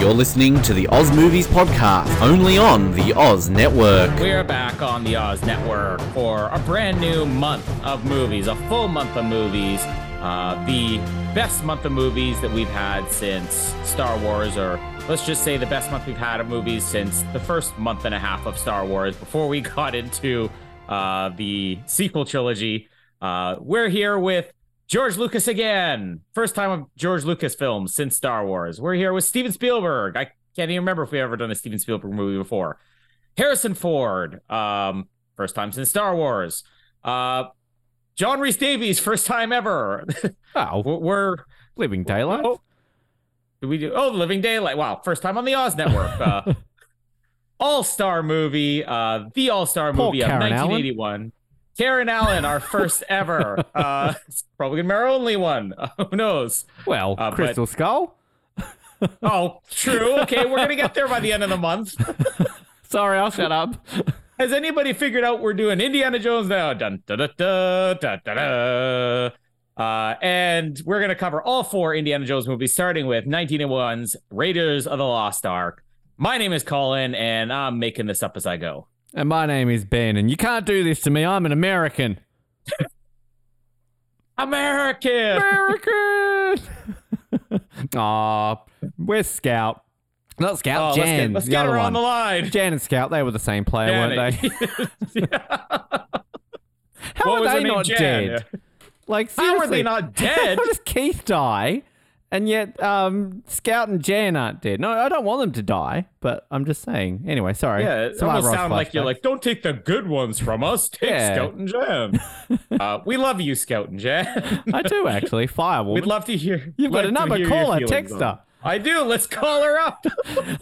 You're listening to the Oz Movies Podcast, only on the Oz Network. We are back on the Oz Network for a brand new month of movies, a full month of movies. Uh, the best month of movies that we've had since Star Wars, or let's just say the best month we've had of movies since the first month and a half of Star Wars before we got into uh, the sequel trilogy. Uh, we're here with George Lucas again. First time of George Lucas films since Star Wars. We're here with Steven Spielberg. I can't even remember if we ever done a Steven Spielberg movie before. Harrison Ford. Um, first time since Star Wars. Uh, John Rhys-Davies. First time ever. Oh, we're, Living Daylight. Oh, did we do? Oh, Living Daylight. Wow, first time on the Oz Network. Uh, All Star movie. Uh, the All Star movie of Karen Allen. 1981. Karen Allen, our first ever. Uh, probably gonna be our only one. who knows? Well, Uh, but- Crystal Skull. Oh, true. Okay, we're gonna get there by the end of the month. Sorry, I'll shut up. Has anybody figured out we're doing Indiana Jones now? Dun da da da da da da. Uh, and we're gonna cover all four Indiana Jones movies, starting with 1981's Raiders of the Lost Ark. My name is Colin, and I'm making this up as I go. And my name is Ben, and you can't do this to me. I'm an American. American. American. Aw, where's Scout? Not Oh, Scout, let's Jan. get, let's the get her one. on the line. Jan and Scout, they were the same player, weren't they? How What are they not Jan. dead? Like, seriously. How are they not dead? How does Keith die? And yet, um, Scout and Jan aren't dead. No, I don't want them to die, but I'm just saying. Anyway, sorry. Yeah, it Survivor almost Oz sounds like you're like, don't take the good ones from us. Take Yeah. Scout and Jan. uh, we love you, Scout and Jan. I do actually. Firewoman. We'd love to hear. You've got a number. Call her. Text her. I do. Let's call her up.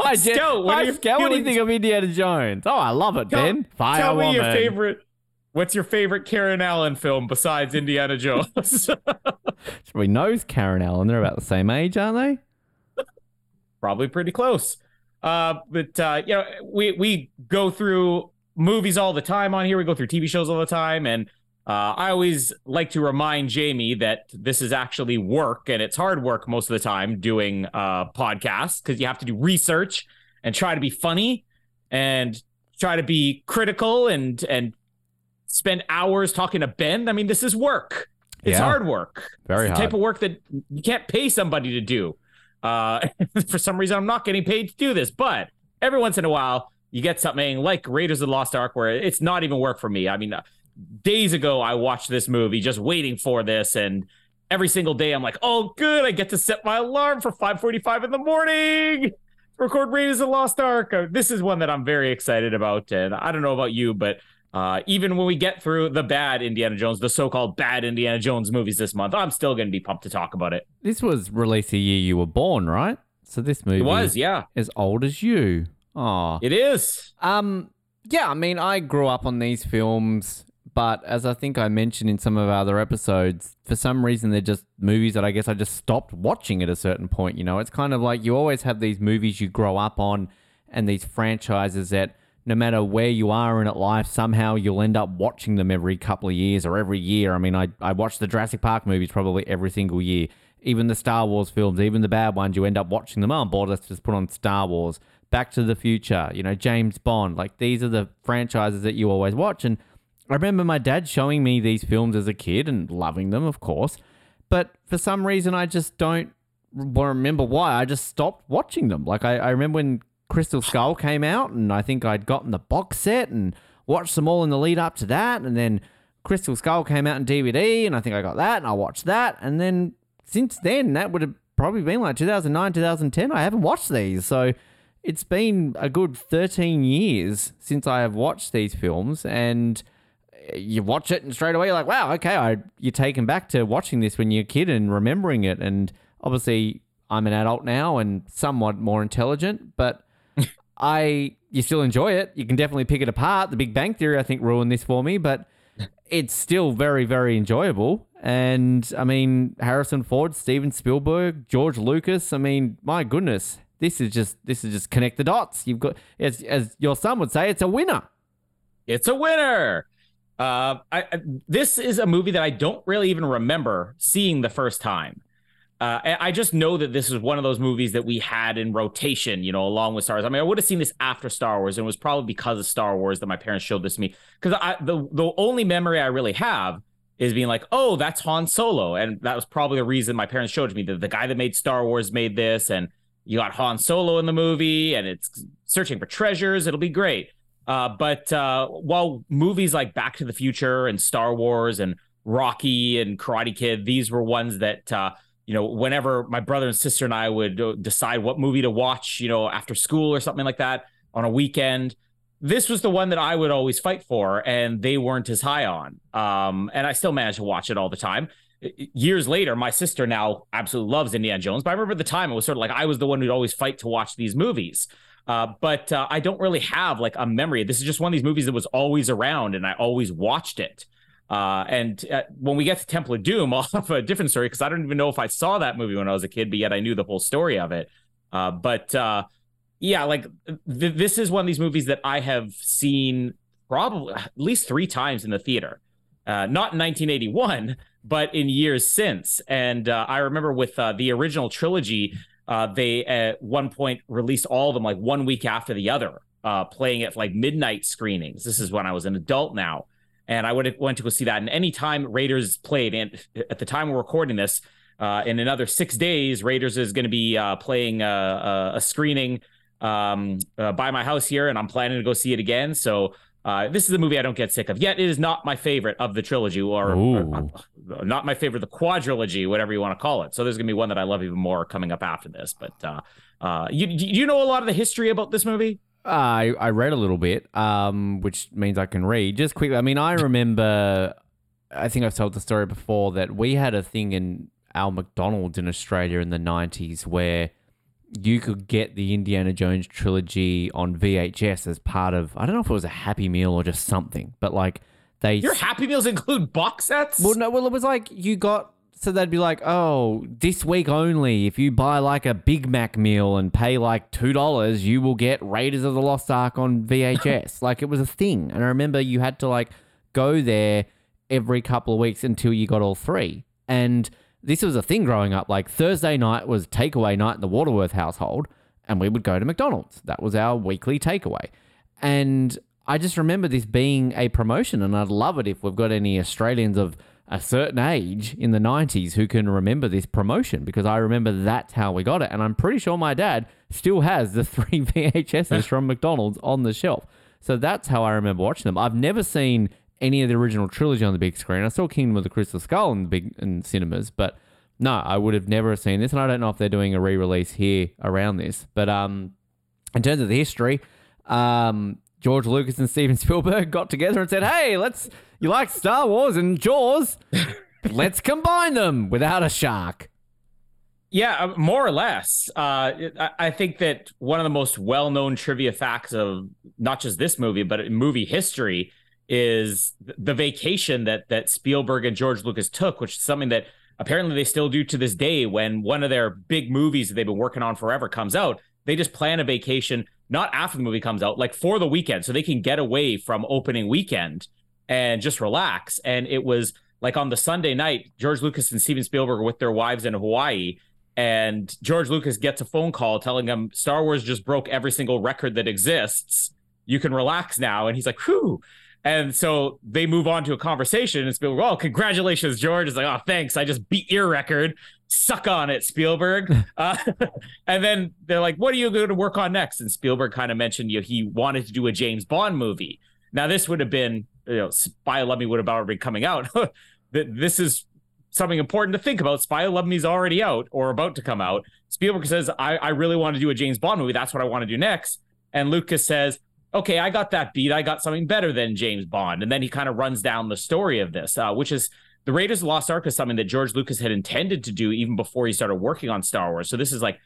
Hi. Scout, what Hi, Scout. What do you think of Indiana Jones? Oh, I love it, Tell- Ben. Firewoman. Tell me your favorite. What's your favorite Karen Allen film besides Indiana Jones? We knows Karen Allen. They're about the same age, aren't they? Probably pretty close. Uh, but uh, you know, we we go through movies all the time on here. We go through TV shows all the time, and uh, I always like to remind Jamie that this is actually work, and it's hard work most of the time doing uh, podcasts because you have to do research and try to be funny and try to be critical and and spend hours talking to Ben. I mean, this is work. It's Yeah. hard work. Very it's the type of work that you can't pay somebody to do. Uh, for some reason, I'm not getting paid to do this, but every once in a while, you get something like Raiders of the Lost Ark where it's not even work for me. I mean, uh, days ago, I watched this movie just waiting for this, and every single day, I'm like, oh, good, I get to set my alarm for 5:45 in the morning. Record Raiders of the Lost Ark. Uh, This is one that I'm very excited about, and I don't know about you, but uh, even when we get through the bad Indiana Jones, the so-called bad Indiana Jones movies this month, I'm still going to be pumped to talk about it. This was released the year you were born, right? So this movie It was, yeah, as old as you. Oh. it is. Um, yeah, I mean, I grew up on these films, but as I think I mentioned in some of our other episodes, for some reason they're just movies that I guess I just stopped watching at a certain point. You know, it's kind of like you always have these movies you grow up on and these franchises that no matter where you are in life, somehow you'll end up watching them every couple of years or every year. I mean, I, I watch the Jurassic Park movies probably every single year. Even the Star Wars films, even the bad ones, you end up watching them. Oh, I'm bored, let's just put on Star Wars. Back to the Future, you know, James Bond. Like these are the franchises that you always watch. And I remember my dad showing me these films as a kid and loving them, of course. But for some reason, I just don't remember why. I just stopped watching them. Like I, I remember when Crystal Skull came out, and I think I'd gotten the box set and watched them all in the lead up to that, and then Crystal Skull came out in DVD, and I think I got that, and I watched that, and then since then, that would have probably been like 2009, 2010. I haven't watched these, so it's been a good 13 years since I have watched these films, and you watch it and straight away you're like, wow, okay, I, you're taken back to watching this when you're a kid and remembering it. And obviously, I'm an adult now and somewhat more intelligent, but I you still enjoy it. You can definitely pick it apart. The Big Bang Theory, I think, ruined this for me, but it's still very, very enjoyable. And I mean, Harrison Ford, Steven Spielberg, George Lucas. I mean, my goodness, this is just this is just connect the dots. You've got as as your son would say, it's a winner. It's a winner. Uh, I, this is a movie that I don't really even remember seeing the first time. Uh, I just know that this is one of those movies that we had in rotation, you know, along with Star Wars. I mean, I would have seen this after Star Wars, and it was probably because of Star Wars that my parents showed this to me. Because the the only memory I really have is being like, oh, that's Han Solo, and that was probably the reason my parents showed me. that the guy that made Star Wars made this, and you got Han Solo in the movie, and it's searching for treasures. It'll be great. Uh, but uh, while movies like Back to the Future and Star Wars and Rocky and Karate Kid, these were ones that uh, you know, whenever my brother and sister and I would decide what movie to watch, you know, after school or something like that on a weekend, this was the one that I would always fight for, and they weren't as high on. Um, and I still managed to watch it all the time. Years later, my sister now absolutely loves Indiana Jones, but I remember at the time it was sort of like I was the one who'd always fight to watch these movies. Uh, but uh, I don't really have like a memory. This is just one of these movies that was always around, and I always watched it. Uh, and uh, when we get to Temple of Doom, I'll have a different story because I don't even know if I saw that movie when I was a kid, but yet I knew the whole story of it. Uh, but uh, yeah, like th- this is one of these movies that I have seen probably at least three times in the theater. Uh, not in 1981, but in years since. And I remember with the original trilogy, they at one point released all of them like one week after the other, playing at like midnight screenings. This is when I was an adult now and I would have went to go see that. And anytime Raiders played, and at the time we're recording this, uh, in another six days, Raiders is going to be uh, playing a, a, a screening um, uh, by my house here, and I'm planning to go see it again. So uh, this is a movie I don't get sick of. Yet it is not my favorite of the trilogy, or, or uh, not my favorite, the quadrilogy, whatever you want to call it. So there's going to be one that I love even more coming up after this. But uh, you you know a lot of the history about this movie? I I read a little bit, um, which means I can read. Just quickly, I mean, I remember, I think I've told the story before that we had a thing in our McDonald's in Australia in the '90s where you could get the Indiana Jones trilogy on VHS as part of I don't know if it was a Happy Meal or just something, but like they your Happy Meals include box sets. Well, no, well it was like you got so they'd be like, oh, this week only, if you buy like a Big Mac meal and pay like $2, you will get Raiders of the Lost Ark on VHS. like it was a thing. And I remember you had to like go there every couple of weeks until you got all three. And this was a thing growing up. Like Thursday night was takeaway night in the Waterworth household, and we would go to McDonald's. That was our weekly takeaway. And I just remember this being a promotion, and I'd love it if we've got any Australians of a certain age in the 90s who can remember this promotion because I remember that's how we got it. And I'm pretty sure my dad still has the three VHSs from McDonald's on the shelf. So that's how I remember watching them. I've never seen any of the original trilogy on the big screen. I saw Kingdom of the Crystal Skull in the big in cinemas, but no, I would have never seen this, and I don't know if they're doing a re-release here around this. But um, in terms of the history, um, George Lucas and Steven Spielberg got together and said, "Hey, let's you like Star Wars and Jaws? let's combine them without a shark." Yeah, uh, more or less. Uh, I think that one of the most well-known trivia facts of not just this movie, but movie history, is the vacation that that Spielberg and George Lucas took, which is something that apparently they still do to this day. When one of their big movies that they've been working on forever comes out, they just plan a vacation not after the movie comes out, like for the weekend, so they can get away from opening weekend and just relax. And it was like on the Sunday night, George Lucas and Steven Spielberg with their wives in Hawaii. And George Lucas gets a phone call telling him Star Wars just broke every single record that exists. You can relax now. And he's like, whew. And so they move on to a conversation and Spielberg, oh, congratulations, George. Is like, oh, thanks. I just beat your record suck on it, Spielberg. uh, and then they're like, what are you going to work on next? And Spielberg kind of mentioned you know, he wanted to do a James Bond movie. Now, this would have been you know, Spy Love Me would have already coming out. that this is something important to think about. Spy Love Me's already out or about to come out. Spielberg says, I, I really want to do a James Bond movie. That's what I want to do next. And Lucas says, okay, I got that beat. I got something better than James Bond. And then he kind of runs down the story of this, uh, which is the Raiders of the Lost Ark is something that George Lucas had intended to do even before he started working on Star Wars. So this is like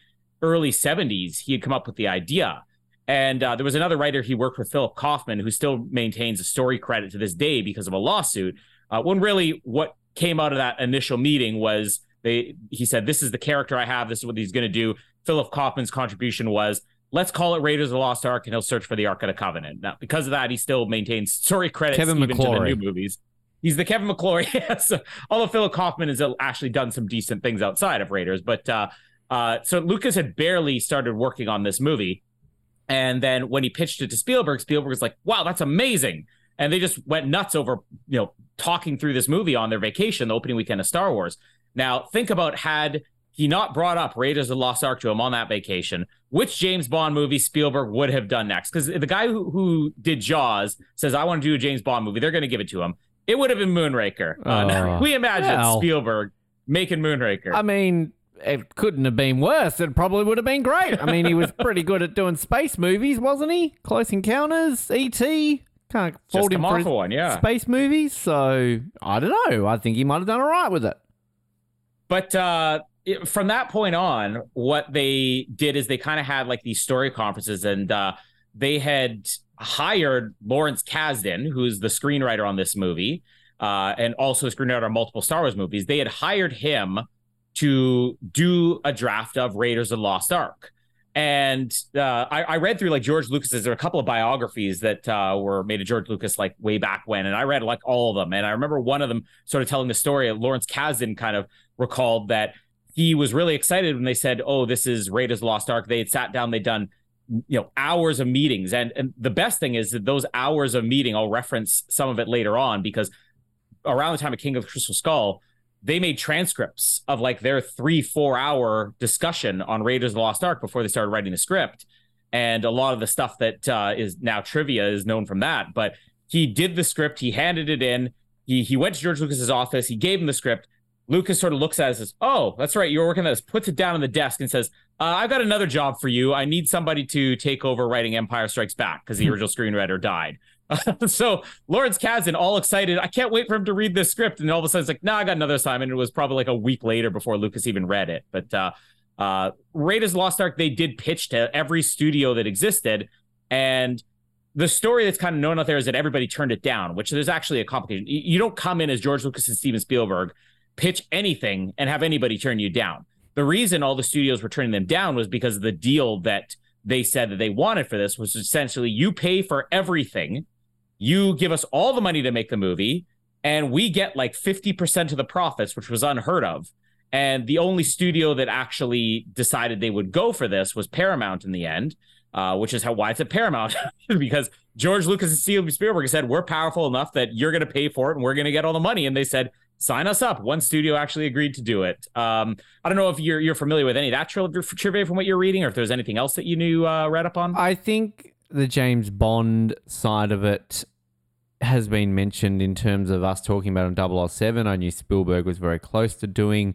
early 70s. He had come up with the idea. And uh, there was another writer he worked with, Philip Kaufman, who still maintains a story credit to this day because of a lawsuit. Uh, when really what came out of that initial meeting was they he said, This is the character I have, this is what he's going to do. Philip Kaufman's contribution was let's call it Raiders of the Lost Ark, and he'll search for the Ark of the Covenant. Now, because of that, he still maintains story credits Kevin even McClory. to the new movies. He's the Kevin McClory. yes. Although Philip Kaufman has actually done some decent things outside of Raiders. But uh, uh, so Lucas had barely started working on this movie. And then when he pitched it to Spielberg, Spielberg was like, wow, that's amazing. And they just went nuts over, you know, talking through this movie on their vacation, the opening weekend of Star Wars. Now, think about had he not brought up Raiders of the Lost Ark to him on that vacation, which James Bond movie Spielberg would have done next? Because the guy who, who did Jaws says, I want to do a James Bond movie. They're going to give it to him. It would have been Moonraker. Uh, Oh. we imagine Well. Spielberg making Moonraker. I mean, it couldn't have been worse. It probably would have been great. I mean, he was pretty good at doing space movies, wasn't he? Close Encounters, E.T. Can't Just fault him for his one, yeah. space movies. So I don't know. I think he might have done all right with it. But uh, it- from that point on, what they did is they kind of had like these story conferences, and uh, they had hired Lawrence Kasdan, who's the screenwriter on this movie, uh, and also a screenwriter on multiple Star Wars movies. They had hired him to do a draft of Raiders of the Lost Ark. And uh, I, I read through like George Lucas's. There are a couple of biographies that uh, were made of George Lucas like way back when, and I read like all of them. And I remember one of them sort of telling the story. of Lawrence Kasdan kind of recalled that he was really excited when they said, "Oh, this is Raiders of Lost Ark." They had sat down, they'd done you know hours of meetings, and and the best thing is that those hours of meeting, I'll reference some of it later on because around the time of King of the Crystal Skull, they made transcripts of like their three, four hour discussion on Raiders of the Lost Ark before they started writing the script. And a lot of the stuff that uh, is now trivia is known from that. But he did the script, he handed it in, he he went to George Lucas's office, he gave him the script. Lucas sort of looks at it and says, Oh, that's right, you're working on this, puts it down on the desk and says, uh, I've got another job for you. I need somebody to take over writing Empire Strikes Back because the original screenwriter died. so Lawrence Kasdan, all excited, I can't wait for him to read this script. And all of a sudden, it's like, no, nah, I got another assignment. It was probably like a week later before Lucas even read it. But uh, uh, Raiders Lost Ark, they did pitch to every studio that existed. And the story that's kind of known out there is that everybody turned it down, which there's actually a complication. You don't come in as George Lucas and Steven Spielberg, pitch anything, and have anybody turn you down. The reason all the studios were turning them down was because of the deal that they said that they wanted for this was essentially you pay for everything, you give us all the money to make the movie, and we get like 50% of the profits, which was unheard of. And the only studio that actually decided they would go for this was Paramount in the end, uh, which is how why it's at Paramount because George Lucas and Steven Spielberg said we're powerful enough that you're going to pay for it and we're going to get all the money. And they said sign us up. One studio actually agreed to do it. Um, I don't know if you're you're familiar with any of that tri- trivia from what you're reading, or if there's anything else that you knew uh, read up on. I think the James Bond side of it has been mentioned in terms of us talking about on 007. I knew Spielberg was very close to doing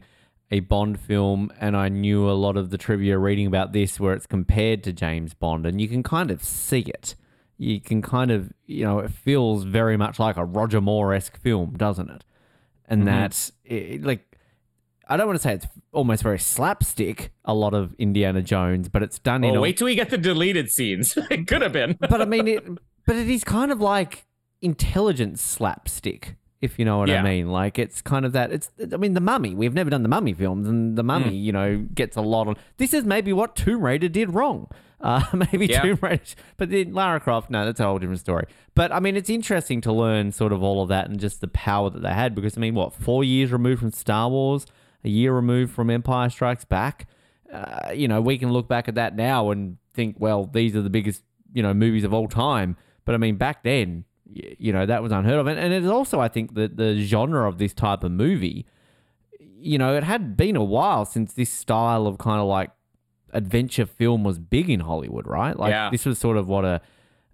a Bond film, and I knew a lot of the trivia reading about this where it's compared to James Bond, and you can kind of see it. You can kind of, you know, it feels very much like a Roger Moore esque film, doesn't it? And mm-hmm. that's it, like, I don't want to say it's almost very slapstick, a lot of Indiana Jones, but it's done oh, in oh, a wait till we get the deleted scenes. it could have been. but I mean it. But it is kind of like intelligent slapstick, if you know what I mean. Like it's kind of that. It's. I mean, the Mummy. We've never done the Mummy films, and the Mummy, Mm. you know, gets a lot on. This is maybe what Tomb Raider did wrong. Uh, maybe Yeah. Tomb Raider, but then Lara Croft. No, that's a whole different story. But I mean, it's interesting to learn sort of all of that and just the power that they had. Because I mean, what four years removed from Star Wars, a year removed from Empire Strikes Back. Uh, you know, we can look back at that now and think, well, these are the biggest, you know, movies of all time. But I mean, back then, you know, that was unheard of. And, and it's also, I think, that the genre of this type of movie, you know, it had been a while since this style of kind of like adventure film was big in Hollywood, right? Like Yeah. this was sort of what a,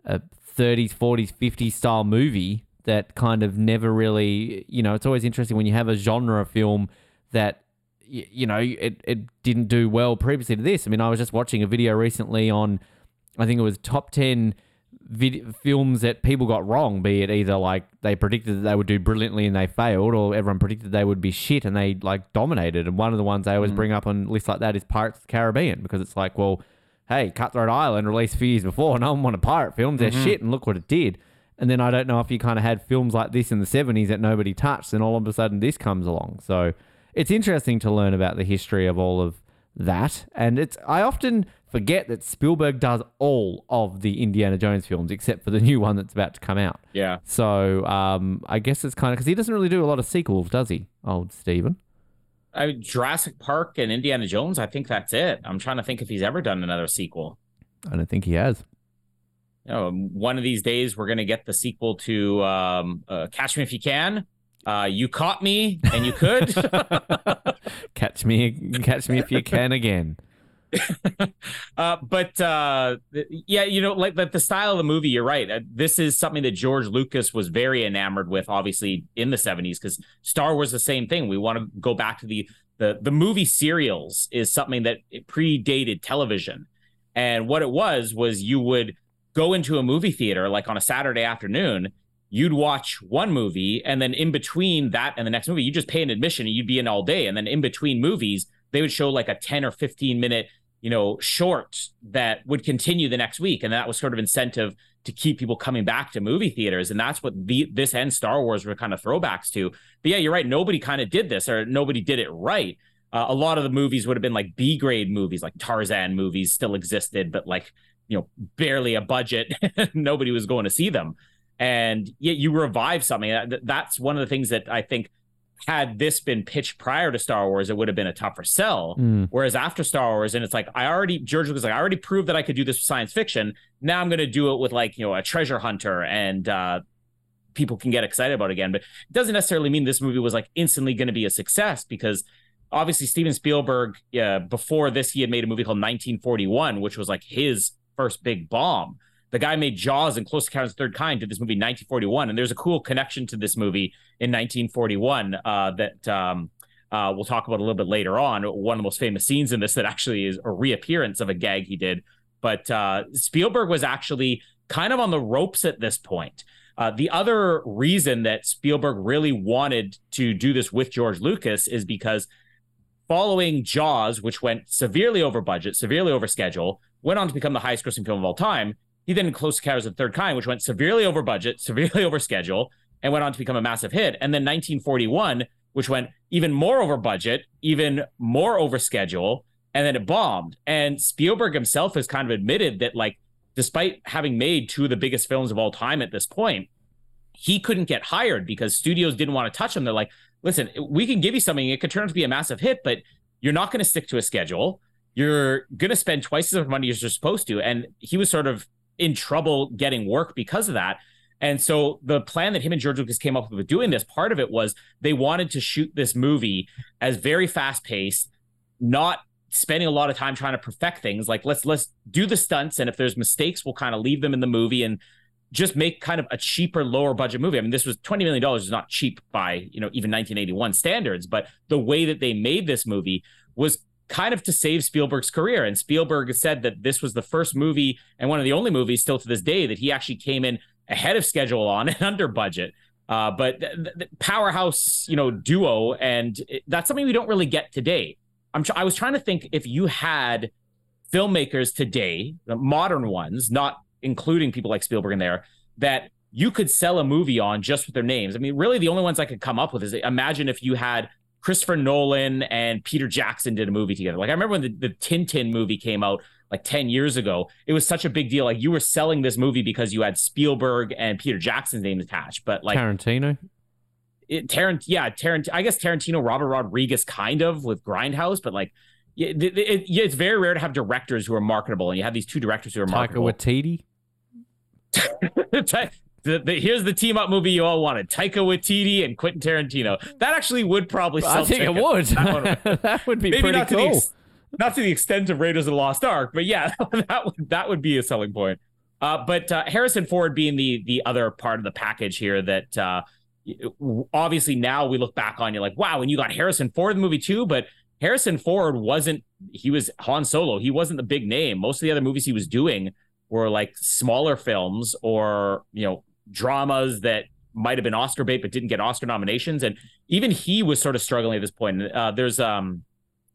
a 30s, 40s, 50s style movie that kind of never really, you know, it's always interesting when you have a genre of film that y- you know it, it didn't do well previously to this. I mean, I was just watching a video recently on, I think it was top ten vid- films that people got wrong. Be it either like they predicted that they would do brilliantly and they failed, or everyone predicted they would be shit and they like dominated. And one of the ones I always mm. bring up on lists like that is Pirates of the Caribbean because it's like, well, hey, Cutthroat Island released a few years before, no one wanted pirate films. They're mm-hmm. shit, and look what it did. And then I don't know if you kind of had films like this in the 70s that nobody touched, and all of a sudden this comes along. So it's interesting to learn about the history of all of that. And it's I often forget that Spielberg does all of the Indiana Jones films except for the new one that's about to come out. Yeah. So um, I guess it's kind of because he doesn't really do a lot of sequels, does he, old Steven? I mean, Jurassic Park and Indiana Jones, I think that's it. I'm trying to think if he's ever done another sequel. I don't think he has. You know, one of these days we're gonna get the sequel to um, uh, Catch Me If You Can. Uh, you caught me, and you could. Catch me, catch me if you can again. uh, but uh, yeah, you know, like, the style of the movie, you're right. Uh, this is something that George Lucas was very enamored with, obviously in the 70s, because Star Wars the same thing. We want to go back to the the the movie serials is something that predated television, and what it was was you would go into a movie theater like on a Saturday afternoon. You'd watch one movie, and then in between that and the next movie, you just pay an admission and you'd be in all day. And then in between movies, they would show like a 10 or 15 minute you know, short that would continue the next week. And that was sort of incentive to keep people coming back to movie theaters. And that's what the this and Star Wars were kind of throwbacks to. But yeah, you're right. Nobody kind of did this or nobody did it right. Uh, a lot of the movies would have been like B grade movies, like Tarzan movies still existed, but like, you know, barely a budget. nobody was going to see them. And yet you revive something. That's one of the things that I think had this been pitched prior to Star Wars, it would have been a tougher sell. Mm. Whereas after Star Wars, and it's like I already George was like, I already proved that I could do this with science fiction. Now I'm going to do it with like you know a treasure hunter, and uh, people can get excited about it again. But it doesn't necessarily mean this movie was like instantly going to be a success because obviously Steven Spielberg, uh, before this, he had made a movie called 1941, which was like his first big bomb. The guy made Jaws and Close Encounters of Third Kind did this movie in 1941, and there's a cool connection to this movie in 1941 uh, that um, uh, we'll talk about a little bit later on. One of the most famous scenes in this that actually is a reappearance of a gag he did. But uh, Spielberg was actually kind of on the ropes at this point. Uh, the other reason that Spielberg really wanted to do this with George Lucas is because following Jaws, which went severely over budget, severely over schedule, went on to become the highest grossing film of all time. He then Close Encounters of the Third Kind, which went severely over budget, severely over schedule, and went on to become a massive hit. And then 1941, which went even more over budget, even more over schedule, and then it bombed. And Spielberg himself has kind of admitted that, like, despite having made two of the biggest films of all time at this point, he couldn't get hired because studios didn't want to touch him. They're like, listen, we can give you something, it could turn out to be a massive hit, but you're not going to stick to a schedule. You're going to spend twice as much money as you're supposed to. And he was sort of in trouble getting work because of that. And so the plan that him and George Lucas came up with doing this, part of it was they wanted to shoot this movie as very fast paced, not spending a lot of time trying to perfect things. Like let's let's do the stunts, and if there's mistakes, we'll kind of leave them in the movie and just make kind of a cheaper, lower budget movie. I mean, this was twenty million dollars is not cheap by you know even 1981 standards, but the way that they made this movie was kind of to save Spielberg's career. And Spielberg said that this was the first movie and one of the only movies still to this day that he actually came in ahead of schedule on and under budget. Uh, but th- th- powerhouse, you know, duo, and it, that's something we don't really get today. I'm I was trying to think if you had filmmakers today, the modern ones, not including people like Spielberg in there, that you could sell a movie on just with their names. I mean, really, the only ones I could come up with is imagine if you had Christopher Nolan and Peter Jackson did a movie together. Like I remember when the, the Tintin movie came out like 10 years ago, it was such a big deal. Like you were selling this movie because you had Spielberg and Peter Jackson's name attached. But like Tarantino. it, Tarant, yeah, Tarant, I guess Tarantino, Robert Rodriguez, kind of with Grindhouse, but like it, it, it, it's very rare to have directors who are marketable, and you have these two directors who are marketable. Taika marketable. Waititi. the, the, here's the team up movie you all wanted: Taika Waititi and Quentin Tarantino. That actually would probably. Sell I think it tickets. would. That would. that would be Maybe pretty not to the cool. ex- not to the extent of Raiders of the Lost Ark, but yeah, that would that would be a selling point. Uh, but uh, Harrison Ford being the the other part of the package here that uh, obviously now we look back on you like wow, and you got Harrison Ford in the movie too, but Harrison Ford wasn't he was Han Solo. He wasn't the big name. Most of the other movies he was doing were like smaller films or you know dramas that might have been Oscar bait but didn't get Oscar nominations. And even he was sort of struggling at this point. Uh, there's um,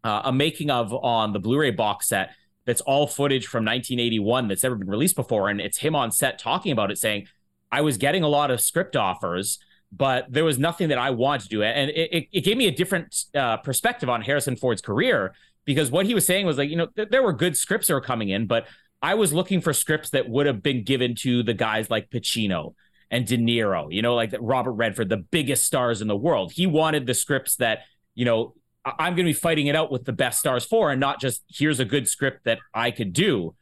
uh, a making of on the Blu-ray box set that's all footage from 1981 that's ever been released before, and it's him on set talking about it, saying, "I was getting a lot of script offers." But there was nothing that I wanted to do, and it, it, it gave me a different uh, perspective on Harrison Ford's career because what he was saying was like, you know, th- there were good scripts that were coming in, but I was looking for scripts that would have been given to the guys like Pacino, and De Niro, you know, like Robert Redford, the biggest stars in the world. He wanted the scripts that, you know, I'm going to be fighting it out with the best stars for, and not just here's a good script that I could do.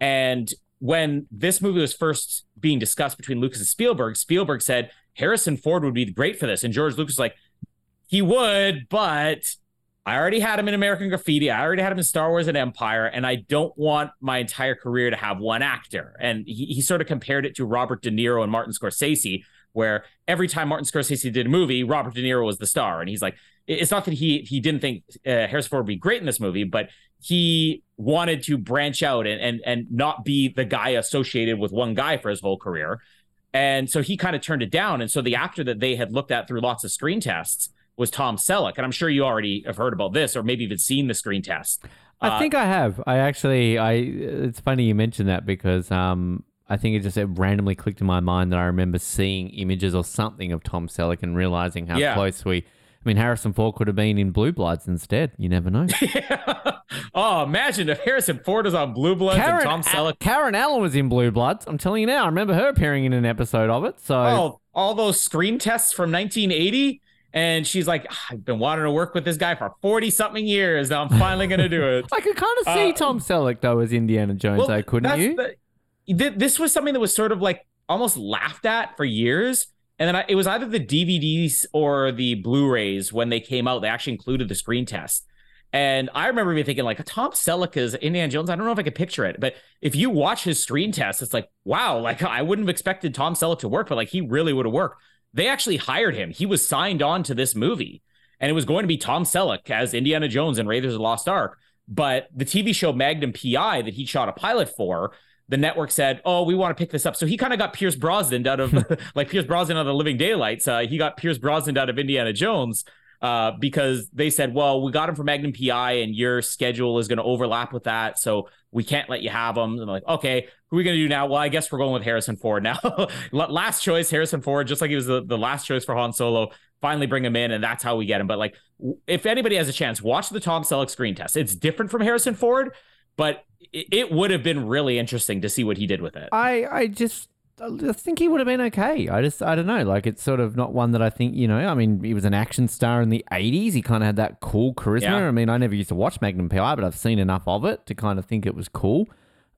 And when this movie was first being discussed between Lucas and Spielberg, Spielberg said Harrison Ford would be great for this. And George Lucas was like, he would, but I already had him in American Graffiti. I already had him in Star Wars and Empire, and I don't want my entire career to have one actor. And he, he sort of compared it to Robert De Niro and Martin Scorsese, where every time Martin Scorsese did a movie, Robert De Niro was the star. And he's like, it's not that he he didn't think uh, Harrison Ford would be great in this movie, but he wanted to branch out and and and not be the guy associated with one guy for his whole career. And so he kind of turned it down. And so the actor that they had looked at through lots of screen tests was Tom Selleck, and I'm sure you already have heard about this, or maybe even seen the screen test. I uh, think I have. I actually, I. It's funny you mentioned that because um, I think it just it randomly clicked in my mind that I remember seeing images or something of Tom Selleck and realizing how yeah. close we. I mean, Harrison Ford could have been in Blue Bloods instead. You never know. oh, imagine if Harrison Ford was on Blue Bloods Karen, and Tom Selleck. Karen Allen was in Blue Bloods. I'm telling you now. I remember her appearing in an episode of it. So, oh, all those screen tests from 1980. And she's like, ah, I've been wanting to work with this guy for 40 something years. Now I'm finally going to do it. I could kind of see uh, Tom Selleck, though, as Indiana Jones, well, though, couldn't you? The, this was something that was sort of like almost laughed at for years. And then I, it was either the DVDs or the Blu rays when they came out, they actually included the screen test. And I remember me thinking, like, Tom Selleck is Indiana Jones. I don't know if I could picture it, but if you watch his screen test, it's like, wow, like I wouldn't have expected Tom Selleck to work, but like he really would have worked they actually hired him. He was signed on to this movie, and it was going to be Tom Selleck as Indiana Jones and Raiders of the Lost Ark. But the TV show Magnum PI that he shot a pilot for, the network said, "Oh, we want to pick this up." So he kind of got Pierce Brosnan out of like Pierce Brosnan out of the Living Daylights. Uh, he got Pierce Brosnan out of Indiana Jones uh, because they said, "Well, we got him for Magnum PI, and your schedule is going to overlap with that, so we can't let you have him." And they're like, "Okay, who are we going to do now?" Well, I guess we're going with Harrison Ford now. last choice, Harrison Ford, just like he was the, the last choice for Han Solo. Finally, bring him in, and that's how we get him. But like, if anybody has a chance, watch the Tom Selleck screen test. It's different from Harrison Ford, but it, it would have been really interesting to see what he did with it. I I just I think he would have been okay. I just, I don't know. Like, it's sort of not one that I think, you know, I mean, he was an action star in the 80s. He kind of had that cool charisma. Yeah. I mean, I never used to watch Magnum PI, but I've seen enough of it to kind of think it was cool.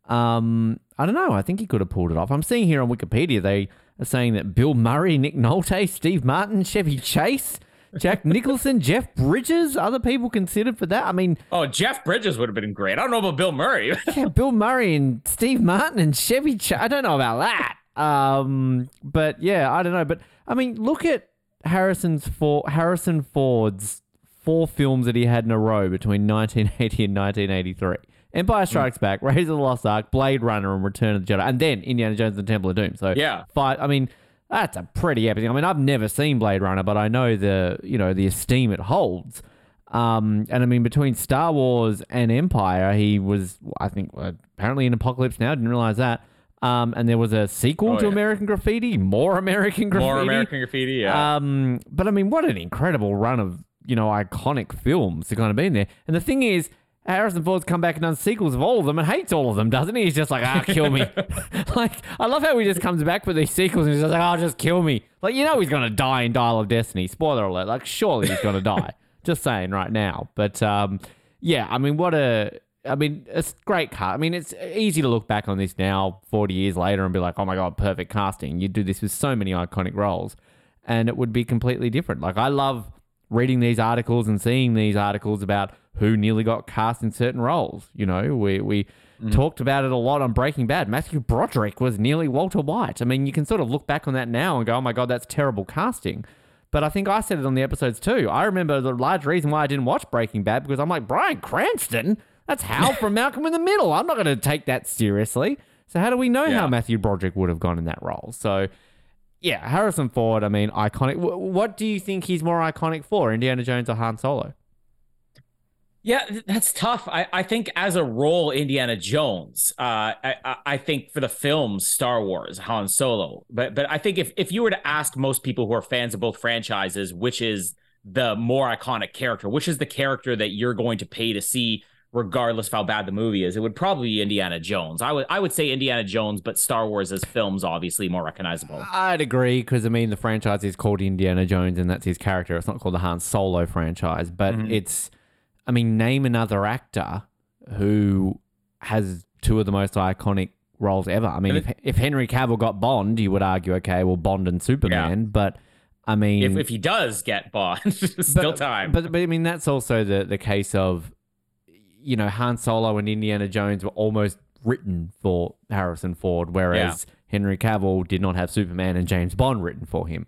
Um, I don't know. I think he could have pulled it off. I'm seeing here on Wikipedia, they are saying that Bill Murray, Nick Nolte, Steve Martin, Chevy Chase, Jack Nicholson, Jeff Bridges, other people considered for that. I mean, oh, Jeff Bridges would have been great. I don't know about Bill Murray. yeah, Bill Murray and Steve Martin and Chevy Chase. I don't know about that. Um, but yeah, I don't know. But I mean, look at Harrison's for Harrison Ford's four films that he had in a row between 1980 and 1983. Empire hmm. Strikes mm. Back, Raiders of the Lost Ark, Blade Runner, and Return of the Jedi, and then Indiana Jones and the Temple of Doom. So yeah, five. I mean, that's a pretty epic. I mean, I've never seen Blade Runner, but I know the you know the esteem it holds. Um, and I mean, between Star Wars and Empire, he was, I think, apparently in Apocalypse Now. Didn't realize that. Um, and there was a sequel oh, to yeah. American Graffiti, more American Graffiti, more American Graffiti. Yeah. Um, but I mean, what an incredible run of you know iconic films to kind of be in there. And the thing is, Harrison Ford's come back and done sequels of all of them and hates all of them, doesn't he? He's just like, ah, kill me. like, I love how he just comes back for these sequels and he's just like, oh, just kill me. Like, you know, he's gonna die in Dial of Destiny. Spoiler alert. Like, surely he's gonna die. Just saying right now. But um, yeah, I mean, what a I mean, it's great cast. I mean, it's easy to look back on this now, 40 years later, and be like, oh my God, perfect casting. You do this with so many iconic roles, and it would be completely different. Like, I love reading these articles and seeing these articles about who nearly got cast in certain roles. You know, we we mm. talked about it a lot on Breaking Bad. Matthew Broderick was nearly Walter White. I mean, you can sort of look back on that now and go, "Oh my god, that's terrible casting." But I think I said it on the episodes too. I remember the large reason why I didn't watch Breaking Bad because I'm like Bryan Cranston. That's Hal from Malcolm in the Middle. I'm not going to take that seriously. So how do we know Yeah. how Matthew Broderick would have gone in that role? So yeah, Harrison Ford. I mean, iconic. Wh- What do you think he's more iconic for, Indiana Jones or Han Solo? Yeah, that's tough. I, I think as a role, Indiana Jones. Uh, I, I I think for the films, Star Wars, Han Solo. But but I think if if you were to ask most people who are fans of both franchises, which is the more iconic character, which is the character that you're going to pay to see, regardless of how bad the movie is, it would probably be Indiana Jones. I would I would say Indiana Jones, but Star Wars as films obviously more recognizable. I'd agree because I mean the franchise is called Indiana Jones and that's his character. It's not called the Han Solo franchise, but mm-hmm. it's. I mean, name another actor who has two of the most iconic roles ever. I mean, if, if Henry Cavill got Bond, you would argue, okay, well, Bond and Superman, but I mean, If if he does get Bond, still but, time. But but I mean that's also the the case of you know Han Solo and Indiana Jones were almost written for Harrison Ford, whereas Henry Cavill did not have Superman and James Bond written for him.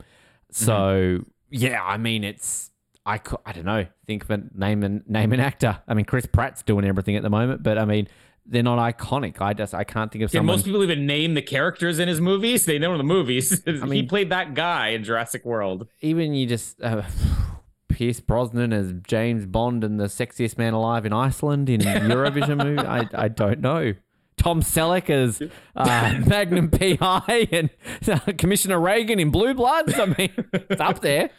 So Mm-hmm. yeah, I mean it's. I, I don't know. Think of a name and name an actor. I mean, Chris Pratt's doing everything at the moment, but I mean, they're not iconic. I just I can't think of someone. most people even name the characters in his movies? They know the movies. he mean- played that guy in Jurassic World. even you just uh, Pierce Brosnan as James Bond and the sexiest man alive in Iceland in Eurovision movie. I I don't know. Tom Selleck as uh, Magnum PI and uh, Commissioner Reagan in Blue Bloods. I mean, it's up there.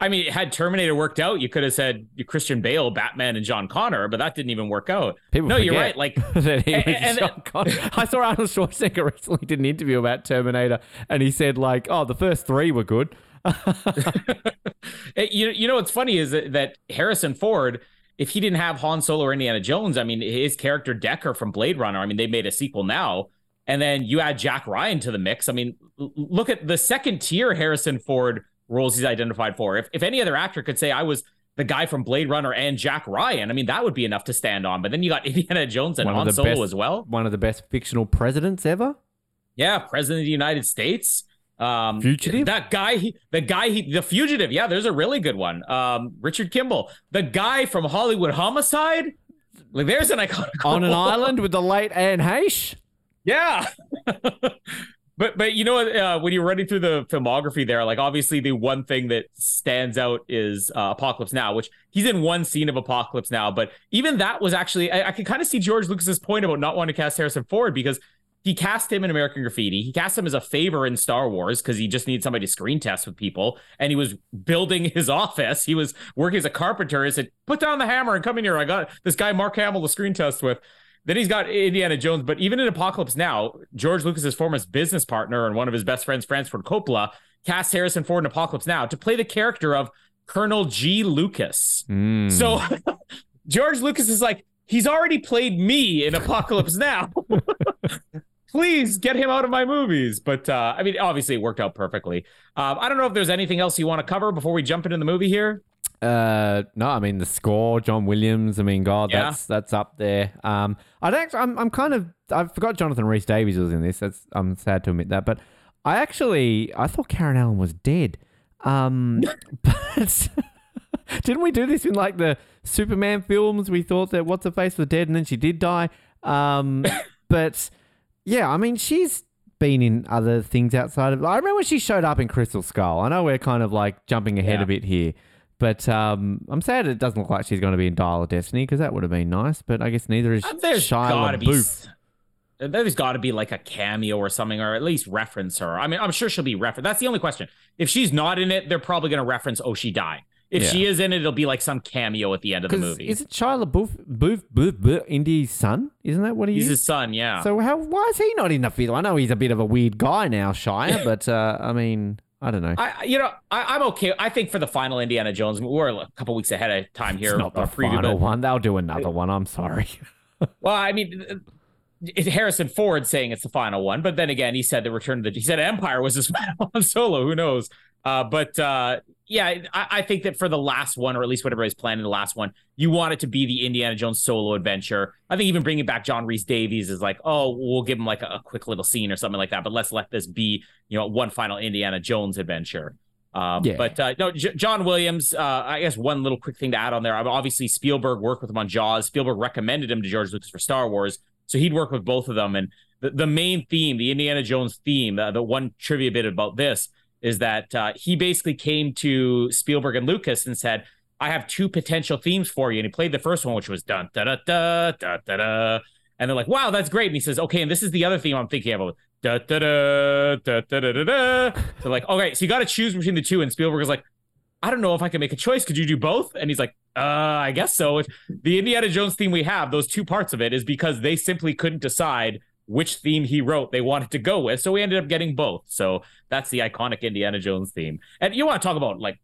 I mean, had Terminator worked out, you could have said Christian Bale, Batman, and John Connor, but that didn't even work out. People no, you're right. Like, that he was and- John Connor. I saw Arnold Schwarzenegger recently did an interview about Terminator, and he said like, "Oh, the first three were good." you you know what's funny is that, that Harrison Ford, if he didn't have Han Solo or Indiana Jones, I mean, his character Deckard from Blade Runner. I mean, they made a sequel now, and then you add Jack Ryan to the mix. I mean, look at the second tier Harrison Ford roles he's identified for. If if any other actor could say I was the guy from Blade Runner and Jack Ryan, I mean, that would be enough to stand on. But then you got Indiana Jones and Han Solo best- as well. One of the best fictional presidents ever. Yeah, president of the United States. Um, Fugitive? That guy, he, the guy, he, the fugitive. Yeah, there's a really good one. Um, Richard Kimball, the guy from Hollywood Homicide. Like, there's an iconic On an island with the late Anne Heche. Yeah. but but you know what? Uh, when you're running through the filmography there, like obviously the one thing that stands out is uh, Apocalypse Now, which he's in one scene of Apocalypse Now. But even that was actually I, I can kind of see George Lucas's point about not wanting to cast Harrison Ford because he cast him in American Graffiti. He cast him as a favor in Star Wars because he just needed somebody to screen test with people. And he was building his office. He was working as a carpenter. He said, "Put down the hammer and come in here. I got this guy Mark Hamill to screen test with." Then he's got Indiana Jones, but even in Apocalypse Now, George Lucas's former business partner and one of his best friends, Francis Ford Coppola, cast Harrison Ford in Apocalypse Now to play the character of Colonel G. Lucas. Mm. So George Lucas is like, he's already played me in Apocalypse Now. Please get him out of my movies. But uh, I mean, obviously, it worked out perfectly. Um, I don't know if there's anything else you want to cover before we jump into the movie here. Uh, no, I mean the score, John Williams. I mean, God, Yeah. that's that's up there. Um, I'd actually, I'm, I'm kind of, I forgot Jonathan Rhys Davies was in this. That's, I'm sad to admit that, but I actually, I thought Karen Allen was dead. Um, but didn't we do this in like the Superman films? We thought that what's her face was dead, and then she did die. Um, but yeah, I mean, she's been in other things outside of. I remember when she showed up in Crystal Skull. I know we're kind of like jumping ahead Yeah. a bit here, but um, I'm sad it doesn't look like she's going to be in Dial of Destiny because that would have been nice. But I guess neither is Uh, There's Shia gotta be. LaBeouf. There's got to be like a cameo or something, or at least reference her. I mean, I'm sure she'll be referenced. That's the only question. If she's not in it, they're probably going to reference, oh, she died. If Yeah. she is in it, it'll be like some cameo at the end of the 'Cause movie. Is it Shia LaBeouf, Boof, Boof, Boof, Indy's son? Isn't that what he He's is? his son, yeah. So how? Why is he not in the fifth? I know he's a bit of a weird guy now, Shia, but uh, I mean, I don't know. I, you know, I, I'm okay. I think for the final Indiana Jones, we're a couple weeks ahead of time here. it's not the uh, preview, final but- one. They'll do another one. I'm sorry. Well, I mean, it's Harrison Ford saying it's the final one, but then again, he said the Return of the. He said Empire was his final one solo. Who knows? Uh, but uh, yeah, I, I, think that for the last one, or at least whatever is planned in the last one, you want it to be the Indiana Jones solo adventure. I think even bringing back John Rhys-Davies is like, oh, we'll give him like a, a, quick little scene or something like that. But let's let this be, you know, one final Indiana Jones adventure. Um, yeah. But uh, no, J- John Williams. Uh, I guess one little quick thing to add on there. Obviously, Spielberg worked with him on Jaws. Spielberg recommended him to George Lucas for Star Wars, so he'd work with both of them. And the, the main theme, the Indiana Jones theme, uh, the one trivia bit about this is that uh, he basically came to Spielberg and Lucas and said, "I have two potential themes for you." And he played the first one, which was dun da da da da da da. And they're like, "Wow, that's great." And he says, "Okay, and this is the other theme I'm thinking of." Da, da, da, da, da, da, da. They're like, okay, so you got to choose between the two. And Spielberg is like, I don't know if I can make a choice. Could you do both? And he's like, uh, I guess so. If the Indiana Jones theme we have, those two parts of it, is because they simply couldn't decide which theme he wrote they wanted to go with. So we ended up getting both. So that's the iconic Indiana Jones theme. And you want to talk about like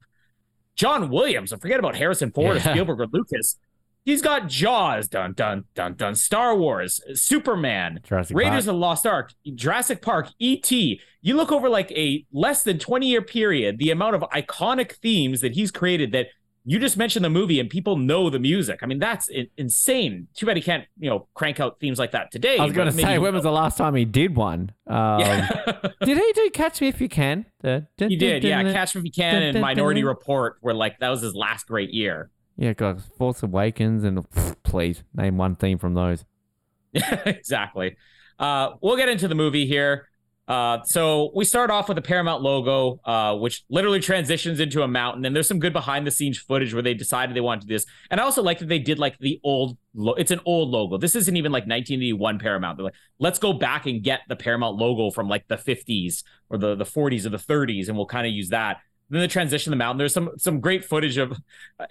John Williams, and forget about Harrison Ford yeah. or Spielberg or Lucas. He's got Jaws, dun dun dun dun, Star Wars, Superman, Jurassic Raiders Park. of the Lost Ark, Jurassic Park, E.T. You look over like a less than 20 year period, the amount of iconic themes that he's created that you just mentioned the movie and people know the music. I mean, that's insane. Too bad he can't, you know, crank out themes like that today. I was going to say, when was the last time he did one? Um, yeah. did he do Catch Me If You Can? he did, yeah. Catch Me If You Can and Minority Report were like, that was his last great year. Yeah, God, Force Awakens and please name one theme from those. exactly. Uh, we'll get into the movie here. Uh, so we start off with a Paramount logo, uh, which literally transitions into a mountain, and there's some good behind the scenes footage where they decided they wanted to do this. And I also like that they did like the old. Lo- it's an old logo. This isn't even like 1981 Paramount. They're like, let's go back and get the Paramount logo from like the 50s or the the 40s or the 30s, and we'll kind of use that. Then the transition to the mountain. There's some some great footage of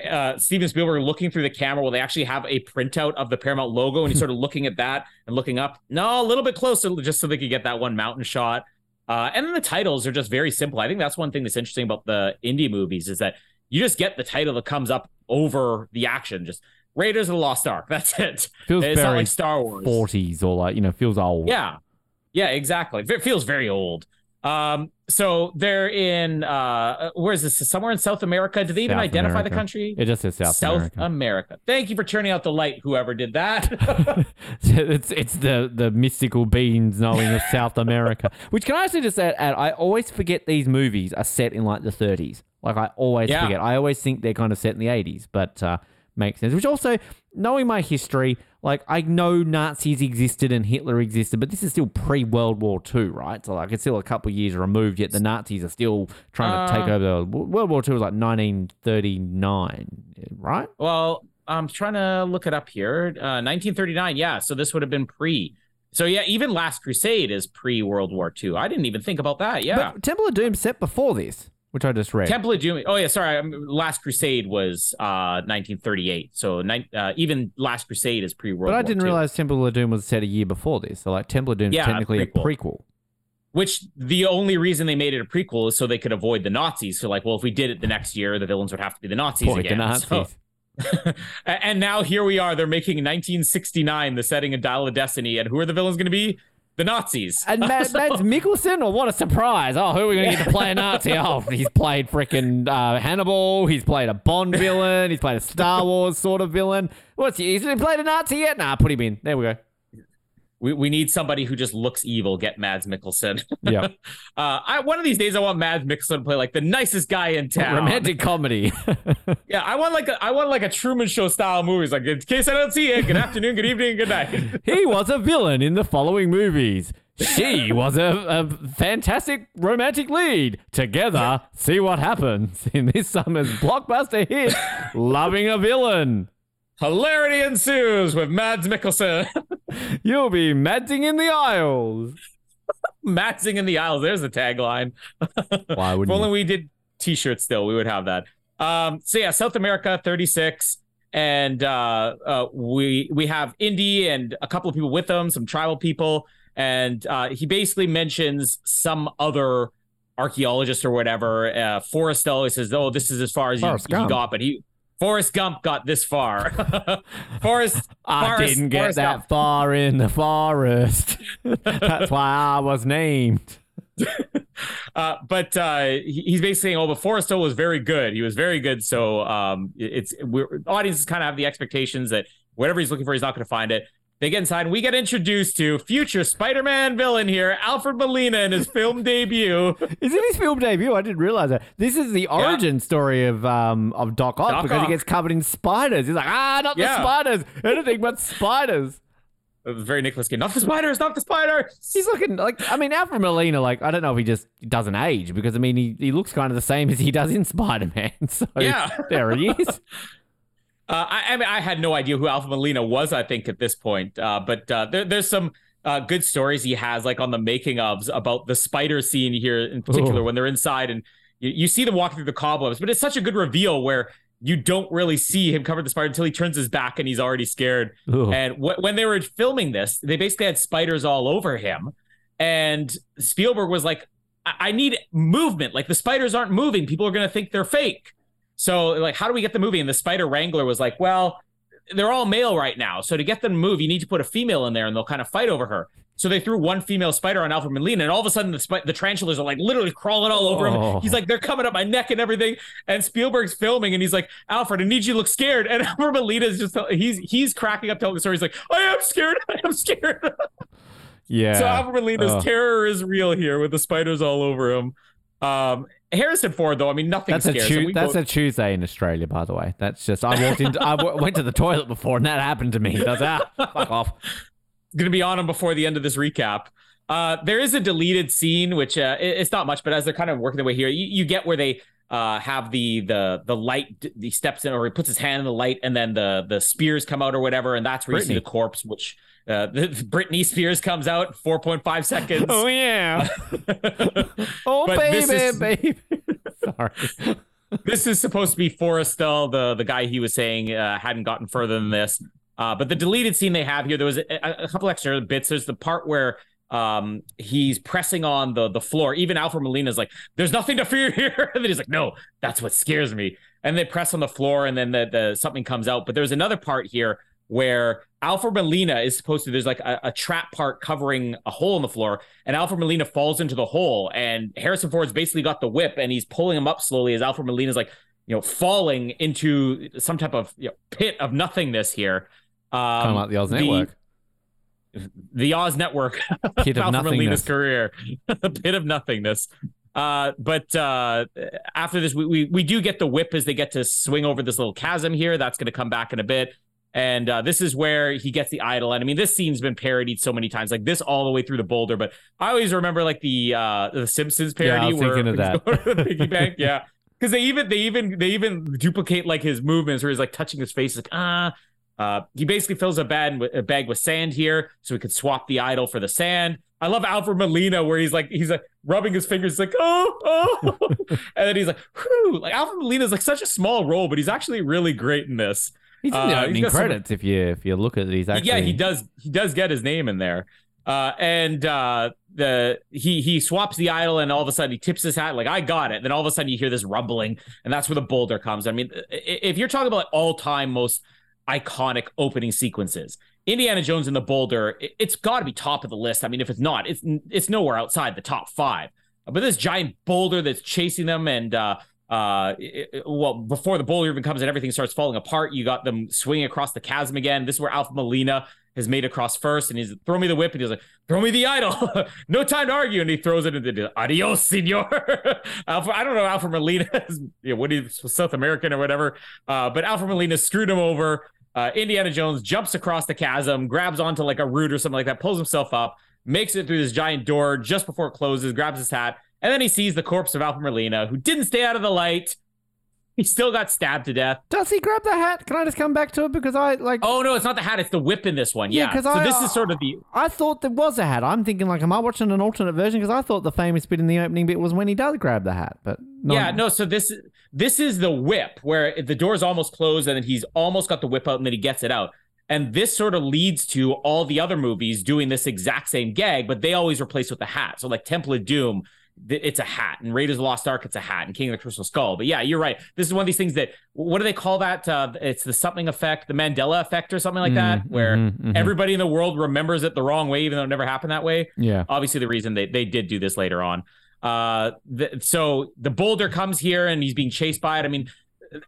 uh, Steven Spielberg looking through the camera where they actually have a printout of the Paramount logo, and he's sort of looking at that and looking up. No, a little bit closer, just so they could get that one mountain shot. Uh, and then the titles are just very simple. I think that's one thing that's interesting about the indie movies is that you just get the title that comes up over the action. Just Raiders of the Lost Ark. That's it. Feels it's very not like Star Wars. 40s or like you know feels old. Yeah, yeah, exactly. It feels very old. Um, so they're in uh, where is this? Somewhere in South America. Do they even identify America. the country? It just says South, South America. America. Thank you for turning out the light, whoever did that. it's it's the the mystical beings knowing of South America. Which can I actually just add, add? I always forget these movies are set in like the 30s. Like I always yeah. forget. I always think they're kind of set in the 80s, but uh, makes sense. Which also, knowing my history, like I know Nazis existed and Hitler existed, but this is still pre World War II, right? So like it's still a couple years removed, yet the Nazis are still trying to take uh, over. World War II was like 1939, right? Well, I'm trying to look it up here. Uh, 1939, yeah. So this would have been pre. So yeah, even Last Crusade is pre World War II. I didn't even think about that. Yeah, but Temple of Doom set before this which I just read. Temple of Doom. Oh yeah, sorry. Last Crusade was uh, 1938. So uh, even Last Crusade is pre World. But I didn't realize Temple of Doom was set a year before this. So like Temple of Doom is yeah, technically prequel. a prequel. Which the only reason they made it a prequel is so they could avoid the Nazis. So like, well, if we did it the next year, the villains would have to be the Nazis Boy, again. The Nazis. So. and now here we are. They're making 1969 the setting of Dial of Destiny, and who are the villains going to be? The Nazis. And Mads, Mads Mikkelsen, or what a surprise! Oh, who are we going to get to play a Nazi? Oh, he's played freaking uh, Hannibal. He's played a Bond villain. He's played a Star Wars sort of villain. What's he? He's played a Nazi yet? Nah, put him in. There we go. We, we need somebody who just looks evil. Get Mads Mikkelsen. Yeah. uh, I, one of these days, I want Mads Mikkelsen to play like the nicest guy in town. Romantic comedy. yeah, I want like a, I want like a Truman Show style movies. Like in case I don't see it, good afternoon, good evening, good night. he was a villain in the following movies. She was a, a fantastic romantic lead. Together, see what happens in this summer's blockbuster hit, Loving a Villain. Hilarity ensues with Mads Mikkelsen. You'll be madsing in the aisles. madsing in the aisles. There's the tagline. Why would if only we did t-shirts still, we would have that. Um, so yeah, South America 36 and uh, uh, we we have Indy and a couple of people with them, some tribal people, and uh, he basically mentions some other archaeologist or whatever. Uh, Forrestal he says, "Oh, this is as far as you, you got," but he Forrest Gump got this far. Forrest, I Forrest, didn't get Forrest that Gump. far in the forest. That's why I was named. uh, but uh, he- he's basically saying, "Oh, but Forrestal was very good. He was very good." So um, it's we're, audiences kind of have the expectations that whatever he's looking for, he's not going to find it. They get inside, and we get introduced to future Spider-Man villain here, Alfred Molina, in his film debut. Is it his film debut? I didn't realize that. This is the origin story of um of Doc Ock Doc because Ock. he gets covered in spiders. He's like, ah, not the spiders. Anything but spiders. It was very Nicholas Cage. Not the spiders, not the spiders. He's looking like I mean Alfred Molina. Like I don't know if he just doesn't age because I mean he, he looks kind of the same as he does in Spider Man. So Yeah. there he is. Uh, I, I mean, I had no idea who Alpha Molina was. I think at this point, uh, but uh, there, there's some uh, good stories he has, like on the making ofs about the spider scene here in particular Ooh. when they're inside and you, you see them walking through the cobwebs. But it's such a good reveal where you don't really see him cover the spider until he turns his back and he's already scared. Ooh. And wh- when they were filming this, they basically had spiders all over him. And Spielberg was like, I, I need movement. Like the spiders aren't moving. People are going to think they're fake. So, like, how do we get the movie? And the spider wrangler was like, well, they're all male right now. So to get them to move, you need to put a female in there and they'll kind of fight over her. So they threw one female spider on Alfred Molina, and all of a sudden the spi- the tarantulas are like literally crawling all over Oh. him. He's like, they're coming up my neck and everything. And Spielberg's filming, and he's like, Alfred, I need you to look scared. And Alfred Molina is just he's he's cracking up telling the story. He's like, I am scared. I am scared. yeah. So Alfred Molina's Ugh. terror is real here with the spiders all over him. Um, Harrison Ford, though, I mean, nothing That's a scares him. tu- that's go- a Tuesday in Australia, by the way. That's just I walked into I w- went to the toilet before and that happened to me. That's ah, fuck off. to be on him before the end of this recap. Uh, there is a deleted scene, which uh, it- it's not much, but as they're kind of working their way here, you, you get where they uh, have the the the light. He steps in, or he puts his hand in the light, and then the the spears come out, or whatever, and that's where you see the corpse. Which uh, the, Britney Spears comes out, four point five seconds. Oh yeah. Oh But baby, is- baby. Sorry. this is supposed to be Forrestal, the the guy he was saying uh, hadn't gotten further than this. Uh, but the deleted scene they have here, there was a, a couple extra bits. There's the part where um he's pressing on the the floor. Even Alfred Molina's like, "There's nothing to fear here," and then he's like, "No, that's what scares me." And they press on the floor, and then the the something comes out. But there's another part here where Alfred Molina is supposed to. There's like a, a trap part covering a hole in the floor, and Alfred Molina falls into the hole, and Harrison Ford's basically got the whip, and he's pulling him up slowly as Alfred Molina's like, you know, falling into some type of you know, pit of nothingness here. Um, of like the Oz Network. the Oz Network, Pit of Alfred Molina's career, a pit of nothingness. Uh, but uh, after this, we, we we do get the whip as they get to swing over this little chasm here. That's going to come back in a bit. And uh, this is where he gets the idol. And I mean, this scene's been parodied so many times, like this all the way through the boulder. But I always remember like the uh, the Simpsons Yeah, I parody was where thinking of that. the piggy bank. Yeah, because they even they even they even duplicate like his movements where he's like touching his face, like ah. Uh, he basically fills a bag, a bag with sand here, so he could swap the idol for the sand. I love Alfred Molina where he's like he's like rubbing his fingers, like oh oh, and then he's like whew. Like Alfred Molina is like such a small role, but he's actually really great in this. He's in uh, the opening some- credits if you if you look at these actually. Yeah, he does. He does get his name in there. Uh, and uh, the he he swaps the idol, and all of a sudden he tips his hat like I got it. Then all of a sudden you hear this rumbling, and that's where the boulder comes. I mean, if you're talking about all time most iconic opening sequences, Indiana Jones and the Boulder, it, it's got to be top of the list. I mean, if it's not, it's it's nowhere outside the top five. But this giant boulder that's chasing them, and uh, uh, it- well, before the boulder even comes and everything starts falling apart, you got them swinging across the chasm again. This is where Alpha Molina has made across first, and he's throw me the whip, and he's like, throw me the idol. no time to argue, and he throws it into the adios, senor. Alpha, I don't know, Alpha Molina is you know, what he's South American or whatever, uh, but Alpha Molina screwed him over. Uh, Indiana Jones jumps across the chasm, grabs onto like a root or something like that, pulls himself up, makes it through this giant door just before it closes, grabs his hat, and then he sees the corpse of Alpha Molina, who didn't stay out of the light. He still got stabbed to death. Does he grab the hat? Can I just come back to it because I like? Oh no, it's not the hat; it's the whip in this one. Yeah, Yeah, 'cause so I- this is uh, sort of the I thought there was a hat. I'm thinking like, am I watching an alternate version? Because I thought the famous bit in the opening bit was when he does grab the hat, but no. yeah no. So this this is the whip where the door's almost closed, and then he's almost got the whip out, and then he gets it out. And this sort of leads to all the other movies doing this exact same gag, but they always replace with the hat. So like Temple of Doom, it's a hat, and Raiders of the Lost Ark, it's a hat, and King of the Crystal Skull. But yeah, you're right. This is one of these things that what do they call that? Uh, it's the something effect, the Mandela effect, or something like that, Mhm, where mhm, mhm. everybody in the world remembers it the wrong way, even though it never happened that way. Yeah. obviously the reason they, they did do this later on. Uh, the, so the boulder comes here and he's being chased by it. I mean,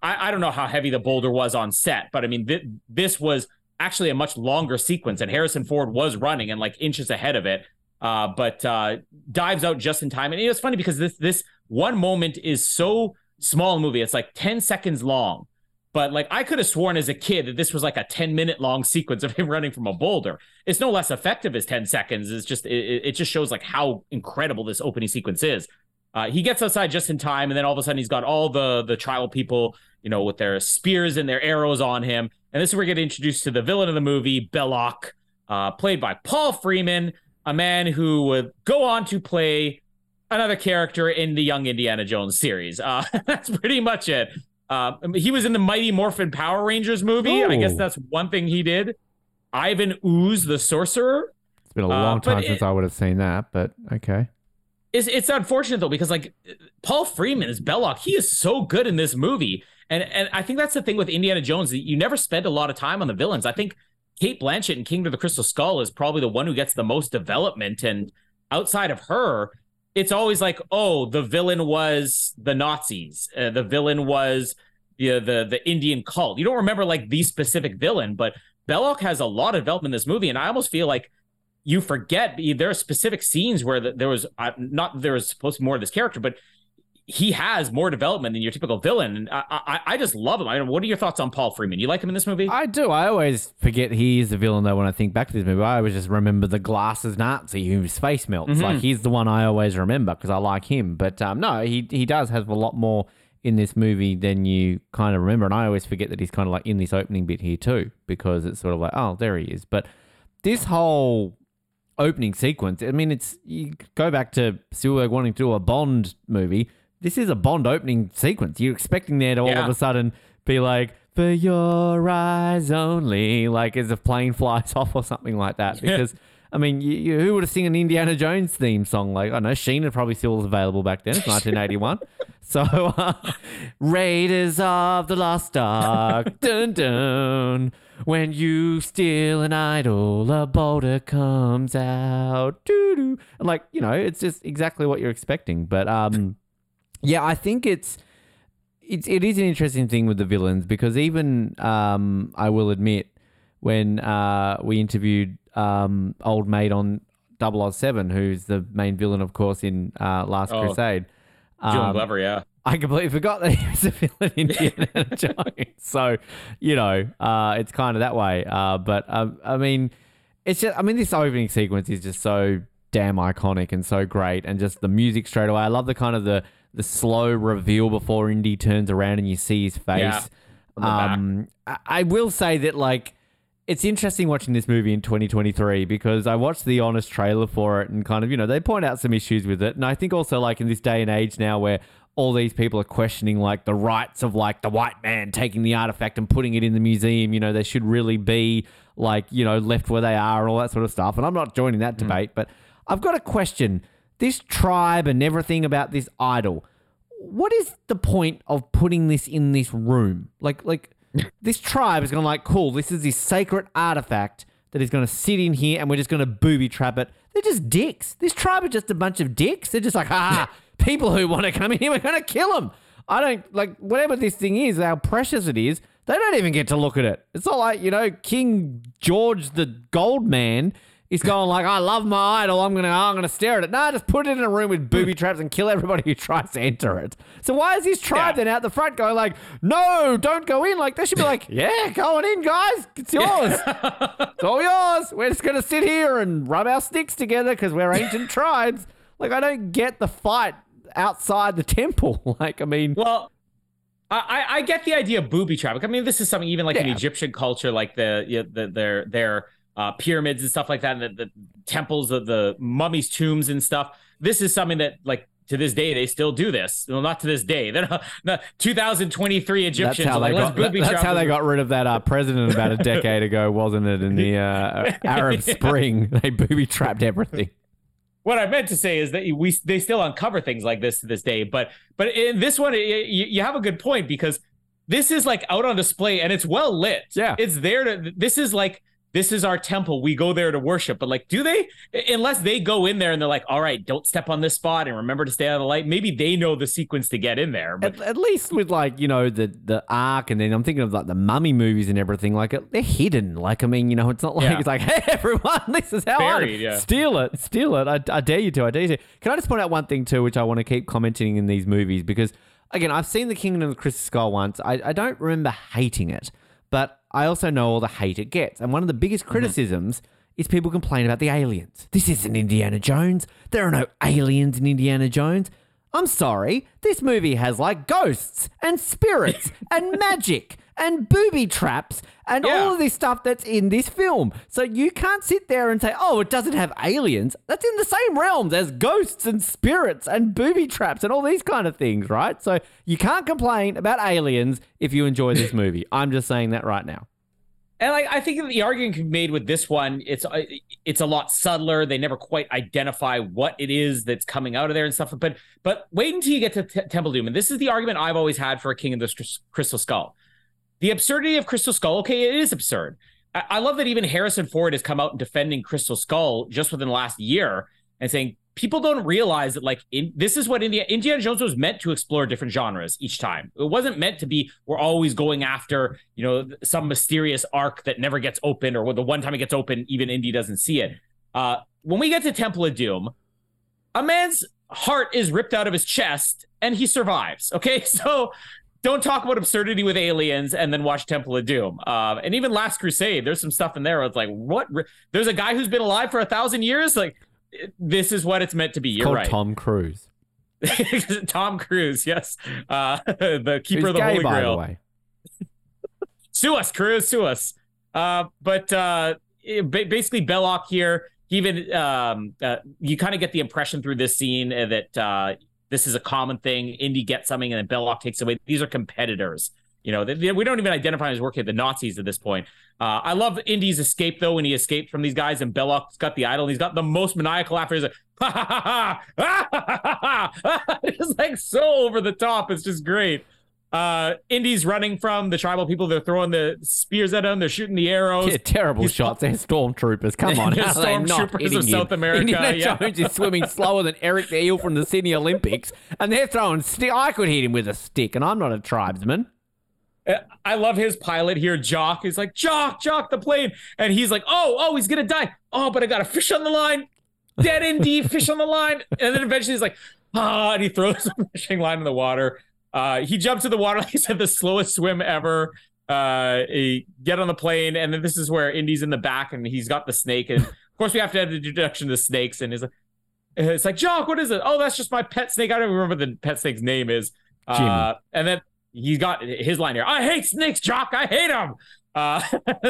I, I don't know how heavy the boulder was on set, but I mean, th- this was actually a much longer sequence, and Harrison Ford was running and like inches ahead of it. Uh, but uh, dives out just in time, and it's funny because this this one moment is so small movie. It's like ten seconds long, but like I could have sworn as a kid that this was like a 10 minute long sequence of him running from a boulder. It's no less effective as 10 seconds. It's just it, it just shows like how incredible this opening sequence is. Uh, he gets outside just in time, and then all of a sudden he's got all the the tribal people, you know, with their spears and their arrows on him. And this is where we get introduced to the villain of the movie, Belloq, uh, played by Paul Freeman, a man who would go on to play another character in the Young Indiana Jones series. Uh, that's pretty much it. Uh, he was in the Mighty Morphin Power Rangers movie. Ooh. I guess that's one thing he did. Ivan Ooze, the sorcerer. It's been a long uh, time since it, I would have seen that, but okay. It's it's unfortunate though because like Paul Freeman is Belloq. He is so good in this movie, and and I think that's the thing with Indiana Jones. You never spend a lot of time on the villains. I think Cate Blanchett in Kingdom of the Crystal Skull is probably the one who gets the most development, and outside of her, it's always like, oh, the villain was the Nazis. Uh, the villain was the, the the Indian cult. You don't remember like the specific villain, but Belloq has a lot of development in this movie, and I almost feel like you forget there are specific scenes where the, there was uh, not there was supposed to be more of this character, but he has more development than your typical villain. And I, I, I just love him. I mean, what are your thoughts on Paul Freeman? You like him in this movie? I do. I always forget he's the villain though when I think back to this movie. I always just remember the glasses Nazi whose face melts. Mm-hmm. Like he's the one I always remember because I like him. But um, no, he he does have a lot more in this movie than you kind of remember. And I always forget that he's kind of like in this opening bit here too because it's sort of like oh there he is. But this whole opening sequence, I mean, it's you go back to Spielberg wanting to do a Bond movie this is a Bond opening sequence. You're expecting there to all yeah. of a sudden be like, for your eyes only, like as a plane flies off or something like that. Because, I mean, you, you, who would have sung an Indiana Jones theme song? Like, I know Sheena probably still was available back then. It's 1981. so, uh, Raiders of the Lost Ark, dun dun. When you steal an idol, a boulder comes out. Doo doo. And like, you know, it's just exactly what you're expecting. But, um, yeah, I think it's it's it is an interesting thing with the villains because even um, I will admit when uh, we interviewed um, old mate on 007, who's the main villain, of course, in uh, Last oh, Crusade. Um, Glover, yeah. I completely forgot that he was a villain in Indiana Jones. So, you know, uh, it's kind of that way. Uh, but um, I mean, it's just, I mean, this opening sequence is just so damn iconic and so great, and just the music straight away. I love the kind of the the slow reveal before Indy turns around and you see his face. Yeah, um, I will say that like it's interesting watching this movie in 2023 because I watched the honest trailer for it and kind of you know they point out some issues with it, and I think also like in this day and age now where all these people are questioning like the rights of like the white man taking the artifact and putting it in the museum. You know, they should really be like, you know, left where they are and all that sort of stuff. And I'm not joining that mm. debate, but I've got a question this tribe and everything about this idol. What is the point of putting this in this room? Like, like this tribe is going to like, cool. This is this sacred artifact that is going to sit in here, and we're just going to booby trap it. They're just dicks. This tribe are just a bunch of dicks. They're just like, ah, people who want to come in here, we're going to kill them. I don't like whatever this thing is, how precious it is. They don't even get to look at it. It's not like you know King George the Gold Man He's going like, I love my idol. I'm gonna, I'm gonna stare at it. No, just put it in a room with booby traps and kill everybody who tries to enter it. So why is his tribe yeah. then out the front going like, no, don't go in? Like they should be like, yeah, going in, guys. It's yours. it's all yours. We're just gonna sit here and rub our sticks together because we're ancient tribes. Like I don't get the fight outside the temple. like I mean, well. I, I get the idea of booby trap. I mean, this is something even like yeah. in Egyptian culture, like the, you know, the their their uh, pyramids and stuff like that, and the, the temples, of the mummies' tombs and stuff. This is something that, like, to this day, they still do this. Well, not to this day. They're not, not 2023 Egyptians. That's how, they, like, got, that, that's how they got rid of that uh, president about a decade ago, wasn't it? In the uh, Arab Spring, they booby trapped everything. What I meant to say is that we they still uncover things like this to this day, but but in this one, it, you, you have a good point because this is like out on display and it's well lit. Yeah, it's there to. This is like this is our temple. We go there to worship. But like, do they? Unless they go in there and they're like, all right, don't step on this spot and remember to stay out of the light. Maybe they know the sequence to get in there. But At, at least with like you know the the arc, and then I'm thinking of like the mummy movies and everything. Like they're hidden. Like I mean, you know, it's not like Yeah. it's like, hey everyone, this is how I yeah. steal it, steal it. I, I dare you to. I dare you to. Can I just point out one thing too, which I want to keep commenting in these movies because again, I've seen the Kingdom of the Crystal Skull once. I, I don't remember hating it, but I also know all the hate it gets. And one of the biggest Mm-hmm. criticisms is people complain about the aliens. This isn't Indiana Jones. There are no aliens in Indiana Jones. I'm sorry, this movie has like ghosts and spirits and magic and booby traps and Yeah. all of this stuff that's in this film. So you can't sit there and say, oh, it doesn't have aliens. That's in the same realms as ghosts and spirits and booby traps and all these kind of things, right? So you can't complain about aliens if you enjoy this movie. I'm just saying that right now. And like I think the argument can be made with this one, it's uh, it's a lot subtler. They never quite identify what it is that's coming out of there and stuff. But but wait until you get to T- Temple Doom, and this is the argument I've always had for a King of the Crystal Skull. The absurdity of Crystal Skull, okay, it is absurd. I, I love that even Harrison Ford has come out defending Crystal Skull just within the last year and saying people don't realize that like in, this is what India, Indiana Jones was meant to explore different genres each time. It wasn't meant to be we're always going after you know some mysterious arc that never gets opened or the one time it gets open even Indy doesn't see it. Uh, when we get to Temple of Doom, a man's heart is ripped out of his chest and he survives. Okay, so. Don't talk about absurdity with aliens and then watch Temple of Doom. Uh, and even Last Crusade, there's some stuff in there. It's like, what? There's a guy who's been alive for a thousand years. Like, this is what it's meant to be. You're Called right. Tom Cruise. Tom Cruise, yes, uh, the keeper Who's of the gay, Holy by Grail. the way. Sue us, Cruise, sue us. Uh, but uh, it- basically, Belloq here, he even um, uh, you kind of get the impression through this scene that uh, this is a common thing. Indy gets something, and then Belloq takes away. These are competitors. You know, they, they- we don't even identify as working at the Nazis at this point. Uh, I love Indy's escape though when he escaped from these guys, and Belloq's got the idol. And he's got the most maniacal laughter. He's like, ha ha ha ha, ha ha ha ha. It's like so over the top. It's just great. Uh, Indy's running from the tribal people. They're throwing the spears at him. They're shooting the arrows. Yeah, terrible He's- shots. They're stormtroopers. Come on. They're how are they not stormtroopers of him? South America, Indiana yeah. Jones is swimming slower than Eric the Eel from the Sydney Olympics, and they're throwing stick. I could hit him with a stick, and I'm not a tribesman. Uh, I love his pilot here, Jock. He's like, Jock, Jock, the plane. And he's like, oh, oh, he's going to die. Oh, but I got a fish on the line. Dead indeed, fish on the line. And then eventually he's like, ah, and he throws the fishing line in the water. Uh, he jumps in the water, like he said, the slowest swim ever. Uh, he get on the plane, and then this is where Indy's in the back, and he's got the snake. And of course, we have to have the introduction to snakes. And he's like, it's like, Jock, what is it? Oh, that's just my pet snake. I don't even remember what the pet snake's name is. Uh, and then he's got his line here. I hate snakes, Jock. I hate them. Uh,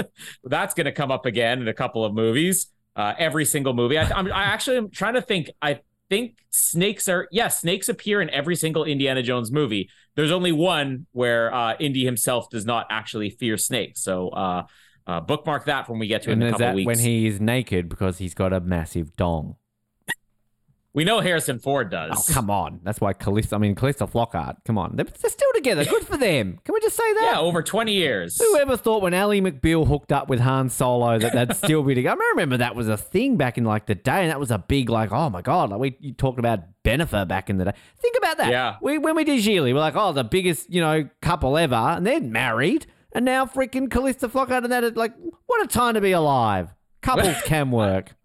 that's going to come up again in a couple of movies. Uh, every single movie. I, I'm, I actually am trying to think. I think snakes are yes, snakes appear in every single Indiana Jones movie. There's only one where uh, Indy himself does not actually fear snakes. So uh, uh, bookmark that when we get to it And in a couple that weeks. when he is naked because he's got a massive dong? We know Harrison Ford does. Oh, come on. That's why Calista, I mean, Calista Flockhart, come on. They're, they're still together. Good for them. Can we just say that? Yeah, over 20 years. Whoever thought when Ally McBeal hooked up with Han Solo that they'd still be together? I remember that was a thing back in like the day, and that was a big like, oh my god, like we you talked about Bennifer back in the day. Think about that. Yeah. We when we did Gigli, we're like, oh, the biggest you know couple ever, and they're married, and now freaking Calista Flockhart and that like, what a time to be alive. Couples can work.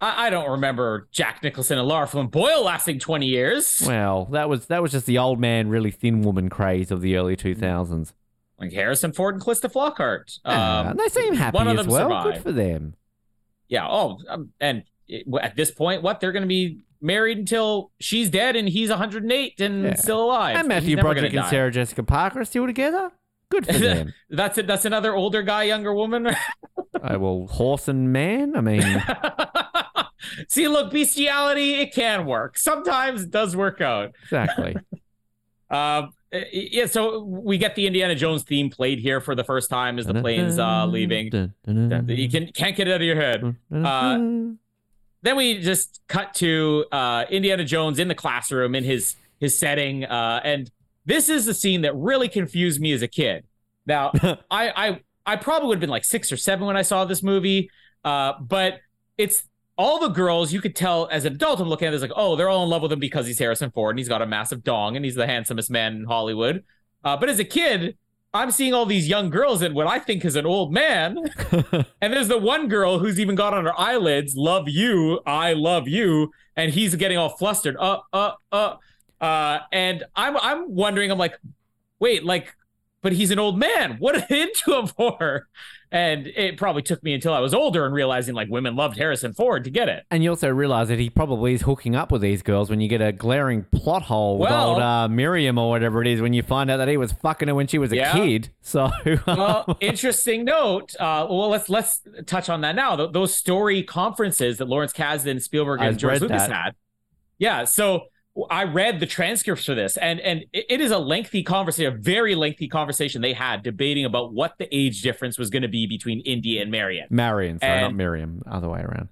I, I don't remember Jack Nicholson and Lara Flynn Boyle lasting 20 years. Well, that was that was just the old man, really thin woman craze of the early two thousands. Like Harrison Ford and Calista Flockhart. Um, and they seem happy one of as them well. survived. Good for them. Yeah. Oh, um, and it, at this point, what they're going to be married until she's dead and he's 108 and Yeah. still alive. And Matthew Broderick and. Sarah Jessica Parker are still together. Good for them. That's it. That's another older guy, younger woman. I will horse and man. I mean, See, look, bestiality, it can work. Sometimes it does work out. exactly. Um, yeah, so we get the Indiana Jones theme played here for the first time as the plane's uh, leaving. You can can't get it out of your head. Uh, then we just cut to uh, Indiana Jones in the classroom in his his setting, uh, and this is the scene that really confused me as a kid. Now, I I I probably would have been like six or seven when I saw this movie. Uh, but it's all the girls you could tell as an adult. I'm looking at this like, oh, they're all in love with him because he's Harrison Ford and he's got a massive dong and he's the handsomest man in Hollywood. Uh, but as a kid, I'm seeing all these young girls and what I think is an old man. and there's the one girl who's even got on her eyelids, love you, I love you. And he's getting all flustered. Uh, uh, uh. Uh, and I'm I'm wondering, I'm like, wait, like, but he's an old man. What are they into him for? And it probably took me until I was older and realizing like women loved Harrison Ford to get it. And you also realize that he probably is hooking up with these girls when you get a glaring plot hole with Well- old uh, Miriam or whatever it is when you find out that he was fucking her when she was a Yeah. kid. So, well, interesting note. Uh, well, let's let's touch on that now. Th- those story conferences that Lawrence Kasdan, Spielberg, and I've George Lucas that. had. Yeah, so I read the transcripts for this, and and it- is a lengthy conversation, a very lengthy conversation they had debating about what the age difference was going to be between India and Marion. Marion, sorry, not Miriam, other way around.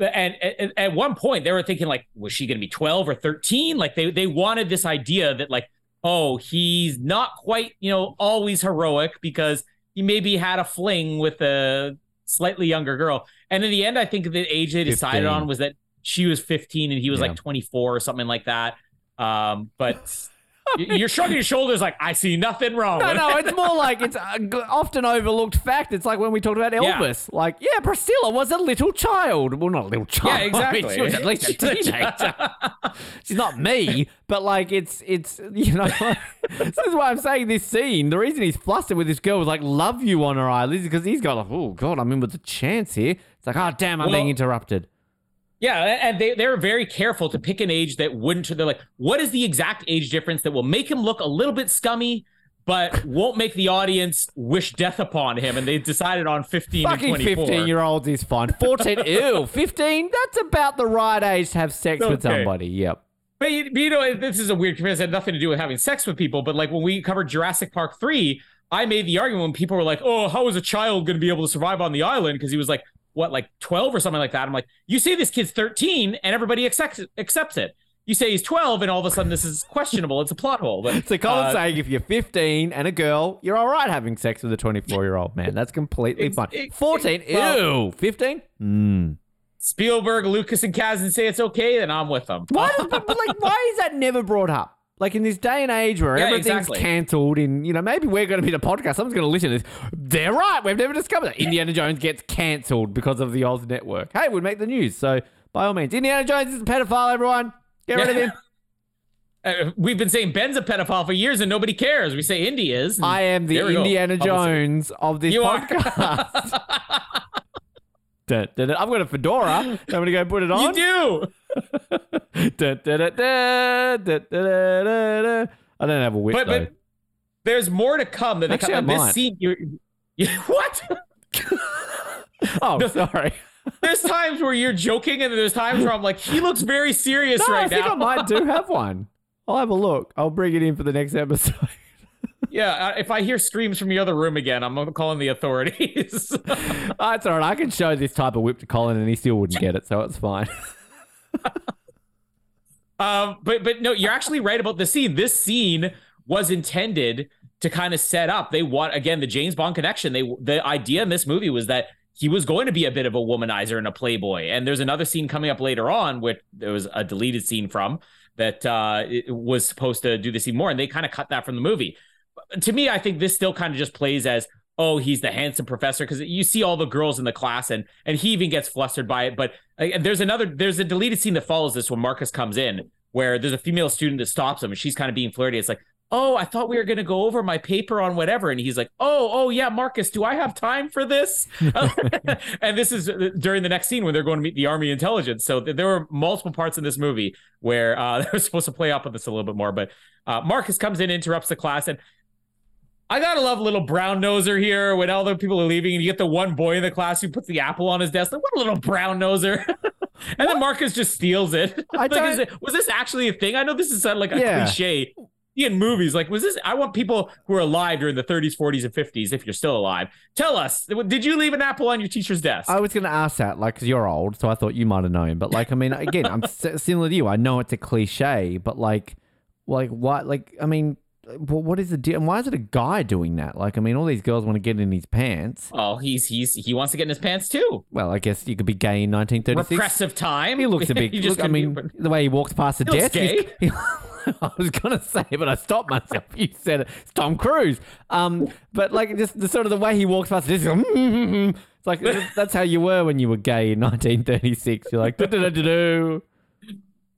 And, and at one point, they were thinking like, was she going to be twelve or thirteen? Like they they wanted this idea that like, oh, he's not quite you know always heroic because he maybe had a fling with a slightly younger girl. And in the end, I think the age they decided 15. on was that she was fifteen and he was Yeah. like twenty four or something like that. Um, but you're shrugging your shoulders like I see nothing wrong. No, with no, it's more like it's often overlooked fact. It's like when we talked about Yeah. Elvis. Like, yeah, Priscilla was a little child. Well, not a little child. yeah, I mean, exactly. she was at least a teenager. She's not me, but like it's it's you know this is why I'm saying this scene. The reason he's flustered with this girl was like love you on her eyelids because he's got like oh god I'm in with a chance here. It's like oh damn I'm Well- being interrupted. Yeah, and they, they were very careful to pick an age that wouldn't. They're like, what is the exact age difference that will make him look a little bit scummy, but won't make the audience wish death upon him? And they decided on 15 Fucking and 24. 15 year olds is fine. 14, ew, 15. That's about the right age to have sex with somebody. Yep. But you, but you know, this is a weird comparison. It had nothing to do with having sex with people. But like when we covered Jurassic Park 3, I made the argument when people were like, oh, how is a child going to be able to survive on the island? Because he was like, what, like 12 or something like that. I'm like, you say this kid's 13 and everybody accepts, accepts it. You say he's 12 and all of a sudden this is questionable. It's a plot hole. But So Colin's uh, saying if you're 15 and a girl, you're all right having sex with a 24 year old man. That's completely fine. it- 14, well- ew. 15? Mm. Spielberg, Lucas, and Kasdan say it's okay, then I'm with them. Why, like, why is that never brought up? Like in this day and age where Yeah, everything's exactly. cancelled, in you know maybe we're going to be the podcast. Someone's going to listen to this. They're right. We've never discovered that Indiana Jones gets cancelled because of the Oz network. Hey, we'd make the news. So by all means, Indiana Jones is a pedophile. Everyone, get rid of him. Uh, we've been saying Ben's a pedophile for years and nobody cares. We say Indy is. I am the. Indiana. Jones of this You podcast. Dun, dun, dun. I've got a fedora. I'm gonna go put it on. You do. dun, I don't have a whip. But, but there's more to come. than Actually, this scene, you're, you, what? oh, sorry. there's times where you're joking, and there's times where I'm like, he looks very serious no, right now. I think. I might do have one. I'll have a look. I'll bring it in for the next episode yeah. If I hear screams from the other room again, I'm calling the authorities. Oh, it's all right. I can show this type of whip to Colin and he still wouldn't get it, so it's fine. Um, but but no, you're actually right about the scene. This scene was intended to kind of set up. They want again the James Bond connection. They the idea in this movie was that he was going to be a bit of a womanizer and a playboy. And there's another scene coming up later on, which there was a deleted scene from that uh, it was supposed to do the scene more, and they kind of cut that from the movie. To me, I think this still kind of just plays as oh he's the handsome professor because you see all the girls in the class and and he even gets flustered by it. But uh, there's another there's a deleted scene that follows this when marcus comes in where there's a female student that stops him and she's kind of being flirty. It's like oh i thought we were going to go over my paper on whatever. And he's like oh oh yeah marcus do i have time for this? And this is uh, during the next scene when they're going to meet the army intelligence. So th- there were multiple parts in this movie where uh, they're supposed to play up with this a little bit more. But uh, marcus comes in interrupts the class and I gotta love little brown noser here when all the people are leaving and you get the one boy in the class who puts the apple on his desk. Like, what a little brown noser. and then Marcus just steals it. Like, it. Was this actually a thing? I know this is like a Yeah. cliche in movies. Like, was this? I want people who are alive during the 30s, 40s, and 50s, if you're still alive, tell us. Did you leave an apple on your teacher's desk? I was going to ask that, like, because you're old, so I thought you might have known. But, like, I mean, again, I'm similar to you. I know it's a cliche, but, like, like what? Like, I mean, what is the deal? And why is it a guy doing that? Like, I mean, all these girls want to get in his pants. Oh, he's he's he wants to get in his pants too. Well, I guess you could be gay in 1936. Repressive time. He looks a bit. Look, I mean, be- the way he walks past the He desk. gay. he- I was gonna say, but I stopped myself. You said it. It's Tom Cruise. Um, but like just the sort of the way he walks past this. It's like that's how you were when you were gay in 1936. You're like, I,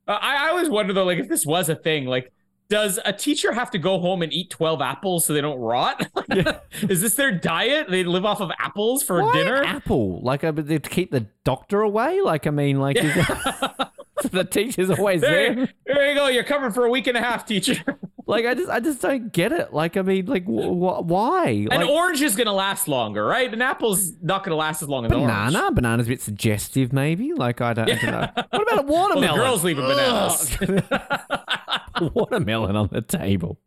I always wonder though, like if this was a thing, like does a teacher have to go home and eat twelve apples so they don't rot? Is this their diet? They live off of apples for Why dinner. an apple? Like, uh, to keep the doctor away? Like, I mean, like, is the teacher's always there, there. there you go. You're covered for a week and a half, teacher. Like, I just, I just don't get it. Like, I mean, like, wh- wh- why? An Like, orange is gonna last longer, right? An apple's not gonna last as long as an orange. banana. Banana's a bit suggestive, maybe. Like, I don't, I don't know. What about a watermelon? Well, girls leaving bananas. watermelon on the table.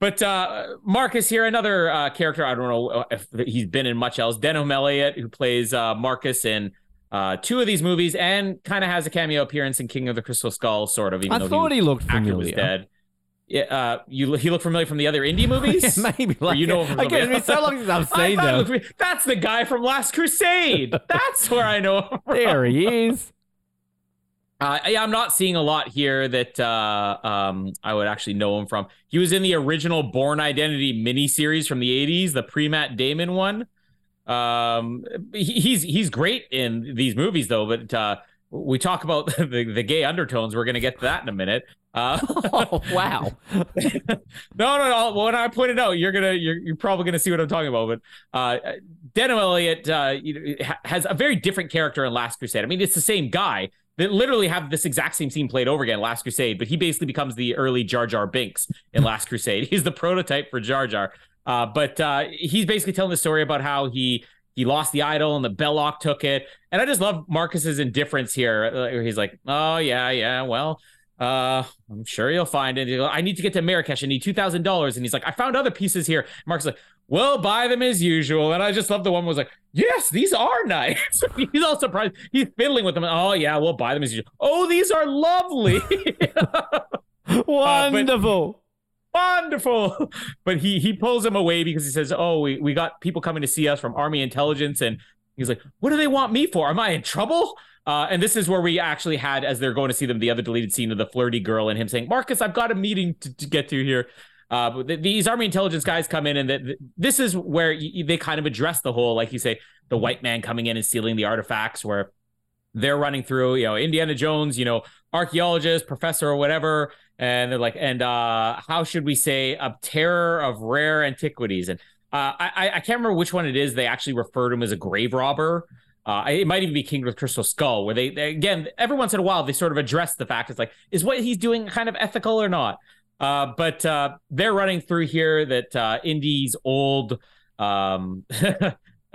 But uh, Marcus here, another uh, character. I don't know if he's been in much else. Denholm Elliott, who plays uh, Marcus in uh, two of these movies, and kind of has a cameo appearance in King of the Crystal Skull, sort of. Even I though thought the he looked actor was dead. Yeah, uh, you he looked familiar from the other indie movies. Yeah, maybe. Like, you know him from something it's so long since I've seen them. That's the guy from Last Crusade. That's where I know him from. There he is. Uh, yeah, I'm not seeing a lot here that uh, um, I would actually know him from. He was in the original Bourne Identity miniseries from the '80s, the pre-Matt Damon one. Um, he- he's he's great in these movies, though. But uh, we talk about the, the gay undertones. We're gonna get to that in a minute. Uh, Oh wow. no, no, no. When I point it out, you're gonna you're, you're probably gonna see what I'm talking about. But uh, Denholm Elliott uh, you know, has a very different character in Last Crusade. I mean, it's the same guy that literally have this exact same scene played over again Last Crusade, but he basically becomes the early Jar Jar Binks in Last Crusade. He's the prototype for Jar Jar. Uh, but uh, he's basically telling the story about how he he lost the idol and the Belloq took it. And I just love Marcus's indifference here. Uh, he's like, "Oh yeah, yeah, well." Uh, I'm sure you'll find it. I need to get to Marrakesh. I need two thousand dollars, and he's like, I found other pieces here. Mark's like, well, buy them as usual. And I just love the one was like, yes, these are nice. he's all surprised. He's fiddling with them. Oh yeah, we'll buy them as usual. Oh, these are lovely. Wonderful. Wonderful. But he he pulls him away because he says, Oh, we, we got people coming to see us from Army Intelligence. And he's like, What do they want me for? Am I in trouble? Uh, and this is where we actually had, as they're going to see them, the other deleted scene of the flirty girl and him saying, Marcus, I've got a meeting to, to get to here. Uh, but th- these Army Intelligence guys come in, and th- th- this is where y- they kind of address the whole, like you say, the white man coming in and stealing the artifacts, where they're running through, you know, Indiana Jones, you know, archaeologist, professor, or whatever, and they're like, and uh, how should we say, a terror of rare antiquities, and uh, I I can't remember which one it is. They actually refer to him as a grave robber. Uh, it might even be King the Crystal Skull, where they, they again every once in a while they sort of address the fact it's like, is what he's doing kind of ethical or not? Uh, but uh, they're running through here that uh, Indy's old, um,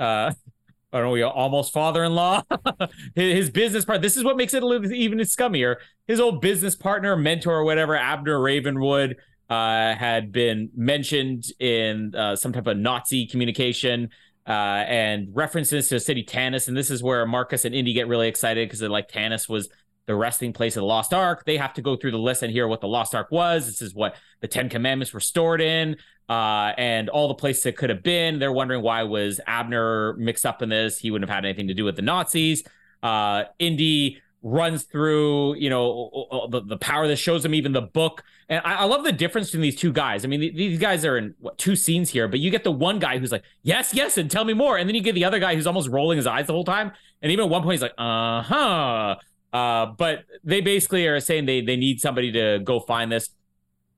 know, your almost father-in-law, his, business part. This is what makes it a little even scummier. His old business partner, mentor, or whatever, Abner Ravenwood, uh, had been mentioned in uh, some type of Nazi communication uh, and references to the city Tanis. And this is where Marcus and Indy get really excited because they're like Tanis was the resting place of the Lost Ark. They have to go through the list and hear what the Lost Ark was. This is what the Ten Commandments were stored in, uh, and all the places it could have been. They're wondering why was Abner mixed up in this? He wouldn't have had anything to do with the Nazis. Uh, Indy runs through, you know, the, the power that shows him even the book. And I, I love the difference between these two guys. I mean, th- these guys are in what, two scenes here, but you get the one guy who's like, yes, yes, and tell me more. And then you get the other guy who's almost rolling his eyes the whole time. And even at one point, he's like, uh huh. Uh, but they basically are saying they they need somebody to go find this.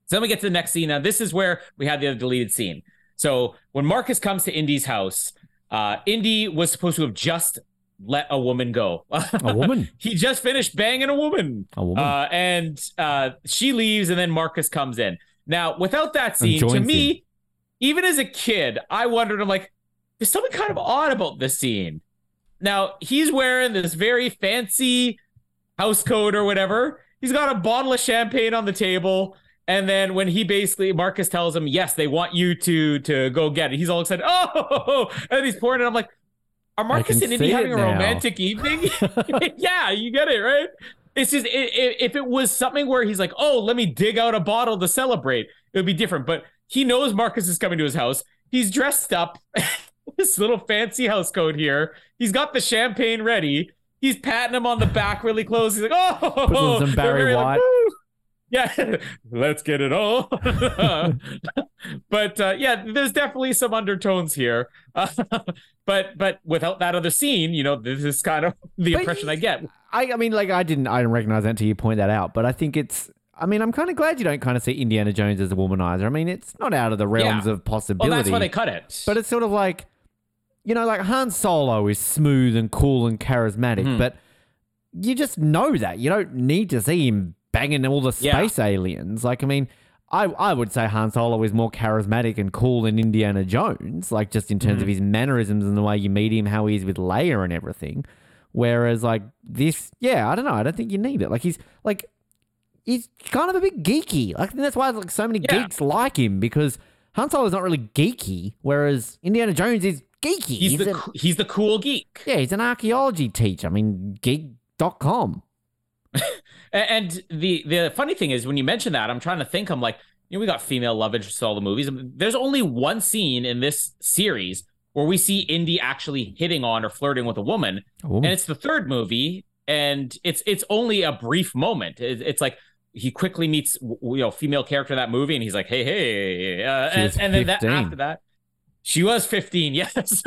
So then we get to the next scene. Now, this is where we had the other deleted scene. So when Marcus comes to Indy's house, uh, Indy was supposed to have just let a woman go. A woman. he just finished banging a woman. A woman. Uh, and uh, she leaves, and then Marcus comes in. Now, without that scene, to me, him. even as a kid, I wondered, I'm like, there's something kind of odd about this scene. Now, he's wearing this very fancy house coat or whatever. He's got a bottle of champagne on the table. And then when he basically Marcus tells him, yes, they want you to to go get it. He's all excited. Oh, and he's pouring it. I'm like, are Marcus and Indy having a now. romantic evening? yeah, you get it, right? It's just if it was something where he's like, oh, let me dig out a bottle to celebrate. it would be different. But he knows Marcus is coming to his house. He's dressed up, this little fancy house coat here. He's got the champagne ready. He's patting him on the back really close. He's like, oh, Puts on some Barry like, White. Yeah, let's get it on. but uh, yeah, there's definitely some undertones here. Uh, but but without that other scene, you know, this is kind of the But impression I get. I, I mean, like I didn't, I didn't recognize that until you point that out. But I think it's. I mean, I'm kind of glad you don't kind of see Indiana Jones as a womanizer. I mean, it's not out of the realms Yeah. of Well, possibility. that's why they cut it. But it's sort of like, you know, like Han Solo is smooth and cool and charismatic, Mhm. but you just know that. You don't need to see him banging all the Yeah. space aliens. Like, I mean, I, I would say Han Solo is more charismatic and cool than Indiana Jones, like just in terms of his mannerisms and the way you meet him, how he is with Leia and everything. Whereas, like, this, yeah, I don't know. I don't think you need it. Like, he's like, he's kind of a bit geeky. Like, that's why like so many Yeah. geeks like him because Han Solo is not really geeky, whereas Indiana Jones is geeky. he's the an- he's the cool geek. yeah, he's an archaeology teacher. I mean, geek.com. And the the funny thing is when you mention that, I'm trying to think. I'm like, you know, we got female love interest in all the movies. There's only one scene in this series where we see Indy actually hitting on or flirting with a woman, woman. and it's the third movie, and it's it's only a brief moment. It- It's like he quickly meets you know female character in that movie, and he's like, hey hey, uh, and, and then that after that. She was 15, yes.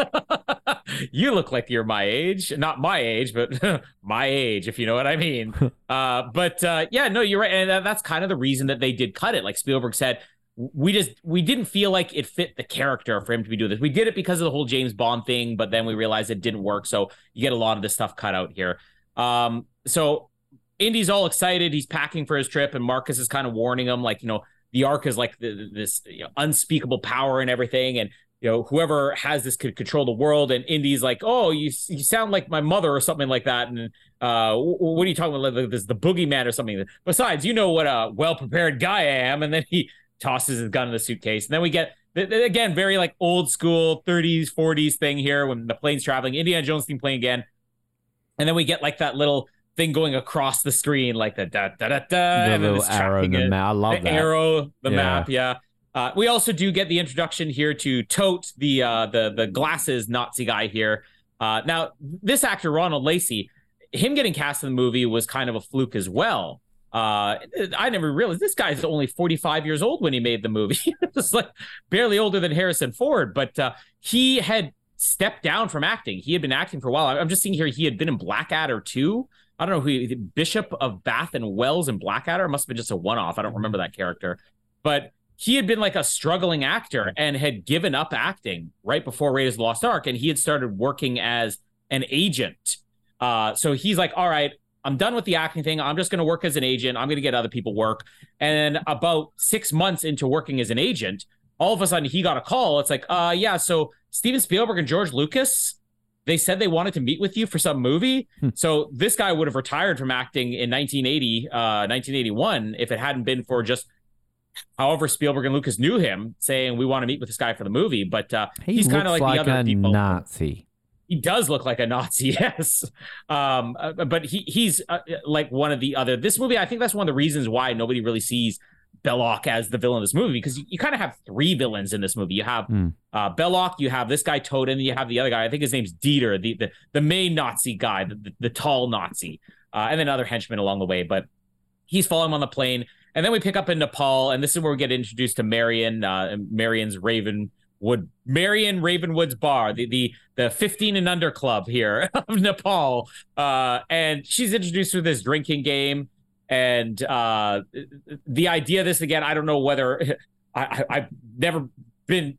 you look like you're my age. Not my age, but my age, if you know what I mean. uh, but uh, yeah, no, you're right. And that- that's kind of the reason that they did cut it. Like Spielberg said, we just we didn't feel like it fit the character for him to be doing this. We did it because of the whole James Bond thing, but then we realized it didn't work. So you get a lot of this stuff cut out here. Um, so Indy's all excited. He's packing for his trip, and Marcus is kind of warning him, like, you know, the Ark is like the, this you know, unspeakable power and everything. And, you know, whoever has this could control the world. And Indy's like, oh, you, you sound like my mother or something like that. And uh, what are you talking about? Like, this the boogeyman or something. Besides, you know what a well prepared guy I am. And then he tosses his gun in the suitcase. And then we get, again, very like old school 30s, 40s thing here when the plane's traveling. Indiana Jones theme playing again. And then we get like that little thing going across the screen, like the da da da da, the and then little arrow in the map. I love the that. arrow, the Yeah. map, yeah. Uh, we also do get the introduction here to Toht, the uh, the the glasses Nazi guy here. Uh, now, this actor Ronald Lacey, him getting cast in the movie was kind of a fluke as well. Uh, I never realized this guy's only 45 years old when he made the movie. Just like barely older than Harrison Ford, but uh, he had stepped down from acting. He had been acting for a while. I'm just seeing here he had been in Blackadder too. I don't know who he, Bishop of Bath and Wells in Blackadder must have been just a one off. I don't remember that character, but he had been like a struggling actor and had given up acting right before Raiders of the Lost Ark, and he had started working as an agent. Uh, so he's like, all right, I'm done with the acting thing. I'm just going to work as an agent. I'm going to get other people work. And about six months into working as an agent, all of a sudden he got a call. It's like, uh, yeah, so Steven Spielberg and George Lucas, they said they wanted to meet with you for some movie. Hmm. So this guy would have retired from acting in 1980, uh, 1981 if it hadn't been for just however Spielberg and Lucas knew him saying we want to meet with this guy for the movie. But uh, He he's kind of looks like, the other a people. Nazi. He does look like a Nazi, yes. Um, uh, but he he's uh, like one of the other. This movie, I think that's one of the reasons why nobody really sees Belloq as the villain of this movie because you, you kind of have three villains in this movie. You have Hmm. uh, Belloq, you have this guy Toht, and you have the other guy. I think his name's Dieter, the the, the main Nazi guy, the, the, the tall Nazi, uh, and then other henchmen along the way. But he's following him on the plane, and then we pick up in Nepal, and this is where we get introduced to Marion, uh, Marion's Ravenwood, Marion Ravenwood's bar, the the the 15 and under club here of Nepal, uh, and she's introduced to this drinking game. And uh, the idea of this again, I don't know whether I, I, I've never been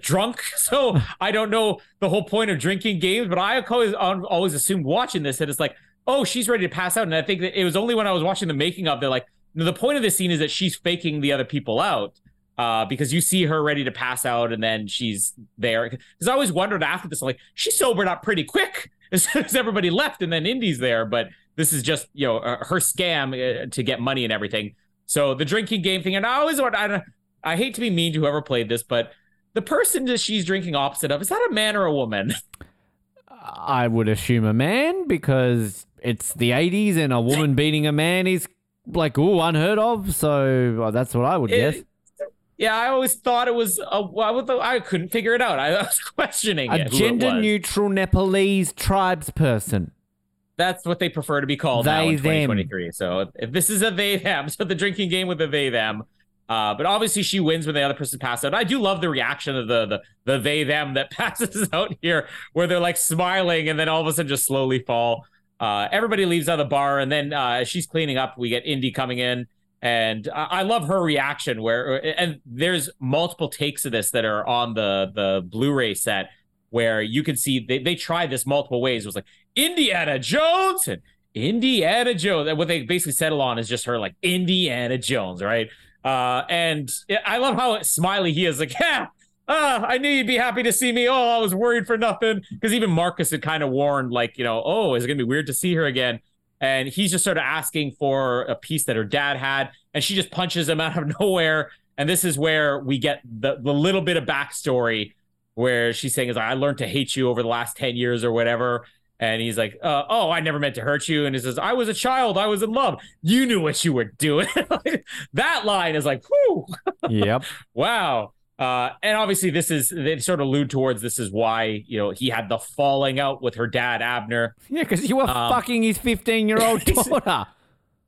drunk, so I don't know the whole point of drinking games. But I always always assumed watching this that it's like, oh, she's ready to pass out. And I think that it was only when I was watching the making of, they're like, no, the point of this scene is that she's faking the other people out. Uh, because you see her ready to pass out and then she's there. Because I always wondered after this, like, she sobered up pretty quick as soon as everybody left and then Indy's there. But this is just, you know, uh, her scam uh, to get money and everything. So the drinking game thing, and I always want, I, I hate to be mean to whoever played this, but the person that she's drinking opposite of, is that a man or a woman? I would assume a man because it's the 80s and a woman beating a man is like, ooh, unheard of. So well, that's what I would It- guess. Yeah, I always thought it was. A, I couldn't figure it out. I was questioning a it, who it gender-neutral Nepalese tribes person. That's what they prefer to be called now They, in them. 2023. So if this is a they them, so the drinking game with the they them. Uh, but obviously she wins when the other person passes out. I do love the reaction of the the the they them that passes out here, where they're like smiling and then all of a sudden just slowly fall. Uh, everybody leaves out of the bar, and then uh, she's cleaning up, we get Indy coming in, and I, I love her reaction. Where and there's multiple takes of this that are on the the Blu-ray set where you can see they they tried this multiple ways. It was like Indiana Jones and Indiana Jones. What they basically settle on is just her like Indiana Jones, right? Uh, and I love how smiley he is. Like, yeah, ah, I knew you'd be happy to see me. Oh, I was worried for nothing. Because even Marcus had kind of warned, like, you know, oh, is it gonna be weird to see her again? And he's just sort of asking for a piece that her dad had, and she just punches him out of nowhere. And this is where we get the the little bit of backstory where she's saying is I learned to hate you over the last 10 years or whatever. And he's like, uh, oh, I never meant to hurt you. And he says, I was a child. I was in love. You knew what you were doing. that line is like, whew, Yep. wow. Uh, and obviously, this is, they sort of allude towards this is why, you know, he had the falling out with her dad, Abner. yeah, because you were Um, fucking his 15 year old daughter.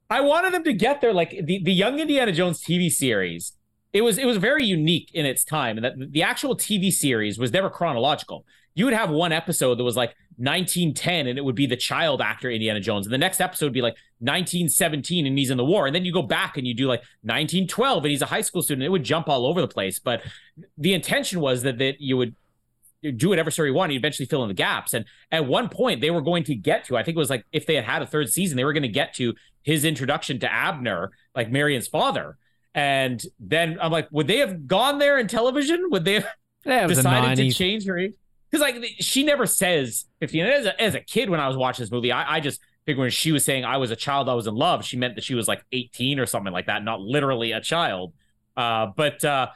I wanted them to get there. Like the, the Young Indiana Jones TV series, it was it was very unique in its time, and that the actual TV series was never chronological. You would have one episode that was like 1910, and it would be the child actor Indiana Jones, and the next episode would be like 1917, and he's in the war, and then you go back and you do like 1912, and he's a high school student. It would jump all over the place, but the intention was that that you would do whatever story you want. You eventually fill in the gaps. And at one point, they were going to get to, I think it was like if they had had a third season, they were going to get to his introduction to Abner, like Marion's father. And then I'm like, would they have gone there in television? Would they have Yeah, it was the decided to change her age? Because like she never says 15. As a, as a kid, when I was watching this movie, I, I just figured when she was saying I was a child, I was in love, she meant that she was like 18 or something like that, not literally a child. Uh, but uh,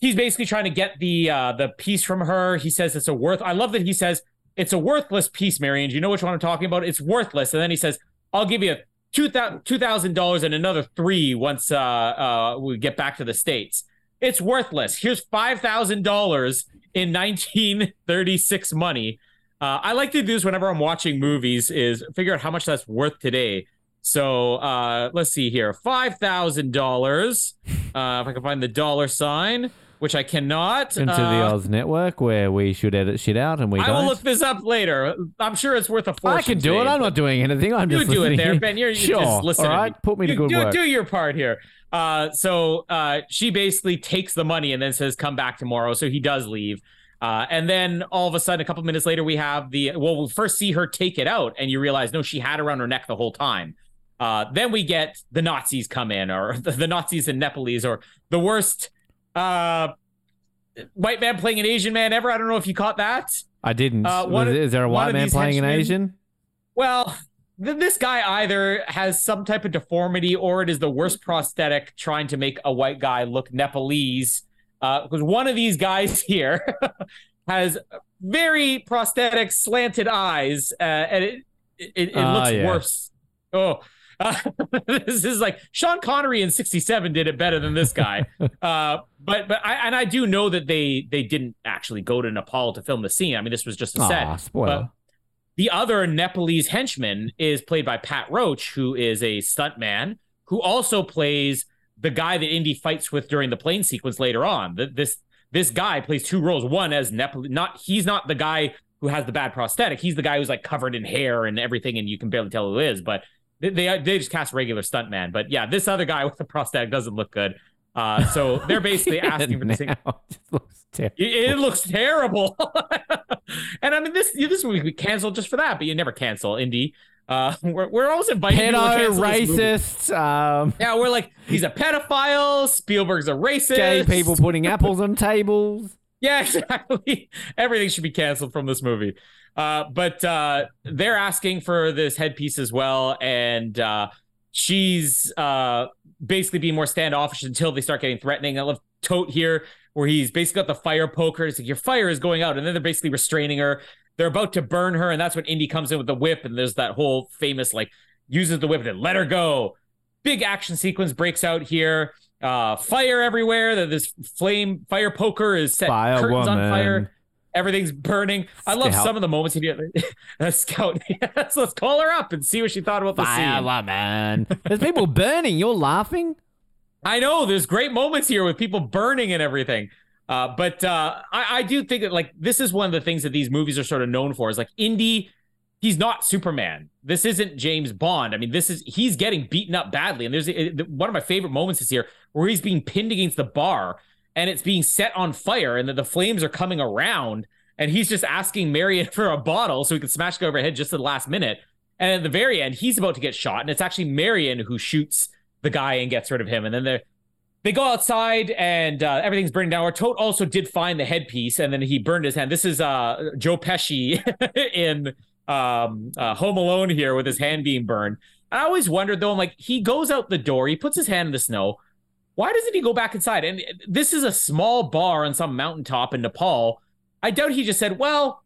he's basically trying to get the uh, the piece from her. He says it's a worth. I love that he says it's a worthless piece, Marion. Do you know which one I'm talking about? It's worthless. And then he says, I'll give you two thousand dollars and another three once uh, uh, we get back to the states. It's worthless. Here's five thousand dollars in 1936 money. Uh, I like to do this whenever I'm watching movies. Is figure out how much that's worth today. So uh, let's see here, five thousand dollars. Uh, if I can find the dollar sign, which I cannot. Into the Uh, Oz Network where we should edit shit out and we I don't. will look this up later. I'm sure it's worth a fortune. I can do it. I'm not doing anything. I'm you just do it listening. there, Ben. You're, you're sure. just listening. All right, put me to good do, work. do your part here. Uh, so uh, she basically takes the money and then says, "Come back tomorrow." So he does leave. Uh, and then all of a sudden, a couple minutes later, we have the well. We first see her take it out, and you realize no, she had it around her neck the whole time. Uh, then we get the Nazis come in, or the, the Nazis and Nepalese, or the worst uh, white man playing an Asian man ever. I don't know if you caught that. I didn't. Uh, one is there a white man playing an Asian? Well, this guy either has some type of deformity or it is the worst prosthetic trying to make a white guy look Nepalese. Because one of these guys here has very prosthetic, slanted eyes, uh, and it it, it Ah, looks yeah. worse. Oh. Uh, this is like Sean Connery in '67 did it better than this guy, uh, but but I and I do know that they they didn't actually go to Nepal to film the scene. I mean, this was just a set. Ah, spoiler. The other Nepalese henchman is played by Pat Roach, who is a stuntman who also plays the guy that Indy fights with during the plane sequence later on. Th- This this guy plays two roles. One as Nepal, not he's not the guy who has the bad prosthetic. He's the guy who's like covered in hair and everything, and you can barely tell who is. But they they, they just cast regular stuntman. But yeah, this other guy with the prosthetic doesn't look good. Uh, so they're basically asking for the same. It looks terrible. It, it looks terrible. and I mean, this this movie we canceled just for that, but you never cancel Indy. Uh, we're we're always inviting people to Pedo, cancel this movie. racist, um, Yeah, we're like he's a pedophile. Spielberg's a racist. gay people putting apples on tables. Yeah, exactly. Everything should be canceled from this movie. Uh, but uh, they're asking for this headpiece as well, and uh, she's uh, basically being more standoffish until they start getting threatening. I love Toht here, where he's basically got the fire poker. It's like your fire is going out, and then they're basically restraining her. They're about to burn her, and that's when Indy comes in with the whip, and there's that whole famous like uses the whip and then let her go. Big action sequence breaks out here. uh, fire everywhere. This flame fire poker is set Fire curtains on fire. Everything's burning. I love Scout. some of the moments. He a scout. Yes, let's call her up and see what she thought about the Fire scene. woman. There's people burning. You're laughing. I know there's great moments here with people burning and everything. Uh, but uh, I, I do think that like this is one of the things that these movies are sort of known for is like Indy. He's not Superman. This isn't James Bond. I mean, this is he's getting beaten up badly. And there's uh, one of my favorite moments is here where he's being pinned against the bar and it's being set on fire and the, the flames are coming around and he's just asking Marion for a bottle so he can smash it over head just at the last minute. And at the very end, he's about to get shot, and it's actually Marion who shoots the guy and gets rid of him. And then they they go outside and uh, everything's burning down. Our Toht also did find the headpiece, and then he burned his hand. This is uh, Joe Pesci in um, uh, Home Alone here with his hand being burned. I always wondered though, I'm like, he goes out the door, he puts his hand in the snow. Why doesn't he go back inside? And this is a small bar on some mountaintop in Nepal. I doubt he just said, "Well,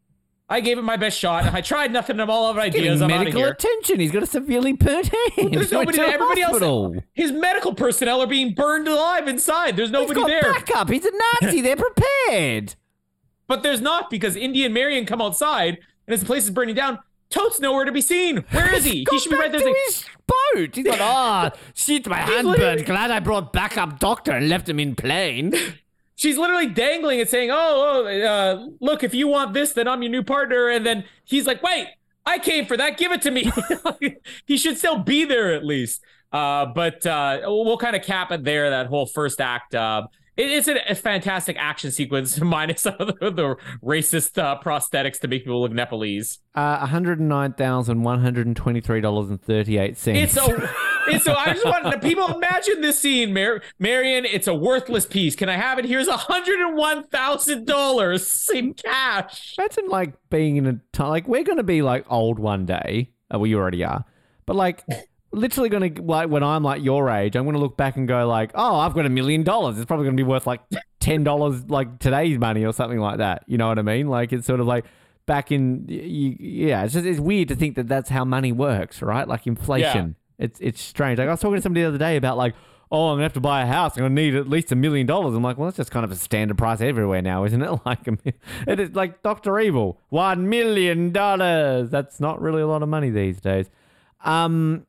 I gave it my best shot. I tried nothing. I'm all out of ideas. I'm out of medical here." attention. He's got a severely burnt hand. There's nobody. to Everybody else. hospital. His medical personnel are being burned alive inside. There's He's nobody got there. backup. He's a Nazi. They're prepared. But there's not because Indy and Marion come outside and as the place is burning down, Toht's nowhere to be seen. Where is he? He should be right there. his boat. He's like, ah, oh, shit, my hand burned. Glad I brought backup doctor and left him in plane. She's literally dangling and saying, "Oh, oh uh, look, if you want this, then I'm your new partner." And then he's like, "Wait, I came for that. Give it to me." he should still be there at least. Uh, but uh, we'll kind of cap it there. That whole first act. Uh, it- it's a, a fantastic action sequence, minus some of the, the racist uh, prosthetics to make people look Nepalese. Uh, $109,123.38. It's a. It's so I just want people imagine this scene, Mar- Marion. It's a worthless piece. Can I have it? Here's a hundred and one thousand dollars in cash. Imagine like being in a time like we're gonna be like old one day. Uh, well, you already are, but like literally gonna like when I'm like your age, I'm gonna look back and go like, oh, I've got a million dollars. It's probably gonna be worth like ten dollars, like today's money or something like that. You know what I mean? Like it's sort of like back in y- y- yeah. It's just it's weird to think that that's how money works, right? Like inflation. It's it's strange. Like I was talking to somebody the other day about like. Oh, I'm gonna have to buy a house. I'm gonna need at least a million dollars. I'm like, well, that's just kind of a standard price everywhere now, isn't it? Like, it is like Doctor Evil, one million dollars. That's not really a lot of money these days. Um,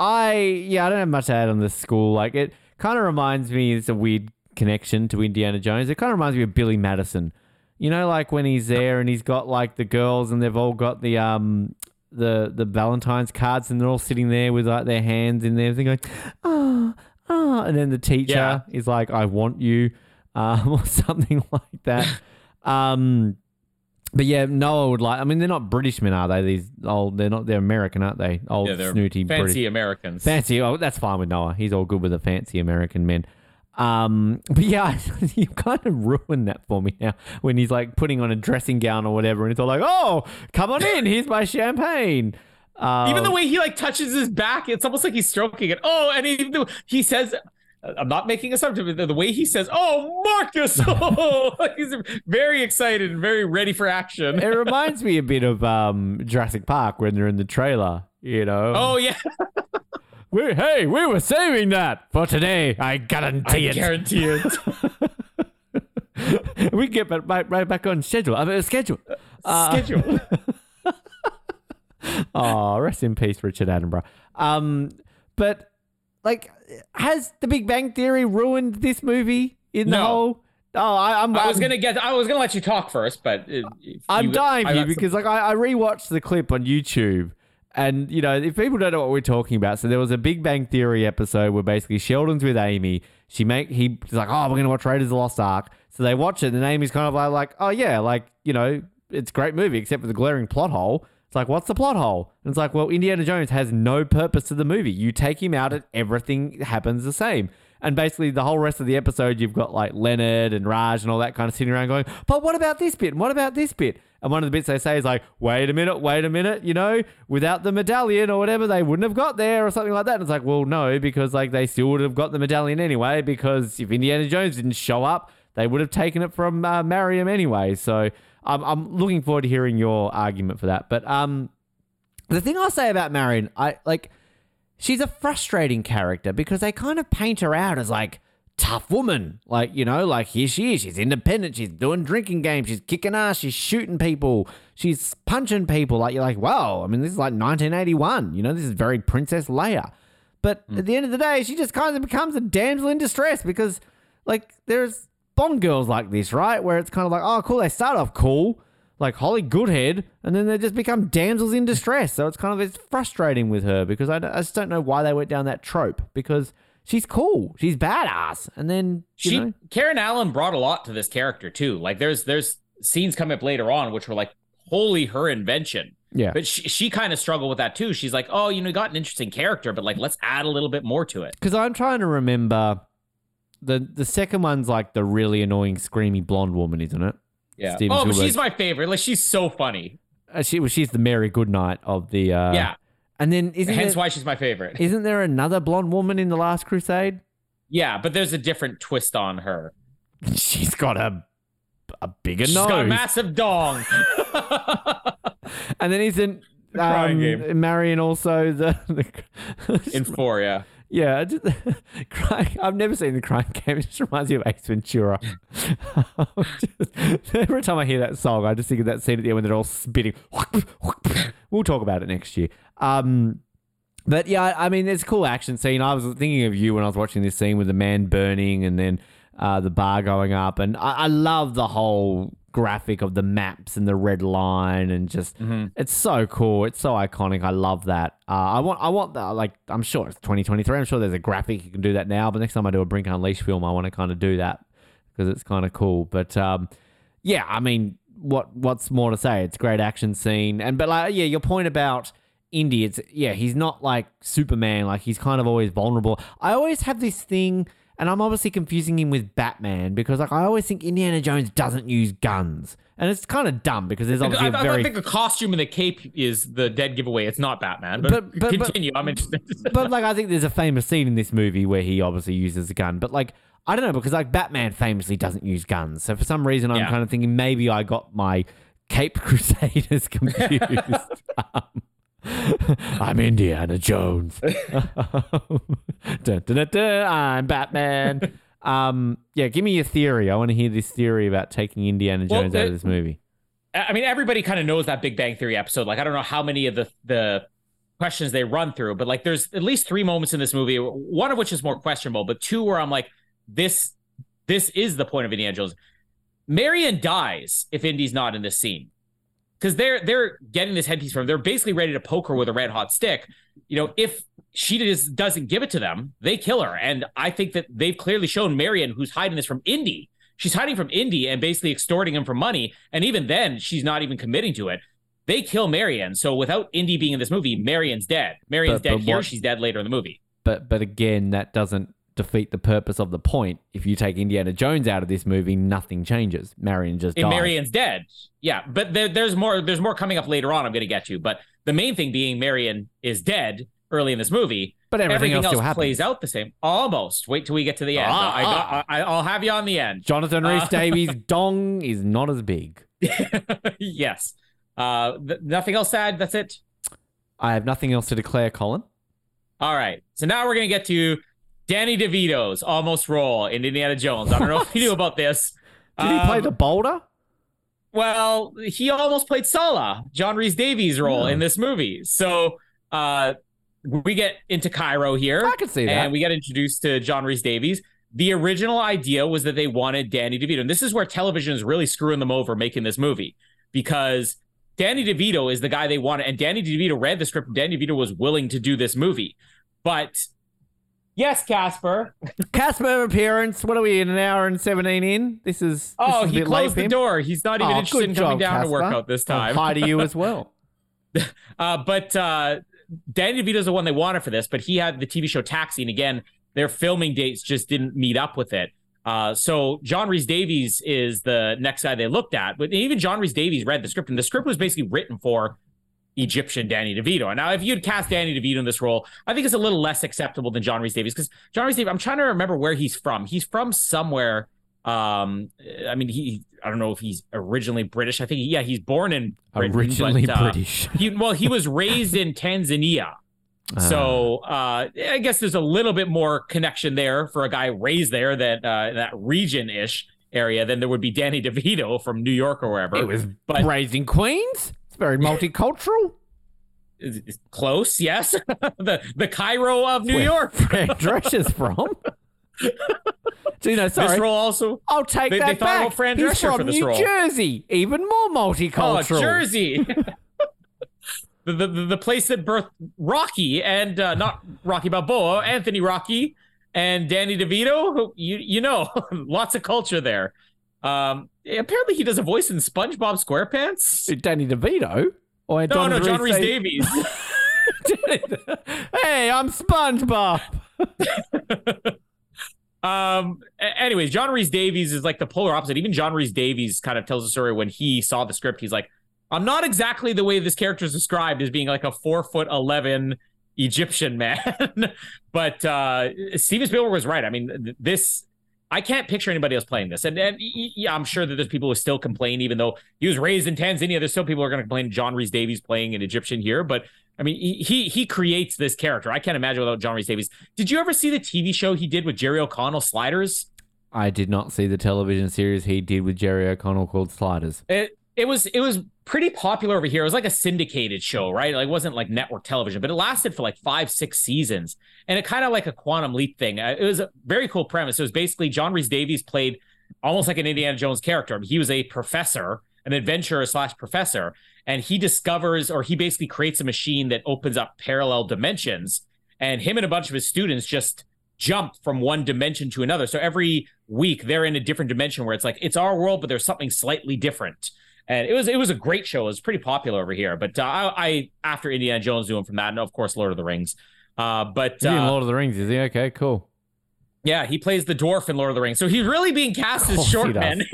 I yeah, I don't have much to add on this school. Like, it kind of reminds me. It's a weird connection to Indiana Jones. It kind of reminds me of Billy Madison. You know, like when he's there and he's got like the girls and they've all got the um the the Valentine's cards and they're all sitting there with like their hands in there, thing going, oh, oh, and then the teacher Yeah. is like, I want you, um, or something like that. um, but yeah, Noah would like. I mean, they're not British men, are they? These old, they're not. They're American, aren't they? Old Yeah, they're snooty fancy British. Americans. Fancy. Oh, that's fine with Noah. He's all good with the fancy American men. Um, but yeah, you kind of ruined that for me now when he's like putting on a dressing gown or whatever, and it's all like, "Oh, come on in. Here's my champagne." Um, Even the way he like touches his back, it's almost like he's stroking it. Oh, and he he says, "I'm not making assumptions." but The way he says, "Oh, Marcus," oh, he's very excited and very ready for action. it reminds me a bit of um, Jurassic Park when they're in the trailer. You know, Oh yeah, we, hey, we were saving that for today. I I guarantee it. guarantee it. we get back, right, right back on schedule. I mean, schedule. Uh, Schedule. Oh, rest in peace, Richard Attenborough. Um, but like, has The Big Bang Theory ruined this movie in the whole? Oh, I, I'm. I was gonna get. I was gonna let you talk first, but I'm you- dying I for you got some- because like I, I rewatched the clip on YouTube. And you know, if people don't know what we're talking about, so there was a Big Bang Theory episode where basically Sheldon's with Amy. She make he's like, oh, we're gonna watch Raiders of the Lost Ark. So they watch it, and Amy's kind of like, like, oh yeah, like you know, it's a great movie except for the glaring plot hole. It's like, what's the plot hole? And it's like, well, Indiana Jones has no purpose to the movie. You take him out, and everything happens the same. And basically, the whole rest of the episode, you've got like Leonard and Raj and all that kind of sitting around going, but what about this bit? And what about this bit? And one of the bits they say is like, wait a minute, wait a minute, you know, without the medallion or whatever, they wouldn't have got there or something like that. And it's like, well, no, because like they still would have got the medallion anyway, because if Indiana Jones didn't show up, they would have taken it from uh, Marion anyway. So I'm, I'm looking forward to hearing your argument for that. But um, the thing I'll say about Marion, I like she's a frustrating character because they kind of paint her out as like tough woman. Like, you know, like here she is. She's independent. She's doing drinking games. She's kicking ass. She's shooting people. She's punching people. Like, you're like, wow, I mean, this is like 1981. You know, this is very Princess Leia. But at the end of the day, she just kind of becomes a damsel in distress because, like, there's Bond girls like this, right? Where it's kind of like, oh, cool. They start off cool, like Holly Goodhead, and then they just become damsels in distress. So it's kind of it's frustrating with her because I, I just don't know why they went down that trope because she's cool, she's badass, and then you she know, Karen Allen brought a lot to this character too. Like there's there's scenes come up later on which were like wholly her invention. yeah, But she, she kind of struggled with that too. She's like, oh, you know, you got an interesting character, but like, let's add a little bit more to it. because I'm trying to remember the the second one's like the really annoying screamy blonde woman, isn't it? Yeah. Steven oh, but she's my favorite. Like, she's so funny. Uh, she well, she's the Mary Goodnight of the uh, yeah. and then isn't Hence there, why she's my favorite. isn't there another blonde woman in the Last Crusade? Yeah, but there's a different twist on her. She's got a a bigger She's nose. got a massive dong. And then isn't crying um. Marion also the, the in four, yeah. Yeah? Crying, I've never seen the crying game. It just reminds me of Ace Ventura. Just- every time I hear that song, I just think of that scene at the end when they're all spitting. We'll talk about it next year. Um, but yeah, I mean, it's a cool action scene. I was thinking of you when I was watching this scene with the man burning and then uh, the bar going up, and I, I love the whole graphic of the maps and the red line and just it's so cool. It's so iconic. I love that. Uh, I want, I want that. Like, I'm sure it's 2023. I'm sure there's a graphic you can do that now. But next time I do a Brink Unleashed film, I want to kind of do that because it's kind of cool. But um, yeah, I mean, what what's more to say? It's great action scene, and but like yeah, your point about Indy, it's yeah, he's not like Superman, like he's kind of always vulnerable. I always have this thing, and I'm obviously confusing him with Batman because like I always think Indiana Jones doesn't use guns, and it's kind of dumb because there's I, obviously I, a very I think the costume and the cape is the dead giveaway. It's not Batman, but, But- but- but- continue. I'm interested. but like I think there's a famous scene in this movie where he obviously uses a gun, but like I don't know because like Batman famously doesn't use guns, so for some reason I'm Yeah. kind of thinking maybe I got my Cape Crusaders confused. um, I'm Indiana Jones. Dun, dun, dun, I'm Batman. Um, yeah, give me your theory. I want to hear this theory about taking Indiana Well, Jones out of this movie. I mean, everybody kind of knows that Big Bang Theory episode. Like, I don't know how many of the the questions they run through, but like, there's at least three moments in this movie. One of which is more questionable, but two where I'm like, this this is the point of Indiana Jones. Marion dies if Indy's not in this scene because they're they're getting this headpiece from. They're basically ready to poke her with a red hot stick. You know, if she just doesn't give it to them, they kill her. And I think that they've clearly shown Marion, who's hiding this from Indy. She's hiding from Indy and basically extorting him for money. And even then, she's not even committing to it. They kill Marion. So without Indy being in this movie, Marion's dead. Marion's But- dead but here. what- She's dead later in the movie. But but again, that doesn't defeat the purpose of the point. If you take Indiana Jones out of this movie, nothing changes. Marion just dies. Marion's dead. Yeah, but there, there's more. There's more coming up later on. I'm going to get to. But the main thing being Marion is dead early in this movie. But everything else still happens. plays out the same. Almost. Wait till we get to the end. Ah, I got, I, I'll have you on the end. Jonathan Rhys Uh, Davies' dong is not as big. yes. Uh, th- nothing else to add. That's it. I have nothing else to declare, Colin. All right. So now we're gonna get to Danny DeVito's almost role in Indiana Jones. I don't know if you knew about this. Did he play Um, the boulder? Well, he almost played Sallah, John Rhys-Davies' role Oh. in this movie. So uh, we get into Cairo here, I could see that. and we get introduced to John Rhys-Davies. The original idea was that they wanted Danny DeVito, and this is where television is really screwing them over making this movie because Danny DeVito is the guy they wanted, and Danny DeVito read the script. Danny DeVito was willing to do this movie, but yes, Casper. Casper appearance. What are we in an hour and seventeen in? This is. this Oh, is a he closed the him. door. He's not even Oh, interested in coming job, down to work out this time. Hi to you as well. Uh, but uh, Danny DeVito's the one they wanted for this, but he had the TV show Taxi, and again, their filming dates just didn't meet up with it. Uh, so John Rhys-Davies is the next guy they looked at, but even John Rhys-Davies read the script, and the script was basically written for Egyptian Danny DeVito. And now, if you'd cast Danny DeVito in this role, I think it's a little less acceptable than John Rhys-Davies because John Rhys-Davies, I'm trying to remember where he's from. He's from somewhere. Um, I mean, he, I don't know if he's originally British. I think, yeah, he's born in Britain, Originally but, uh, British. he well, he was raised in Tanzania. So uh, I guess there's a little bit more connection there for a guy raised there that uh, that region ish area than there would be Danny DeVito from New York or wherever. It was but raised in Queens. Very multicultural. close, yes. the the Cairo of New Where York. Fran Drescher's from. so, you know, sorry. This role also. I'll take They- they that thought back. Fran He's Drescher from for this New role. Jersey, even more Oh, multicultural. Jersey. the, the the place that birthed Rocky and uh, not Rocky Balboa, Anthony Rocky and Danny DeVito. who- You you know, lots of culture there. Um, apparently he does a voice in SpongeBob SquarePants. Danny DeVito. Or No, no, John Rhys-Davies. hey, I'm SpongeBob. Um. Anyways, John Rhys-Davies is like the polar opposite. Even John Rhys-Davies kind of tells a story when he saw the script. He's like, "I'm not exactly the way this character is described as being like a four foot eleven Egyptian man." but uh Steven Spielberg was right. I mean, th- this I can't picture anybody else playing this. And, and yeah, I'm sure that there's people who still complain, even though he was raised in Tanzania. There's still people who are going to complain John Rhys-Davies playing an Egyptian here. But I mean, he, he he creates this character. I can't imagine without John Rhys-Davies. Did you ever see the TV show he did with Jerry O'Connell, Sliders? I did not see the television series he did with Jerry O'Connell called Sliders. It it was it was pretty popular over here. It was like a syndicated show, right? Like it wasn't like network television, but it lasted for like five, six seasons, and it kind of like a quantum leap thing. Uh, It was a very cool premise. It was basically John Rhys-Davies played almost like an Indiana Jones character. He was a professor, an adventurer slash professor, and he discovers or he basically creates a machine that opens up parallel dimensions. And him and a bunch of his students just jump from one dimension to another. So every week they're in a different dimension where it's like it's our world, but there's something slightly different. And it was it was a great show. It was pretty popular over here. But uh, I, I after Indiana Jones him from that, and of course Lord of the Rings. Uh, but uh, Lord of the Rings, is he? Okay, cool. yeah, he plays the dwarf in Lord of the Rings. So he's really being cast as short men.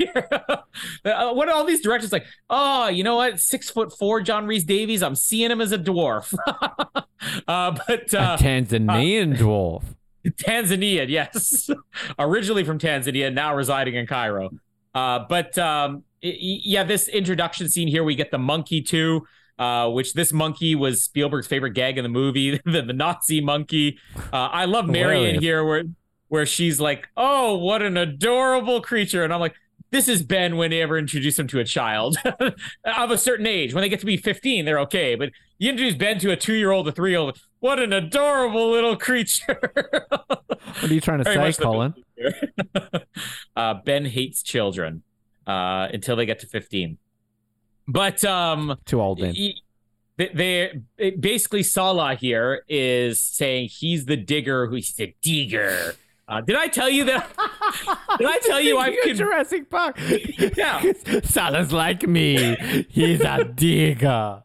Uh, what are all these directors like? Oh, you know what? Six foot four, John Rhys-Davies. I'm seeing him as a dwarf. uh, but A uh, Tanzanian dwarf. Tanzanian, yes, originally from Tanzania, now residing in Cairo. Uh, but um, yeah, this introduction scene here, we get the monkey too. Uh, which this monkey was Spielberg's favorite gag in the movie, the, the Nazi monkey. Uh, I love Marion Hilarious. here, where where she's like, "Oh, what an adorable creature," and I'm like, "This is Ben when they ever introduce him to a child of a certain age. When they get to be 15, they're okay, but you introduce Ben to a two year old, a three year old. What an adorable little creature." What are you trying to Very say, Colin? uh, ben hates children uh, until they get to 15. But um, Too old then. he- they, basically Sallah here is saying he's the digger who's the digger. Uh, did I tell you that? did I tell you I Thinking could? of Jurassic Park. Yeah. Sallah's like me. He's a digger.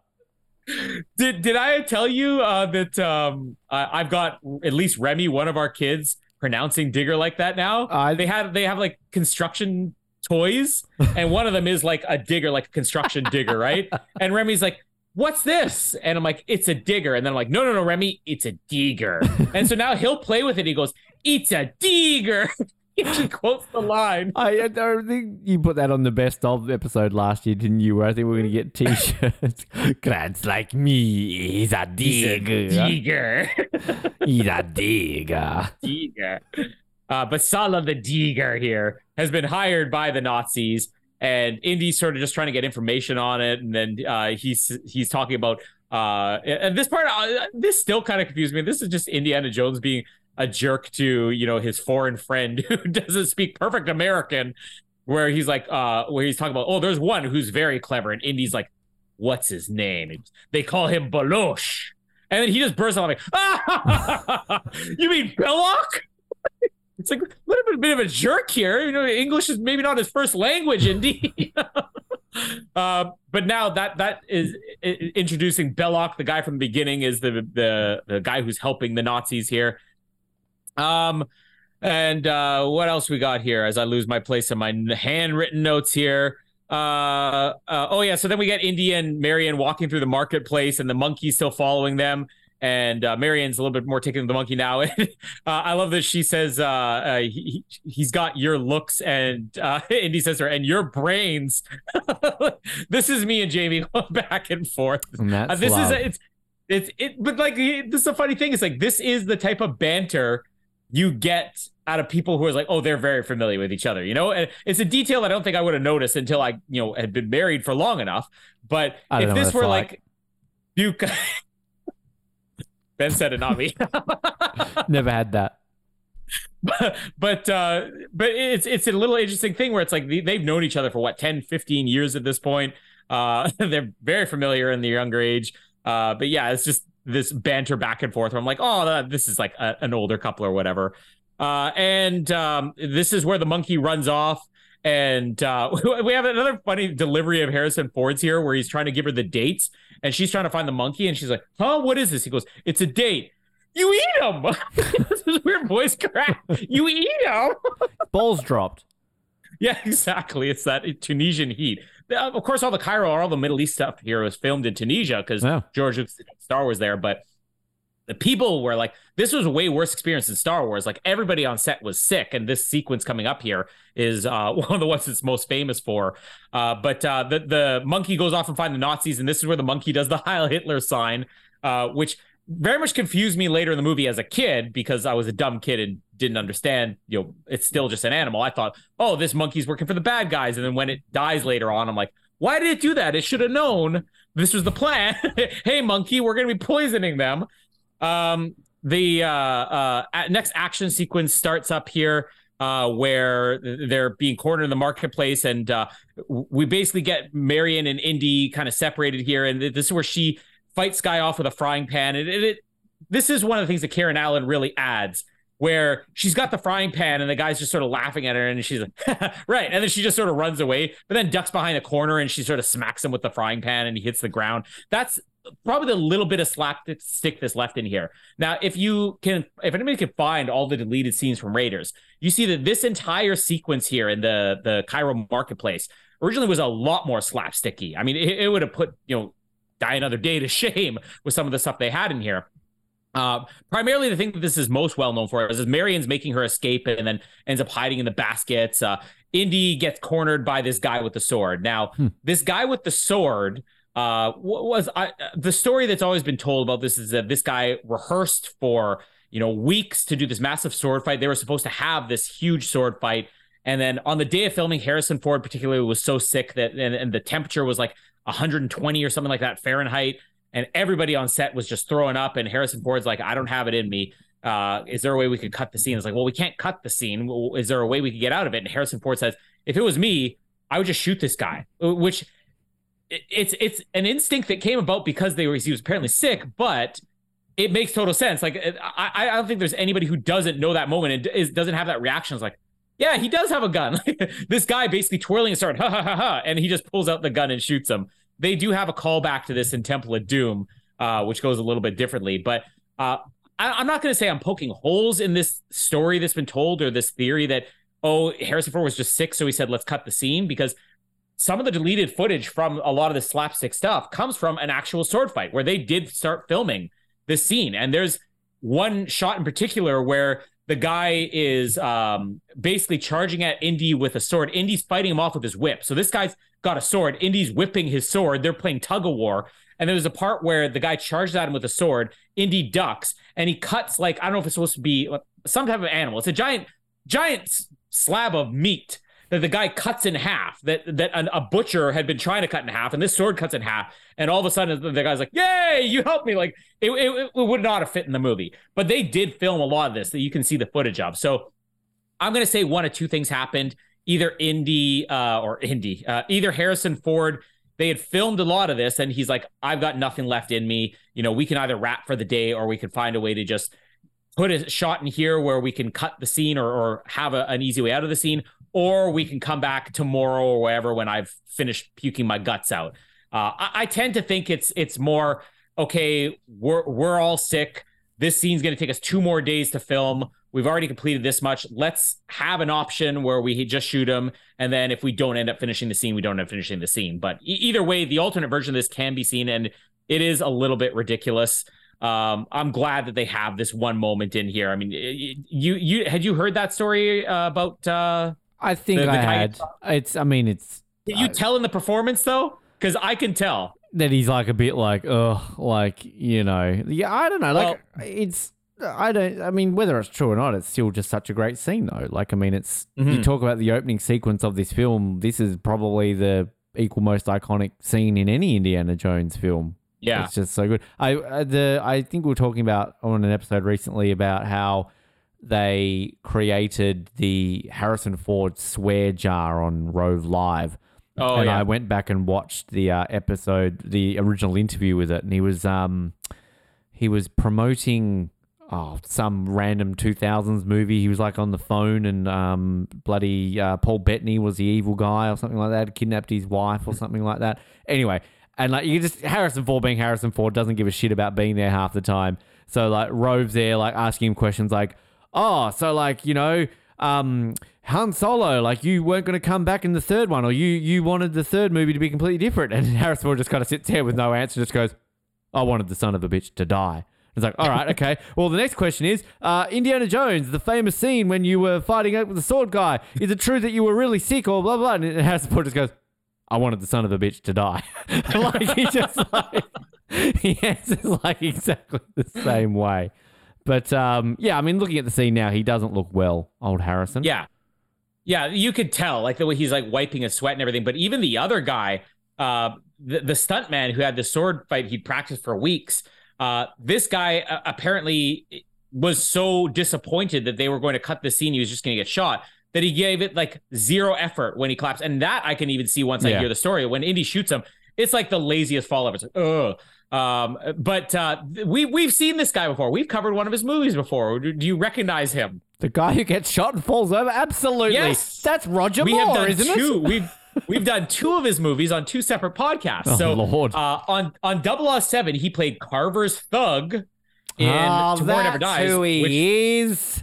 Did did I tell you uh, that um, I, I've got at least Remy, one of our kids, pronouncing digger like that now? I- they have they have like construction toys, and one of them is like a digger, like a construction digger, right? And Remy's like, "What's this?" And I'm like, "It's a digger." And then I'm like, "No, no, no, Remy, it's a digger." and so now he'll play with it. He goes, "It's a digger." he quotes the line. I, I think you put that on the best of episode last year, didn't you? Where I think we're going to get t-shirts. Grant's like me. He's a He's a digger. digger. He's a digger. Diger. Uh, but Sallah the Diger here has been hired by the Nazis, and Indy's sort of just trying to get information on it. And then uh, he's he's talking about uh, and this part, uh, this still kind of confused me. This is just Indiana Jones being a jerk to you know his foreign friend who doesn't speak perfect American, where he's like, uh, where he's talking about, oh, there's one who's very clever, and Indy's like, what's his name? They call him Balosh. And then he just bursts out like, ah, you mean Belloq? It's like a little bit, bit of a jerk here. You know, English is maybe not his first language, Indy. uh, but now that that is introducing Belloq, the guy from the beginning, is the the the guy who's helping the Nazis here. Um, and uh, what else we got here? As I lose my place in my handwritten notes here. Uh, uh, oh yeah. So then we get India and Marion walking through the marketplace, and the monkey's still following them. And uh, Marion's a little bit more taken the monkey now. uh, I love that she says uh, uh, he, he's got your looks, and uh, Indy says her, and your brains. this is me and Jamie going back and forth. And this love. is it's it's it, but like this is a funny thing. It's like this is the type of banter you get out of people who are like, oh, they're very familiar with each other. You know, and it's a detail I don't think I would have noticed until I, you know, had been married for long enough. But if this were like, like you, Ben said it, not me. Never had that. But but uh, but it's it's a little interesting thing where it's like they've known each other for what 10, 15 years at this point. Uh, they're very familiar in the younger age. Uh, but yeah, it's just this banter back and forth where I'm like, oh, this is like a, an older couple or whatever. Uh, and um, this is where the monkey runs off. And uh, we have another funny delivery of Harrison Ford's here where he's trying to give her the dates and she's trying to find the monkey. And she's like, huh, what is this? He goes, it's a date. You eat them. this is weird voice crack. You eat them. Balls dropped. Yeah, exactly. It's that Tunisian heat. Of course, all the Cairo, all the Middle East stuff here was filmed in Tunisia because yeah. George Star was there. But the people were like, this was a way worse experience than Star Wars. Like everybody on set was sick, and this sequence coming up here is uh, one of the ones it's most famous for. Uh, but uh, the the monkey goes off and find the Nazis, and this is where the monkey does the Heil Hitler sign, uh, which very much confused me later in the movie as a kid because I was a dumb kid and didn't understand. You know, it's still just an animal. I thought, oh, this monkey's working for the bad guys, and then when it dies later on, I'm like, why did it do that? It should have known this was the plan. hey, monkey, we're going to be poisoning them. Um, the uh, uh, next action sequence starts up here. Uh, where they're being cornered in the marketplace, and uh, we basically get Marion and Indy kind of separated here, and this is where she fights Guy off with a frying pan, and it, it, this is one of the things that Karen Allen really adds, where she's got the frying pan, and the guy's just sort of laughing at her, and she's like, right, and then she just sort of runs away, but then ducks behind a corner, and she sort of smacks him with the frying pan, and he hits the ground. That's probably the little bit of slapstick that's left in here. Now, if you can, if anybody can find all the deleted scenes from Raiders, you see that this entire sequence here in the the Cairo marketplace originally was a lot more slapsticky. I mean, it, it would have put you know Die Another Day to shame with some of the stuff they had in here. Uh, primarily, the thing that this is most well known for is, is Marion's making her escape and then ends up hiding in the baskets. Uh, Indy gets cornered by this guy with the sword. Now, hmm. this guy with the sword uh, was I, the story that's always been told about this is that this guy rehearsed for you know weeks to do this massive sword fight. They were supposed to have this huge sword fight, and then on the day of filming, Harrison Ford particularly was so sick that and, and the temperature was like 120 or something like that Fahrenheit, and everybody on set was just throwing up. And Harrison Ford's like, I don't have it in me. Uh, is there a way we could cut the scene? It's like, well, we can't cut the scene. Is there a way we could get out of it? And Harrison Ford says, if it was me, I would just shoot this guy, which it's it's an instinct that came about because they were he was apparently sick, but it makes total sense. Like I, I don't think there's anybody who doesn't know that moment and is, doesn't have that reaction. It's like, yeah, he does have a gun. this guy basically twirling and starting ha ha ha ha, and he just pulls out the gun and shoots him. They do have a callback to this in Temple of Doom, uh, which goes a little bit differently, but uh, I, I'm not going to say I'm poking holes in this story that's been told or this theory that oh Harrison Ford was just sick, so he said let's cut the scene because some of the deleted footage from a lot of the slapstick stuff comes from an actual sword fight where they did start filming this scene. And there's one shot in particular where the guy is um, basically charging at Indy with a sword. Indy's fighting him off with his whip. So this guy's got a sword. Indy's whipping his sword. They're playing tug of war. And there's a part where the guy charges at him with a sword. Indy ducks and he cuts like I don't know if it's supposed to be some type of animal. It's a giant, giant slab of meat that the guy cuts in half, that that an, a butcher had been trying to cut in half, and this sword cuts in half, and all of a sudden the guy's like, "Yay, you helped me!" Like it, it, it would not have fit in the movie, but they did film a lot of this that you can see the footage of. So I'm gonna say one of two things happened: either Indy uh, or Indy, uh, either Harrison Ford. They had filmed a lot of this, and he's like, "I've got nothing left in me. You know, we can either wrap for the day, or we can find a way to just." put a shot in here where we can cut the scene or, or have a, an easy way out of the scene, or we can come back tomorrow or whatever when I've finished puking my guts out. Uh, I, I, tend to think it's it's more okay. We're we're all sick. This scene's going to take us two more days to film. We've already completed this much. Let's have an option where we just shoot them, and then if we don't end up finishing the scene, we don't end up finishing the scene. But e- either way, the alternate version of this can be seen, and it is a little bit ridiculous. Um, I'm glad that they have this one moment in here. I mean, you you had you heard that story uh, about uh, I think the, the I had. It's. I mean, it's. Did you uh, tell in the performance though? Because I can tell. that he's like a bit like, oh, like you know, yeah, I don't know, like it's. I don't. I mean, whether it's true or not, it's still just such a great scene, though. Like, I mean, it's you Mhm. talk about the opening sequence of this film. This is probably the equal most iconic scene in any Indiana Jones film. Yeah. It's just so good. I uh, the I think we were talking about on an episode recently about how they created the Harrison Ford swear jar on Rove Live. Oh, and yeah. I went back and watched the uh, episode, the original interview with it, and he was um he was promoting oh some random 2000s movie. He was like on the phone and um bloody uh, Paul Bettany was the evil guy or something like that, kidnapped his wife or something like that. Anyway, and like you just Harrison Ford being Harrison Ford doesn't give a shit about being there half the time. So like Rove's there like asking him questions like, "Oh, so like, you know, um Han Solo, like you weren't going to come back in the third one, or you you wanted the third movie to be completely different. And Harrison Ford just kind of sits there with no answer, just goes, "I wanted the son of a bitch to die." It's like, all right, okay. Well, the next question is uh, Indiana Jones, the famous scene when you were fighting with the sword guy. Is it true that you were really sick or blah, blah? And Harrison Ford just goes, I wanted the son of a bitch to die. like, he just like, he answers like exactly the same way. But um, yeah, I mean, looking at the scene now, he doesn't look well, old Harrison. Yeah. Yeah, you could tell like the way he's like wiping his sweat and everything. But even the other guy, uh, the, the stuntman who had the sword fight he'd practiced for weeks, uh, this guy uh, apparently was so disappointed that they were going to cut the scene, he was just going to get shot, that he gave it like zero effort when he claps. And that I can even see once I hear the story. When Indy shoots him, it's like the laziest fall ever. It's like, ugh. Um, but uh, we we've seen this guy before. We've covered one of his movies before. Do, you recognize him? The guy who gets shot and falls over? Absolutely. Yes. That's Roger we Moore, have done two. it? We've we've done two of his movies on two separate podcasts. Oh, so Lord. Uh, on on 007, he played Carver's thug in oh, Tomorrow Never Dies. who he which- is.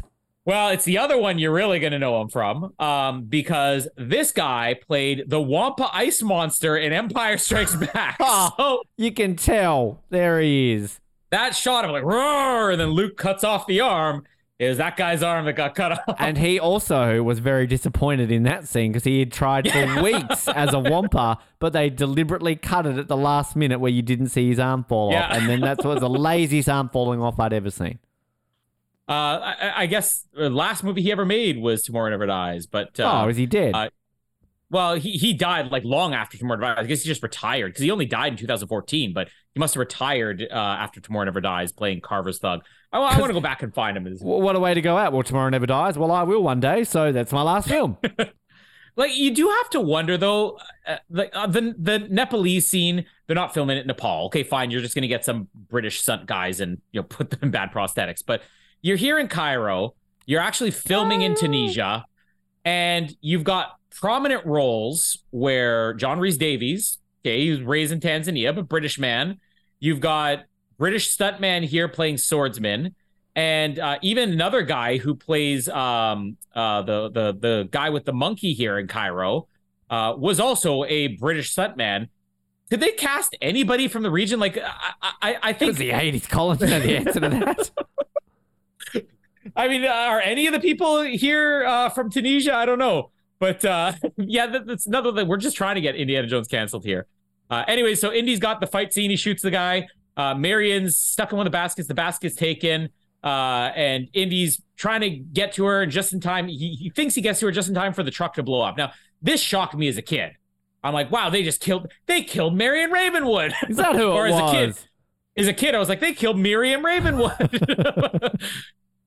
Well, it's the other one you're really going to know him from, um, because this guy played the Wampa Ice Monster in Empire Strikes Back. Oh. So You can tell. There he is. that shot of like roar, and then Luke cuts off the arm. Is that guy's arm that got cut off? And he also was very disappointed in that scene because he had tried for weeks as a Wampa, but they deliberately cut it at the last minute where you didn't see his arm fall Yeah. off. And then that was the laziest arm falling off I'd ever seen. Uh, I, I guess the last movie he ever made was Tomorrow Never Dies, but uh, oh, is he dead? uh, Well, he, he died like long after Tomorrow Never Dies. I guess he just retired because he only died in 2014, but he must have retired uh, after Tomorrow Never Dies playing Carver's Thug. I, want to go back and find him. What a way to go out. Well, tomorrow never dies. Well, I will one day. So that's my last film. Like you do have to wonder though, uh, like uh, the the Nepalese scene, they're not filming it in Nepal. Okay, fine, you're just gonna get some British stunt guys and you know put them in bad prosthetics. But you're here in Cairo, you're actually filming in Tunisia, and you've got prominent roles where John Rhys Davies, okay, he was raised in Tanzania, but British man. You've got British stuntman here playing swordsman and uh, even another guy who plays um, uh, the the the guy with the monkey here in Cairo uh, was also a British stuntman. Could they cast anybody from the region? Like I I, I It was think the 80s, Colin. You know the answer to that. I mean are any of the people here uh, from Tunisia? I don't know, but uh, yeah, that, that's another thing. We're just trying to get Indiana Jones canceled here. Uh, anyway, so Indy's got the fight scene. He shoots the guy. Uh, Marion's stuck in one of the baskets. The basket's taken. Uh, and Indy's trying to get to her and just in time. He, he thinks he gets to her just in time for the truck to blow up. Now, this shocked me as a kid. I'm like, wow, they just killed, they killed Marion Ravenwood. Is that who Or it as a kid. was? As a kid, I was like, they killed Marion Ravenwood.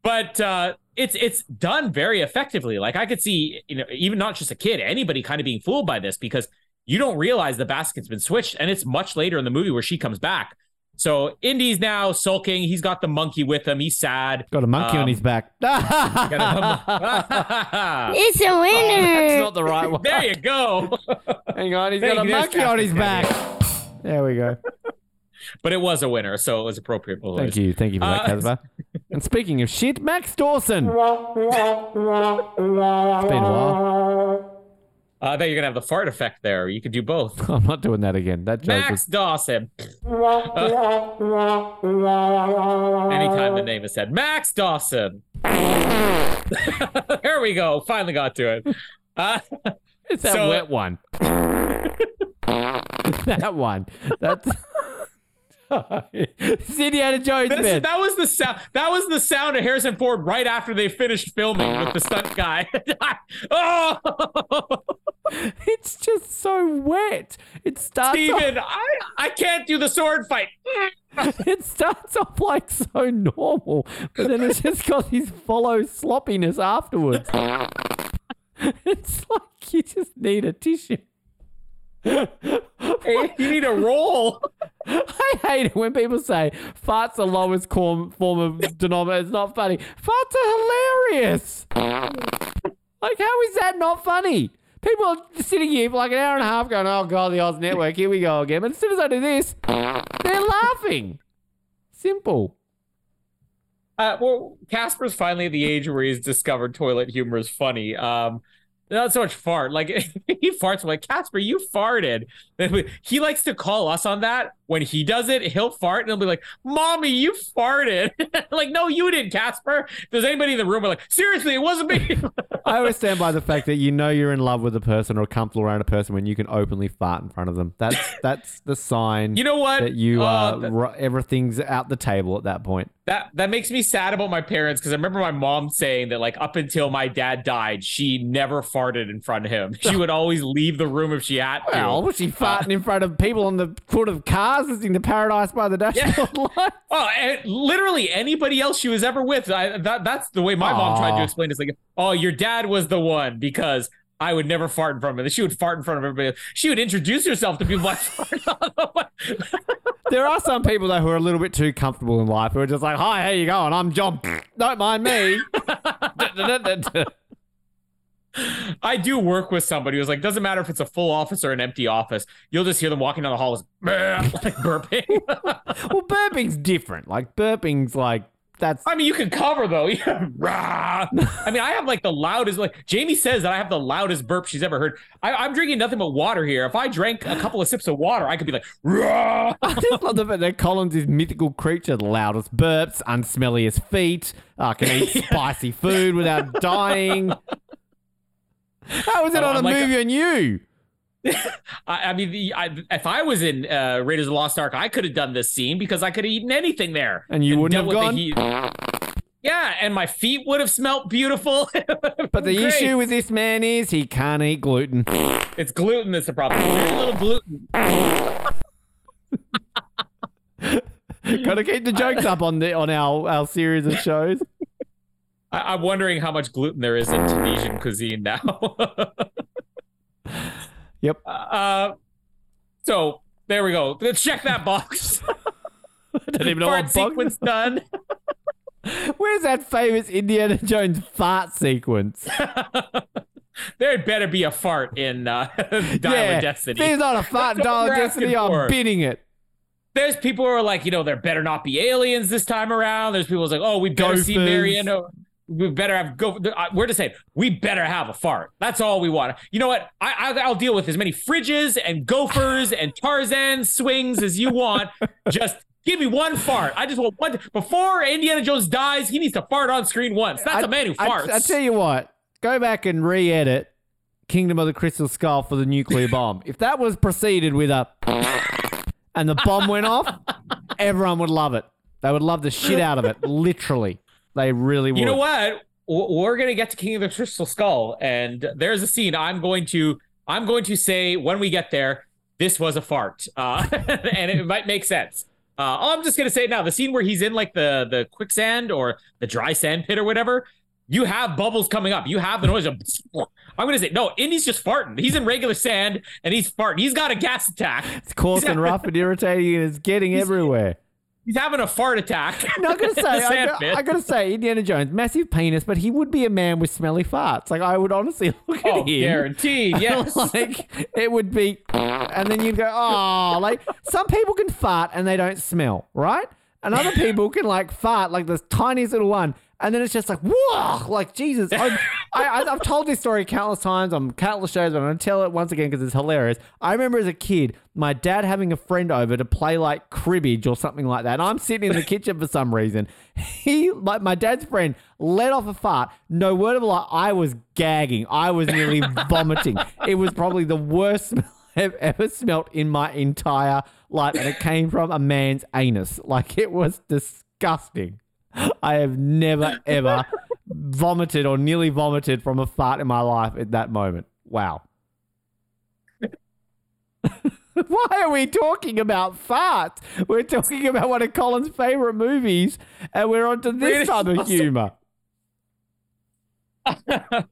but uh, it's it's done very effectively. Like I could see, you know, even not just a kid, anybody kind of being fooled by this because you don't realize the basket's been switched, and it's much later in the movie where she comes back. So Indy's now sulking. He's got the monkey with him. He's sad. Got a monkey on Um, his back. It's a winner. That's not the right one. there you go. Hang on, he's Thank got a monkey on his Captain back. There we go. But it was a winner, so it was appropriate. for Thank you. Thank you for that, Uh, Casper. And speaking of shit, Max Dawson. It's been a while. Uh, I thought you're gonna have the fart effect there. You could do both. I'm not doing that again. That joke Max was. Dawson. Anytime the name is said, Max Dawson. there we go. Finally got to it. Uh, It's that so- wet one. that one. That's. it's Indiana Jones, This- that was the sound. That was the sound of Harrison Ford right after they finished filming with the stunt guy. oh, It's just so wet. It starts. Steven, I I can't do the sword fight. It starts off like so normal, but then it's just got this follow sloppiness afterwards. it's like you just need a tissue. You need a roll. I hate it when people say farts the lowest form, form of denominator. It's not funny. Farts are hilarious. Like, how is that not funny? People are sitting here for like an hour and a half going, oh, God, the Oz Network, here we go again. But as soon as I do this, they're laughing. Simple. Uh, well, Casper's finally at the age where he's discovered toilet humor is funny. Um, not so much fart. Like he farts. I'm like Casper, you farted. He likes to call us on that. When he does it, he'll fart and he'll be like, "Mommy, you farted." like, no, you didn't, Casper. If there's anybody in the room, we're like, seriously, it wasn't me. I always stand by the fact that you know you're in love with a person or comfortable around a person when you can openly fart in front of them. That's that's the sign you know what? that you Uh, uh, th- everything's out the table at that point. That that makes me sad about my parents because I remember my mom saying that like up until my dad died, she never farted in front of him. She would always leave the room if she had to. Well, was she uh, farting in front of people on the foot of cars listening to Paradise by the Dashboard Light? Oh, and literally anybody else she was ever with. I, that that's the way my mom tried to explain it. It's like, oh, your dad was the one because I would never fart in front of him. She would fart in front of everybody. She would introduce herself to people. Like, There are some people though who are a little bit too comfortable in life who are just like, "Hi, how you going? I'm John. Don't mind me." I do work with somebody who's like, doesn't matter if it's a full office or an empty office. You'll just hear them walking down the hall, like, like burping. well, burping's different. Like burping's like that's I mean, you can cover though. Rah. I mean, I have like the loudest. Like Jamie says that I have the loudest burp she's ever heard. I, I'm drinking nothing but water here. If I drank a couple of sips of water, I could be like, Rah. I just love the fact that Collins is mythical creature, the loudest burps, unsmelliest feet, uh, can eat spicy food without dying. How is it Oh, on a I'm like movie on you? I, I mean, the, I, if I was in uh, Raiders of the Lost Ark, I could have done this scene because I could have eaten anything there, And you wouldn't have gone? heat. Yeah, and my feet would have smelt beautiful. But the issue with this man is he can't eat gluten. it's gluten that's the problem. Very little gluten. Got to keep the jokes up on the on our, our series of shows. I, I'm wondering how much gluten there is in Tunisian cuisine now. Yep. Uh, so there we go. Let's check that box. I don't even know Fart what sequence done. Where's that famous Indiana Jones fart sequence? there had better be a fart in uh, Dial yeah, of Destiny. there's not a fart in Dial of Destiny. I'm bidding it. There's people who are like, you know, there better not be aliens this time around. There's people who's like, oh, we better see Gophers. We better have go. uh, We're just saying we better have a fart. That's all we want. You know what? I, I I'll deal with as many fridges and gophers and Tarzan swings as you want. Just give me one fart. I just want one. Before Indiana Jones dies, he needs to fart on screen once. That's a man who I- farts. I, tell you what, go back and re-edit Kingdom of the Crystal Skull for the nuclear bomb. if that was preceded with a and the bomb went off, everyone would love it. They would love the shit out of it. Literally, they really would. You know what? We're gonna get to King of the Crystal Skull, and there's a scene I'm going to I'm going to say when we get there. This was a fart, uh, and it might make sense. Uh, I'm just gonna say now. The scene where he's in like the the quicksand or the dry sand pit or whatever. You have bubbles coming up. You have the noise of. I'm gonna say no. Indy's just farting. He's in regular sand and he's farting. He's got a gas attack. It's coarse and rough and irritating, and it's getting everywhere. He's having a fart attack. No, I gotta say, I, Sand got- pit. I gotta say, Indiana Jones, massive penis, but he would be a man with smelly farts. Like I would honestly look at Oh, him. guaranteed. Yes. like it would be, and then you'd go, oh, like some people can fart and they don't smell, right? And other people can like fart like this tiniest little one, and then it's just like, whoa, like Jesus. I, I, I've told this story countless times on countless shows, but I'm gonna tell it once again because it's hilarious. I remember as a kid, my dad having a friend over to play like cribbage or something like that, and I'm sitting in the kitchen for some reason. He, like my dad's friend, let off a fart. No word of a lie, I was gagging. I was nearly vomiting. It was probably the worst smell I have ever smelt in my entire life, and it came from a man's anus. Like it was disgusting. I have never ever vomited or nearly vomited from a fart in my life at that moment. Wow. Why are we talking about farts? We're talking about one of Colin's favorite movies, and we're on to this type of humor. uh,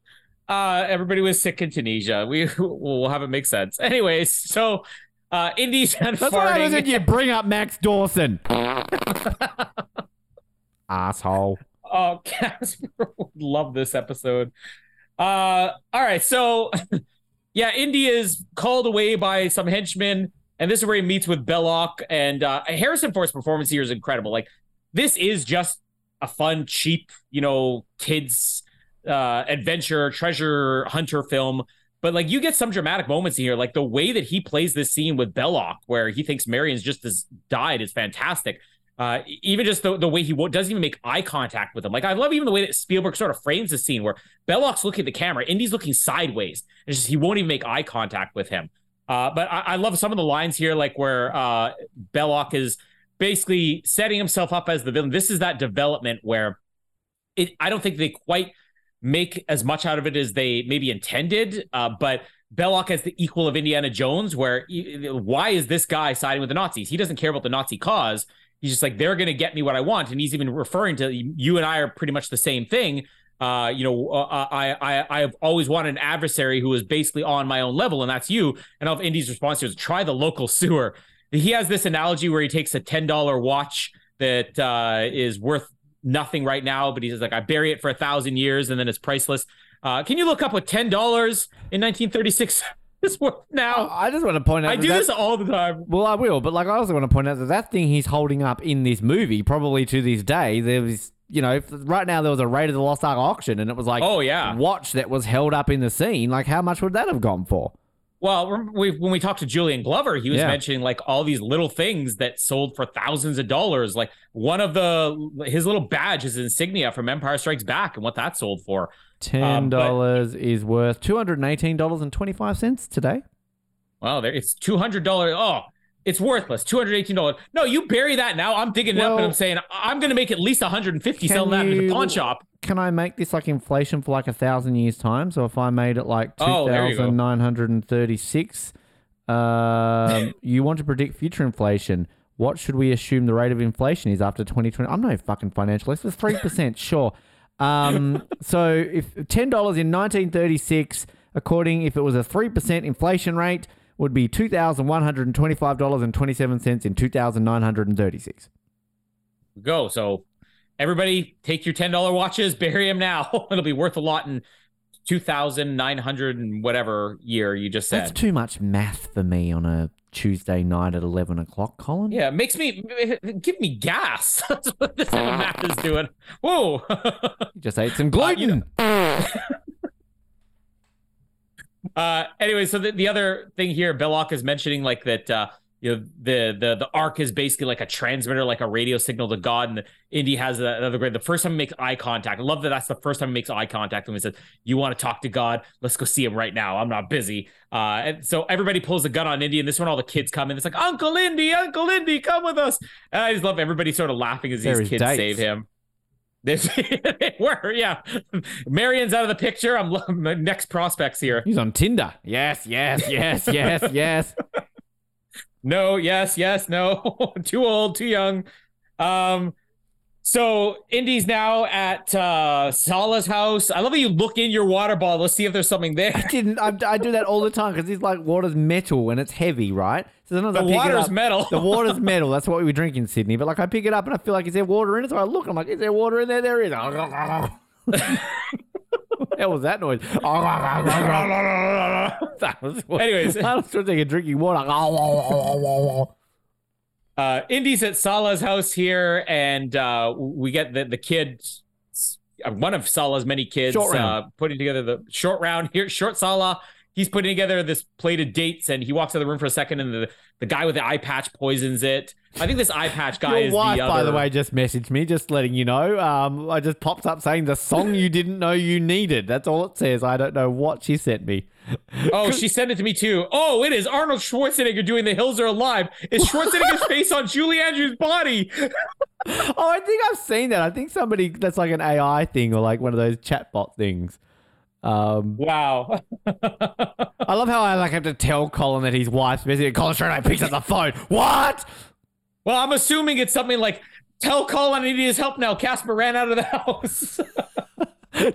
everybody was sick in Tunisia. We will have it make sense. Anyways, so uh, Indies and That's what happens when farting. you bring up Max Dawson. Asshole. Oh, Casper would love this episode. Uh, all right, so yeah, Indy is called away by some henchmen, and this is where he meets with Belloq. And uh, Harrison Ford's performance here is incredible. Like, this is just a fun, cheap, you know, kids uh, adventure treasure hunter film. But like, you get some dramatic moments here. Like the way that he plays this scene with Belloq, where he thinks Marion's just has died, is fantastic. Uh, even just the, the way he doesn't even make eye contact with him. Like I love even the way that Spielberg sort of frames the scene where Belloq's looking at the camera, Indy's looking sideways. Just he won't even make eye contact with him. Uh, but I, I love some of the lines here, like where uh, Belloq is basically setting himself up as the villain. This is that development where it. I don't think they quite make as much out of it as they maybe intended. Uh, but Belloq as the equal of Indiana Jones, where he- why is this guy siding with the Nazis? He doesn't care about the Nazi cause. He's just like they're going to get me what I want, and he's even referring to you and I are pretty much the same thing. Uh, you know, uh, I I I've always wanted an adversary who is basically on my own level, and that's you. And of Indy's response is try the local sewer. He has this analogy where he takes a ten dollar watch that uh, is worth nothing right now, but he's like, I bury it for a thousand years and then it's priceless. Uh, can you look up what ten dollars in 1936 is worth now? I just want to point out I do that- this all the time. Well, I will, but like I also want to point out that that thing he's holding up in this movie, probably to this day, there was, you know, if, right now there was a Raid of the Lost Ark auction, and it was like, Oh, yeah. watch that was held up in the scene. Like, how much would that have gone for? Well, we, when we talked to Julian Glover, he was Yeah. mentioning like all these little things that sold for thousands of dollars. Like one of the his little badge, his insignia from Empire Strikes Back, and what that sold for. Ten Um, dollars is worth two hundred and eighteen dollars and twenty five cents today. Well, there it's two hundred dollars. Oh, it's worthless. Two hundred eighteen dollars. No, you bury that now. I'm digging it up and I'm saying I'm going to make at least one hundred and fifty selling that in the pawn shop. Can I make this like inflation for like a thousand years time? So if I made it like two Oh, go. thousand nine hundred and thirty six, um, you want to predict future inflation? What should we assume the rate of inflation is after 2020? I'm no fucking financial expert. Three percent, sure. Um, so if ten dollars in 1936, according if it was a three percent inflation rate, would be two thousand one hundred and twenty five dollars and twenty seven cents in 2936. Go. So everybody take your ten dollar watches, bury them now. It'll be worth a lot in two thousand nine hundred and whatever year you just said. That's too much math for me on a Tuesday night at 11 o'clock, Colin. Yeah, it makes me give me gas. That's what this math is doing. Whoa. You just ate some Uh, gluten. you uh anyway, so the, the other thing here, Belloq is mentioning like that uh you know the the the Ark is basically like a transmitter, like a radio signal to God, and the Indy has another great. The first time he makes eye contact, I love that. That's the first time he makes eye contact when he says, "You want to talk to God? Let's go see him right now. I'm not busy." Uh, and so everybody pulls a gun on Indy, and this one all the kids come in. It's like Uncle Indy, Uncle Indy, come with us. And I just love everybody sort of laughing as these kids save him. They, they were, yeah. Marion's out of the picture. I'm my next prospects here. He's on Tinder. Yes, yes, yes, yes, yes. No, yes, yes, no. too old, too young. Um, so Indy's now at uh Sallah's house. I love how you look in your water bottle to see if there's something I there. didn't. I, I do that all the time because it's like water's metal and it's heavy, right? So sometimes The I pick it water's up- metal. The water's metal. That's what we drink in Sydney. But like I pick it up and I feel like is there water in it? So I look. I'm like, is there water in there? There is. what hell was that noise? that was. Anyways. I was trying to take a drinking water. Uh, Indy's at Sallah's house here, and uh, we get the the kid, uh, one of Sallah's many kids, Uh, putting together the short round here. Short Sallah he's putting together this plate of dates and he walks out of the room for a second and the, the guy with the eye patch poisons it. I think this eye patch guy Your is wife, the other. by the way, just messaged me, just letting you know. Um, I just popped up saying the song you didn't know you needed. That's all it says. I don't know what she sent me. Oh, she sent it to me too. Oh, it is Arnold Schwarzenegger doing The Hills Are Alive. Is Schwarzenegger's face on Julie Andrews' body? Oh, I think I've seen that. I think somebody that's like an AI thing or like one of those chatbot things. Um, Wow. I love how I like have to tell Colin that his wife's busy. And Colin straight away picks up the phone. What? well, I'm assuming it's something like, tell Colin I need his help now. Casper ran out of the house.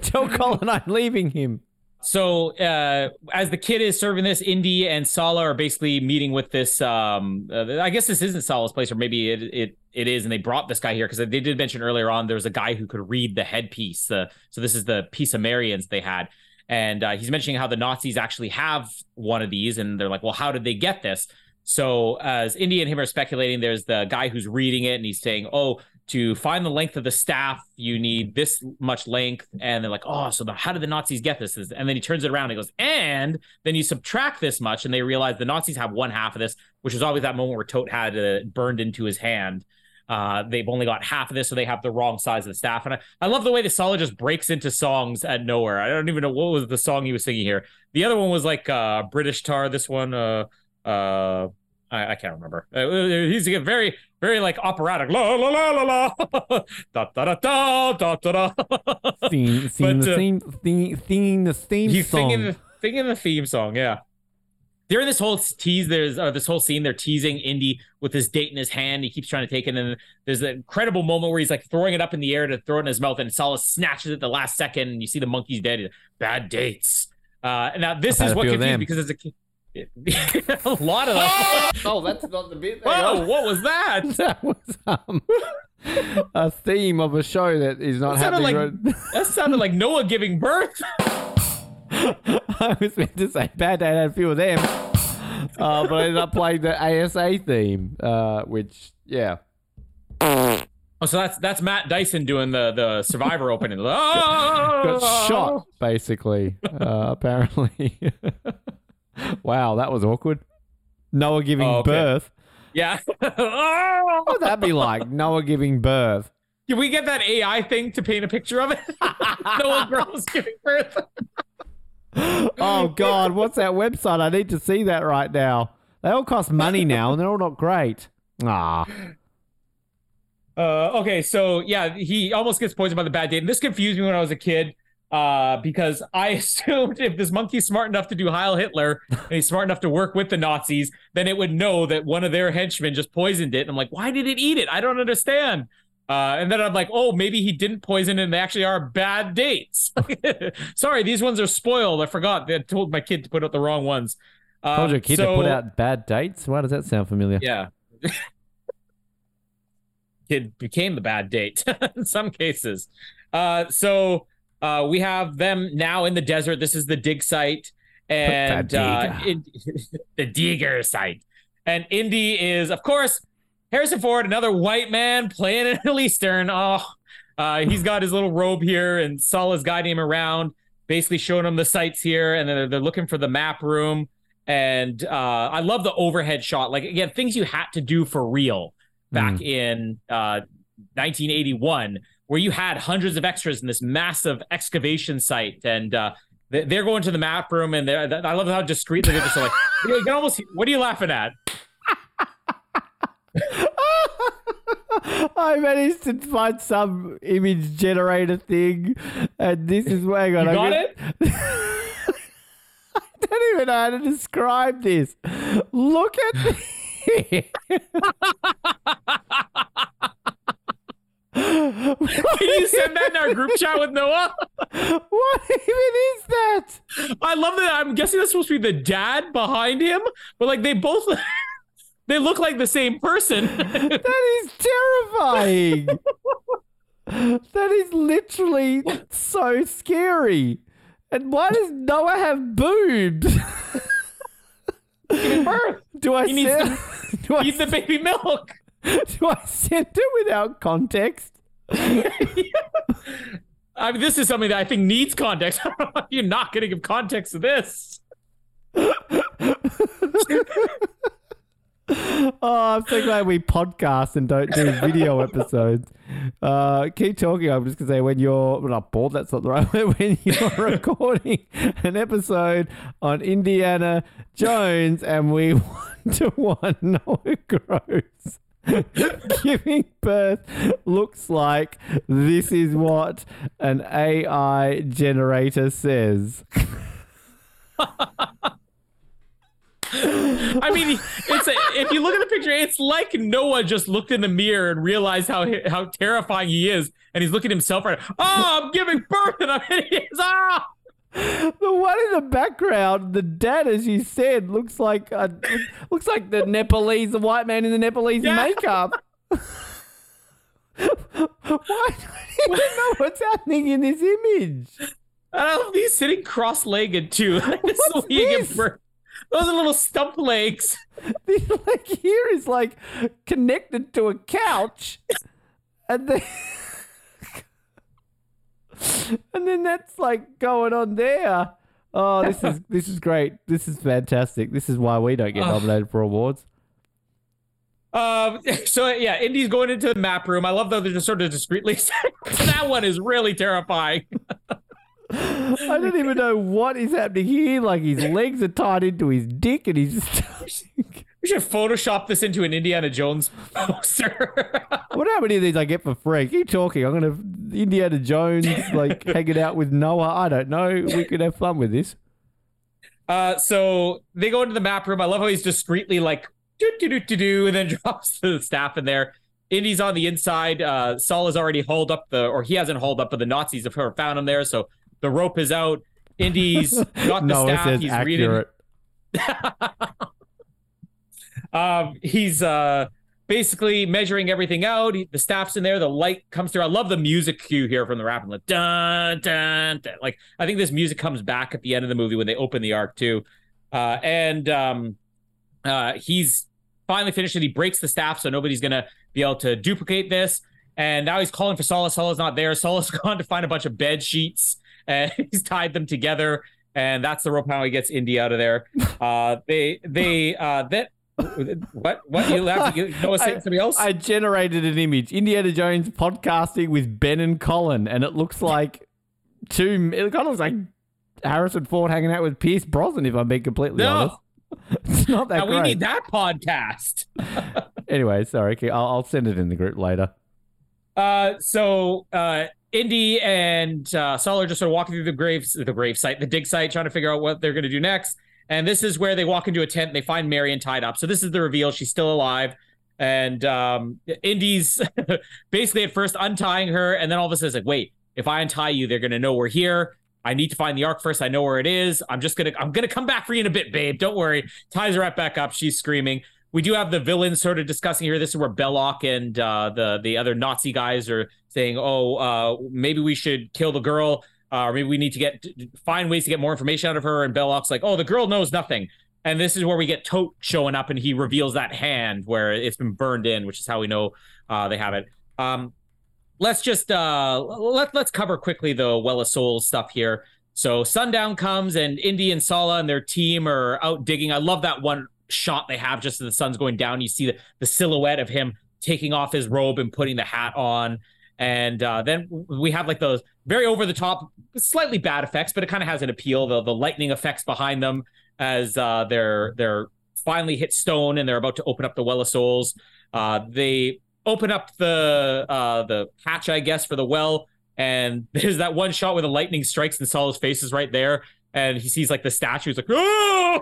tell Colin I'm leaving him. So uh, as the kid is serving this, Indy and Sallah are basically meeting with this. Um, uh, I guess this isn't Sallah's place, or maybe it it it is, and they brought this guy here because they did mention earlier on there was a guy who could read the headpiece. Uh, so this is the piece of Marians they had, and uh, he's mentioning how the Nazis actually have one of these, and they're like, well, how did they get this? So as Indy and him are speculating, there's the guy who's reading it, and he's saying, oh to find the length of the staff, you need this much length. And they're like, oh, so the, how did the Nazis get this? And then he turns it around and he goes, and then you subtract this much, and they realize the Nazis have one half of this, which is always that moment where Toht had it burned into his hand. Uh, they've only got half of this, so they have the wrong size of the staff. And I, I love the way the Sallah just breaks into songs at nowhere. I don't even know what was the song he was singing here. The other one was like uh, British Tar. This one, uh, uh, I, I, can't remember. Uh, he's a very, very like operatic. La la la la la. da da da da da da da. Singing, singing But, the uh, theme, theme, singing the theme He's song. singing the, singing the theme song. Yeah. During this whole tease, there's uh, this whole scene. They're teasing Indy with his date in his hand. He keeps trying to take it, and there's an incredible moment where he's like throwing it up in the air to throw it in his mouth, and Sallah snatches it the last second, and you see the monkey's dead. Bad dates. Uh, and now this is what confused me because as a kid, a lot of them. oh, that's not the bit. Whoa, what was that? that was um, a theme of a show that is not That sounded happening. like that sounded like Noah giving birth. I was meant to say Bad Dad had a few of them, uh, but I ended up playing the ASA theme, uh, which yeah, Oh, so that's that's Matt Dyson doing the the Survivor opening. Oh! got shot basically. Uh, apparently, wow, that was awkward. Noah giving Oh, okay. birth. Yeah. What would that be like? Noah giving birth. Can we get that AI thing to paint a picture of it? Noah girls giving birth. Oh God, what's that website? I need to see that right now. They all cost money now, and they're all not great. Ah, Uh, okay, so yeah, he almost gets poisoned by the bad date. And this confused me when I was a kid uh, because I assumed if this monkey's smart enough to do Heil Hitler and he's smart enough to work with the Nazis, then it would know that one of their henchmen just poisoned it. And I'm like, why did it eat it? I don't understand. Uh, and then I'm like, oh, maybe he didn't poison it and they actually are bad dates. Sorry, these ones are spoiled. I forgot. They told my kid to put out the wrong ones. Uh, told your kid to put out bad dates. Why does that sound familiar? yeah. Kid became the bad date in some cases. Uh, so uh, we have them now in the desert. This is the dig site, and The uh, digger. in- the digger site. And Indy is, of course, Harrison Ford, another white man playing an Middle Eastern. Oh, uh, he's got his little robe here, and Sallah's guiding him around, basically showing him the sights here, and then they're, they're looking for the map room. And uh, I love the overhead shot. Like again, things you had to do for real back in uh, 1981, where you had hundreds of extras in this massive excavation site, and uh, they- they're going to the map room, and they're, I love how discreetly they're just like, you can almost. What are you laughing at? I managed to find some image generator thing, and this is where I got. Got it? I don't even know how to describe this. Look at this. Can you send that in our group chat with Noah? what even is that? I love that. I'm guessing that's supposed to be the dad behind him, but like they both, they look like the same person. That is terrifying. that is literally so scary. And why does Noah have boobs? Giving birth. Do I He needs send, do, I, the baby milk. do I send it without context? I mean, this is something that I think needs context. You're not going to give context to this. Oh, I'm so glad we podcast and don't do video episodes. Uh, keep talking. I'm just gonna say when you're well, not bored. That's not the right word. When you're recording an episode on Indiana Jones, and we one to one Noah Gross giving birth looks like this is what an AI generator says. I mean, it's a, if you look at the picture, it's like Noah just looked in the mirror and realized how how terrifying he is, and he's looking at himself right. Oh, I'm giving birth, and I'm hideous. Ah. The one in the background, the dad, as you said, looks like a, looks like the Nepalese, the white man in the Nepalese Yeah. makeup. Why don't you know what's happening in this image? I don't know he's sitting cross-legged too. this What's this? Those are little stump legs. The leg here is like connected to a couch, and then and then that's like going on there. Oh, this is this is great. This is fantastic. This is why we don't get nominated for awards. Um, so yeah, Indy's going into the map room. I love that they're just sort of discreetly. that one is really terrifying. I don't even know what is happening here. Like his legs are tied into his dick, and he's just. We should Photoshop this into an Indiana Jones poster. what how many of these I get for free? Keep talking. I'm gonna Indiana Jones like hanging out with Noah. I don't know. We could have fun with this. Uh, so they go into the map room. I love how he's discreetly like do do do do do, and then drops the staff in there. Indy's on the inside. Uh, Sallah has already hauled up the, or he hasn't hauled up, but the Nazis have found him there. So the rope is out. Indy's got the Noah staff. He's reading. Um, he's uh basically measuring everything out. He, the staff's in there. The light comes through. I love the music cue here from the rap. Like dun dun dun. Like I think this music comes back at the end of the movie when they open the Ark too. Uh, and um, uh, he's finally finished it. He breaks the staff, so nobody's gonna be able to duplicate this. And now he's calling for Sallah's. Sallah's not there. Sallah's gone to find a bunch of bed sheets, and he's tied them together. And that's the rope how he gets Indy out of there. Uh, they they uh, that what what you laugh you know I- somebody else I generated an image. Indiana Jones podcasting with Ben and Colin, and it looks like two. It kind of looks like Harrison Ford hanging out with Pierce Brosnan. If I'm being completely honest, it's not that now great. we need that podcast Anyway, sorry. okay, I'll, I'll send it in the group later. uh so uh Indy and uh Sallah are just sort of walking through the graves the grave site the dig site trying to figure out what they're going to do next and this is where they walk into a tent and they find Marion tied up so this is the reveal she's still alive and um Indy's basically at first untying her and then all of a sudden it's like wait if I untie you they're going to know we're here I need to find the Ark first. I know where it is. I'm just gonna I'm gonna come back for you in a bit, babe. Don't worry. Ties her right back up. She's screaming. We do have the villains sort of discussing here. This is where Belloq and uh, the the other Nazi guys are saying, "Oh, uh, maybe we should kill the girl, uh, or maybe we need to get find ways to get more information out of her." And Belloq's like, "Oh, the girl knows nothing." And this is where we get Toht showing up, and he reveals that hand where it's been burned in, which is how we know uh, they have it. Um, let's just uh let let's cover quickly the Well of Souls stuff here. So sundown comes and Indy and Sallah and their team are out digging. I love that one shot they have just as the sun's going down. You see the, the silhouette of him taking off his robe and putting the hat on. And uh, then we have like those very over the top, slightly bad effects, but it kind of has an appeal. The the lightning effects behind them as uh, they're they're finally hit stone and they're about to open up the Well of Souls. Uh, they open up the uh the hatch i guess for the well and there's that one shot where the lightning strikes and Sallah's face is right there and he sees like the statue he's like oh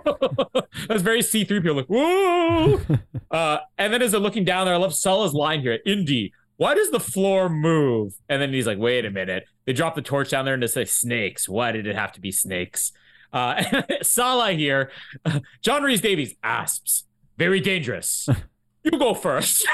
that's very c3po like whoa uh and then as they're looking down there i love Sallah's line here indy why does the floor move and then he's like wait a minute they drop the torch down there and they say snakes why did it have to be snakes uh Sallah here John Rhys-Davies asps very dangerous you go first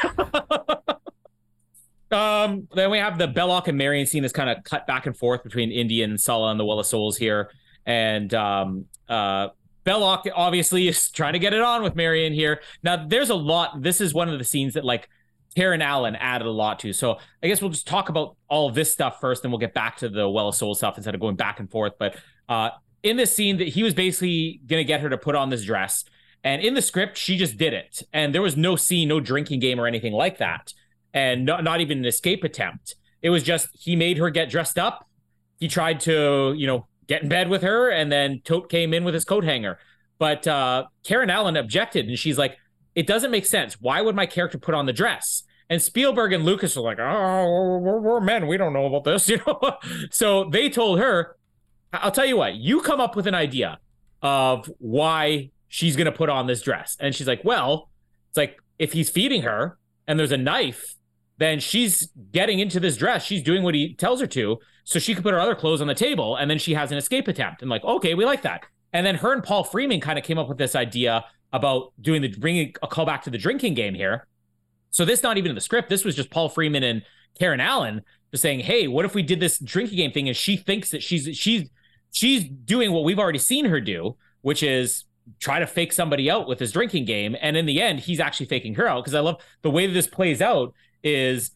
Um, then we have the Belloq and Marion scene that's kind of cut back and forth between Indy and Sallah and the Well of Souls here. And um, uh, Belloq obviously is trying to get it on with Marion here. Now, there's a lot. This is one of the scenes that like Karen Allen added a lot to. So I guess we'll just talk about all this stuff first, and we'll get back to the Well of Souls stuff instead of going back and forth. But uh, in this scene that he was basically gonna get her to put on this dress. And in the script, she just did it. And there was no scene, no drinking game or anything like that. And not, not even an escape attempt. It was just he made her get dressed up. He tried to, you know, get in bed with her, and then Toht came in with his coat hanger. But uh, Karen Allen objected, and she's like, "It doesn't make sense. Why would my character put on the dress?" And Spielberg and Lucas are like, "Oh, we're, we're men. We don't know about this," you know. so they told her, "I'll tell you what. You come up with an idea of why she's going to put on this dress." And she's like, "Well, it's like if he's feeding her and there's a knife." Then she's getting into this dress. She's doing what he tells her to so she could put her other clothes on the table and then she has an escape attempt and like okay we like that and then her and paul freeman kind of came up with this idea about doing the bringing a call back to the drinking game here. So this not even in the script. This was just paul freeman and karen allen just saying hey what if we did this drinking game thing? And she thinks that she's she's she's doing what we've already seen her do which is try to fake somebody out with his drinking game. And in the end he's actually faking her out. Because i love the way that this plays out is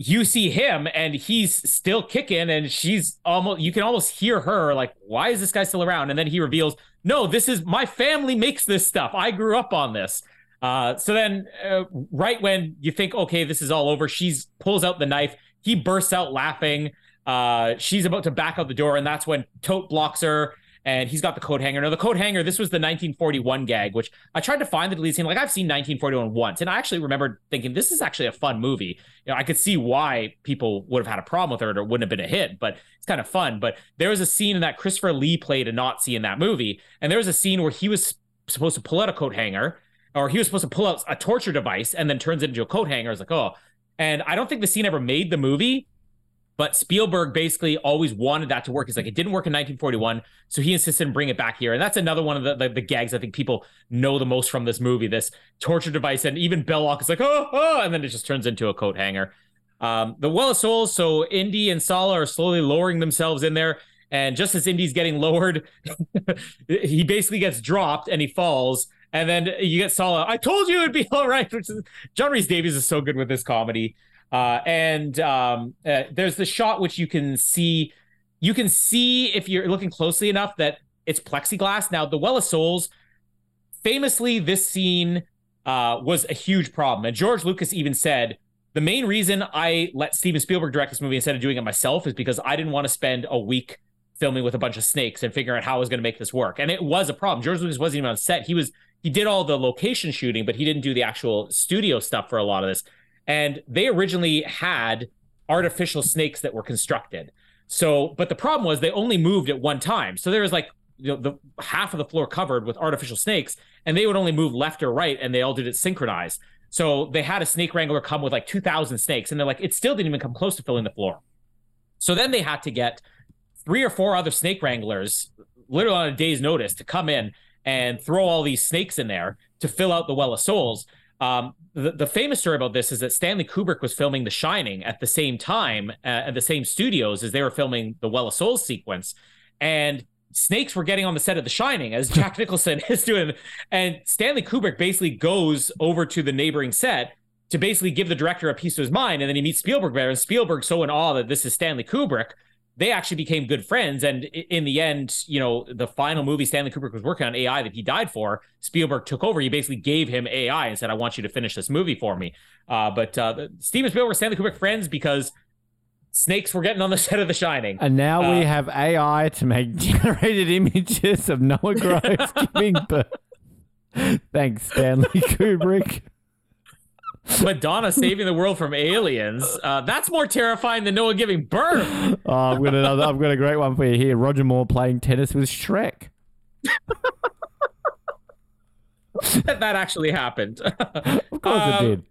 you see him and he's still kicking and she's almost you can almost hear her like why is this guy still around? And then he reveals no this is my family makes this stuff. I grew up on this. Uh, so then uh, right when you think okay this is all over she's pulls out the knife. He bursts out laughing. Uh, she's about to back out the door and that's when Toht blocks her and he's got the coat hanger. Now, the coat hanger, this was the 1941 gag, which I tried to find the deleted scene. Like, I've seen 1941 once, and I actually remember thinking, this is actually a fun movie. You know, I could see why people would have had a problem with it or it wouldn't have been a hit, but it's kind of fun. But there was a scene in that Christopher Lee played a Nazi in that movie, and there was a scene where he was supposed to pull out a coat hanger, or he was supposed to pull out a torture device and then turns it into a coat hanger. I was like, oh. And I don't think the scene ever made the movie, but Spielberg basically always wanted that to work. He's like, it didn't work in 1941, so he insisted on bring it back here. And that's another one of the, the, the, gags I think people know the most from this movie. This torture device, and even Belloq is like, oh, oh, and then it just turns into a coat hanger. Um, the Well of Souls. So Indy and Sallah are slowly lowering themselves in there, and just as Indy's getting lowered, he basically gets dropped and he falls. And then you get Sallah. I told you it'd be all right. Which is John Rhys-Davies is so good with this comedy. Uh, and um, uh, there's the shot which you can see. You can see if you're looking closely enough that it's plexiglass. Now, the Well of Souls, famously, this scene uh, was a huge problem. And George Lucas even said, the main reason I let Steven Spielberg direct this movie instead of doing it myself is because I didn't want to spend a week filming with a bunch of snakes and figuring out how I was going to make this work. And it was a problem. George Lucas wasn't even on set. He was he did all the location shooting, but he didn't do the actual studio stuff for a lot of this. And they originally had artificial snakes that were constructed. So, but the problem was they only moved at one time. So there was like you know, the half of the floor covered with artificial snakes, and they would only move left or right, and they all did it synchronized. So they had a snake wrangler come with like 2,000 snakes, and they're like, it still didn't even come close to filling the floor. So then they had to get three or four other snake wranglers, literally on a day's notice, to come in and throw all these snakes in there to fill out the Well of Souls. Um, the, the famous story about this is that Stanley Kubrick was filming The Shining at the same time uh, at the same studios as they were filming the Well of Souls sequence, and snakes were getting on the set of The Shining as Jack Nicholson is doing, and Stanley Kubrick basically goes over to the neighboring set to basically give the director a piece of his mind, and then he meets Spielberg there, and Spielberg's so in awe that this is Stanley Kubrick they actually became good friends. And in the end, you know, the final movie Stanley Kubrick was working on AI that he died for, Spielberg took over. He basically gave him AI and said, I want you to finish this movie for me. Uh, but uh, Steven Spielberg, Stanley Kubrick friends because snakes were getting on the set of The Shining. And now uh, we have AI to make generated images of Noah Groves giving birth. Thanks, Stanley Kubrick. Madonna saving the world from aliens. Uh, that's more terrifying than Noah giving birth. Oh, I've got another. I've got a great one for you here. Roger Moore playing tennis with Shrek. that actually happened. Of course Um, it did.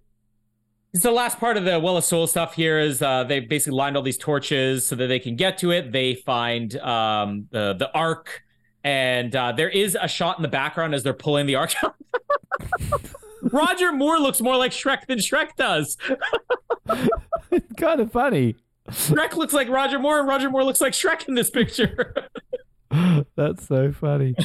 It's the last part of the Well of Soul stuff here is uh, they basically lined all these torches so that they can get to it. They find um, the the ark, and uh, there is a shot in the background as they're pulling the ark. Roger Moore looks more like Shrek than Shrek does. It's kind of funny. Shrek looks like Roger Moore, and Roger Moore looks like Shrek in this picture. That's so funny.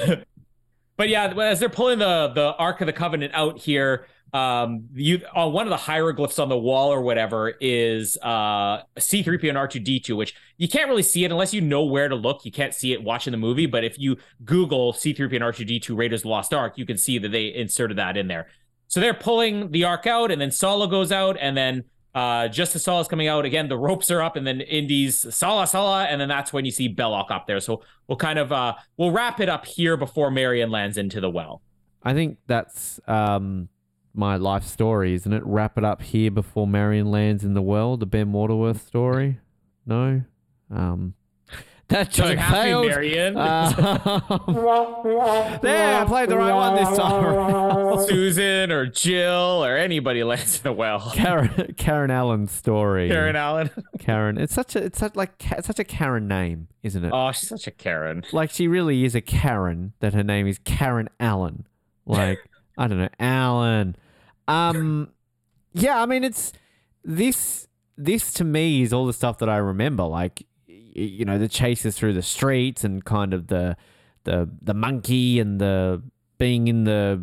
but yeah, as they're pulling the the Ark of the Covenant out here, um, you uh, one of the hieroglyphs on the wall or whatever is uh C3PO and R2D2, which you can't really see it unless you know where to look. You can't see it watching the movie, but if you Google C3PO and R2D2 Raiders Lost Ark, you can see that they inserted that in there. So they're pulling the Ark out, and then Sallah goes out, and then uh, just as Sallah's coming out again, the ropes are up, and then Indy's Sallah Sallah, and then that's when you see Belloq up there. So we'll kind of uh, we'll wrap it up here before Marion lands into the well. I think that's um, my life story, isn't it? Wrap it up here before Marion lands in the well, the Ben Waterworth story. No, um, that joke Doesn't have to be failed. Marion. Um, there, I played the right one this time. around. Susan or Jill or anybody lands in the well. Karen, Karen Allen's story. Karen Allen. Karen. It's such a it's such like it's such a Karen name, isn't it? Oh, she's such a Karen. Like she really is a Karen. That her name is Karen Allen. Like I don't know, Allen. Um, yeah. I mean, it's this. This to me is all the stuff that I remember. Like, y- you know, the chases through the streets and kind of the the the monkey and the being in the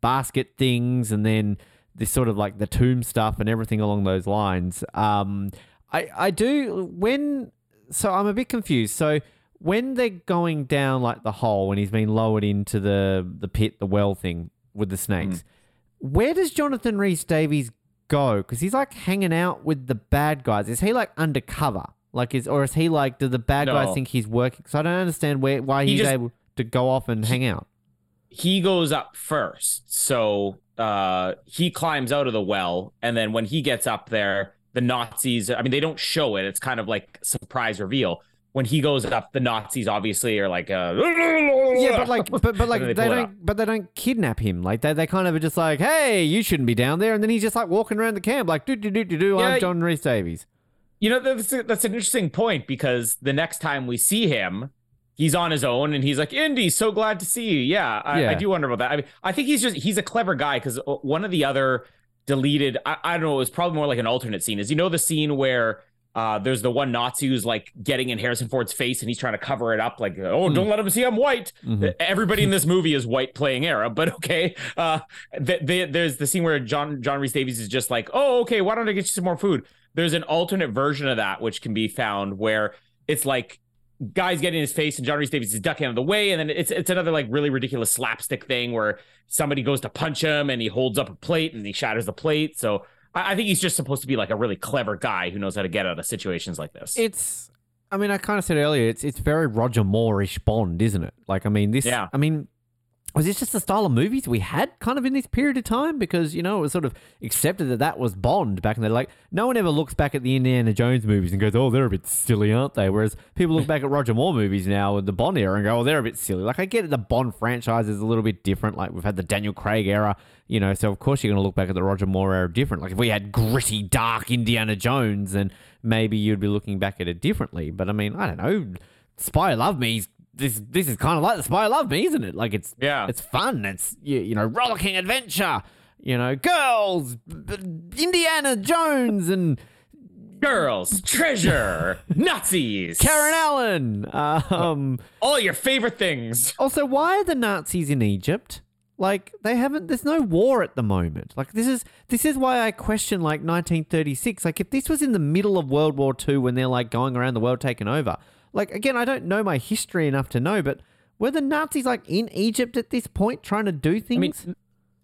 basket things, and then this sort of like the tomb stuff and everything along those lines. Um, I I do when so I'm a bit confused. So when they're going down like the hole when he's been lowered into the the pit, the well thing with the snakes, where does Jonathan Rhys Davies go? Because he's like hanging out with the bad guys. Is he like undercover? Like is or is he like? Do the bad guys think he's working? Because I don't understand where why He he's just- able to go off and hang out. He goes up first. So uh, he climbs out of the well. And then when he gets up there, the Nazis, I mean, they don't show it. It's kind of like surprise reveal. When he goes up, the Nazis obviously are like, uh, Yeah, but like, but, but like, they, they pull it don't, but they don't kidnap him. Like, they, they kind of are just like, hey, you shouldn't be down there, and then he's just like walking around the camp, like, do do do do do. Yeah, I'm John Rhys-Davies. You know, that's that's an interesting point because the next time we see him, he's on his own and he's like, Indy, so glad to see you. Yeah, I, Yeah. I do wonder about that. I mean, I think he's just he's a clever guy because one of the other deleted, I, I don't know, it was probably more like an alternate scene. Is you know the scene where uh, there's the one Nazi who's like getting in Harrison Ford's face and he's trying to cover it up, like, oh, don't let him see I'm white. Mhm. Everybody in this movie is white playing Arab, but okay. Uh, th- th- there's the scene where John John Rhys-Davies is just like, oh, okay, why don't I get you some more food? There's an alternate version of that which can be found where it's like guys getting his face and John Rhys-Davies is ducking out of the way, and then it's it's another like really ridiculous slapstick thing where somebody goes to punch him and he holds up a plate and he shatters the plate. So I, I think he's just supposed to be like a really clever guy who knows how to get out of situations like this. It's, I mean, I kind of said earlier, it's it's very Roger Moore-ish Bond, isn't it? Like, I mean, this, Yeah. I mean, was this just the style of movies we had kind of in this period of time? Because, you know, it was sort of accepted that that was Bond back in the day. Like, no one ever looks back at the Indiana Jones movies and goes, oh, they're a bit silly, aren't they? Whereas people look back at Roger Moore movies now with the Bond era and go, oh, they're a bit silly. Like, I get it, the Bond franchise is a little bit different. Like, we've had the Daniel Craig era, you know, so of course you're going to look back at the Roger Moore era different. Like, if we had gritty, dark Indiana Jones, then maybe you'd be looking back at it differently. But I mean, I don't know. Spy Love Me's this this is kind of like the Spy Love Me, isn't it? Like it's Yeah. it's fun. It's you, you know rollicking adventure. You know, girls, Indiana Jones, and Girls, treasure, Nazis, Karen Allen. Um, all your favorite things. also, why are the Nazis in Egypt? Like they haven't. There's no war at the moment. Like this is this is why I question like 1936. Like if this was in the middle of World War II when they're like going around the world taking over. Like again, I don't know my history enough to know, but were the Nazis like in Egypt at this point trying to do things? I mean,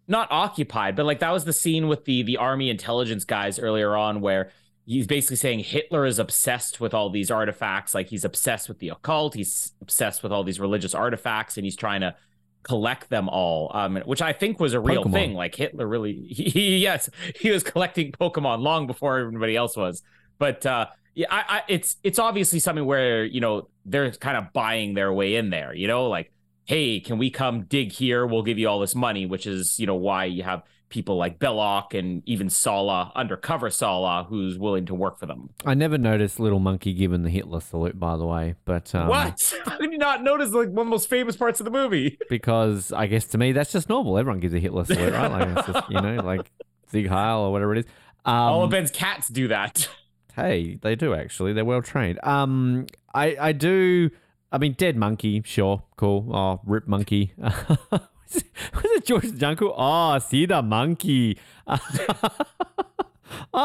not occupied, but like that was the scene with the the army intelligence guys earlier on where he's basically saying Hitler is obsessed with all these artifacts, like he's obsessed with the occult, he's obsessed with all these religious artifacts, and he's trying to collect them all. Um, which I think was a real Pokemon. thing. Like Hitler really, he, he- yes, he was collecting Pokemon long before everybody else was. But uh, yeah, I, I, it's it's obviously something where you know they're kind of buying their way in there. You know, like hey, can we come dig here? We'll give you all this money, which is, you know, why you have people like Belloq and even Sallah, undercover Sallah, who's willing to work for them. I never noticed Little Monkey giving the Hitler salute, by the way. But um, what? How did you not notice like one of the most famous parts of the movie? Because I guess to me that's just normal. Everyone gives a Hitler salute, right? Like it's just you know like Sieg Heil or whatever it is. Um, all of Ben's cats do that. Hey, they do actually. They're well trained. Um, I I do I mean, dead monkey, sure, cool. Oh, rip monkey. was it George the Jungle? Oh, see the monkey. I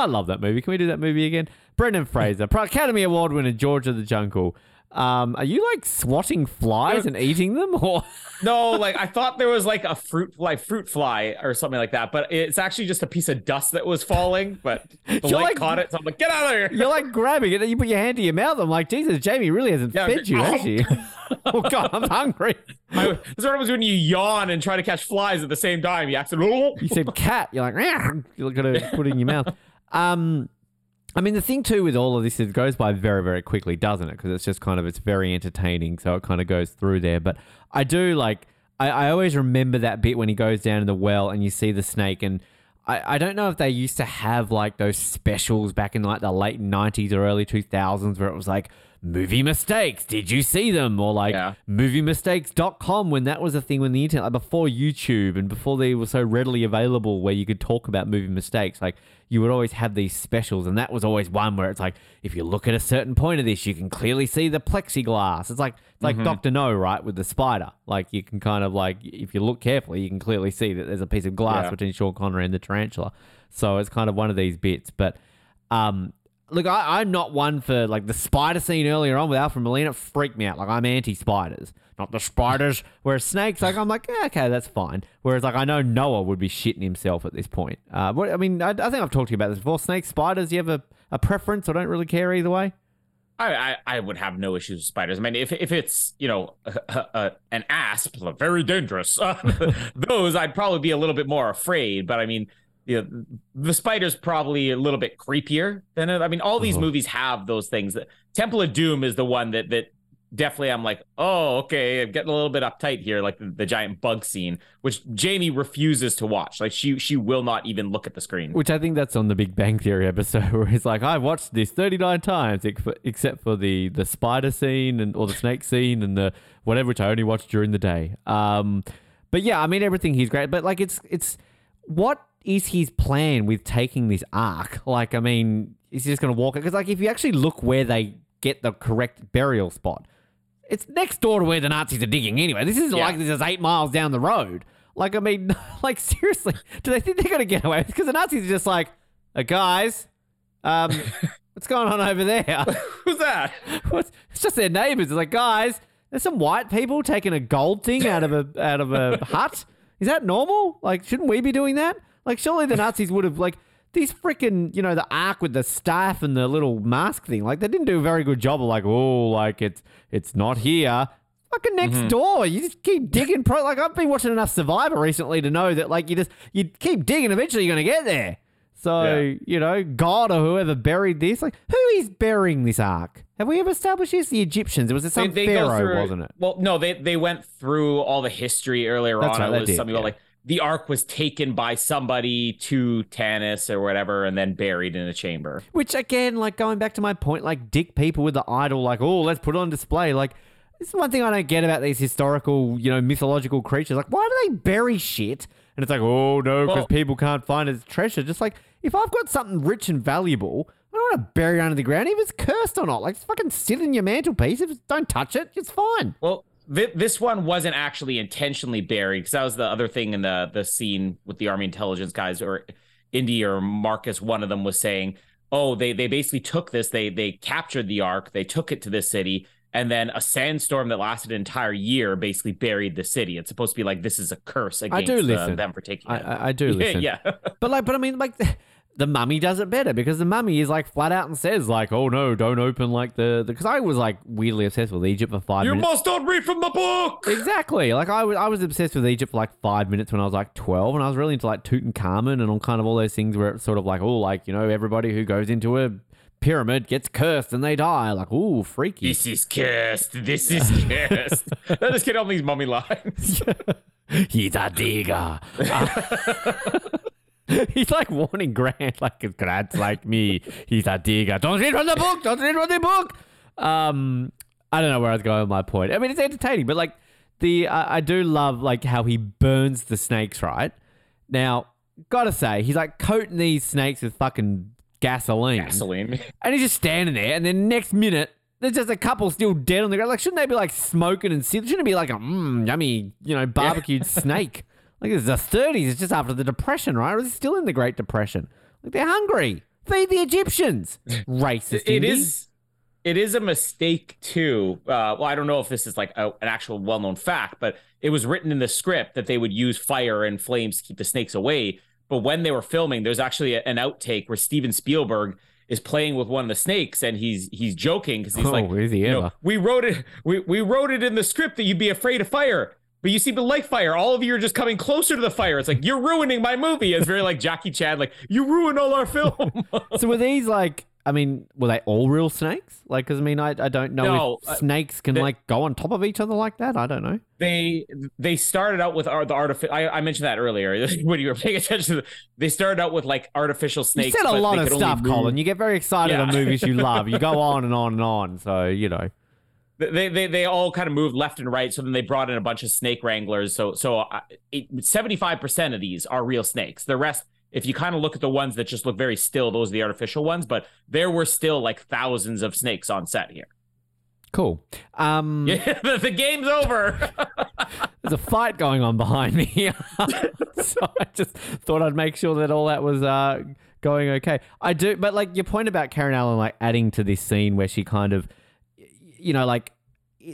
love that movie. Can we do that movie again? Brendan Fraser, Academy Award winner, George of the Jungle. Um, are you like swatting flies and eating them, or No, like I thought there was like a fruit like fruit fly or something like that, but it's actually just a piece of dust that was falling. But the You're light like- caught it, so I'm like, get out of here. you're like grabbing it and you put your hand to your mouth? I'm like, Jesus, Jamie really hasn't Yeah, fed you, has she? oh God, I'm hungry. I, this is what happens when you yawn and try to catch flies at the same time. You accidentally. You said cat. You're like, you're gonna put it in your mouth. Um, I mean, the thing too with all of this is it goes by very, very quickly, doesn't it? Because it's just kind of it's very entertaining, so it kind of goes through there. But I do like, I, I always remember that bit when he goes down in the well and you see the snake, and I, I don't know if they used to have like those specials back in like the late '90s or early 2000s where it was like movie mistakes. Did you see them? Or like Yeah. moviemistakes.com when that was a thing when the internet, like before YouTube and before they were so readily available where you could talk about movie mistakes, like you would always have these specials. And that was always one where it's like, if you look at a certain point of this, you can clearly see the plexiglass. It's like, it's like Dr. No, right? With the spider. Like you can kind of like, if you look carefully, you can clearly see that there's a piece of glass Yeah. between Sean Connery and the tarantula. So it's kind of one of these bits. But, um, Look, I, I'm not one for like the spider scene earlier on with Alfred Molina freaked me out. Like I'm anti spiders, not the spiders. Whereas snakes, like I'm like, eh, okay, that's fine. Whereas like I know Noah would be shitting himself at this point. Uh, what I mean, I, I think I've talked to you about this before. Snakes, spiders, you have a, a preference? I don't really care either way. I, I I would have no issues with spiders. I mean, if if it's you know a, a, an asp, very dangerous. those I'd probably be a little bit more afraid. But I mean, you know, the spider's probably a little bit creepier than it. I mean, all these Uh-huh. movies have those things. Temple of Doom is the one that that definitely I'm like, oh, okay, I'm getting a little bit uptight here, like the, the giant bug scene, which Jamie refuses to watch. Like she she will not even look at the screen. Which I think that's on the Big Bang Theory episode where he's like, I've watched this 39 times except for the the spider scene and or the snake scene and the whatever which I only watched during the day. Um, but yeah, I mean everything he's great. But like it's it's what is his plan with taking this ark? Like, I mean, is he just gonna walk it? Because like if you actually look where they get the correct burial spot, it's next door to where the Nazis are digging anyway. This isn't Yeah. like this is eight miles down the road. Like, I mean, like seriously, do they think they're gonna get away? Because the Nazis are just like, uh, guys, um, what's going on over there? Who's that? What's, it's just their neighbors. It's like, guys, there's some white people taking a gold thing out of a out of a hut. Is that normal? Like, shouldn't we be doing that? Like, surely the Nazis would have like these freaking, you know, the ark with the staff and the little mask thing. Like, they didn't do a very good job of like, oh, like it's it's not here. Fucking next mm-hmm. door. You just keep digging. Pro- like, I've been watching enough Survivor recently to know that like you just you keep digging. Eventually, you're gonna get there. So Yeah. you know, God or whoever buried this, like, who is burying this ark? Have we ever established this? The Egyptians. It was some go pharaoh, through- wasn't it? Well, no, they they went through all the history earlier That's on. right, it was did, something yeah. about like the ark was taken by somebody to Tanis or whatever, and then buried in a chamber. Which again, like going back to my point, like dick people with the idol, like, oh, let's put it on display. Like, this is one thing I don't get about these historical, you know, mythological creatures. Like, why do they bury shit? And it's like, oh no, because Well- people can't find its treasure. Just like, if I've got something rich and valuable, I don't want to bury it under the ground, even if it's cursed or not. Like, just fucking sit in your mantelpiece. If it's, don't touch it, it's fine. Well, this one wasn't actually intentionally buried because that was the other thing in the the scene with the army intelligence guys or Indy or Marcus. One of them was saying, "Oh, they they basically took this. They they captured the ark. They took it to this city." And then a sandstorm that lasted an entire year basically buried the city. It's supposed to be like this is a curse against do uh, them for taking I, it. I, I do yeah, listen. yeah. But like, but I mean, like, the mummy does it better because the mummy is like flat out and says like, "Oh no, don't open like the because I was like weirdly obsessed with Egypt for five you minutes. must not read from the book. Exactly. Like I was, I was obsessed with Egypt for like five minutes when I was like twelve, and I was really into like Tutankhamun and all kind of all those things where it's sort of like, oh, like you know, everybody who goes into a pyramid gets cursed and they die. Like, ooh, freaky. This is cursed. This is cursed. Let us get on these mummy lines. He's a digger. He's like warning Grant, like Grant's like me, he's a digger. Don't read from the book. Don't read from the book. Um, I don't know where I was going with my point. I mean, it's entertaining, but like the I I do love like how he burns the snakes. Right now, gotta say, he's like coating these snakes with fucking gasoline, Gasoline. and he's just standing there, and then next minute there's just a couple still dead on the ground. Like, shouldn't they be like smoking and? Shouldn't it be like a mmm, yummy, you know, barbecued snake? Like it's the 30s. It's just after the Depression, right? Or is it still in the Great Depression? Like they're hungry. Feed the Egyptians. Racist. It Indy. is. It is a mistake too. Uh, well, I don't know if this is like a, an actual well-known fact, but it was written in the script that they would use fire and flames to keep the snakes away. But when they were filming, there's actually a- an outtake where Steven Spielberg is playing with one of the snakes, and he's he's joking because he's Oh, like, is he you know, we wrote it, we we wrote it in the script that you'd be afraid of fire. But you see the like fire. All of you are just coming closer to the fire. It's like you're ruining my movie. It's very like Jackie Chan, like you ruin all our film. So were these like? I mean, were they all real snakes? Like, because I mean, I, I don't know No, if uh, snakes can the- like go on top of each other like that. I don't know. they they started out with art, the artificial. I, I mentioned that earlier when you were paying attention. To the, they started out with like artificial snakes. you said a lot of stuff, Colin. You get very excited Yeah. on movies you love. You go on and on and on. So you know. They, they they all kind of moved left and right. So then they brought in a bunch of snake wranglers. So so seventy five percent of these are real snakes. The rest, if you kind of look at the ones that just look very still, those are the artificial ones. But there were still like thousands of snakes on set here. Cool. Um, Yeah, the, the game's over. There's a fight going on behind me. so I just thought I'd make sure that all that was uh, going okay. I do, but like your point about Karen Allen, like adding to this scene where she kind of, you know, like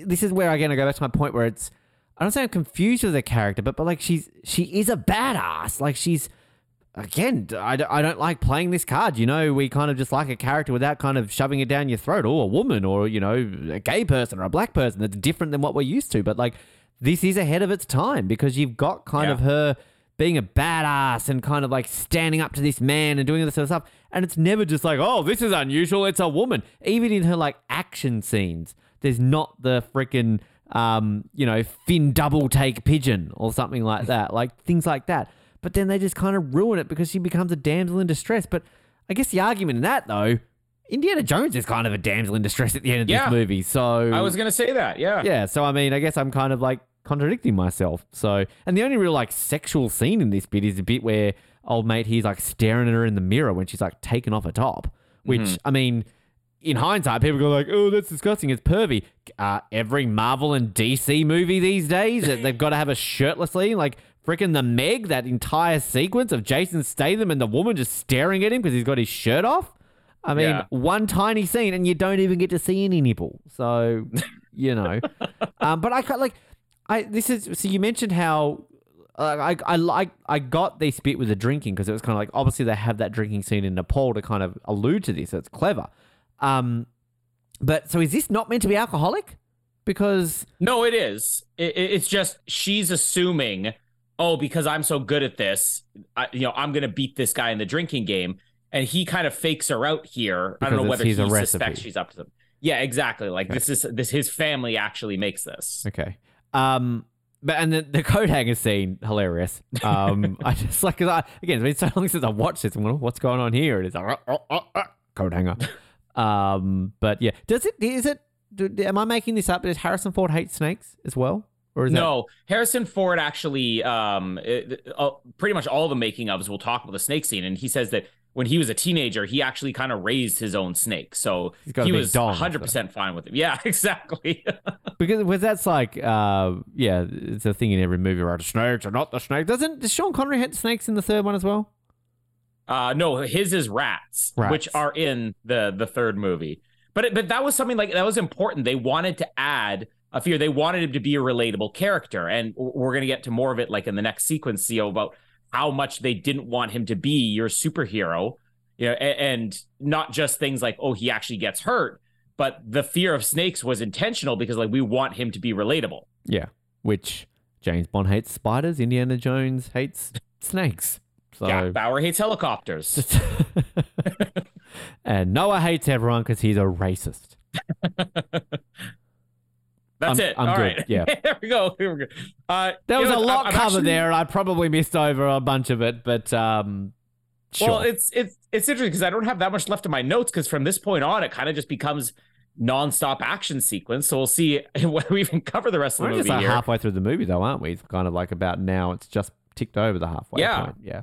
this is where again I go back to my point where it's I don't say I'm confused with the character, but but like she's she is a badass. Like she's again, I, don't- I don't like playing this card. You know, we kind of just like a character without kind of shoving it down your throat, or a woman, or, you know, a gay person or a black person that's different than what we're used to. But like, this is ahead of its time because you've got kind Yeah. of her being a badass and kind of like standing up to this man and doing all this sort of stuff. And it's never just like, oh, this is unusual. It's a woman. Even in her like action scenes, there's not the freaking, um, you know, fin double take pigeon or something like that. Like things like that. But then they just kind of ruin it because she becomes a damsel in distress. But I guess the argument in that though, Indiana Jones is kind of a damsel in distress at the end of Yeah. this movie. So I was gonna say that. Yeah. yeah, so I mean, I guess I'm kind of like contradicting myself. So, and the only real like sexual scene in this bit is a bit where old mate he's like staring at her in the mirror when she's like taken off her top. Which I mean, in hindsight, people go like, "Oh, that's disgusting. It's pervy." Uh, every Marvel and DC movie these days, they've got to have a shirtless scene, like. Freaking the Meg, that entire sequence of Jason Statham and the woman just staring at him because he's got his shirt off. I mean, Yeah. one tiny scene, and you don't even get to see any nipple. So, you know. um, but I like, I this is so you mentioned how. I I like I got this bit with the drinking because it was kind of like obviously they have that drinking scene in Nepal to kind of allude to this. So it's clever. Um, but so is this not meant to be alcoholic? Because No, it is. It, it- it's just she's assuming, oh, because I'm so good at this, I, you know, I'm gonna beat this guy in the drinking game, and he kind of fakes her out here. I don't know whether he suspects recipe. she's up to something. Yeah, exactly. Like this is this his family actually makes this. Okay. Um, but and the, the coat hanger scene, hilarious. Um, I just like cause I, again, it's been so long since I watched this. I'm going, what's going on here? And it's like "Oh, oh, oh," coat hanger. Um, but yeah, does it? Is it? Do, am I making this up? Does Harrison Ford hate snakes as well, or is No, Harrison Ford actually, um, it- uh, pretty much all the making ofs will talk about the snake scene, and he says that when he was a teenager, he actually kind of raised his own snake, so He's got a he was 100 percent fine with it. Yeah, exactly. because because that's like uh yeah, it's a thing in every movie, right? The snakes are not the snake. Doesn't does Sean Connery hate snakes in the third one as well? Uh, no, his is rats, Rats. which are in the the third movie. But it- but that was something like that was important. They wanted to add a fear. They wanted him to be a relatable character, and we're gonna get to more of it like in the next sequence, CEO, about how much they didn't want him to be your superhero. You know, and not just things like oh he actually gets hurt, but the fear of snakes was intentional because like we want him to be relatable. Yeah, which James Bond hates spiders. Indiana Jones hates snakes. So Jack Bauer hates helicopters. and Noah hates everyone because he's a racist. That's I'm- it. I'm All good. right. Yeah. there we go. Here we go. Uh, There was a lot I'm covered actually- there, and I probably missed over a bunch of it, but um, sure. Well, it's it's it's interesting because I don't have that much left in my notes because from this point on, it kind of just becomes nonstop action sequence. So we'll see whether we even cover the rest of We're the just like halfway through the movie, though, aren't we? It's kind of like about now. It's just ticked over the halfway Yeah. point. Yeah.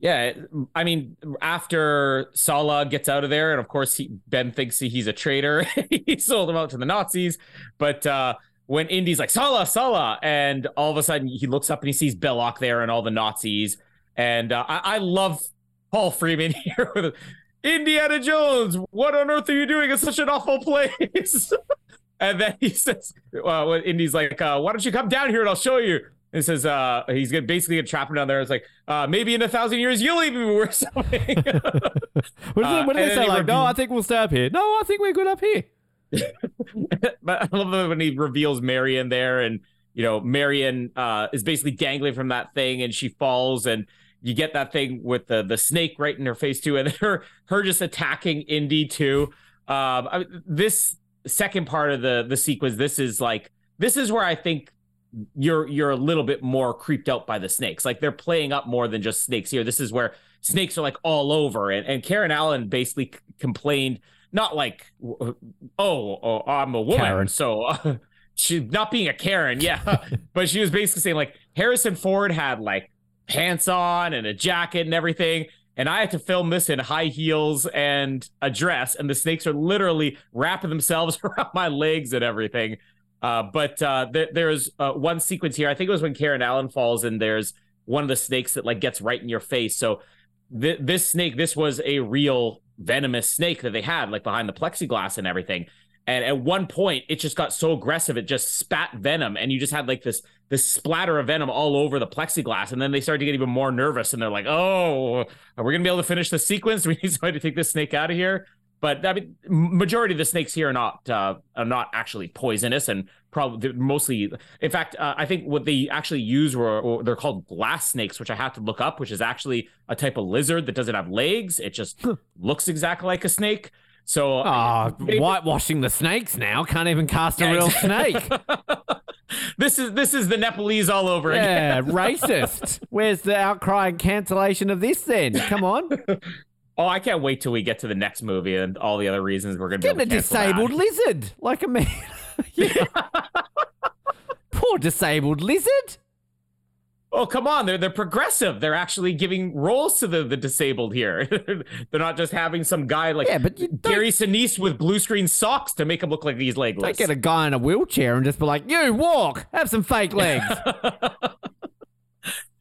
Yeah, I mean, after Sallah gets out of there, and of course, he, Ben thinks he's a traitor. he sold him out to the Nazis. But uh, when Indy's like Sallah, Sallah, and all of a sudden he looks up and he sees Belloq there and all the Nazis. And uh, I, I love Paul Freeman here with Indiana Jones. What on earth are you doing in such an awful place? and then he says, well, Indy's like, uh, why don't you come down here and I'll show you. And says uh, he's gonna basically gonna trap him down there. It's like uh, maybe in a thousand years you'll even be worth something. what does it, what do they say? Like, no, I think we'll stay up here. No, I think we're good up here. but I love when he reveals Marion there, and you know Marion uh, is basically dangling from that thing, and she falls, and you get that thing with the the snake right in her face too, and her her just attacking Indy too. Um, I, this second part of the the sequence, this is like this is where I think you're you're a little bit more creeped out by the snakes. Like they're playing up more than just snakes here. This is where snakes are like all over, and and Karen Allen basically c- complained not like oh, oh I'm a woman, Karen. so. Uh, she not being a Karen, yeah, but she was basically saying like Harrison Ford had like pants on and a jacket and everything, and I had to film this in high heels and a dress, and the snakes are literally wrapping themselves around my legs and everything. Uh, but uh, th- there's uh, one sequence here. I think it was when Karen Allen falls, and there's one of the snakes that like gets right in your face. So th- this snake, this was a real venomous snake that they had, like behind the plexiglass and everything. And at one point, it just got so aggressive, it just spat venom, and you just had like this this splatter of venom all over the plexiglass. And then they started to get even more nervous, and they're like, "Oh, are we gonna be able to finish the sequence? We need somebody to take this snake out of here." But I mean, majority of the snakes here are not uh, are not actually poisonous, and probably mostly. In fact, uh, I think what they actually use were they're called glass snakes, which I have to look up, which is actually a type of lizard that doesn't have legs. It just looks exactly like a snake. So, oh, whitewashing the snakes now can't even cast a yeah, real exactly. snake. this is this is the Nepalese all over yeah, again. racist. Where's the outcry and cancellation of this? Then come on. Oh, I can't wait till we get to the next movie and all the other reasons we're going to get a disabled that. lizard like a man. Poor disabled lizard. Oh, come on. They're they're progressive. They're actually giving roles to the, the disabled here. they're not just having some guy like yeah, but Gary Sinise with blue screen socks to make him look like he's legless. Don't get a guy in a wheelchair and just be like, you walk, have some fake legs.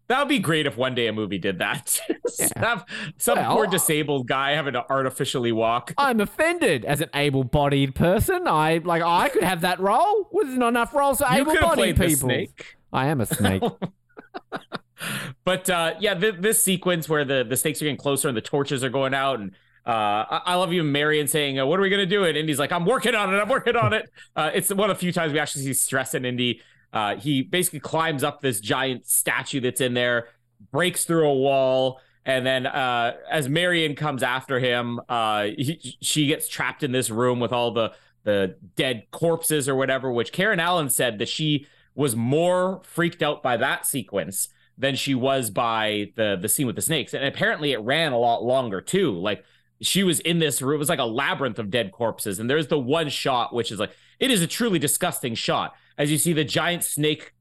That would be great if one day a movie did that. Yeah. Have some well, poor disabled guy having to artificially walk. I'm offended as an able-bodied person. I like I could have that role. There's not enough roles for able-bodied people. I am a snake. but uh, yeah, th- this sequence where the the snakes are getting closer and the torches are going out and uh, I-, I, love you, Marion, saying, uh, "What are we gonna do?" It Indy's like, "I'm working on it. I'm working on it." Uh, it's one of the few times we actually see stress in Indy. Uh, he basically climbs up this giant statue that's in there, breaks through a wall, and then uh, as Marion comes after him, uh, he, she gets trapped in this room with all the the dead corpses or whatever. Which Karen Allen said that she was more freaked out by that sequence than she was by the the scene with the snakes, and apparently it ran a lot longer too. Like she was in this room, it was like a labyrinth of dead corpses, and there's the one shot which is like it is a truly disgusting shot as you see the giant snake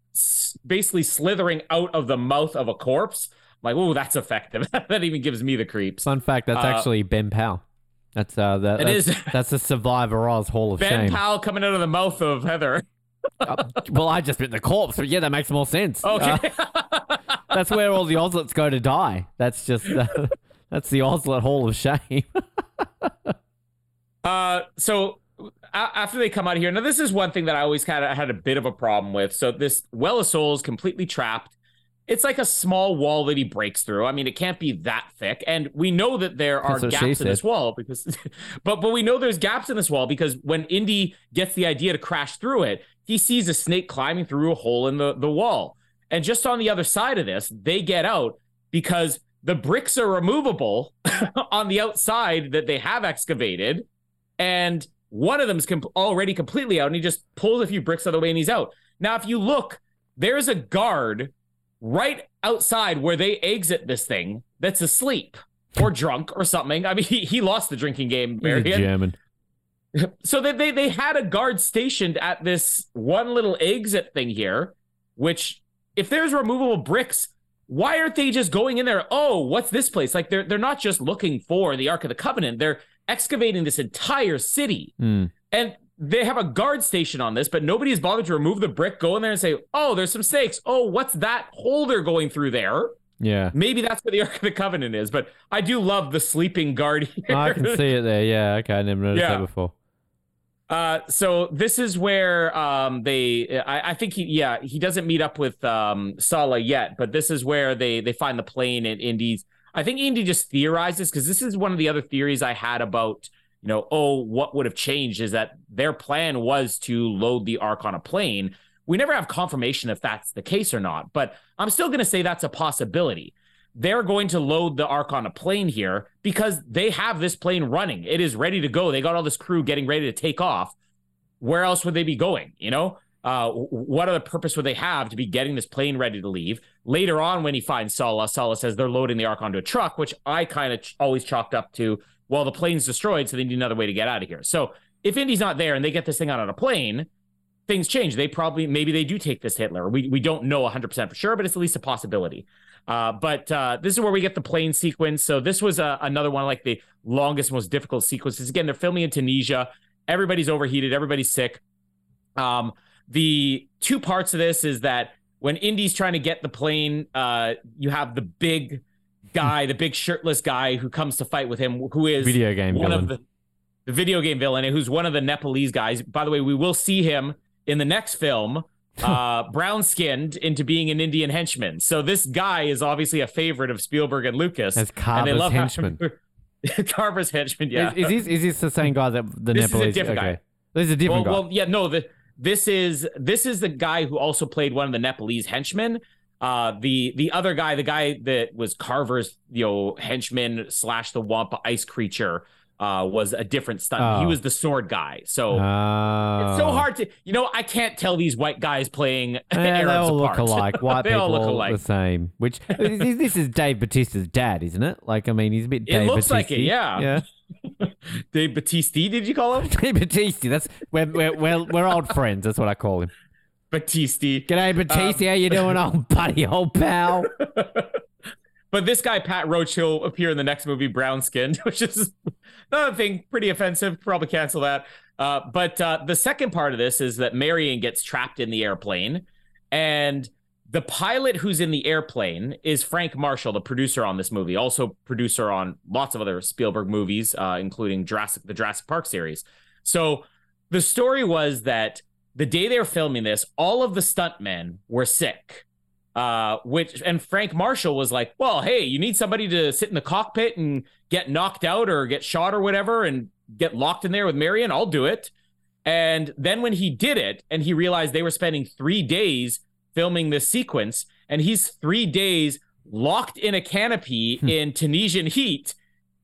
basically slithering out of the mouth of a corpse. I'm like, oh, that's effective. that even gives me the creeps. Fun fact: that's uh, actually Ben Powell. That's uh, that, that's, is. that's the Survivor Oz Hall of ben Shame. Ben Powell coming out of the mouth of Heather. uh, well, I just bit the corpse, but yeah, that makes more sense. Okay, uh, that's where all the Ozlets go to die. That's just uh, that's the Ozlet Hall of Shame. uh, so after they come out of here, now this is one thing that I always kind of had a bit of a problem with. So this Well of Souls completely trapped. It's like a small wall that he breaks through. I mean, it can't be that thick, and we know that there are gaps in this wall because, but but we know there's gaps in this wall because when Indy gets the idea to crash through it, he sees a snake climbing through a hole in the the wall, and just on the other side of this, they get out because the bricks are removable on the outside that they have excavated, and one of them's comp- already completely out, and he just pulls a few bricks out of the way and he's out. Now, if you look, there's a guard right outside where they exit this thing that's asleep or drunk or something. I mean, he, he lost the drinking game, Marion. So they, they they had a guard stationed at this one little exit thing here, which if there's removable bricks, why aren't they just going in there? Oh, what's this place? Like they're they're not just looking for the Ark of the Covenant. They're excavating this entire city. Mm. And they have a guard station on this, but nobody has bothered to remove the brick, go in there and say, Oh, there's some snakes. Oh, what's that holder going through there? Yeah. Maybe that's where the Ark of the Covenant is, but I do love the sleeping guard here. I can see it there. Yeah. Okay. I never noticed Yeah. that before. Uh, so this is where um they I, I think he yeah he doesn't meet up with um Sallah yet, but this is where they they find the plane in Indy's. I think Indy just theorizes because this is one of the other theories I had about you know oh what would have changed is that their plan was to load the ark on a plane. We never have confirmation if that's the case or not, but I'm still going to say that's a possibility. They're going to load the ark on a plane here because they have this plane running. It is ready to go. They got all this crew getting ready to take off. Where else would they be going? You know, uh, what other purpose would they have to be getting this plane ready to leave? Later on, when he finds Sallah, Sallah says they're loading the ark onto a truck, which I kind of ch- always chalked up to, well, the plane's destroyed, so they need another way to get out of here. So if Indy's not there and they get this thing out on a plane, things change. They probably maybe they do take this Hitler. We we don't know 100% for sure, but it's at least a possibility. Uh, but uh, this is where we get the plane sequence. So this was uh, another one like the longest, most difficult sequences. Again, they're filming in Tunisia. Everybody's overheated. Everybody's sick. Um, the two parts of this is that when Indy's trying to get the plane, uh, you have the big guy, the big shirtless guy who comes to fight with him, who is Video game one villain. of the the video game villain, and who's one of the Nepalese guys. By the way, we will see him in the next film, uh, brown skinned into being an Indian henchman. So this guy is obviously a favorite of Spielberg and Lucas. As and they Carver's love henchman. Carver's henchman, yeah. Is, is this is this the same guy that the This is a Nepalese? different okay. guy. This is a well, different guy. well, yeah, no. The, this is this is the guy who also played one of the Nepalese henchmen. Uh, the the other guy, the guy that was Carver's, you know, henchman slash the Wampa ice creature, uh, was a different stunt. He Oh. was the sword guy. So Oh. it's so hard to, you know, I can't tell these white guys playing Eh, they Arabs all look alike. White they people all look alike. the same. Which this this is Dave Batista's dad, isn't it? Like, I mean, he's a bit. It Dave looks like it, yeah. Yeah. Dave Batiste, did you call him? Dave Batista. That's we're, we're we're we're old friends. That's what I call him. Batiste. G'day, Batista. How you doing, old buddy, old pal? But this guy, Pat Roach, he'll appear in the next movie, Brown Skinned, which is another thing pretty offensive. Probably cancel that. Uh, but uh, the second part of this is that Marion gets trapped in the airplane, and the pilot who's in the airplane is Frank Marshall, the producer on this movie, also producer on lots of other Spielberg movies, uh, including Jurassic, the Jurassic Park series. So the story was that the day they were filming this, all of the stuntmen were sick uh, which and Frank Marshall was like, "Well, hey, you need somebody to sit in the cockpit and get knocked out or get shot or whatever, and get locked in there with Marion. I'll do it." And then when he did it, and he realized they were spending three days filming this sequence, and he's three days locked in a canopy in Tunisian heat,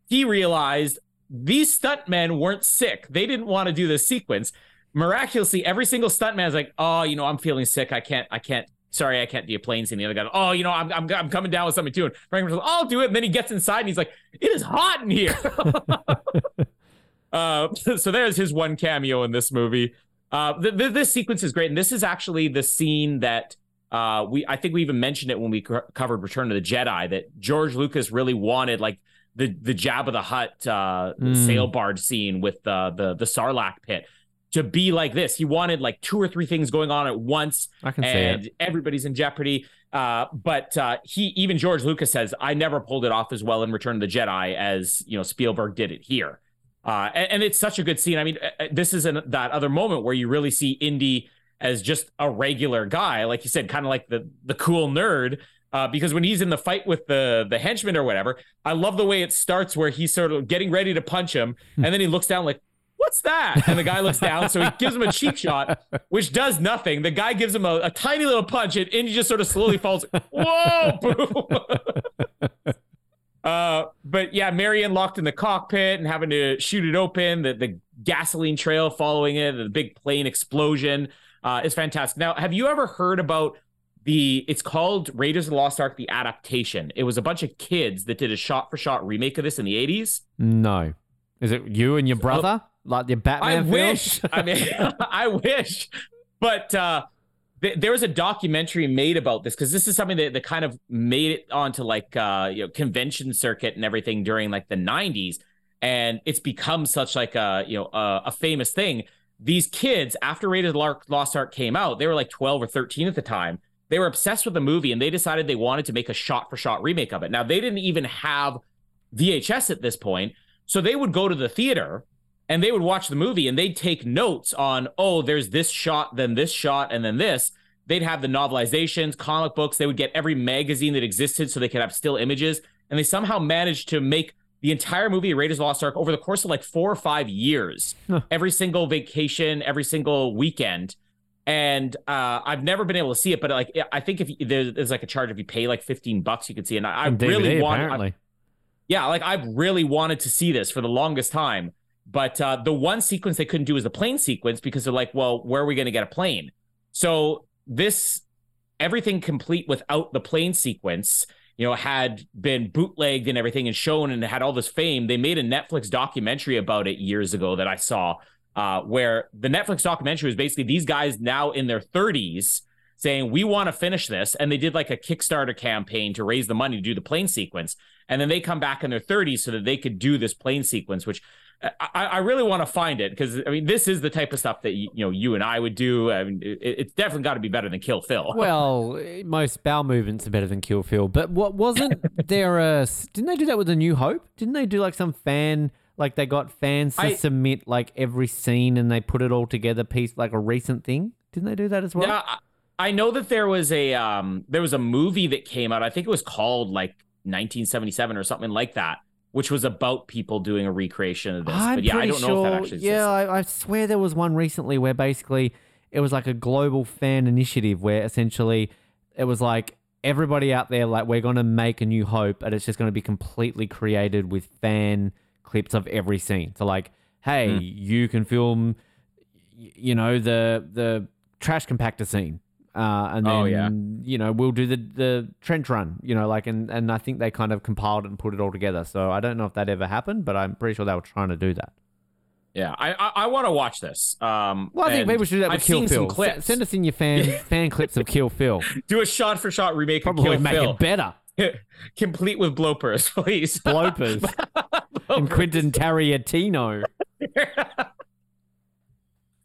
he realized these stuntmen weren't sick. They didn't want to do this sequence. Miraculously, every single stuntman is like, "Oh, you know, I'm feeling sick. I can't. I can't." Sorry, I can't do a plane scene. The other guy, oh, you know, I'm, I'm, I'm coming down with something too. And Frank Marshall's, I'll do it. And then he gets inside and he's like, it is hot in here. uh, so there's his one cameo in this movie. Uh, th- th- this sequence is great, and this is actually the scene that uh, we I think we even mentioned it when we co- covered Return of the Jedi that George Lucas really wanted like the the Jabba the Hutt uh, Mm. sail barge scene with uh, the the Sarlacc pit to be like this. He wanted like two or three things going on at once I can and it. everybody's in jeopardy. Uh, but uh, he, even George Lucas says, I never pulled it off as well in Return of the Jedi as you know Spielberg did it here. Uh, and, and it's such a good scene. I mean, uh, this is an, that other moment where you really see Indy as just a regular guy, like you said, kind of like the the cool nerd. Uh, because when he's in the fight with the the henchman or whatever, I love the way it starts where he's sort of getting ready to punch him, and then he looks down like, "What's that?" And the guy looks down, so he gives him a cheap shot, which does nothing. The guy gives him a, a tiny little punch, and Indy just sort of slowly falls. Whoa! Boom. Uh, but yeah, Marion locked in the cockpit and having to shoot it open, the, the gasoline trail following it, the big plane explosion uh, is fantastic. Now, have you ever heard about the, it's called Raiders of the Lost Ark, the adaptation? It was a bunch of kids that did a shot for shot remake of this in the 80s. No. Is it you and your brother? Like your Batman I wish. I mean, I wish. But uh, th- there was a documentary made about this because this is something that, that kind of made it onto like uh you know convention circuit and everything during like the 90s and it's become such like a you know a, a famous thing. These kids after rated Lark lost ark came out they were like 12 or 13 at the time. They were obsessed with the movie and they decided they wanted to make a shot for shot remake of it. Now they didn't even have vhs at this point so they would go to the theater and they would watch the movie and they'd take notes on oh there's this shot then this shot and then this they'd have the novelizations comic books they would get every magazine that existed so they could have still images and they somehow managed to make the entire movie Raiders of the Lost Ark over the course of like four or five years, huh. every single vacation, every single weekend. And uh, I've never been able to see it, but like I think if there's, there's like a charge if you pay like 15 bucks, you can see it. And I, I really want, yeah, like I've really wanted to see this for the longest time. But uh, the one sequence they couldn't do is the plane sequence because they're like, well, where are we going to get a plane? So this everything complete without the plane sequence you know, had been bootlegged and everything and shown and had all this fame. They made a Netflix documentary about it years ago that I saw, uh, where the Netflix documentary was basically these guys now in their 30s saying, We want to finish this. And they did like a Kickstarter campaign to raise the money to do the plane sequence. And then they come back in their 30s so that they could do this plane sequence, which I, I really want to find it because I mean this is the type of stuff that you, you know you and I would do. I mean, it, it's definitely got to be better than Kill Phil. Well, most bowel movements are better than Kill Phil, but what wasn't there? A didn't they do that with A New Hope? Didn't they do like some fan? Like they got fans to I, submit like every scene and they put it all together piece like a recent thing. Didn't they do that as well? Yeah, I know that there was a um there was a movie that came out. I think it was called like 1977 or something like that which was about people doing a recreation of this. I'm but yeah, I don't sure, know if that actually exists. Yeah, I, I, swear there was one recently where basically it was like a global fan initiative where essentially it was like everybody out there, like, we're going to make a new hope, and it's just going to be completely created with fan clips of every scene. So, like, hey, mm. you can film, you know, the the trash compactor scene uh, and then, oh, yeah. you know, we'll do the, the trench run, you know, like, and, and I think they kind of compiled it and put it all together. So I don't know if that ever happened, but I'm pretty sure they were trying to do that. Yeah, I I, I want to watch this. Um, well, I think people should do that with I've Kill Phil. S- send us in your fan fan clips of Kill Phil. Do a shot for shot remake. Probably make Phil. Make it better. Complete with bloopers, please. Bloopers. bloopers. and Quentin Tarantino.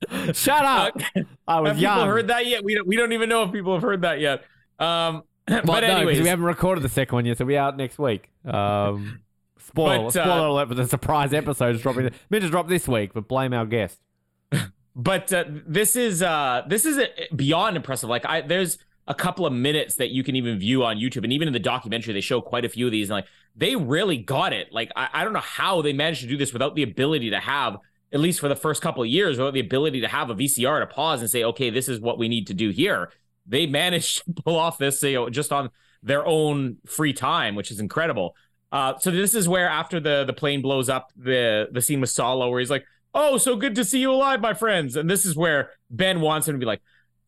Shut up. Uh, I was have young. people heard that yet? We don't, we don't even know if people have heard that yet. Um, well, but no, anyways, we haven't recorded the second one yet, so we're out next week. Um, spoiler, but, spoiler uh, alert for the surprise episode is dropping. Meant to drop this week, but blame our guest. But uh, this is uh, this is beyond impressive. Like I, there's a couple of minutes that you can even view on YouTube, and even in the documentary, they show quite a few of these. And like they really got it. Like I, I don't know how they managed to do this without the ability to have at least for the first couple of years, without the ability to have a VCR to pause and say, okay, this is what we need to do here. They managed to pull off this, you know, just on their own free time, which is incredible. Uh, so this is where after the the plane blows up, the the scene with Sallah where he's like, "Oh, so good to see you alive, my friends." And this is where Ben wants him to be like,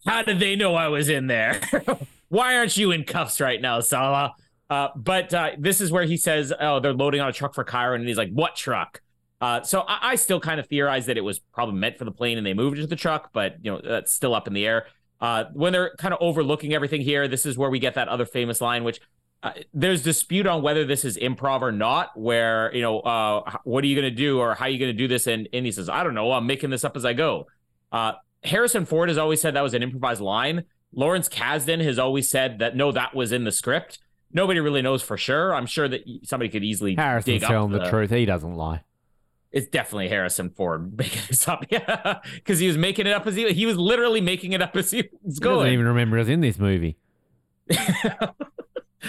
"How did they know I was in there? Why aren't you in cuffs right now, Sallah?" Uh, but uh, this is where he says, "Oh, they're loading on a truck for Cairo," and he's like, "What truck?" Uh, so I, I, still kind of theorize that it was probably meant for the plane and they moved it to the truck, but you know that's still up in the air. Uh, when they're kind of overlooking everything here, this is where we get that other famous line, which uh, there's dispute on whether this is improv or not. Where you know, uh, what are you going to do or how are you going to do this? And and he says, I don't know, I'm making this up as I go. Uh, Harrison Ford has always said that was an improvised line. Lawrence Kasdan has always said that no, that was in the script. Nobody really knows for sure. I'm sure that somebody could easily Harrison's telling the, the truth. He doesn't lie it's definitely Harrison Ford making this up. Yeah, because he was making it up as he he was literally making it up as he was going. He doesn't even remember us in this movie.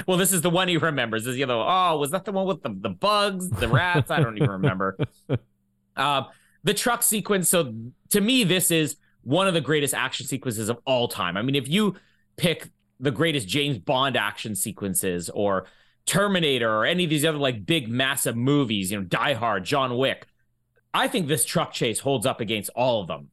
well, this is the one he remembers. Is the other? Oh, was that the one with the the bugs, the rats? I don't even remember. Uh, the truck sequence. So to me, this is one of the greatest action sequences of all time. I mean, if you pick the greatest James Bond action sequences or Terminator or any of these other like big massive movies, you know, Die Hard, John Wick, I think this truck chase holds up against all of them.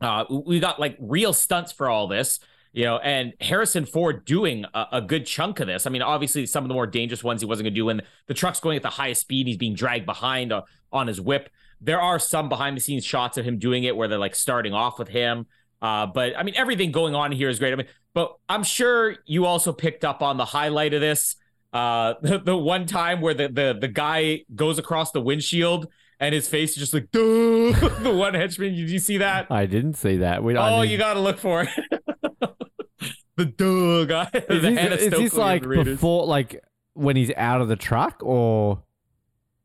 Uh, we got like real stunts for all this, you know, and Harrison Ford doing a, a, good chunk of this. I mean, obviously, some of the more dangerous ones he wasn't going to do when the truck's going at the highest speed, he's being dragged behind uh, on his whip. There are some behind the scenes shots of him doing it where they're like starting off with him. Uh, but I mean, everything going on here is great. I mean, but I'm sure you also picked up on the highlight of this. Uh, the, the one time where the, the the guy goes across the windshield and his face is just like, Duh! the one henchman. Did you see that? I didn't see that. We, I Oh, mean, you got to look for it. the duh guy. Is the this, is this like before, like when he's out of the truck, or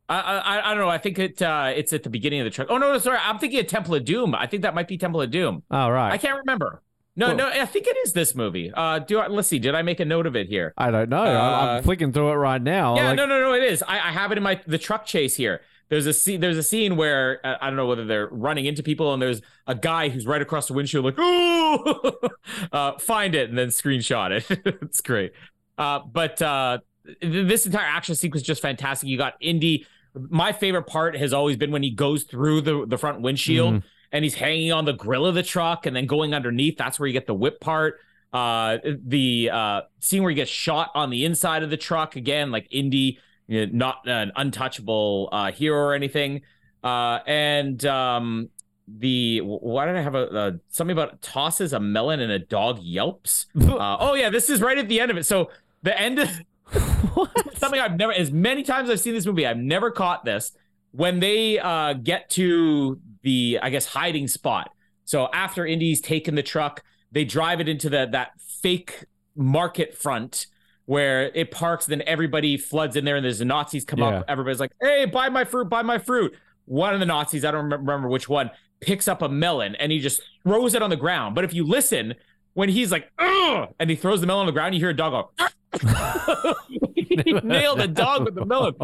I, I I don't know. I think it uh, it's at the beginning of the truck. Oh no, no, sorry. I'm thinking of Temple of Doom. I think that might be Temple of Doom. oh right, I can't remember. No, no, I think it is this movie. Uh, do I, let's see. Did I make a note of it here? I don't know. I'm, Uh, I'm flicking through it right now. Yeah, like- no, no, no. It is. I, I have it in my the truck chase here. There's a scene. There's a scene where uh, I don't know whether they're running into people, and there's a guy who's right across the windshield, like, "Ooh!" uh, find it and then screenshot it. it's great. Uh, but uh, th- this entire action sequence is just fantastic. You got Indy. My favorite part has always been when he goes through the the front windshield Mhm. and he's hanging on the grill of the truck and then going underneath. That's where you get the whip part. Uh, the uh, scene where he gets shot on the inside of the truck again, like Indy, you know, not an untouchable uh, hero or anything. Uh, and um, the why did I have a, a something about tosses a melon and a dog yelps? Uh, oh yeah, this is right at the end of it. So the end of something I've never, as many times I've seen this movie, I've never caught this. When they uh, get to the, I guess, hiding spot. So after Indy's taken the truck, they drive it into the that fake market front where it parks. Then everybody floods in there, and there's the Nazis come Yeah. up. Everybody's like, "Hey, buy my fruit! Buy my fruit!" One of the Nazis, I don't remember which one, picks up a melon and he just throws it on the ground. But if you listen, when he's like, Ugh! and he throws the melon on the ground, you hear a dog go, he nailed a dog with the melon.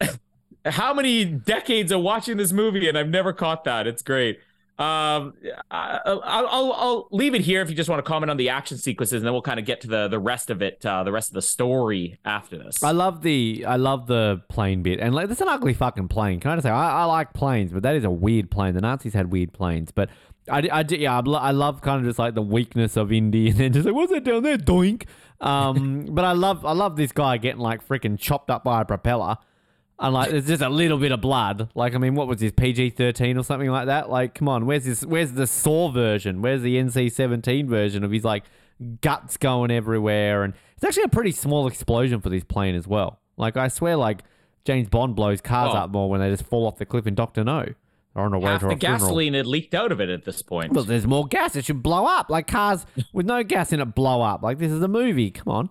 How many decades of watching this movie and I've never caught that? It's great. Um, I, I'll, I'll I'll leave it here if you just want to comment on the action sequences, and then we'll kind of get to the the rest of it, uh, the rest of the story after this. I love the I love the plane bit, and like that's an ugly fucking plane. Can I just say I, I like planes, but that is a weird plane. The Nazis had weird planes, but I, I yeah I, lo- I love kind of just like the weakness of Indy, and then just like what's that down there, doink. Um, but I love I love this guy getting like freaking chopped up by a propeller. And like, there's just a little bit of blood. Like, I mean, what was this PG thirteen or something like that? Like, come on, where's this? Where's the Saw version? Where's the NC seventeen version of his like guts going everywhere? And it's actually a pretty small explosion for this plane as well. Like, I swear, like James Bond blows cars Oh. up more when they just fall off the cliff in Doctor No or on a Half the gasoline had leaked out of it at this point. Well, there's more gas. It should blow up. Like cars with no gas in it blow up. Like this is a movie. Come on.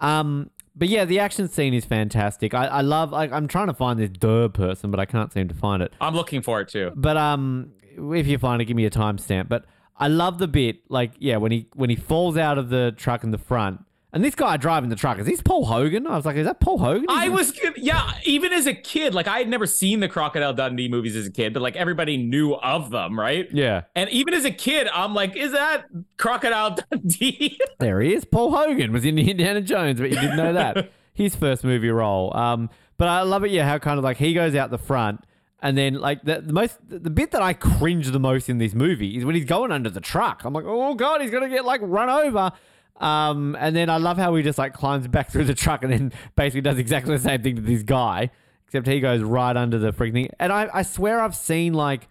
Um, but yeah, the action scene is fantastic. I, I love. Like, I'm trying to find this Durr person, but I can't seem to find it. I'm looking for it too. But um, if you find it, give me a timestamp. But I love the bit. Like yeah, when he when he falls out of the truck in the front, and this guy driving the truck is this Paul Hogan? I was like, is that Paul Hogan? I Is was, yeah, even as a kid, like I had never seen the Crocodile Dundee movies as a kid, but like everybody knew of them, right? yeah, And even as a kid, I'm like, is that Crocodile Dundee? there he is. Paul Hogan was in Indiana Jones, but you didn't know that. His first movie role. Um, but I love it. Yeah, how kind of like he goes out the front. And then, like the, the most, the bit that I cringe the most in this movie is when he's going under the truck. I'm like, oh god, he's gonna get like run over. Um, and then I love how he just like climbs back through the truck and then basically does exactly the same thing to this guy, except he goes right under the freaking thing. And I, I swear I've seen like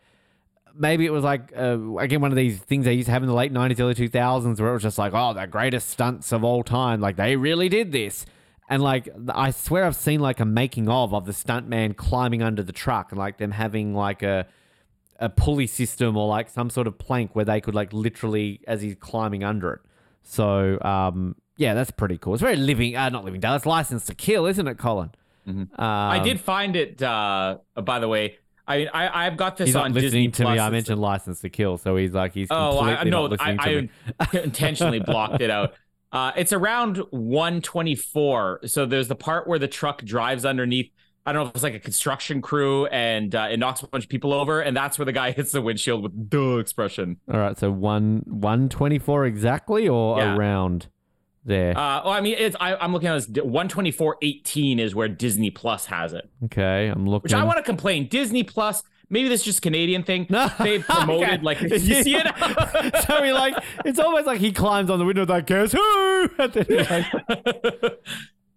maybe it was like uh, again one of these things they used to have in the late 90s early 2000s where it was just like oh the greatest stunts of all time. Like they really did this. And like i swear i've seen like a making of of the stuntman climbing under the truck and like them having like a a pulley system or like some sort of plank where they could like literally as he's climbing under it so um yeah that's pretty cool it's very living uh not living down it's license to kill isn't it colin Mhm. um, I did find it. uh By the way, I, I I've got this he's on not listening Disney to me i It's- mentioned license to kill so he's like he's Oh, I, completely no, not I, listening to me. I intentionally blocked it out. Uh, it's around 124. So there's the part where the truck drives underneath. I don't know if it's like a construction crew and uh, it knocks a bunch of people over, and that's where the guy hits the windshield with duh expression. All right, so one one twenty four exactly, or Yeah. around there. Uh, well, I mean, it's I, I'm looking at this 124.18 is where Disney Plus has it, okay, I'm looking. which I want to complain. Disney Plus, maybe this is just a Canadian thing. No, They've promoted okay. like you see it. so he like it's almost like he climbs on the window like guess who? And then he's like,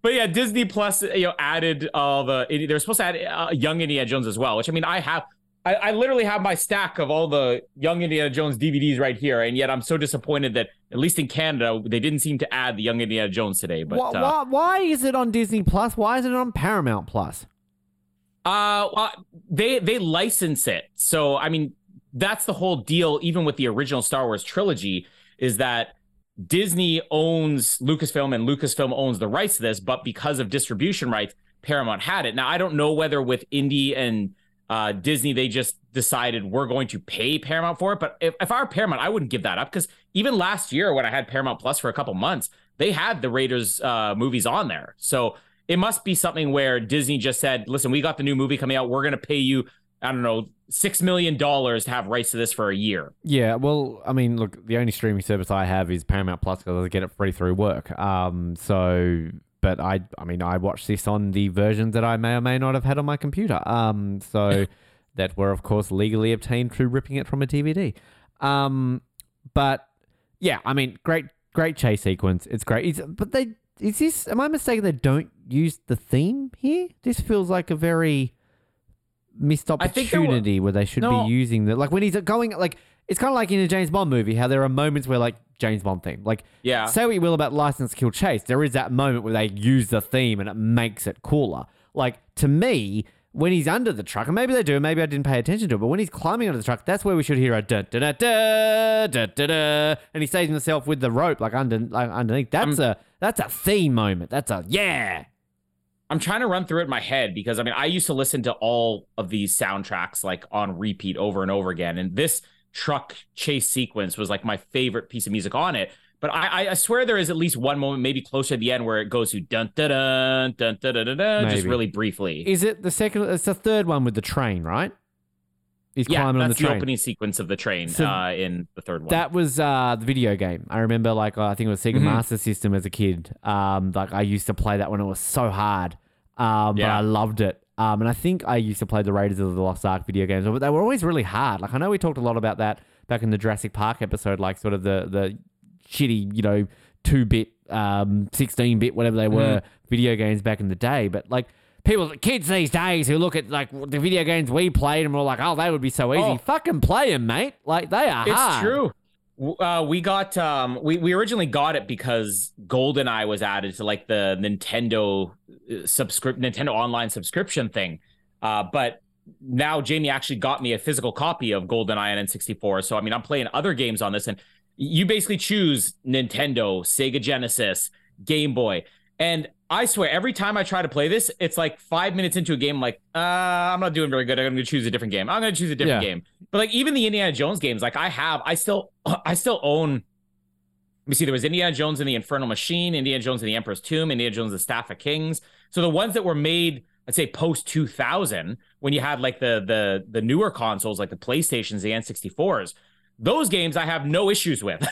but yeah, Disney Plus, you know, added all the. They were supposed to add uh, Young Indiana Jones as well, which I mean, I have. I, I literally have my stack of all the Young Indiana Jones DVDs right here, and yet I'm so disappointed that at least in Canada they didn't seem to add the Young Indiana Jones today. But why, uh, why, why is it on Disney Plus? Why isn't it on Paramount Plus? Uh, well, they they license it. So I mean, that's the whole deal. Even with the original Star Wars trilogy, is that Disney owns Lucasfilm and Lucasfilm owns the rights to this, but because of distribution rights, Paramount had it. Now I don't know whether with Indy and uh, Disney they just decided we're going to pay Paramount for it. But if, if I were Paramount, I wouldn't give that up because even last year when I had Paramount Plus for a couple months, they had the Raiders uh, movies on there. So it must be something where Disney just said, listen, we got the new movie coming out. We're going to pay you, I don't know, $6 million to have rights to this for a year. Yeah, well, I mean, look, the only streaming service I have is Paramount Plus because I get it free through work. Um, so, but I, I mean, I watch this on the versions that I may or may not have had on my computer. Um, so that were of course legally obtained through ripping it from a DVD. Um, but yeah, I mean, great, great chase sequence. It's great. It's, but they, is this? Am I mistaken? They don't use the theme here. This feels like a very missed think were- opportunity where they should No. be using the like when he's going like it's kind of like in a James Bond movie how there are moments where like James Bond theme like Yeah. say what you will about License Kill Chase there is that moment where they use the theme and it makes it cooler like to me when he's under the truck and maybe they do maybe I didn't pay attention to it but when he's climbing under the truck that's where we should hear a da da da da da da da and he saves himself with the rope like under like underneath that's um, a that's a theme moment that's a yeah I'm trying to run through it in my head because I mean, I used to listen to all of these soundtracks like on repeat over and over again. And this truck chase sequence was like my favorite piece of music on it. But I, I- swear there is at least one moment, maybe closer to the end, where it goes to dun dun dun dun dun dun dun, dun just really briefly. is it the second it's the third one with the train right he's yeah, climbing on the that's the, opening sequence of the train So uh, in the third one. That was uh, the video game. I remember, like, I think it was Sega Mhm. Master System as a kid. Um, like, I used to play that when it was so hard. Um, but I loved it. Um, and I think I used to play the Raiders of the Lost Ark video games, but they were always really hard. Like, I know we talked a lot about that back in the Jurassic Park episode, like, sort of the the shitty, you know, two bit, um, sixteen bit, whatever they were, video games back in the day. But like. People, kids these days who look at like the video games we played and were like, "Oh, they would be so easy." Oh. Fucking play them, mate. Like they are It's hard. true. Uh, we got um, we we originally got it because GoldenEye was added to like the Nintendo subscript Nintendo online subscription thing. Uh, but now Jamie actually got me a physical copy of GoldenEye on N64. So I mean, I'm playing other games on this, and you basically choose Nintendo, Sega Genesis, Game Boy, and I swear every time I try to play this, it's like five minutes into a game, I'm like, uh, I'm not doing very good. I'm going to choose a different game. I'm going to choose a different Yeah. game. But like even the Indiana Jones games, like I have, I still, I still own. Let me see. There was Indiana Jones and the Infernal Machine, Indiana Jones and the Emperor's Tomb, Indiana Jones and the Staff of Kings. So the ones that were made, I'd say post 2000, when you had like the the the newer consoles, like the PlayStations, the N64s. Those games I have no issues with.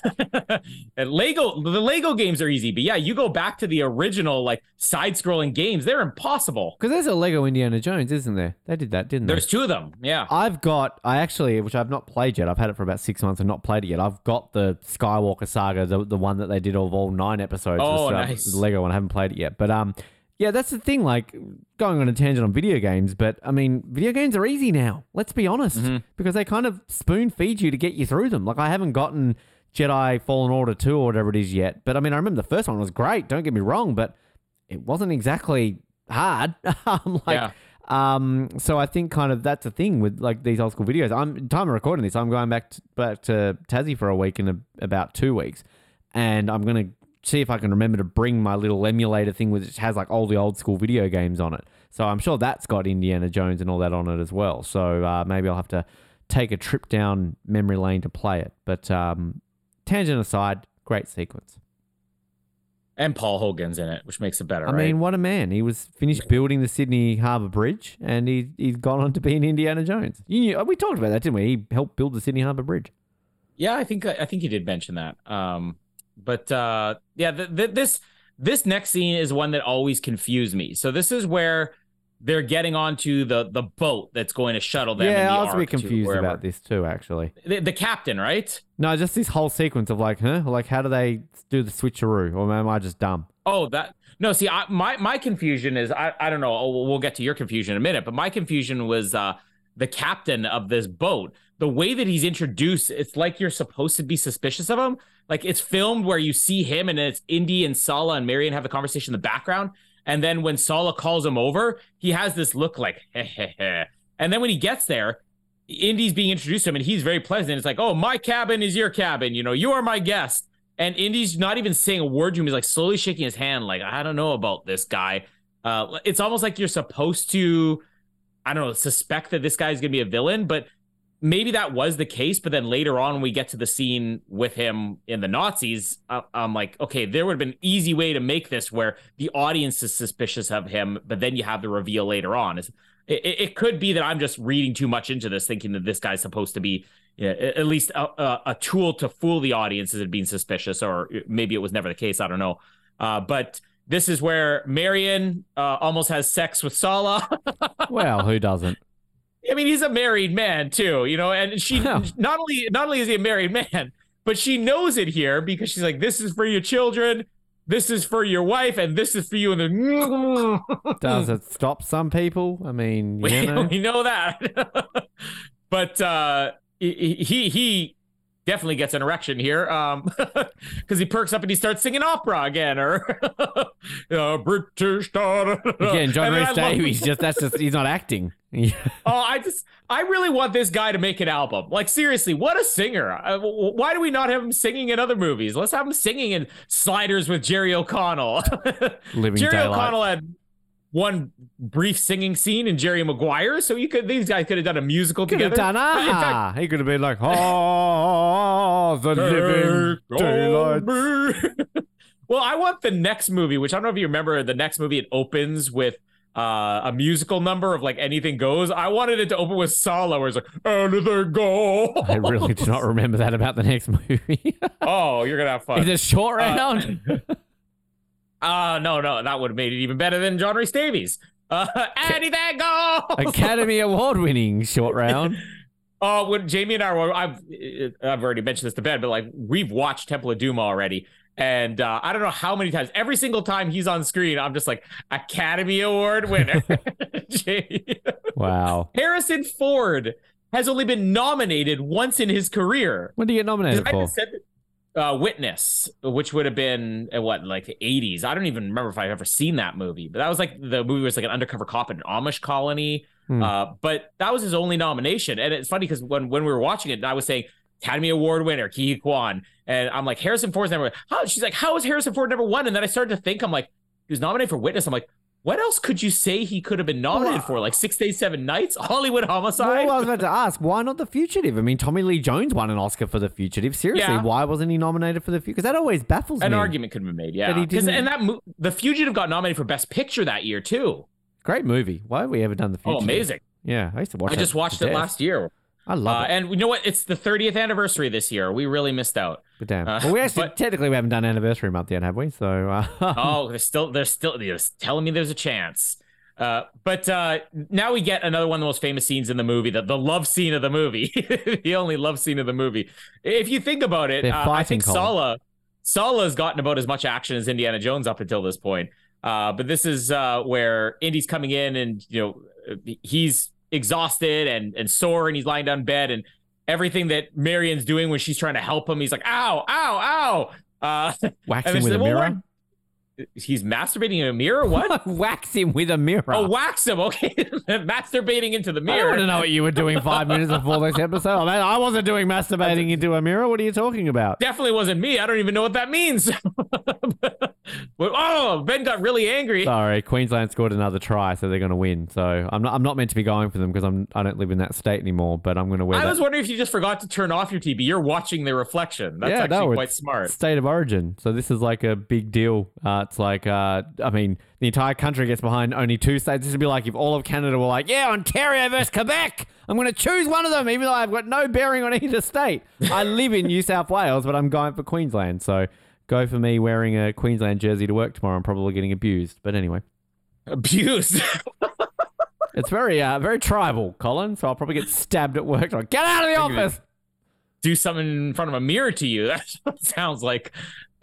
and Lego, the Lego games are easy, but yeah, you go back to the original like side-scrolling games, they're impossible. Because there's a Lego Indiana Jones, isn't there? They did that, didn't they? There's two of them. Yeah. I've got, I actually, which I've not played yet. I've had it for about six months and not played it yet. I've got the Skywalker Saga, the, the one that they did of all nine episodes. Oh, uh, nice. The Lego one. I haven't played it yet. But um, yeah, that's the thing. Like going on a tangent on video games, but I mean, video games are easy now. Let's be honest, Mm-hmm. because they kind of spoon feed you to get you through them. Like I haven't gotten Jedi Fallen Order two or whatever it is yet, but I mean, I remember the first one was great. Don't get me wrong, but it wasn't exactly hard. I'm like. Yeah. Um, so I think kind of that's the thing with like these old school videos. I'm time of recording this. I'm going back to, back to Tassie for a week in a, about two weeks, and I'm gonna see if I can remember to bring my little emulator thing which has like all the old school video games on it. So I'm sure that's got Indiana Jones and all that on it as well. So uh, maybe I'll have to take a trip down memory lane to play it. But um, tangent aside, great sequence. And Paul Hogan's in it, which makes it better, I right? mean, what a man! He was finished building the Sydney Harbour Bridge, and he he's gone on to be an Indiana Jones. You knew, we talked about that, didn't we? He helped build the Sydney Harbour Bridge. Yeah, I think I think he did mention that. Um, but uh, yeah, th- th- this this next scene is one that always confused me. So this is where they're getting onto the the boat that's going to shuttle them. in yeah, the I was a bit confused about this too, actually. The, the captain, right? No, just this whole sequence of like, huh? Like, how do they do the switcheroo? Or am I just dumb? Oh, that no. See, I, my my confusion is I I don't know. We'll get to your confusion in a minute, but my confusion was uh the captain of this boat. The way that he's introduced, it's like you're supposed to be suspicious of him. Like it's filmed where you see him and it's Indy and Sallah and Marion have a conversation in the background. And then when Sallah calls him over, he has this look like, heh, heh, heh. and then when he gets there, Indy's being introduced to him and he's very pleasant. It's like, oh, my cabin is your cabin. You know, you are my guest. And Indy's not even saying a word to him. He's like slowly shaking his hand, like, I don't know about this guy. Uh, it's almost like you're supposed to, I don't know, suspect that this guy's going to be a villain, but maybe that was the case. But then later on, we get to the scene with him in the Nazis, uh, I'm like, okay, there would have been an easy way to make this where the audience is suspicious of him, but then you have the reveal later on. It, it could be that I'm just reading too much into this, thinking that this guy's supposed to be yeah, at least a, a, a, tool to fool the audience as being suspicious, or maybe it was never the case. I don't know. Uh, but this is where Marion uh, almost has sex with Sallah. well, who doesn't? I mean, he's a married man too, you know, and she not only not only is he a married man, but she knows it here because she's like, "This is for your children, this is for your wife, and this is for you." And then does it stop some people? I mean, you we, know, we know that, but uh, he he, he definitely gets an erection here um because he perks up and he starts singing opera again or uh, british again john rhys davies. Just that's just he's not acting oh i just i really want this guy to make an album like seriously what a singer uh, why do we not have him singing in other movies let's have him singing in sliders with jerry o'connell Living jerry daylight. o'connell had one brief singing scene in Jerry Maguire. So you could these guys could have done a musical could together. Done, ah. Fact, he could have been like, "Oh, the living daylight." well, I want the next movie, which I don't know if you remember. The next movie it opens with uh, a musical number of like anything goes. I wanted it to open with Sallah, where it's like anything goes. I really do not remember that about the next movie. oh, you're gonna have fun. Is it short round? Uh, uh no, no, that would have made it even better than John Rhys-Davies. Uh, anything goes. Academy Award winning short round. Oh, uh, when Jamie and I were, I've I've already mentioned this to Ben, but like we've watched Temple of Doom already, and uh, I don't know how many times. Every single time he's on screen, I'm just like Academy Award winner. wow. Harrison Ford has only been nominated once in his career. When did he get nominated for? uh, Witness, which would have been uh, what like the 80s. I don't even remember if I've ever seen that movie, but that was like the movie was like an undercover cop in an Amish colony. Hmm. Uh, but that was his only nomination, and it's funny because when when we were watching it, I was saying Academy Award winner Huy Quan, and I'm like Harrison Ford's never. How she's like, how is Harrison Ford number one? And then I started to think, I'm like, he was nominated for Witness. I'm like, what else could you say he could have been nominated well, for? Like Six Days, Seven Nights, Hollywood Homicide. Well, I was about to ask, why not The Fugitive? I mean, Tommy Lee Jones won an Oscar for The Fugitive. Seriously, yeah. why wasn't he nominated for The Fugitive? Because that always baffles an me. An argument could be made, yeah. Because and that mo- The Fugitive got nominated for Best Picture that year too. Great movie. Why have we ever done The oh, Fugitive? Oh, amazing. Yeah, I used to watch. it. I just watched it last year. I love uh, it. And you know what? It's the 30th anniversary this year. We really missed out. But damn. Uh, well, we actually but, technically we haven't done anniversary month yet, have we? So. Uh, oh, they're still they're still they're telling me there's a chance. Uh, but uh, now we get another one of the most famous scenes in the movie, the, the love scene of the movie, the only love scene of the movie. If you think about it, uh, I think Sallah Sallah has gotten about as much action as Indiana Jones up until this point. Uh, but this is uh, where Indy's coming in, and you know he's exhausted and and sore, and he's lying down in bed, and everything that Marion's doing when she's trying to help him, he's like, "Ow, ow, ow!" Uh, Waxing with a mirror he's masturbating in a mirror. What? wax him with a mirror. Oh, wax him. Okay, masturbating into the mirror. I don't know what you were doing five minutes before this episode. I, mean, I wasn't doing masturbating into a mirror. What are you talking about? Definitely wasn't me. I don't even know what that means. oh, Ben got really angry. Sorry, Queensland scored another try, so they're going to win. So I'm not. I'm not meant to be going for them because I'm. I don't live in that state anymore. But I'm going to wear. I that. was wondering if you just forgot to turn off your TV. You're watching the reflection. That's yeah, actually no, quite smart. State of origin. So this is like a big deal. Uh, it's like. Uh, I mean, the entire country gets behind only two states. This would be like if all of Canada were like, yeah, Ontario versus Quebec. I'm going to choose one of them, even though I've got no bearing on either state. I live in New South Wales, but I'm going for Queensland. So go for me wearing a Queensland jersey to work tomorrow. I'm probably getting abused. But anyway. Abused? it's very, uh, very tribal, Colin. So I'll probably get stabbed at work. Like, get out of the office. Do something in front of a mirror to you. That sounds like.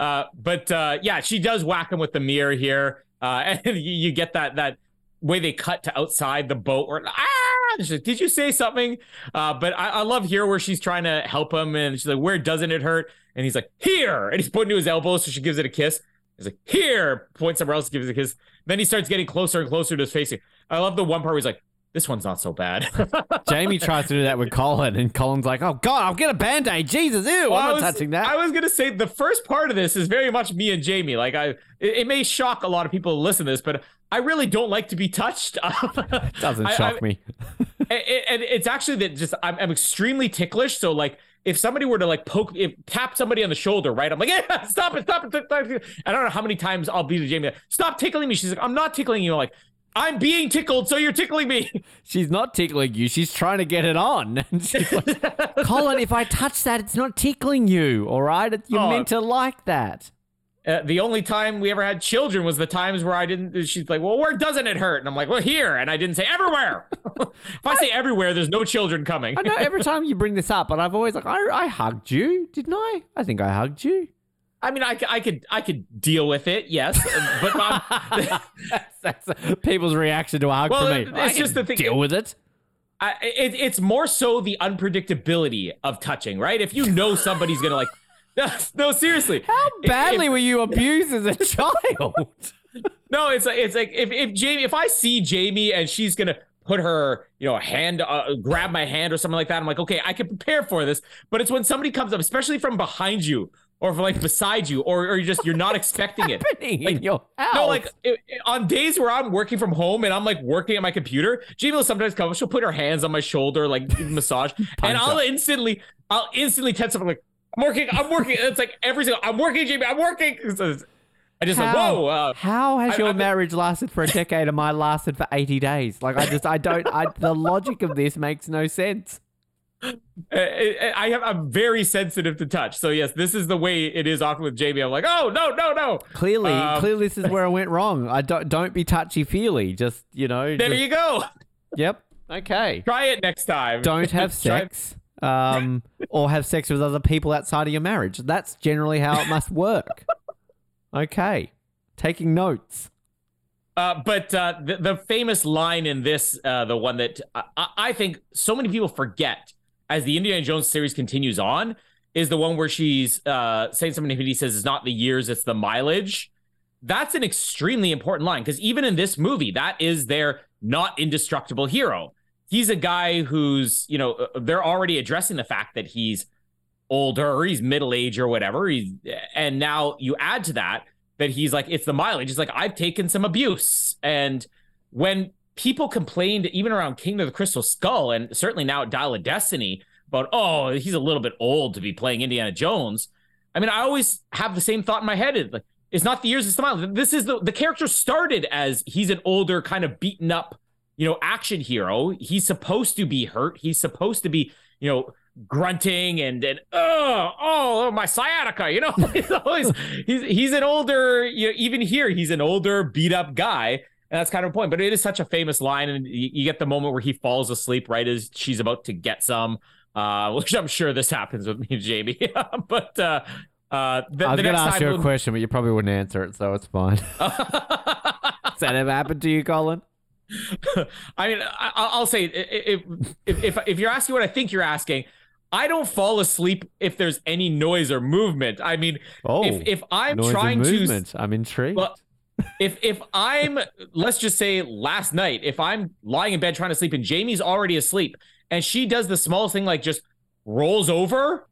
Uh, but uh, yeah, she does whack him with the mirror here, uh, and you, you, get that that way they cut to outside the boat where ah, like, Did you say something? Uh, but I, I love here where she's trying to help him and she's like, Where doesn't it hurt? And he's like, Here. And he's pointing to his elbow, so she gives it a kiss. He's like, Here. Points somewhere else, gives it a kiss. Then he starts getting closer and closer to his face. I love the one part where he's like, This one's not so bad. Jamie tries to do that with Colin, and Colin's like, "Oh God, I'll get a band aid." Jesus, ew, Well, I'm not was- touching that. I was gonna say the first part of this is very much me and Jamie. Like I, it, it may shock a lot of people to listen to this, but I really don't like to be touched. It doesn't I- shock I- me. and, it's actually that just I'm, I'm extremely ticklish. So like if somebody were to like poke, if tap somebody on the shoulder, right? I'm like, yeah, stop it, stop it. Stop it. I don't know how many times I'll be to Jamie, like, stop tickling me. She's like, I'm not tickling you. I'm like, I'm being tickled, so you're tickling me. She's not tickling you. She's trying to get it on. And she's like, Colin, if I touch that, it's not tickling you. All right, You're Oh. meant to like that. Uh, the only time we ever had children was the times where I didn't. She's like, "Well, where doesn't it hurt?" And I'm like, "Well, here." And I didn't say everywhere. if I say everywhere, there's no children coming. I know every time you bring this up, but I've always like, I, I hugged you, didn't I? I think I hugged you. I mean, I, I could I could deal with it, yes, but I'm, That's, that's people's reaction to a hug Well, from me. it's just the thing- Deal with it. I, it, it's more so the unpredictability of touching, right? If you know somebody's gonna like, no, no seriously, How badly if- were you abused as a child? No, it's like it's like if if Jamie, if I see Jamie and she's gonna put her, you know, hand, uh, grab my hand or something like that, I'm like, okay, I can prepare for this. But it's when somebody comes up, especially from behind you or like beside you, or or you just you're not expecting it. happening in your house. No, like it, it- on days where I'm working from home and I'm like working at my computer, Jamie will sometimes come. She'll put her hands on my shoulder, like massage, and I'll up. instantly, I'll instantly tense up. I'm like, I'm working, I'm working. It's like every single, I'm working, Jamie, I'm working. I just like, whoa. Uh, How has I- your I- marriage lasted for a decade and mine lasted for 80 days? Like, I just, I don't, I, the logic of this makes no sense. I, I I have, I'm very sensitive to touch. So yes, this is the way it is often with Jamie. I'm like, oh no, no, no. Clearly, Um, clearly, this is where I went wrong. I don't, don't be touchy feely. Just, you know, There just- you go. yep. Okay. Try it next time. Don't have sex, um, or have sex with other people outside of your marriage. That's generally how it must work. Okay. Taking notes. Uh, but uh, the, the famous line in this, uh, the one that I, I- I think so many people forget as the Indiana Jones series continues on, is the one where she's uh, saying something he says it's not the years, it's the mileage. That's an extremely important line because even in this movie, that is their not indestructible hero. He's a guy who's, you know, uh, they're already addressing the fact that he's older or he's middle age or whatever. He's, and now you add to that that he's like, it's the mileage. He's like, I've taken some abuse. And when people complained, even around Kingdom of the Crystal Skull, and certainly now at Dial of Destiny, about, oh, he's a little bit old to be playing Indiana Jones. I mean, I always have the same thought in my head. It's like, it's not the years, the mileage. This is the, the character started as he's an older, kind of beaten up, you know, action hero. He's supposed to be hurt. He's supposed to be, you know, grunting and and oh oh my sciatica you know he's always he's he's an older you know even here he's an older beat up guy and that's kind of a point but it is such a famous line and you, you get the moment where he falls asleep right as she's about to get some uh which i'm sure this happens with me and jamie but uh uh the, I was going to next ask you a we'll- question, but you probably wouldn't answer it, so it's fine. Has that ever happened to you, Colin? I mean, I, I'll say if, if if if you're asking what I think you're asking, I don't fall asleep if there's any noise or movement. I mean, Oh, if if I'm trying to movement. I'm intrigued. well, if if I'm let's just say last night, if I'm lying in bed trying to sleep and Jamie's already asleep and she does the smallest thing like just rolls over,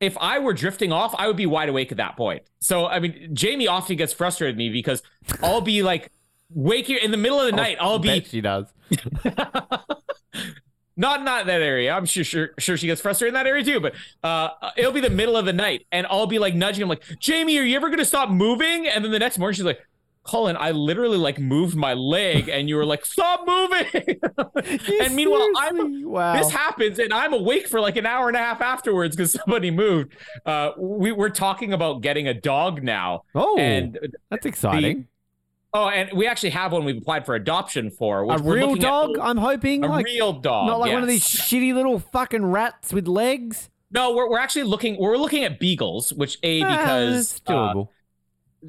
if I were drifting off, I would be wide awake at that point. So I mean, Jamie often gets frustrated with me because I'll be like waking in the middle of the night. I'll be she does. not not that area. I'm sure sure sure she gets frustrated in that area too. But uh, it'll be the middle of the night, and I'll be like nudging him, like Jamie, are you ever gonna stop moving? And then the next morning, she's like. Colin, I literally like moved my leg, and you were like, "Stop moving!" and meanwhile, I'm wow. this happens, and I'm awake for like an hour and a half afterwards because somebody moved. Uh, we we're talking about getting a dog now, oh, and that's exciting. oh, and we actually have one we've applied for adoption for. a we're real looking at- dog? I'm hoping. a like, real dog, not like one of these shitty little fucking rats with legs. No, we're, we're actually looking. We're looking at beagles, which a Ah, because it's uh, doable.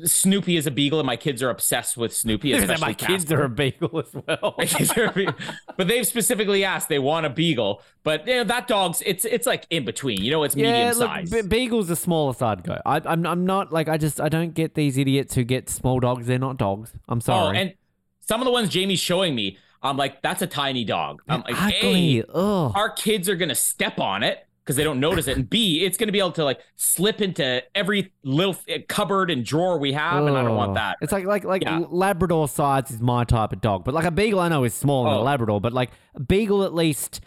Snoopy is a beagle, and my kids are obsessed with Snoopy. Especially my kids Casper. are a beagle as well. My kids are a beagle. but they've specifically asked they want a beagle. But you know, that dog's it's it's like in between. You know, it's medium look, size. Be- Beagle's the smaller I'd go. I, I'm, I'm not like I just I don't get these idiots who get small dogs. They're not dogs. I'm sorry. oh, sorry. and some of the ones Jamie's showing me, I'm like, that's a tiny dog. I'm like, Ugh. our kids are gonna step on it because they don't notice it, and B, it's gonna be able to like slip into every little f- eh, cupboard and drawer we have, and I don't want that. It's like like like Yeah. Labrador size is my type of dog, but like a beagle I know is smaller than Oh. a Labrador, but like a beagle at least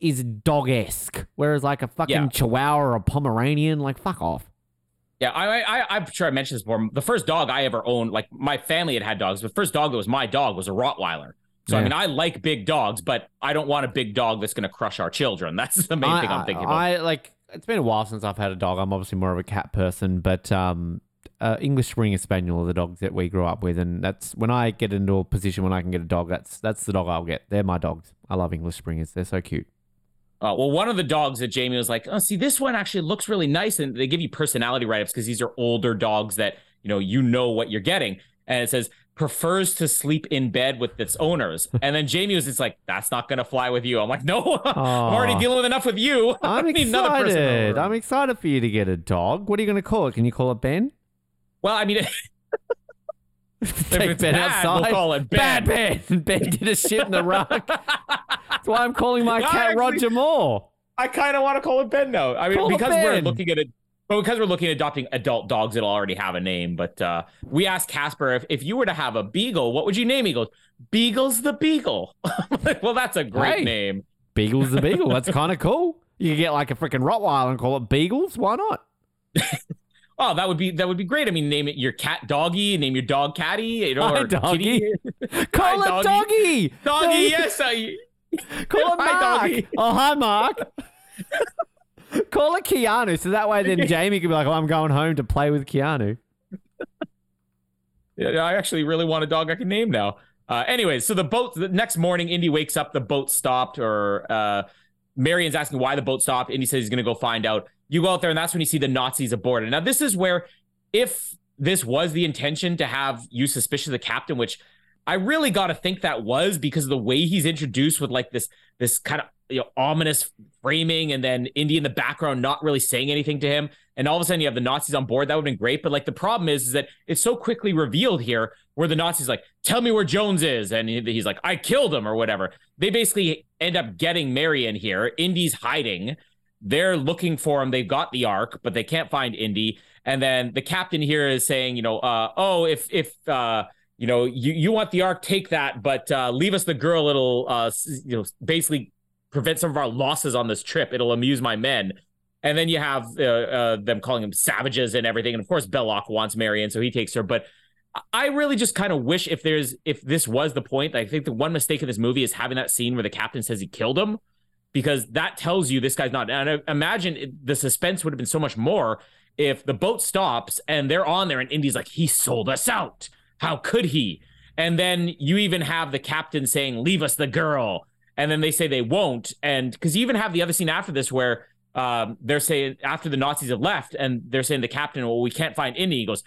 is dog esque, whereas like a fucking Yeah. Chihuahua or a Pomeranian, like fuck off. Yeah, I, I, I'm sure I mentioned this before. The first dog I ever owned, like my family had had dogs. but The first dog that was my dog was a Rottweiler. So I mean, I like big dogs, but I don't want a big dog that's going to crush our children. That's the main I, thing I'm thinking I, about. I like it's been a while since I've had a dog. I'm obviously more of a cat person, but um, uh, English Springer Spaniel are the dogs that we grew up with, and that's when I get into a position when I can get a dog. That's that's the dog I'll get. They're my dogs. I love English Springers. They're so cute. Uh, well, one of the dogs that Jamie was like, "Oh, see, this one actually looks really nice," and they give you personality write-ups because these are older dogs that you know you know what you're getting, and it says prefers to sleep in bed with its owners, and then Jamie was just like, "That's not gonna fly with you." I'm like, "No, I'm already dealing with enough with you. I'm don't need another person excited. I'm excited for you to get a dog. What are you going to call it? Can you call it Ben? well, I mean, Take it's Ben bad, outside. we'll call it Bad Ben. Ben. Ben did a shit in the rug. That's why I'm calling my No, cat actually- Roger Moore. I kind of want to call it Ben now. I mean, Call because we're looking at it, but because we're looking at adopting adult dogs that'll already have a name. But uh, we asked Casper if, if you were to have a beagle, what would you name? He goes, Beagle's the Beagle. Like, well, that's a great Hey. name. Beagle's the Beagle. That's kind of cool. You could get like a freaking Rottweiler and call it Beagles. Why not? Oh, that would be that would be great. I mean, name it your cat Doggy, name your dog Catty, you know, Hi, or Doggy. Kitty. Call Hi, it Doggy. Doggy, yes, I, Call it Mark. Doggy. Oh, hi, Mark. Call it Keanu. So that way then Jamie could be like, oh, I'm going home to play with Keanu. Yeah, I actually really want a dog I can name now. Uh, anyways, so the boat, the next morning, Indy wakes up, the boat stopped, or uh, Marion's asking why the boat stopped. Indy says he's going to go find out. You go out there, and that's when you see the Nazis aboard. Now, this is where, if this was the intention to have you suspicious of the captain, which I really got to think that was because of the way he's introduced with like this, this kind of you know, ominous framing, and then Indy in the background not really saying anything to him. And all of a sudden, you have the Nazis on board. That would have been great. But like the problem is, is that it's so quickly revealed here where the Nazis like, tell me where Jones is. And he's like, I killed him or whatever. They basically end up getting Marion here. Indy's hiding. They're looking for him. They've got the ark, but they can't find Indy. And then the captain here is saying, you know, uh, oh, if, if, uh, you know, you, you want the ark, take that, but uh, leave us the girl. It'll, uh, you know, basically prevent some of our losses on this trip. It'll amuse my men. And then you have uh, uh, them calling them savages and everything. And of course, Belloq wants Marion, so he takes her. But I really just kind of wish if there's if this was the point. I think the one mistake of this movie is having that scene where the captain says he killed him, because that tells you this guy's not. And I imagine it, the suspense would have been so much more if the boat stops and they're on there and Indy's like, he sold us out. How could he? And then you even have the captain saying, leave us the girl. And then they say they won't. And because you even have the other scene after this where um, they're saying after the Nazis have left and they're saying the captain, well, we can't find Indy. He goes,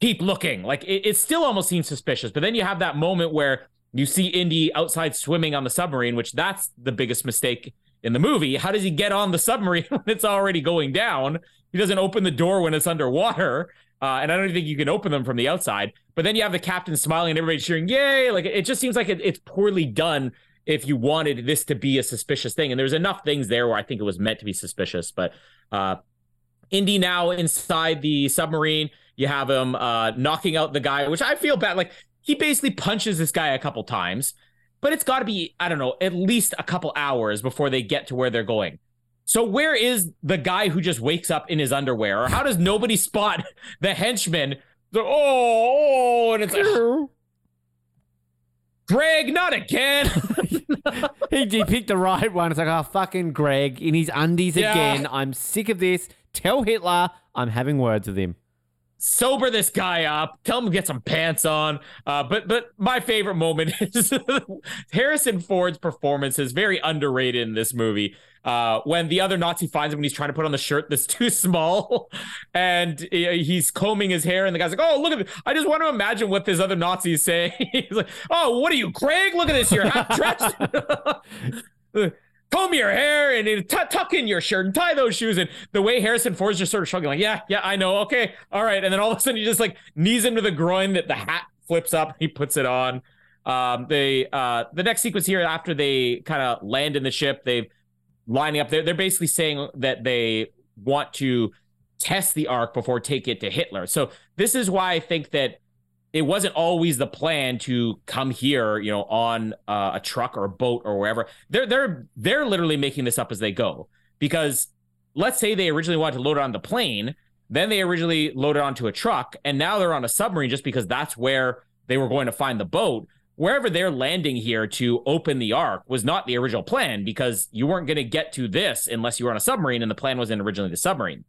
keep looking. Like it, it still almost seems suspicious. But then you have that moment where you see Indy outside swimming on the submarine, which that's the biggest mistake in the movie. How does he get on the submarine when it's already going down? He doesn't open the door when it's underwater. Uh, and I don't think you can open them from the outside. But then you have the captain smiling and everybody cheering, yay! Like it just seems like it, it's poorly done if you wanted this to be a suspicious thing. And there's enough things there where I think it was meant to be suspicious. But uh, Indy now inside the submarine, you have him uh, knocking out the guy, which I feel bad. Like he basically punches this guy a couple times, but it's got to be, I don't know, at least a couple hours before they get to where they're going. So where is the guy who just wakes up in his underwear? Or how does nobody spot the henchman? The, oh, oh, and it's like, Greg, not again. he, he picked the right one. It's like, oh, fucking Greg in his undies Yeah. again. I'm sick of this. Tell Hitler I'm having words with him. Sober this guy up, tell him to get some pants on. Uh, but but my favorite moment is Harrison Ford's performance is very underrated in this movie. Uh, when the other Nazi finds him when he's trying to put on the shirt that's too small, and he's combing his hair, and the guy's like, "Oh, look at this! I just want to imagine what this other Nazi is saying." he's like, "Oh, what are you, Craig? Look at this! You're half dressed." Comb your hair and t- tuck in your shirt and tie those shoes. And the way Harrison Ford's just sort of shrugging, like, yeah, yeah, I know. Okay. All right. And then all of a sudden he just like knees into the groin that the hat flips up. He puts it on. Um, they, uh, the next sequence here after they kind of land in the ship, they lining up. They're, they're basically saying that they want to test the ark before take it to Hitler. So this is why I think that it wasn't always the plan to come here, you know, on uh, a truck or a boat or wherever. They're they're they're literally making this up as they go because let's say they originally wanted to load it on the plane, then they originally loaded onto a truck, and now they're on a submarine just because that's where they were going to find the boat. Wherever they're landing here to open the ark was not the original plan because you weren't going to get to this unless you were on a submarine, and the plan wasn't originally the submarine.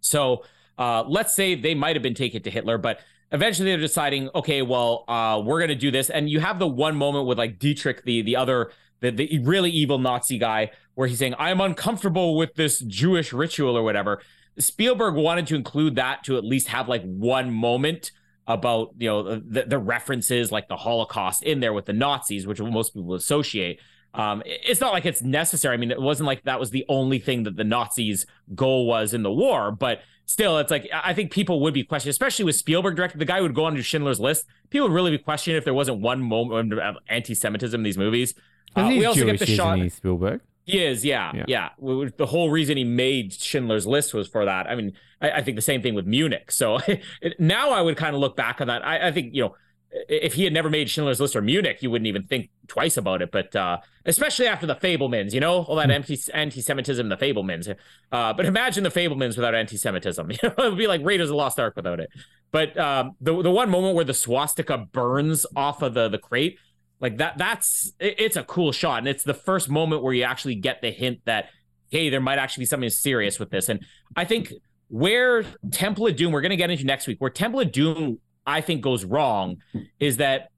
So uh, let's say they might have been taken to Hitler, but eventually they're deciding, okay, well, uh, we're gonna do this. And you have the one moment with like Dietrich, the the other the, the really evil Nazi guy, where he's saying, I'm uncomfortable with this Jewish ritual or whatever. Spielberg wanted to include that to at least have like one moment about you know the, the references like the Holocaust in there with the Nazis, which most people associate. Um, it's not like it's necessary. I mean, it wasn't like that was the only thing that the Nazis' goal was in the war, but still, it's like I think people would be questioning, especially with Spielberg directed, the guy who would go on to Schindler's List. People would really be questioning if there wasn't one moment of anti-Semitism in these movies. Uh, we also Jewish, get the shot. He, Spielberg. He is, yeah, yeah, yeah. The whole reason he made Schindler's List was for that. I mean, I, I think the same thing with Munich. So now I would kind of look back on that. I, I think you know if he had never made Schindler's List or Munich, you wouldn't even think twice about it. But uh, especially after the Fabelmans, you know, all that hmm. anti semitism, the Fabelmans. Uh, but imagine the Fabelmans without anti-Semitism. You know, it would be like Raiders of the Lost Ark without it. But um, the the one moment where the swastika burns off of the the crate, like that, that's it, it's a cool shot, and it's the first moment where you actually get the hint that hey, there might actually be something serious with this. And I think where Temple of Doom, we're going to get into next week, where Temple of Doom I think goes wrong is that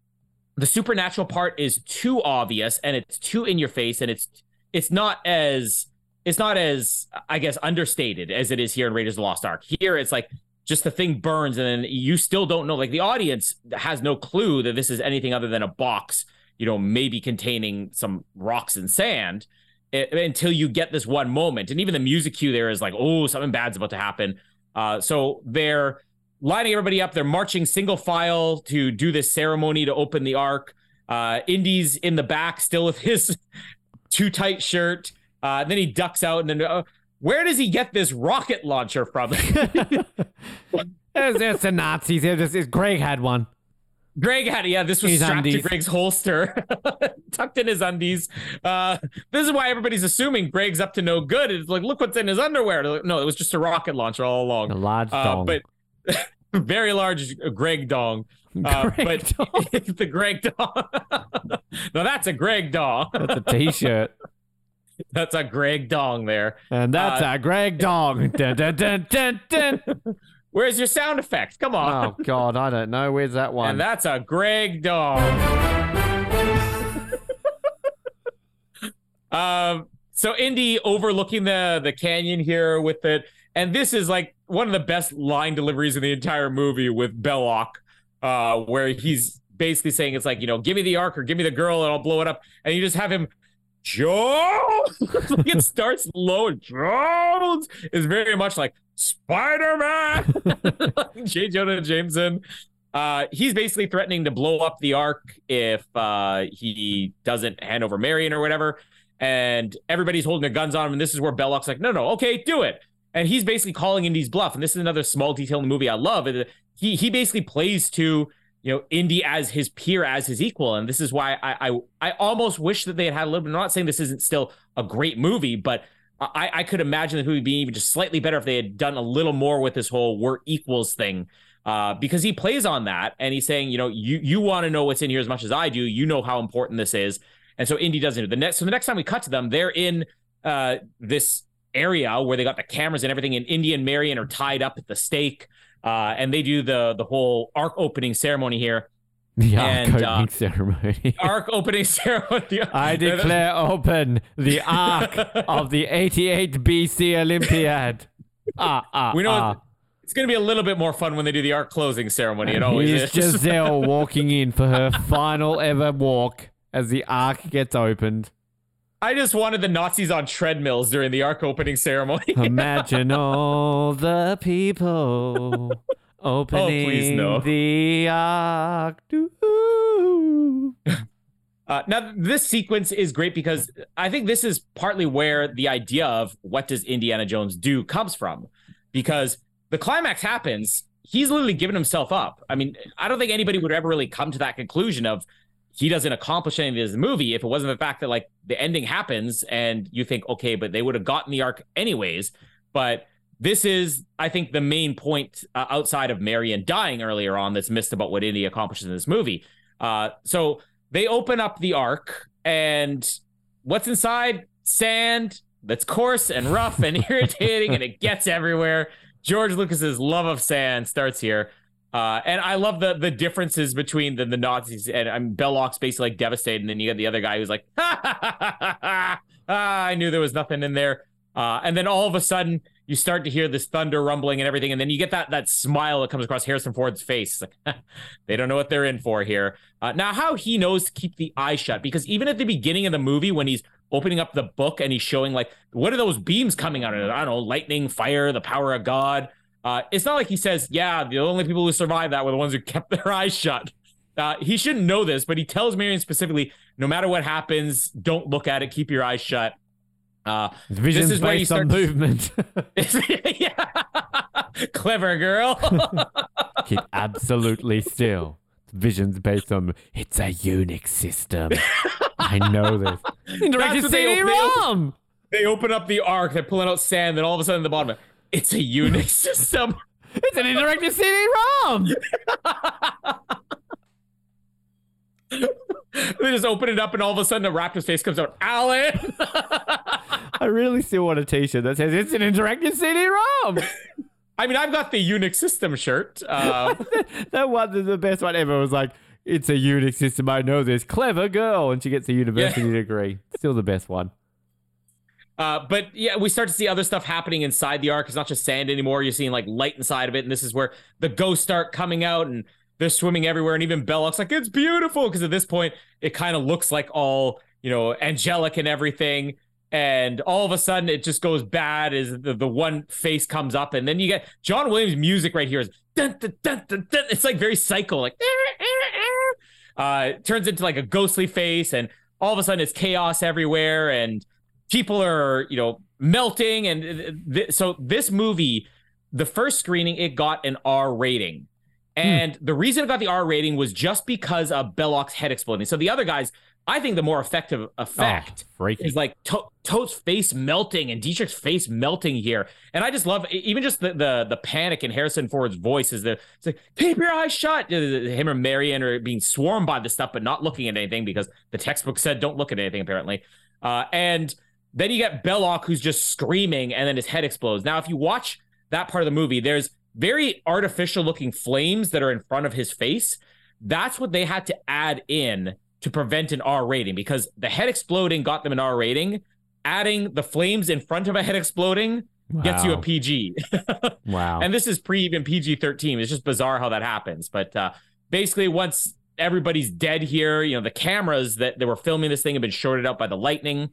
the supernatural part is too obvious and it's too in your face and it's it's not as it's not as I guess understated as it is here in Raiders of the Lost Ark. Here it's like just the thing burns and then you still don't know like the audience has no clue that this is anything other than a box, you know, maybe containing some rocks and sand it, eh, until you get this one moment. And even the music cue there is like, oh, something bad's about to happen. Uh, so they're lining everybody up. They're marching single file to do this ceremony to open the ark. Uh, Indy's in the back, still with his too tight shirt. Uh, then he ducks out, and then uh, where does he get this rocket launcher from? it's, it's the Nazis. It's, Greg had one. Greg had it. Yeah, this was his strapped undies. to Greg's holster, tucked in his undies. Uh, this is why everybody's assuming Greg's up to no good. It's like, look what's in his underwear. Like, no, it was just a rocket launcher all along. A large uh. But very large Greg dong. Uh, Greg but dong. it's the Greg dong. no, that's a Greg dong. That's a t-shirt. That's a Greg dong there. And that's uh, a Greg dong. dun, dun, dun. Where's your sound effect? Come on. Oh God, I don't know. Where's that one? And that's a Greg dong. um so Indy overlooking the the canyon here with it and this is like one of the best line deliveries in the entire movie with Belloq, uh, where he's basically saying it's like, you know, give me the ark or give me the girl and I'll blow it up. And you just have him Jones. it starts low and Jones is very much like Spider-Man. J. Jonah Jameson. Uh, he's basically threatening to blow up the ark if uh, he doesn't hand over Marion or whatever. And everybody's holding their guns on him. And this is where Belloq's like, no, no, okay, do it and he's basically calling Indy's bluff. And this is another small detail in the movie I love. He he basically plays to you know Indy as his peer, as his equal, and this is why I I, I almost wish that they had had a little. bit. I'm not saying this isn't still a great movie, but I I could imagine the movie being even just slightly better if they had done a little more with this whole we're equals thing. Uh, because he plays on that and he's saying, you know, you you want to know what's in here as much as I do. You know how important this is, and so Indy doesn't. The next so the next time we cut to them, they're in uh, this area where they got the cameras and everything, and Indy and Marion are tied up at the stake. uh, and they do the the whole ark opening ceremony here. The And, opening uh, ceremony. Ark opening ceremony. I declare open the ark of the 88 BC Olympiad. Ah, ah, We know ah. it's going to be a little bit more fun when they do the ark closing ceremony. It always Here's is. Giselle walking in for her final ever walk as the ark gets opened. I just wanted the Nazis on treadmills during the ark opening ceremony. Imagine all the people opening no. the ark. Uh, now, this sequence is great because I think this is partly where the idea of what does Indiana Jones do comes from. Because the climax happens, he's literally given himself up. I mean, I don't think anybody would ever really come to that conclusion of he doesn't accomplish anything in the movie if it wasn't the fact that like the ending happens and you think, okay, but they would have gotten the ark anyways. But this is, I think, the main point uh, outside of Marion dying earlier on that's missed about what Indy accomplishes in this movie. Uh, so they open up the ark, and what's inside? Sand that's coarse and rough and irritating, and it gets everywhere. George Lucas's love of sand starts here. Uh, and I love the the differences between the, the Nazis and I'm Belloq's basically like devastated, and then you got the other guy who's like, ha, ha, ha, I knew there was nothing in there. Uh, and then all of a sudden, you start to hear this thunder rumbling and everything, and then you get that that smile that comes across Harrison Ford's face. It's like they don't know what they're in for here. Uh, now, how he knows to keep the eye shut because even at the beginning of the movie, when he's opening up the book and he's showing like what are those beams coming out of it? I don't know, lightning, fire, the power of God. Uh, it's not like he says, "Yeah, the only people who survived that were the ones who kept their eyes shut." Uh, he shouldn't know this, but he tells Marion specifically, "No matter what happens, don't look at it. Keep your eyes shut." Uh, this is where you based on start. movement. yeah. Clever girl. Keep absolutely still. Vision's based on it's a Unix system. I know this. Interactive what they- they- CD-ROM. they open up the ark. They're pulling out sand. Then all of a sudden, the bottom, it's a Unix system. It's an interactive CD-ROM. they just open it up, and all of a sudden, a raptor's face comes out. Alan. I really still want a T-shirt that says it's an interactive CD-ROM. I mean, I've got the Unix system shirt. Uh, that one, the best one ever, was like, "It's a Unix system. I know this. Clever girl," and she gets a university degree. Still the best one. Uh, but yeah, we start to see other stuff happening inside the ark. It's not just sand anymore. You're seeing like light inside of it, and this is where the ghosts start coming out, and they're swimming everywhere. And even Belloq's like, "It's beautiful," because at this point, it kind of looks like all you know, angelic and everything. And all of a sudden, it just goes bad as the, the one face comes up, and then you get John Williams' music right here is dun, dun, dun, dun, dun. it's like very psycho, like uh, it turns into like a ghostly face, and all of a sudden, it's chaos everywhere, and people are you know melting and th- so this movie the first screening it got an r rating and the reason it got the r rating was just because of belloq's head exploding so the other guys i think the more effective effect Oh, is like to- Toht's face melting and Dietrich's face melting here. And I just love even just the the, the panic in Harrison Ford's voice is the it's like keep your eyes shut. Him or Marion are being swarmed by the stuff, but not looking at anything because the textbook said don't look at anything apparently. Uh, and then you get Belloq who's just screaming and then his head explodes. Now, if you watch that part of the movie, there's very artificial looking flames that are in front of his face. That's what they had to add in to prevent an R rating because the head exploding got them an R rating. Adding the flames in front of a head exploding gets you a PG. Wow. and this is pre even PG 13. It's just bizarre how that happens. But uh, basically, once everybody's dead here, you know, the cameras that, they were filming this thing have been shorted out by the lightning.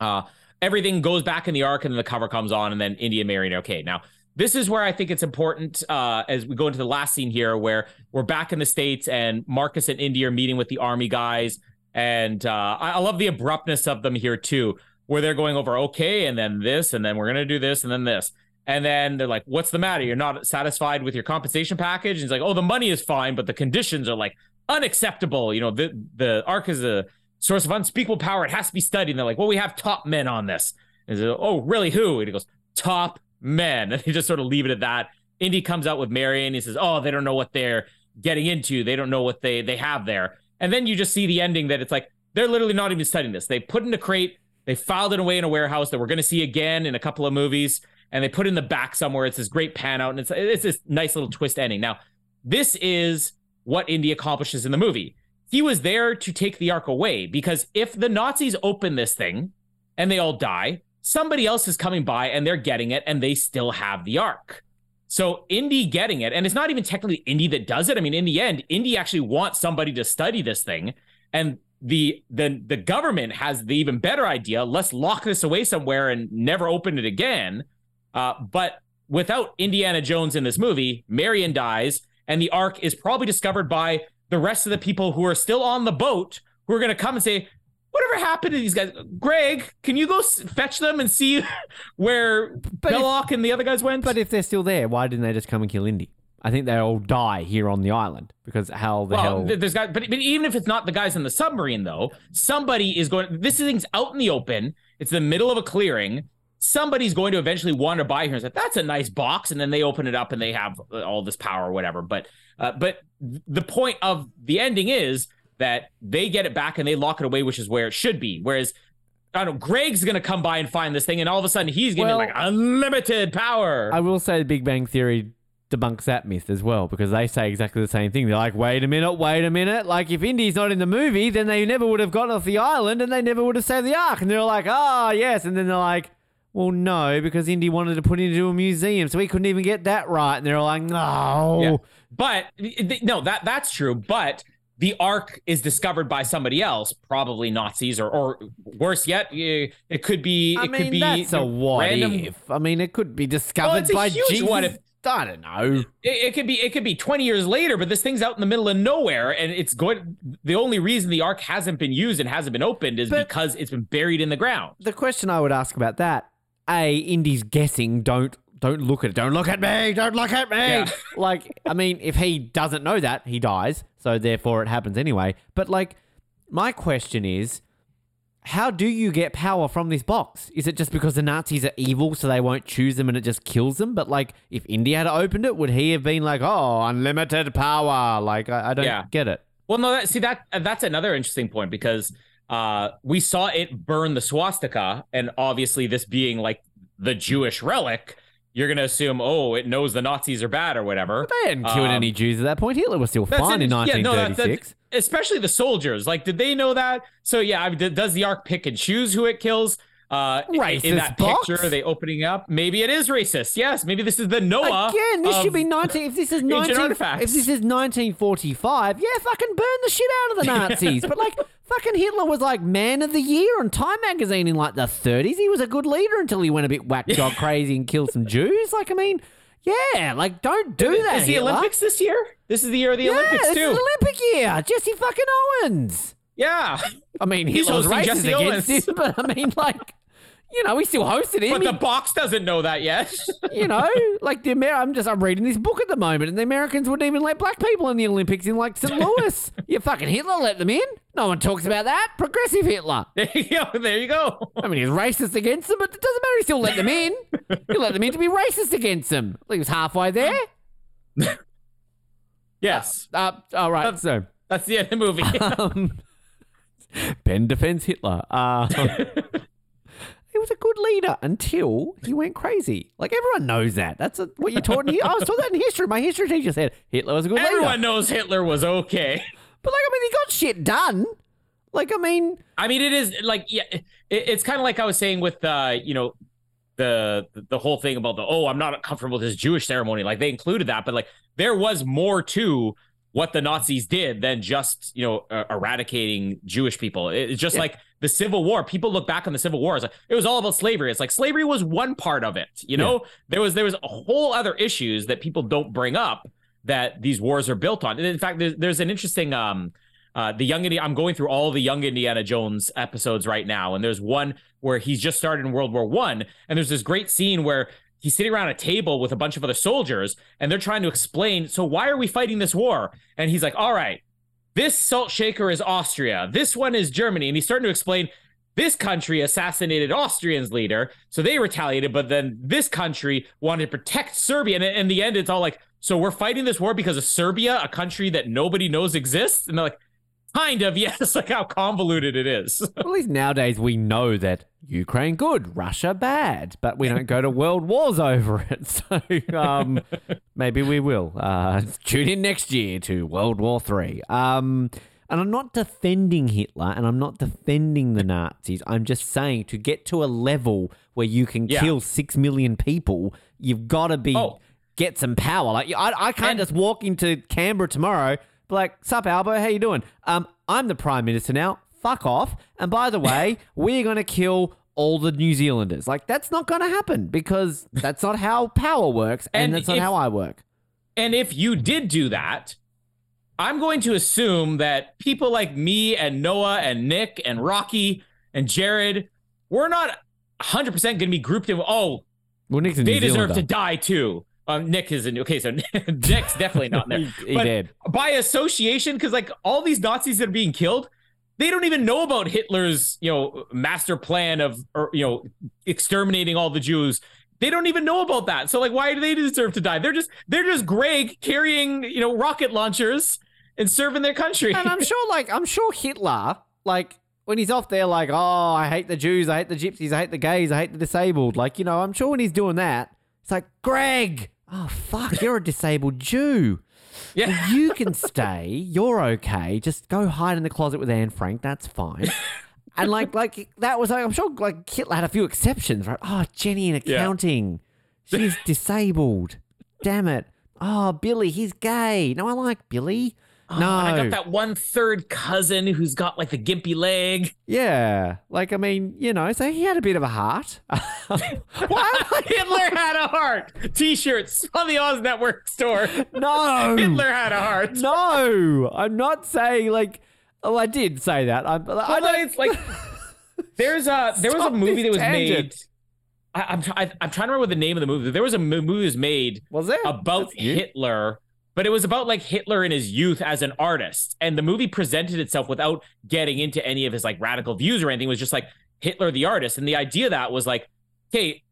Uh, everything goes back in the ark and then the cover comes on and then India Marion. Okay, now this is where I think it's important uh, as we go into the last scene here, where we're back in the states and Marcus and India are meeting with the army guys, and uh, I, I love the abruptness of them here too, where they're going over okay, and then this, and then we're gonna do this, and then this, and then they're like, "What's the matter? You're not satisfied with your compensation package?" And he's like, "Oh, the money is fine, but the conditions are like unacceptable. You know, the the ark is a source of unspeakable power. It has to be studied." And they're like, "Well, we have top men on this." And like, "Oh, really? Who?" And he goes, "Top men." And they just sort of leave it at that. Indy comes out with Marion. He says, "Oh, they don't know what they're getting into. They don't know what they they have there." And then you just see the ending that it's like they're literally not even studying this. They put in a crate. They filed it away in a warehouse that we're going to see again in a couple of movies. and they put in the back somewhere. It's this great pan out, and it's it's this nice little twist ending. Now, this is what Indy accomplishes in the movie. He was there to take the Ark away because if the Nazis open this thing and they all die, somebody else is coming by and they're getting it, and they still have the Ark. So Indy getting it, and it's not even technically Indy that does it. I mean, in the end, Indy actually wants somebody to study this thing, and the the the government has the even better idea. Let's lock this away somewhere and never open it again. Uh, but without Indiana Jones in this movie, Marion dies, and the Ark is probably discovered by the rest of the people who are still on the boat, who are going to come and say, whatever happened to these guys? Greg, can you go fetch them and see where Belloq and the other guys went? But if they're still there, why didn't they just come and kill Indy? I think they all die here on the island because how the well, hell? there's guys, but, but even if it's not the guys in the submarine, though, somebody is going. This thing's out in the open. It's the middle of a clearing. Somebody's going to eventually wander by here and say, "That's a nice box," and then they open it up and they have all this power or whatever. But, uh, but the point of the ending is that they get it back and they lock it away, which is where it should be. Whereas I don't know, Greg's gonna come by and find this thing, and all of a sudden he's getting Well, like unlimited power. I will say the Big Bang Theory debunks that myth as well because they say exactly the same thing. They're like, wait a minute, wait a minute. Like, if Indy's not in the movie, then they never would have gotten off the island and they never would have saved the Ark. And they're like, ah, yes. And then they're like, well, no, because Indy wanted to put it into a museum, so he couldn't even get that right. And they're like, no. Yeah. But no, that that's true. But the Ark is discovered by somebody else, probably Nazis, or or worse yet, it could be. I it mean, could be that's a what random. if. I mean, it could be discovered a by huge Jesus. what if. I don't know. It, it could be it could be 20 years later, but this thing's out in the middle of nowhere, and it's going. The only reason the Ark hasn't been used and hasn't been opened is But- because it's been buried in the ground. The question I would ask about that: A, Indy's guessing. Don't don't look at it. Don't look at me. Don't look at me. Yeah. Like, I mean, if he doesn't know that, he dies. So therefore, it happens anyway. But like, my question is. How do you get power from this box? Is it just because the Nazis are evil, so they won't choose them and it just kills them? But like, if India had opened it, would he have been like, "Oh, unlimited power"? Like, I, I don't Yeah. get it. Well, no, that, see that that's another interesting point because uh, we saw it burn the swastika, and obviously this being like the Jewish relic, you're gonna assume, oh, it knows the Nazis are bad or whatever. They hadn't killed Um, any Jews at that point. Hitler was still fine in yeah, no, that- that- 1936. especially the soldiers. Like, did they know that? So yeah, I mean, does the Ark pick and choose who it kills? Uh, in- in that box? picture, are they opening up? Maybe it is racist. Yes, maybe this is the Noah. Again, this should be 19. If this is 19, artifacts. if this is 1945, yeah, fucking burn the shit out of the Nazis. but like, fucking Hitler was like man of the year on Time magazine in like the 30s. He was a good leader until he went a bit whack dog crazy and killed some Jews. Like, I mean, yeah, like don't do that. Is the Hitler. Olympics this year? This is the year of the Yeah, Olympics this too. is Olympic year. Jesse fucking Owens. Yeah, I mean, He's Hitler was hosting racist Jesse against him, but I mean, like, you know, he still hosted him. but He- the box doesn't know that yet. you know, like the Amer- I'm just I'm reading this book at the moment, and the Americans wouldn't even let black people in the Olympics in like St. Louis. you fucking Hitler let them in. No one talks about that. Progressive Hitler. there you go. There you go. I mean, he's racist against them, but it doesn't matter. He still let them in. He let them in to be racist against them. He was halfway there. Yes, Uh, all right. So, that's the end of the movie. um, Ben defends Hitler. Uh, he was a good leader until he went crazy. Like everyone knows that. That's a, what you're taught. In, I was taught that in history. My history teacher said Hitler was a good leader. Everyone knows Hitler was okay. But like, I mean, he got shit done. Like, I mean, I mean, it is like yeah, it, it's kind of like I was saying with uh, you know, the the whole thing about the oh, I'm not comfortable with this Jewish ceremony. Like they included that, but like there was more to what the Nazis did than just you know uh, eradicating Jewish people. It- It's just Yeah. like the Civil War. People look back on the Civil War as like it was all about slavery. It's like slavery was one part of it. You know, there was there was a whole other issues that people don't bring up that these wars are built on. And in fact, there's, there's an interesting um uh, the young Indiana. I'm going through all the young Indiana Jones episodes right now, and there's one where he's just started in World War One, and there's this great scene where he's sitting around a table with a bunch of other soldiers, and they're trying to explain. So why are we fighting this war? And he's like, "All right, this salt shaker is Austria. This one is Germany," and he's starting to explain. This country assassinated Austrian's leader, so they retaliated. But then this country wanted to protect Serbia, and in the end, it's all like, so we're fighting this war because of Serbia, a country that nobody knows exists. And they're like, kind of yes, like how convoluted it is. At least nowadays we know that Ukraine good, Russia bad, but we don't go to world wars over it. So um, maybe we will. Uh, tune in next year to World War Three. Um, and I'm not defending Hitler, and I'm not defending the Nazis. I'm just saying to get to a level where you can Yeah. kill six million people, you've got to be Oh. get some power. Like I, I can't And- just walk into Canberra tomorrow, like, "Sup, Albo? How you doing? Um, I'm the prime minister now. Fuck off. And by the way, we're gonna kill." All the New Zealanders. Like, that's not going to happen because that's not how power works, and, And that's not if- how I work. And if you did do that, I'm going to assume that people like me and Noah and Nick and Rocky and Jared, we're not 100% going to be grouped in, oh, Well, Nick's they deserve to die too. Um, Nick is in, okay, so Nick's definitely not in there. He, he But did. By association, because like all these Nazis that are being killed, they don't even know about Hitler's, you know, master plan of, or, you know, exterminating all the Jews. They don't even know about that. So like, why do they deserve to die? They're just, they're just Greg carrying, you know, rocket launchers and serving their country. And I'm sure, like, I'm sure Hitler, like, when he's off there, like, oh, I hate the Jews, I hate the gypsies, I hate the gays, I hate the disabled. Like, you know, I'm sure when he's doing that, it's like, Greg, oh, fuck, you're a disabled Jew. yeah. You can stay. You're okay. Just go hide in the closet with Anne Frank. That's fine. And like, like that was like, I'm sure like Hitler had a few exceptions, right? Oh, Jenny in accounting. Yeah. accounting, she's disabled. Damn it. Oh, Billy, he's gay. No, I like Billy. Oh, no, I got that one third cousin who's got like the gimpy leg. yeah. Like, I mean, you know, so he had a bit of a heart. What? Hitler had a heart. T-shirts on the Oz Network store. no, Hitler had a heart. no, I'm not saying like. Oh, I did say that. I'm, I Well, don't. it's like there's a there was a movie that was tangent. made. I, I'm I, I'm trying to remember the name of the movie. There was a movie that was made Was there about. Hitler, but it was about like Hitler in his youth as an artist, and the movie presented itself without getting into any of his like radical views or anything. It was just like Hitler the artist, and the idea that was like, okay.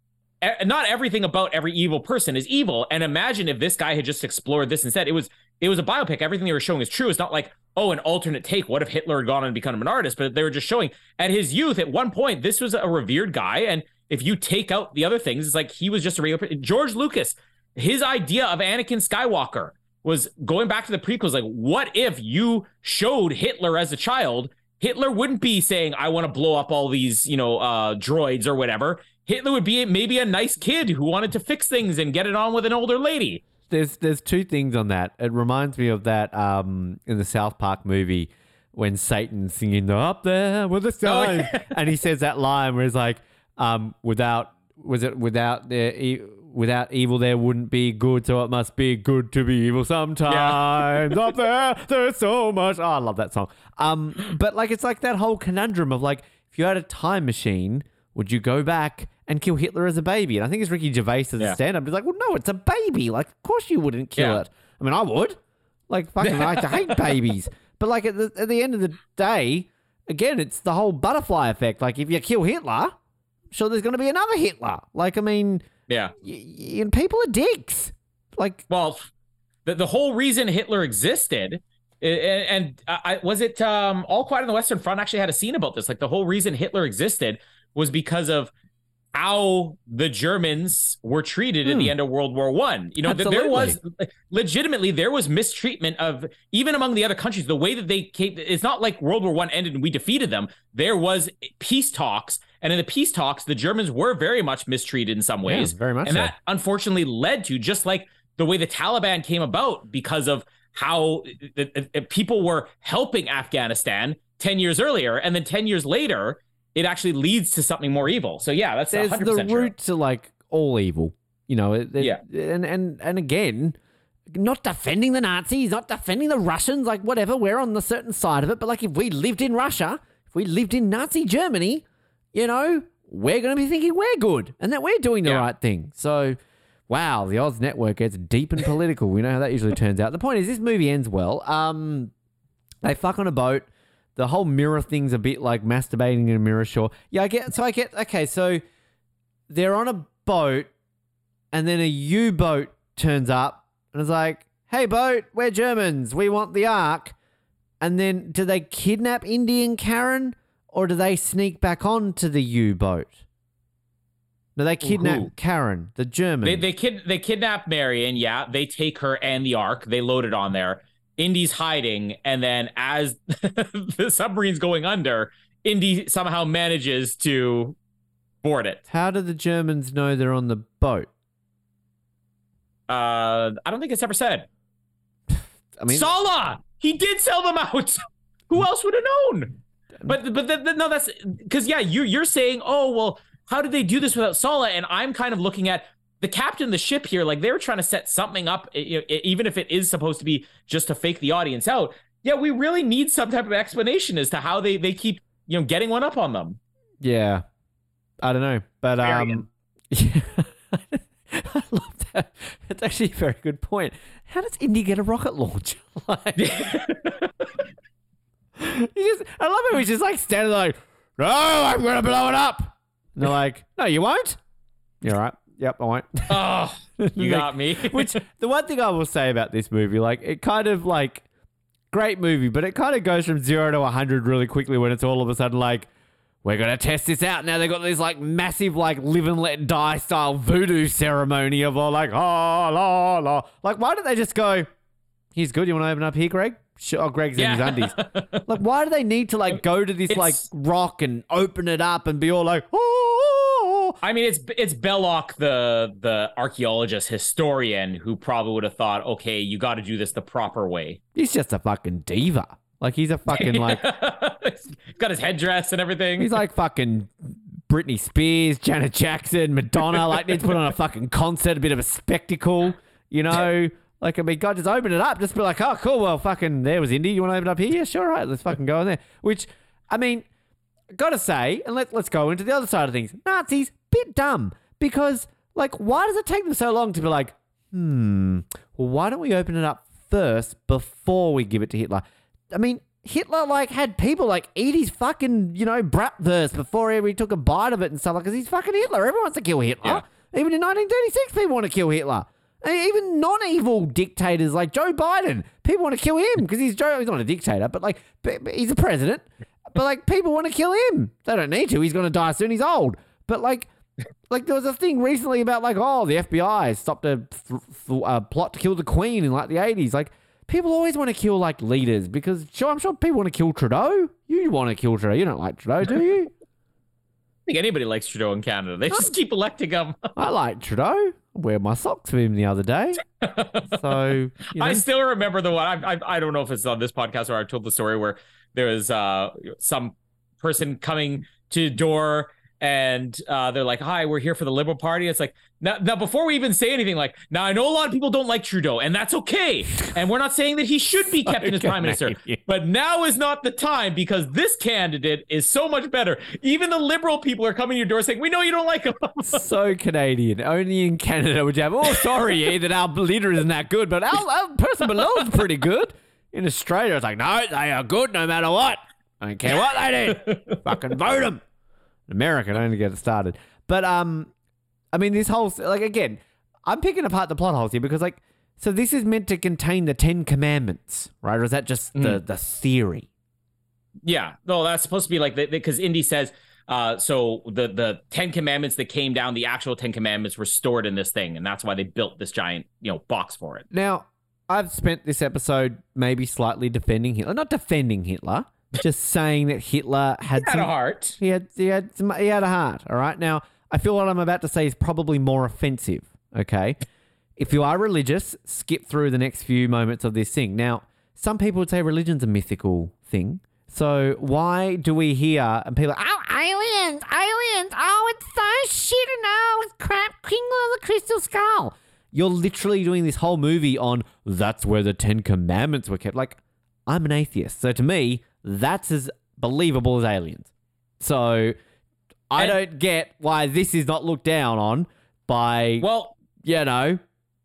Not everything about every evil person is evil, and imagine if this guy had just explored this instead. It was it was a biopic. Everything they were showing is true. It's not like oh, an alternate take. What if Hitler had gone and become an artist? But they were just showing at his youth. At one point, this was a revered guy, and if you take out the other things, it's like he was just a regular. George Lucas, his idea of Anakin Skywalker was going back to the prequels. Like, what if you showed Hitler as a child? Hitler wouldn't be saying, "I want to blow up all these, you know, uh, droids or whatever." Hitler would be maybe a nice kid who wanted to fix things and get it on with an older lady. There's there's two things on that. It reminds me of that um in the South Park movie when Satan's singing up there with the sun, yeah. and he says that line where he's like, um, without was it without the without evil there wouldn't be good, so it must be good to be evil sometimes. up there, there's so much. Oh, I love that song. Um, but like it's like that whole conundrum of like, if you had a time machine, would you go back? And kill Hitler as a baby, and I think it's Ricky Gervais as Yeah. a stand-up. He's like, "Well, no, it's a baby. Like, of course you wouldn't kill Yeah. it. I mean, I would. Like, fucking, I hate babies. But like at the at the end of the day, again, it's the whole butterfly effect. Like, if you kill Hitler, sure there's going to be another Hitler. Like, I mean, Yeah. y- and people are dicks. Like, Well, the, the whole reason Hitler existed, and I, was it um, All Quiet on the Western Front actually had a scene about this. Like the whole reason Hitler existed was because of how the Germans were treated at the end of World War One. You know, th- there was legitimately there was mistreatment of even among the other countries. The way that they came, it's not like World War One ended and we defeated them. There was peace talks, and in the peace talks, the Germans were very much mistreated in some ways, Yeah, very much and so. that unfortunately led to just like the way the Taliban came about because of how uh, uh, uh, people were helping Afghanistan 10 years earlier. And then 10 years later, it actually leads to something more evil. So, yeah, that's there's 100% the true. root to like all evil. You know, it, it- Yeah. And and and again, not defending the Nazis, not defending the Russians, like whatever. We're on the certain side of it. But like, if we lived in Russia, if we lived in Nazi Germany, you know, we're going to be thinking we're good and that we're doing the Yeah. right thing. So. Wow, the Oz Network gets deep and political. We know how that usually turns out. The point is, this movie ends well. Um, they fuck on a boat. The whole mirror thing's a bit like masturbating in a mirror. Sure, yeah, I get. So I get. Okay, so they're on a boat, and then a U boat turns up, and it's like, "Hey, boat, we're Germans. We want the Ark." And then do they kidnap Indian Karen or do they sneak back onto the U boat? No, they kidnap Who? Karen, the German. They they kid they kidnap Marion. Yeah, they take her and the Ark. They load it on there. Indy's hiding, and then as the submarine's going under, Indy somehow manages to board it. How do the Germans know they're on the boat? Uh, I don't think it's ever said. I mean, Sallah, he did sell them out. Who else would have known? But but the, the- no, that's because yeah, you you're saying, oh well, how did they do this without Sallah? And I'm kind of looking at the captain of the ship here, like they were trying to set something up, e- e- even if it is supposed to be just to fake the audience out. Yeah, we really need some type of explanation as to how they they keep you know getting one up on them. yeah, I don't know, but um, yeah, I love that. It's actually a very good point. How does Indy get a rocket launcher? like, he just, I love it. he's just like standing like, no, I'm gonna blow it up. And they're like, no, you won't. You're right. Yep, I won't. oh, you got me. Which the one thing I will say about this movie, like it kind of like great movie, but it kind of goes from zero to hundred really quickly when it's all of a sudden like we're gonna test this out. Now they got this like massive like live and let die style voodoo ceremony of all like ah la la. Like why don't they just go? He's good. You want to open up here, Greg? Sure. Oh, Greg's in his undies. Like why do they need to like go to this It's- like rock and open it up and be all like oh? I mean, it's it's Belloq, the the archaeologist historian, who probably would have thought, okay, you got to do this the proper way. He's just a fucking diva. Like he's a fucking like got his headdress and everything. He's like fucking Britney Spears, Janet Jackson, Madonna. Like needs to put on a fucking concert, a bit of a spectacle, you know. Like I mean, God, just open it up. Just be like, oh, cool. Well, fucking, there was Indy. You want to open up here? Yeah, sure. Right, let's fucking go in there. Which, I mean, gotta say, and let let's go into the other side of things. Nazis, bit dumb because like, why does it take them so long to be like, hmm, well, why don't we open it up first before we give it to Hitler? I mean, Hitler like had people like eat his fucking you know bratwurst before he took a bite of it and stuff like because he's fucking Hitler. Everyone wants to kill Hitler. Yeah. Even in 1936, people want to kill Hitler. Even non-evil dictators like Joe Biden, people want to kill him because he's Joe. He's not a dictator, but like he's a president. But like people want to kill him. They don't need to. He's going to die soon. He's old. But like, like there was a thing recently about like oh the FBI stopped a th- th- uh, plot to kill the Queen in like the 80s. Like people always want to kill like leaders because sure I'm sure people want to kill Trudeau. You want to kill Trudeau. You don't like Trudeau, do you? I think anybody likes Trudeau in Canada. They just keep electing him. I like Trudeau. I wear my socks for him the other day. So you know. I still remember the one. I, I I don't know if it's on this podcast or I told the story where there was uh some person coming to the door and uh, they're like, "Hi, we're here for the Liberal Party." It's like now, now before we even say anything, like now I know a lot of people don't like Trudeau, and that's okay. And we're not saying that he should be kept in as prime minister, but now is not the time because this candidate is so much better. Even the Liberal people are coming to your door saying, "We know you don't like him." so Canadian. Only in Canada would you have, oh, sorry, eh, that our leader isn't that good, but our, our person below is pretty good. In Australia, it's like, no, they are good no matter what. I don't care what they did. Fucking vote them. America, don't even get it started. But, um, I mean, this whole, like, again, I'm picking apart the plot holes here because, like, so this is meant to contain the Ten Commandments, right? Or is that just the, the theory? Yeah, no, that's supposed to be like the because Indy says. Uh, so the the Ten Commandments that came down, the actual Ten Commandments were stored in this thing, and that's why they built this giant, you know, box for it. Now, I've spent this episode maybe slightly defending Hitler, not defending Hitler, just saying that Hitler had Had some, a heart. He had he had some, he had a heart. All right. Now, I feel what I'm about to say is probably more offensive. Okay. if you are religious, skip through the next few moments of this thing. Now, some people would say religion's a mythical thing. So why do we hear and people are, Oh, aliens, aliens. Oh, it's so shit and oh, it's crap. Kingdom of the Crystal Skull. You're literally doing this whole movie on that's where the Ten Commandments were kept. Like, I'm an atheist. So to me, that's as believable as aliens. So I And- don't get why this is not looked down on by, Well, you know,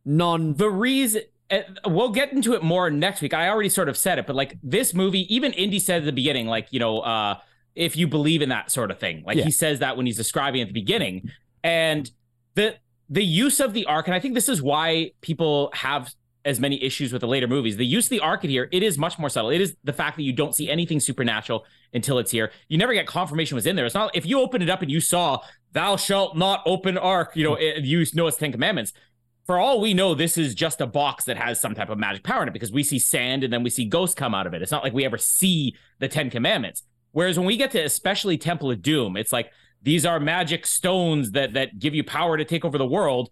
non. the reason uh, we'll get into it more next week. I already sort of said it, but like this movie, even Indy said at the beginning, like you know, uh, if you believe in that sort of thing, like Yeah. he says that when he's describing at the beginning, and the the use of the ark, and I think this is why people have as many issues with the later movies. The use of the Ark in here, it is much more subtle. It is the fact that you don't see anything supernatural until it's here. You never get confirmation was in there. It's not if you open it up and you saw "Thou shalt not open Ark," you know, mm-hmm. it, you know it's Ten Commandments. For all we know, this is just a box that has some type of magic power in it because we see sand and then we see ghosts come out of it. It's not like we ever see the Ten Commandments. Whereas when we get to especially Temple of Doom, it's like these are magic stones that that give you power to take over the world.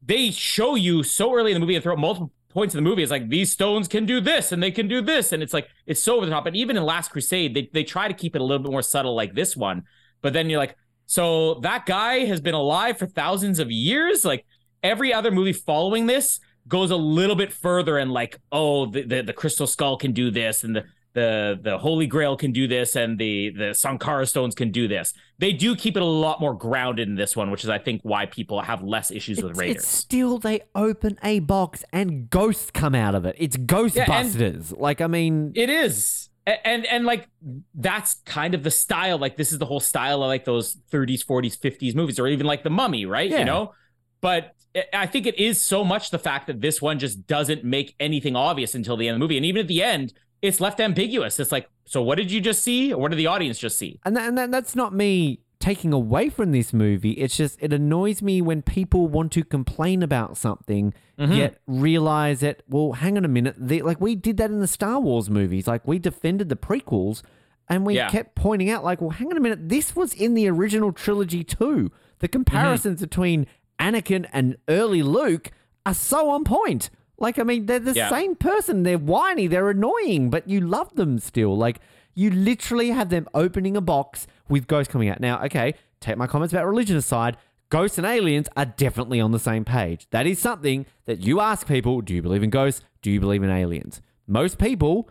They show you so early in the movie and throughout multiple points in the movie, it's like these stones can do this and they can do this, and it's like it's so over the top. And even in Last Crusade, they they try to keep it a little bit more subtle, like this one. But then you're like, so that guy has been alive for thousands of years. Like every other movie following this goes a little bit further and like, oh, the the, the crystal skull can do this, and the the the Holy Grail can do this, and the the Sankara stones can do this. They do keep it a lot more grounded in this one, which is I think why people have less issues with Raiders. it's still they open a box and ghosts come out of it. It's Ghostbusters. like I mean, It is. A- And and like that's kind of the style. Like this is the whole style of like those 30s, 40s, 50s movies, or even like the mummy, right? Yeah. You know? But I think it is so much the fact that this one just doesn't make anything obvious until the end of the movie. And even at the end, it's left ambiguous. It's like, so what did you just see? Or what did the audience just see? and that, and that, that's not me taking away from this movie. It's just it annoys me when people want to complain about something Mm-hmm. yet realize that well, hang on a minute, they, like we did that in the Star Wars movies. Like we defended the prequels. And we Yeah. kept pointing out, like, well, hang on a minute, this was in the original trilogy too. The comparisons between Anakin and early Luke are so on point. Like, I mean, they're the Yeah. same person. They're whiny, they're annoying, but you love them still. Like, you literally have them opening a box with ghosts coming out. Now, okay, take my comments about religion aside. Ghosts and aliens are definitely on the same page. That is something that you ask people do you believe in ghosts? Do you believe in aliens? Most people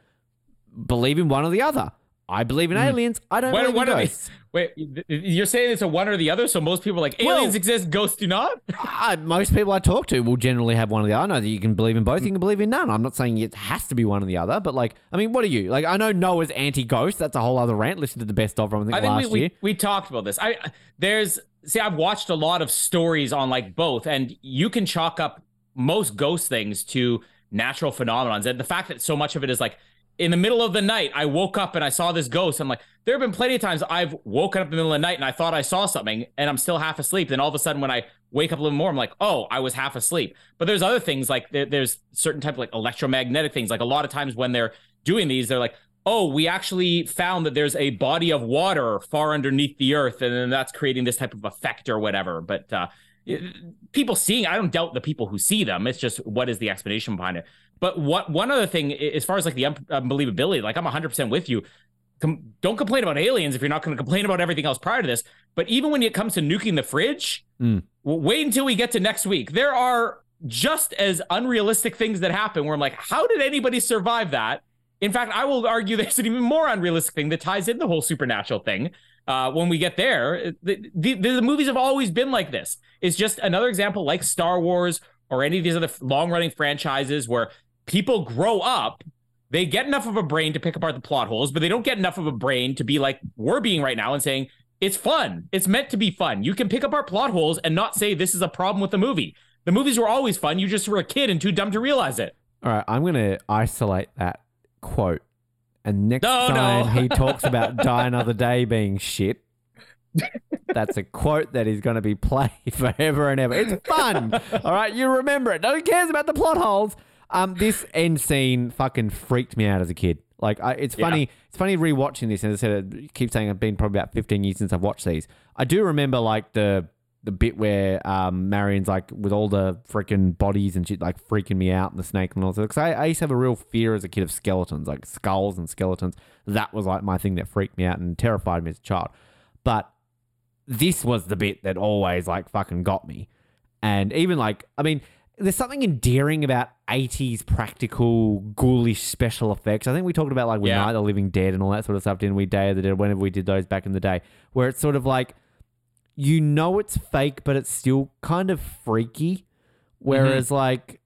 believe in one or the other. I believe in hmm. aliens. I don't What, believe what in are ghosts. Wait, you're saying it's a one or the other? So most people are like Well- aliens exist, ghosts do not? I, uh, most people I talk to will generally have one or the other. I know that you can believe in both, you hmm. can believe in none. I'm not saying it has to be one or the other, but like, I mean, what are you? Like, I know Noah's anti-ghost. That's a whole other rant. Listen to the best of from I think, I think last we, year. we we talked about this. I there's see I've watched a lot of stories on like both, and you can chalk up most ghost things to natural phenomenons, and the fact that so much of it is like in the middle of the night, I woke up and I saw this ghost. I'm like, there have been plenty of times I've woken up in the middle of the night and I thought I saw something, and I'm still half asleep. Then all of a sudden, when I wake up a little more, I'm like, oh, I was half asleep. But there's other things like there, there's certain type of like electromagnetic things. Like a lot of times when they're doing these, they're like, oh, we actually found that there's a body of water far underneath the earth, and then that's creating this type of effect or whatever. But uh, people seeing, I don't doubt the people who see them. It's just what is the explanation behind it. But what one other thing, as far as like the un- unbelievability, like I'm 100% with you. Com- don't complain about aliens if you're not going to complain about everything else prior to this. But even when it comes to nuking the fridge, Mm. wait until we get to next week. There are just as unrealistic things that happen where I'm like, how did anybody survive that? In fact, I will argue there's an even more unrealistic thing that ties in the whole supernatural thing. Uh, when we get there, the, the, the movies have always been like this. It's just another example, like Star Wars or any of these other long running franchises where people grow up, they get enough of a brain to pick apart the plot holes, but they don't get enough of a brain to be like we're being right now and saying, it's fun. It's meant to be fun. You can pick apart plot holes and not say this is a problem with the movie. The movies were always fun. You just were a kid and too dumb to realize it. All right, I'm going to isolate that quote. And next No, no. time he talks about Die Another Day being shit, that's a quote that is going to be played forever and ever. It's fun. All right, you remember it. No one cares about the plot holes. Um, this end scene fucking freaked me out as a kid. Like, I, it's Yeah. funny. It's funny rewatching this. And as I said, I keep saying I've been probably about 15 years since I've watched these. I do remember like the the bit where um, Marion's like with all the freaking bodies and shit, like freaking me out and the snake and all that. Because I, I used to have a real fear as a kid of skeletons, like skulls and skeletons. That was like my thing that freaked me out and terrified me as a child. But this was the bit that always like fucking got me. And even like, I mean, there's something endearing about 80s practical, ghoulish special effects. I think we talked about like with Yeah. Night of the Living Dead and all that sort of stuff, didn't we? Day of the Dead, whenever we did those back in the day, where it's sort of like, you know it's fake, but it's still kind of freaky. Whereas, mm-hmm. like,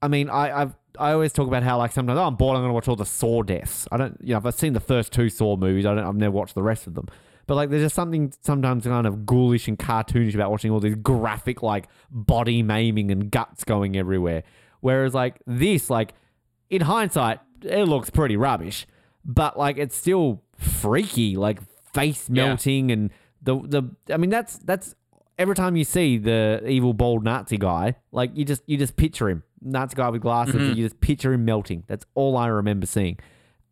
I mean, I, I've I always talk about how like sometimes oh, I'm bored. I'm going to watch all the Saw deaths. I don't, you know, if I've seen the first two Saw movies, I don't. I've never watched the rest of them. But like, there's just something sometimes kind of ghoulish and cartoonish about watching all these graphic like body maiming and guts going everywhere. Whereas like this, like in hindsight, it looks pretty rubbish, but like it's still freaky, like face Yeah. melting and the the. I mean, that's that's every time you see the evil bald Nazi guy, like you just you just picture him, Nazi guy with glasses, and you just picture him melting. That's all I remember seeing.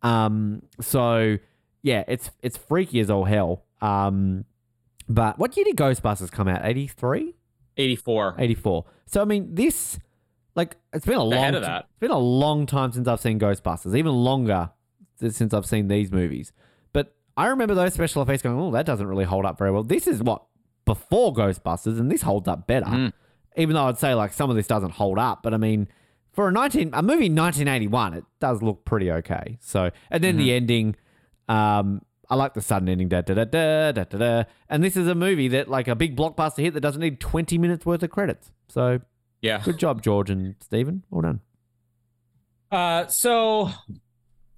Um, so yeah, it's it's freaky as all hell. Um, but what year did Ghostbusters come out? 83? 84. 84. So I mean, this like it's been a long Ahead of that. it's been a long time since I've seen Ghostbusters, even longer since I've seen these movies. But I remember those special effects going, "Oh, that doesn't really hold up very well." This is what before Ghostbusters, and this holds up better. Mm. Even though I'd say like some of this doesn't hold up, but I mean, for a nineteen a movie in nineteen eighty one, it does look pretty okay. So, and then Mm-hmm. the ending, um, I like the sudden ending, da da da da da da da. And this is a movie that like a big blockbuster hit that doesn't need twenty minutes worth of credits. So Yeah. good job, George and Stephen. Well done. Uh, so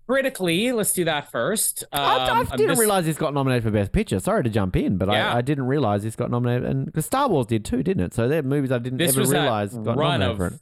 critically, let's do that first. Um, I, I didn't this- realize this got nominated for Best Picture. Sorry to jump in, but Yeah. I, I didn't realize this got nominated, and because Star Wars did too, didn't it? So they're movies I didn't This ever realize got nominated for it.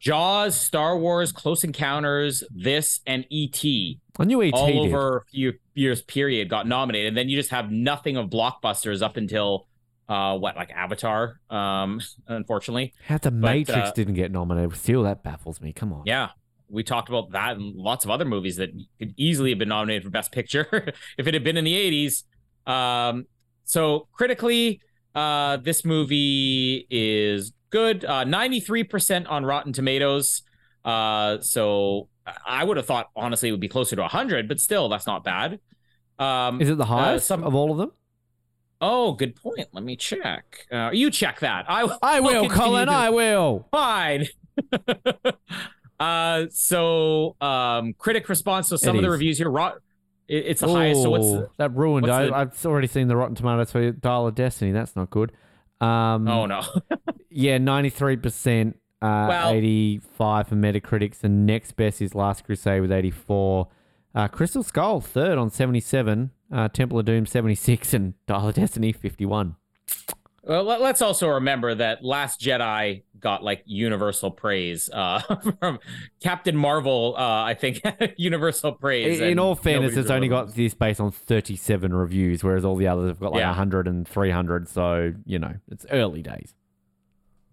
Jaws, Star Wars, Close Encounters, this, and E.T. I knew ET all over a few years period got nominated. And then you just have nothing of blockbusters up until uh what like Avatar, um, unfortunately. How the Matrix uh, didn't get nominated? Still, that baffles me. Come on. Yeah. We talked about that and lots of other movies that could easily have been nominated for Best Picture if it had been in the 80s. Um, so critically, uh, this movie is good. Uh, 93% on Rotten Tomatoes. Uh, so I would have thought honestly it would be closer to 100, but still that's not bad. Um, Is it the highest some- of all of them? oh, good point. Let me check. Uh, you check that. I I will, Colin. to- I will. fine. uh, so um, critic response. So some It of the reviews here, rot. it- it's the highest. So what's the, that ruined? what's I, the- I've already seen the Rotten Tomatoes for Dial of Destiny. That's not good. Um, oh no, Yeah, ninety three percent. Uh, eighty five for Metacritics, and next best is Last Crusade with eighty four. Uh, Crystal Skull third on seventy seven. Uh, Temple of Doom seventy six, and Dial of Destiny fifty one. Well let, us also remember that Last Jedi got like universal praise uh, from Captain Marvel. Uh, I think universal praise. In, in all fairness, it's only got this based on thirty seven reviews, whereas all the others have got like Yeah. 100 and 300. So you know, it's early days.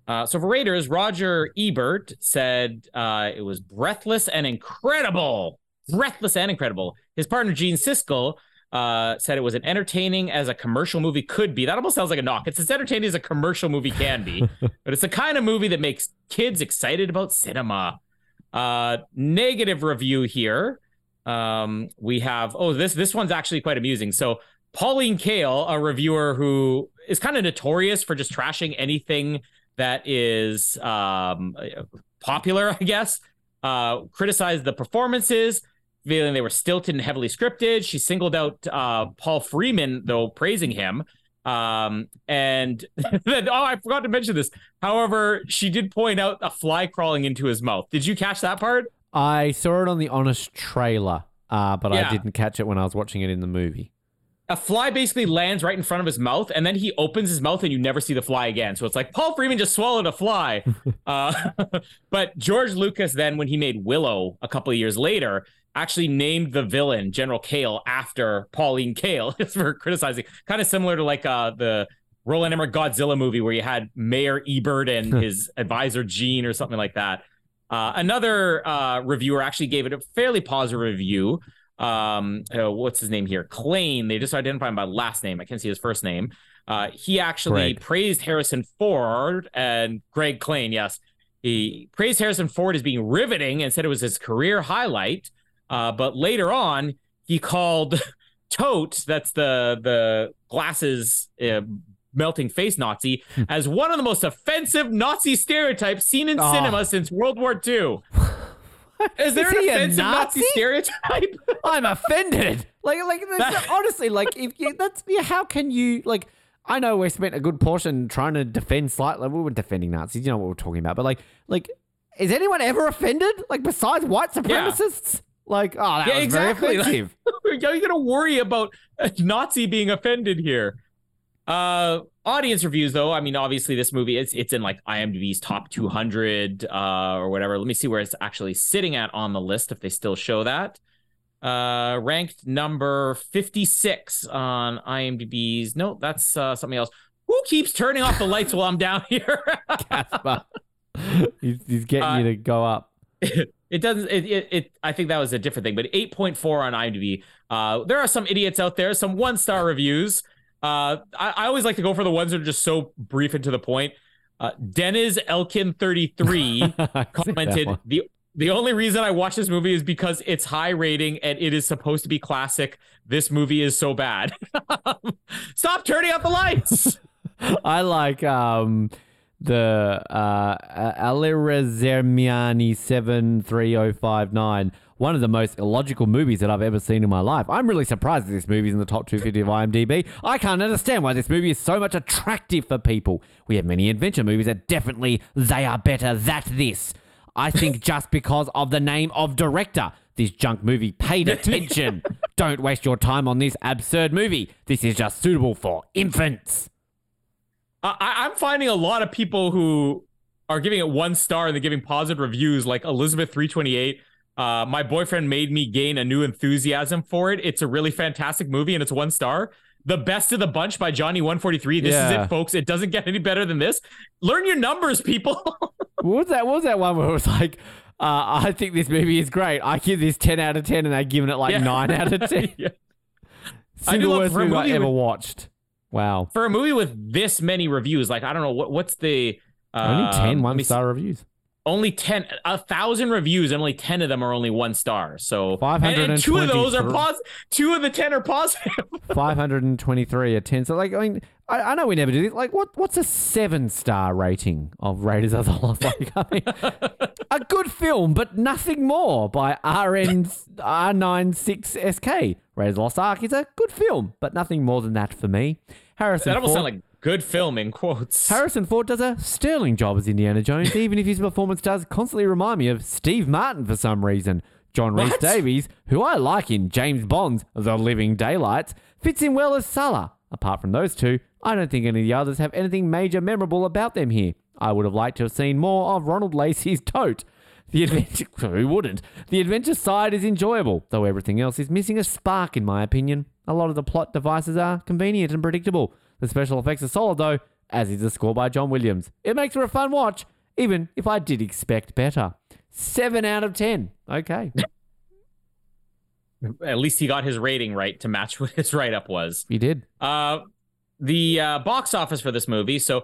Uh, so for Raiders, Roger Ebert said uh, it was breathless and incredible. Breathless and incredible. His partner Gene Siskel uh, said it was as entertaining as a commercial movie could be. That almost sounds like a knock. It's as entertaining as a commercial movie can be, but it's the kind of movie that makes kids excited about cinema. Uh, negative review here. Um, we have oh this this one's actually quite amusing. So Pauline Kael, a reviewer who is kind of notorious for just trashing anything that is um, popular, I guess, uh, criticized the performances, feeling they were stilted and heavily scripted. She singled out uh, Paul Freeman, though, praising him. Um, and then, oh, I forgot to mention this. However, she did point out a fly crawling into his mouth. Did you catch that part? I saw it on the Honest trailer, uh, but I didn't catch it when I was watching it in the movie. a fly basically lands right in front of his mouth and then he opens his mouth and you never see the fly again so it's like paul freeman just swallowed a fly uh, but george lucas then when he made willow a couple of years later actually named the villain general kael after pauline kale for criticizing. Kind of similar to like uh, the roland emmerich godzilla movie where you had mayor ebert and his advisor gene or something like that. Uh, another uh, reviewer actually gave it a fairly positive review. Um uh, what's his name here? Klain. They just identify him by last name. I can't see his first name. Uh he actually Greg. praised Harrison Ford and Greg Klain yes. He praised Harrison Ford as being riveting and said it was his career highlight uh but later on he called Toht that's the the glasses uh, melting face Nazi as one of the most offensive Nazi stereotypes seen in Oh. cinema since World War II is there Is an offensive Nazi Nazi? stereotype I'm offended. Like, like that's, honestly, like, if you, that's yeah, how can you like? I know we spent a good portion trying to defend slightly. We were defending Nazis. You know what we're talking about. But like, like, is anyone ever offended? Like, besides white supremacists? Like, oh, that Yeah, was exactly. very offensive. Are you gonna worry about a Nazi being offended here? Uh, audience reviews, though, I mean, obviously this movie it's it's in like IMDb's top 200 uh, or whatever. Let me see where it's actually sitting at on the list if they still show that. Uh, ranked number 56 on IMDb's. No, that's uh, something else. Who keeps turning off the lights while I'm down here? Casper. he's, he's getting Uh, you to go up. It doesn't it, it, it i think that was a different thing but 8.4 on imdb uh there are some idiots out there some one star reviews uh I, I always like to go for the ones that are just so brief and to the point uh dennis elkin 33 I see that commented the the only reason I watch this movie is because it's high rating and it is supposed to be classic. This movie is so bad. Stop turning out the lights. I like um the uh Alirazermiani seven three five nine. One of the most illogical movies that I've ever seen in my life. I'm really surprised that this movie is in the top 250 of IMDb. I can't understand why this movie is so much attractive for people. We have many adventure movies that definitely they are better than this. I think just because of the name of director. This junk movie paid attention. Don't waste your time on this absurd movie. This is just suitable for infants. I, I'm finding a lot of people who are giving it one star and they're giving positive reviews, like Elizabeth three twenty eight. Uh, my boyfriend made me gain a new enthusiasm for it. It's a really fantastic movie and it's one star. The best of the bunch by Johnny 143. This is it, folks. It doesn't get any better than this. Learn your numbers, people. What was that? What was that one where it was like, uh, I think this movie is great. I give this ten out of ten, and they're giving it like Yeah. nine out of ten. Yeah. I Single do love worst movie I ever watched. Wow, For a movie with this many reviews, like I don't know what what's the only um, 10 one star reviews. Only 10 a thousand reviews and only 10 of them are only one star so and, and two of those are 523. positive two of the 10 are positive Five hundred and twenty-three a ten. So like, I mean, I, I know we never do this. Like, what what's a seven star rating of Raiders of the Lost? Like, I mean, a good film, but nothing more by RN R96SK. Raiders of the Lost Ark is a good film, but nothing more than that for me. Harrison that almost Ford- like good film in quotes Harrison Ford does a sterling job as Indiana Jones, even if his performance does constantly remind me of Steve Martin for some reason. John Rhys Davies, who I like in James Bond's The Living Daylights, fits in well as Sallah. Apart from those two, I don't think any of the others have anything major memorable about them here. I would have liked to have seen more of Ronald Lacey's toht. The adventure, who wouldn't? The adventure side is enjoyable, though everything else is missing a spark, in my opinion. A lot of the plot devices are convenient and predictable. The special effects are solid, though, as is the score by John Williams. It makes for a fun watch, even if I did expect better. Seven out of ten. Okay, at least he got his rating right to match what his write-up was He did. uh the uh box office for this movie so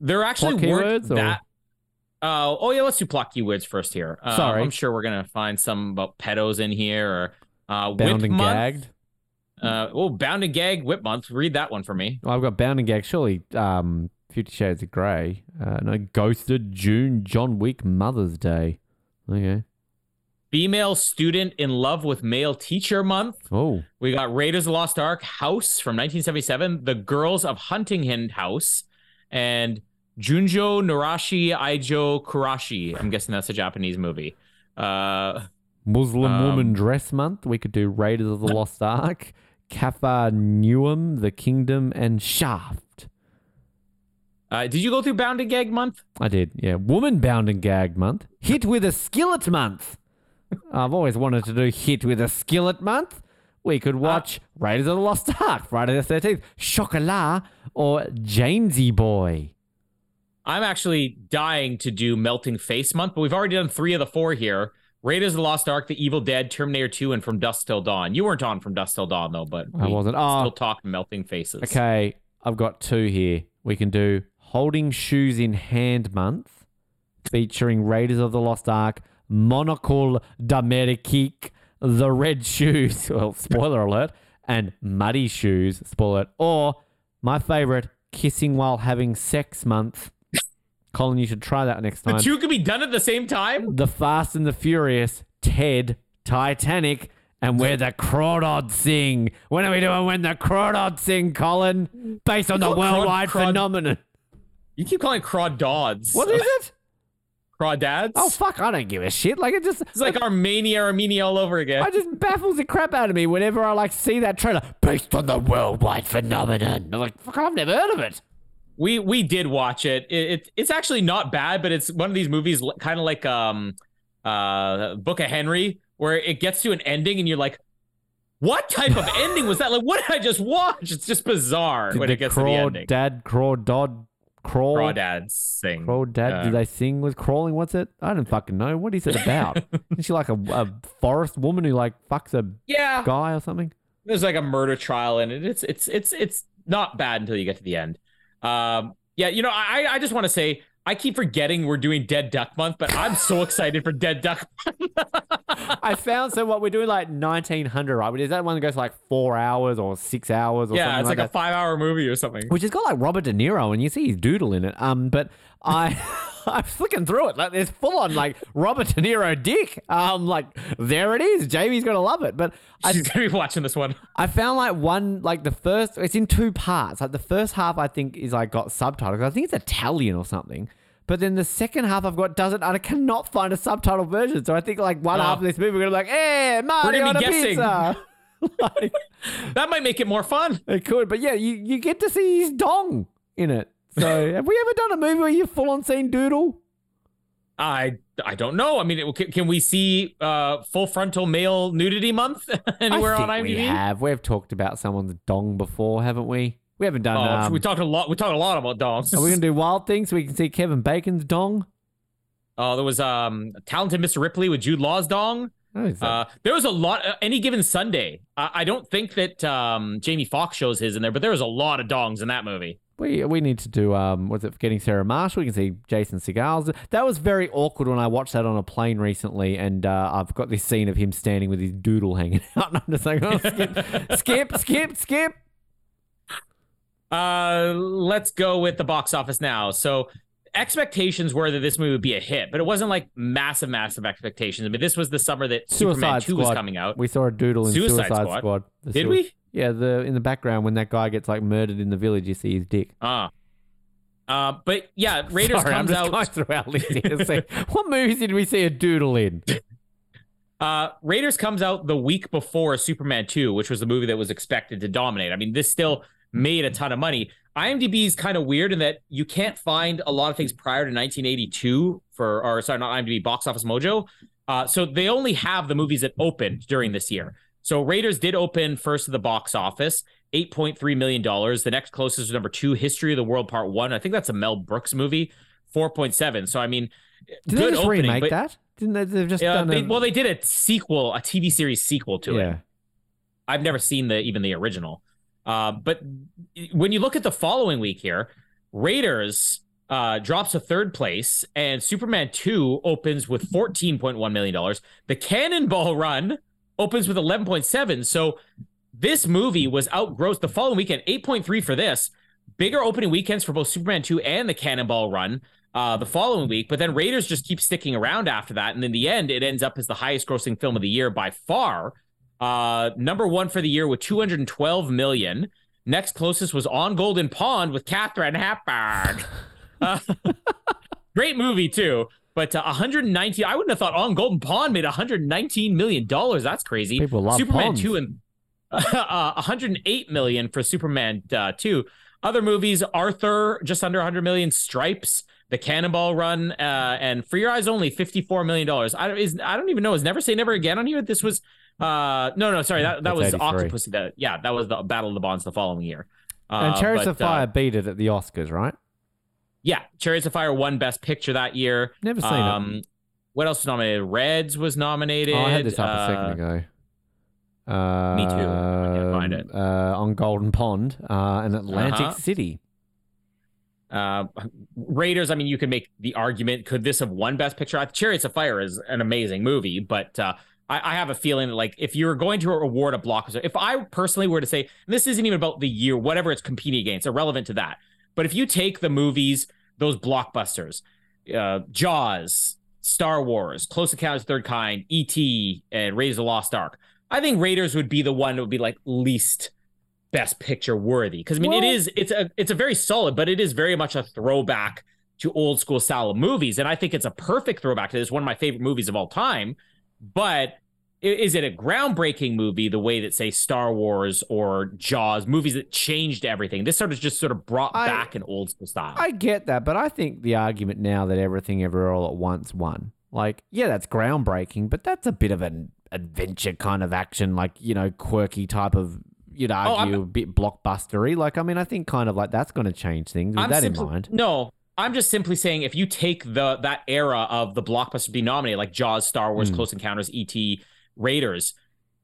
there actually Plot weren't that uh, oh yeah, let's do plot keywords first here. Uh, Sorry. I'm sure we're gonna find some about pedos in here or uh, Bound whip and month. gagged. Uh, oh, bound and gag whip month. Read that one for me. Oh, I've got bound and Gag. Surely, um, Fifty Shades of Grey. Uh, no, Ghosted. June. John Wick. Mother's Day. Okay. Female student in love with male teacher month. Oh, We got Raiders of the Lost Ark, House from 1977, The Girls of Huntington House, and Junjo Narashi Aijo Kurashi. I'm guessing that's a Japanese movie. Uh, Muslim Um, Woman Dress Month. We could do Raiders of the Lost Ark, Newham, The Kingdom, and Shaft. uh, did you go through Bound and Gag month? I did, yeah. Woman Bound and Gagged Month. Hit with a Skillet Month. I've always wanted to do Hit with a Skillet Month. We could watch Raiders of the Lost Ark, Friday the 13th, Chocolat, or Jamesy Boy. I'm actually dying to do Melting Face month, but we've already done three of the four here. Raiders of the Lost Ark, The Evil Dead, Terminator 2, and From Dusk Till Dawn. You weren't on From Dusk Till Dawn, though, but I wasn't. Oh. still ah. talk Melting Faces. Okay, I've got two here. We can do Holding Shoes in Hand Month, featuring Raiders of the Lost Ark, Mon Oncle d'Amérique, The Red Shoes, well, spoiler alert, and Muddy Shoes, spoiler alert, or my favorite, Kissing While Having Sex Month. Colin, you should try that next time. The two could be done at the same time? The Fast and the Furious, Ted, Titanic, and Where the Crawdads Sing. When are we doing When the Crawdads Sing, Colin? Based on the worldwide phenomenon. You keep calling Crawdads. What is it? Crawdads? Oh fuck! I don't give a shit. Like it just, It's like Armenia, Armenia all over again. I just baffles the crap out of me whenever I like see that trailer based on the worldwide phenomenon. I'm like, fuck, I've never heard of it. We we did watch it. it. It it's actually not bad, but it's one of these movies kind of like um uh Book of Henry where it gets to an ending and you're like, what type of ending was that? Like, what did I just watch? It's just bizarre when Did it gets craw to the ending. Dad, craw dad, crawl. Crawdads sing. Crawl dad. Uh, Did they sing with crawling? What's it? I don't fucking know. What is it about? is she like a, a forest woman who like fucks a yeah, guy or something? there's like a murder trial in it. It's it's it's it's not bad until you get to the end. Um, yeah, you know, I I just want to say I keep forgetting we're doing Dead Duck Month, but I'm so excited for Dead Duck Month. I found so what we're doing like 1900, right? Is that one that goes like four hours or six hours or yeah, it's like, like a five hour movie or something. which has got like Robert De Niro, and you see his doodle in it. Um, but I, I'm flicking through it. Like there's full on like Robert De Niro dick. Um, like there it is. Jamie's gonna love it. But I, She's gonna be watching this one. I found like one like the first. It's in two parts. Like the first half, I think is like got subtitles. I think it's Italian or something. But then the second half I've got doesn't. and I cannot find a subtitle version. So I think like one Oh. half of this movie we're gonna be like, hey, Mario gonna on a guessing. pizza. like, That might make it more fun. it could, but yeah, you, you get to see his dong in it. So have we ever done a movie where you full on seen doodle? I I don't know. I mean, it, can, can we see uh, full frontal male nudity month anywhere on IMDb? we have. We've talked about someone's dong before, haven't we? We haven't done. Oh, um, we talked a lot. We talked a lot about dogs. are we gonna do wild things so we can see Kevin Bacon's dong? Oh, there was um talented Mr. Ripley with Jude Law's dong. Uh, there was a lot. Uh, any given Sunday, I, I don't think that um, Jamie Foxx shows his in there, but there was a lot of dongs in that movie. We we need to do um was it Forgetting Sarah Marshall? We can see Jason Segel's. That was very awkward when I watched that on a plane recently, and uh, I've got this scene of him standing with his doodle hanging out, and I'm just like, oh, skip, skip, skip, skip. Uh, let's go with the box office now. So expectations were that this movie would be a hit, but it wasn't like massive, massive expectations. I mean, this was the summer that Superman Suicide 2 was coming out. We saw a doodle in Suicide, Suicide Squad. Squad. Did sui- we? Yeah, the in the background when that guy gets like murdered in the village, you see his dick. Ah. Uh, but yeah, Raiders Sorry, I'm comes just out. going through our list here see what movies did we see a doodle in? Uh, Raiders comes out the week before Superman 2, which was the movie that was expected to dominate. I mean, this still made a ton of money. IMDb is kind of weird in that you can't find a lot of things prior to 1982 for, or sorry, not IMDb, Box Office Mojo. Uh, so they only have the movies that opened during this year. So Raiders did open first to the box office, $8.3 million. The next closest was number two, History of the World Part One. I think that's a Mel Brooks movie, 4.7. So, I mean, Did good they just opening. remake but- that? Didn't they? They've just uh, done they, a, well, they did a sequel, a TV series sequel to yeah. it. I've never seen the even the original. Uh, but when you look at the following week here, Raiders uh, drops to third place, and Superman 2 opens with $14.1 million. The Cannonball Run opens with 11.7. So this movie was outgrossed the following weekend, 8.3 for this. Bigger opening weekends for both Superman 2 and the Cannonball Run uh, the following week. But then Raiders just keep sticking around after that. And in the end, it ends up as the highest grossing film of the year by far. Uh, number one for the year with 212 million. Next closest was On Golden Pond with Katharine Hepburn. Uh, great movie too. But uh, 119, I wouldn't have thought On Golden Pond made 119 million dollars. That's crazy. People love Superman ponds. 2 and uh, 108 million for Superman uh, 2. Other movies, Arthur, just under 100 million. Stripes, The Cannonball Run, uh, and For Your Eyes Only, 54 million dollars. I don't, is, I don't even know. Is Never Say Never Again on here? This was, uh, no, no, sorry, that, that That's was 83. Octopus. That, yeah, that was the Battle of the Bonds the following year. And Uh, Chariots of Fire beat it at the Oscars, right? Yeah, Chariots of Fire won Best Picture that year. Never seen Um, it. what else was nominated? Reds was nominated. Oh, I had this up a Uh, second ago. Uh, me too. I can't find it. Uh, on Golden Pond uh, and Atlantic Uh-huh. City. Uh, Raiders. I mean, you could make the argument: could this have won Best Picture? Chariots of Fire is an amazing movie, but uh, I, I have a feeling that, like, if you're going to award a blockbuster, if I personally were to say, this isn't even about the year, whatever it's competing against, irrelevant to that. But if you take the movies, those blockbusters, uh, Jaws, Star Wars, Close Encounters of the Third Kind, E.T., and Raiders of the Lost Ark, I think Raiders would be the one that would be like least best picture worthy because I mean it Well- is it's a it's a very solid but it is very much a throwback to old school style of movies and I think it's a perfect throwback to this one of my favorite movies of all time but is it a groundbreaking movie the way that say Star Wars or Jaws, movies that changed everything? This sort of just sort of brought I- back an old school style. I get that, but I think the argument now that everything ever all at once won. Like, yeah, that's groundbreaking, but that's a bit of an adventure kind of action, like, you know, quirky type of you'd Oh, argue a bit blockbustery. Like, I mean, I think kind of like that's gonna change things with I'm that simply- in mind. No, I'm just simply saying if you take the that era of the blockbuster being nominated, like Jaws, Star Wars, Hmm. Close Encounters, E.T., Raiders,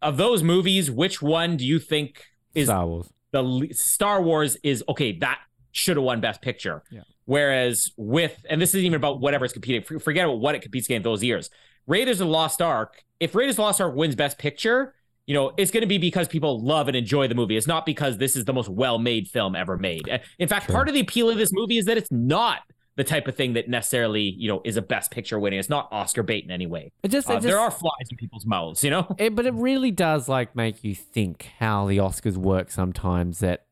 of those movies, which one do you think is Star Wars. the le- Star Wars is okay? That should have won Best Picture. Yeah. Whereas with, and this isn't even about whatever it's competing. Forget about what it competes against those years. Raiders of the Lost Ark. If Raiders of the Lost Ark wins Best Picture, you know it's going to be because people love and enjoy the movie. It's not because this is the most well-made film ever made. In fact, part of the appeal of this movie is that it's not the type of thing that necessarily you know is a Best Picture winning. It's not Oscar bait in any way. It just, it Uh, just there are flies in people's mouths, you know. It, but it really does like make you think how the Oscars work sometimes. That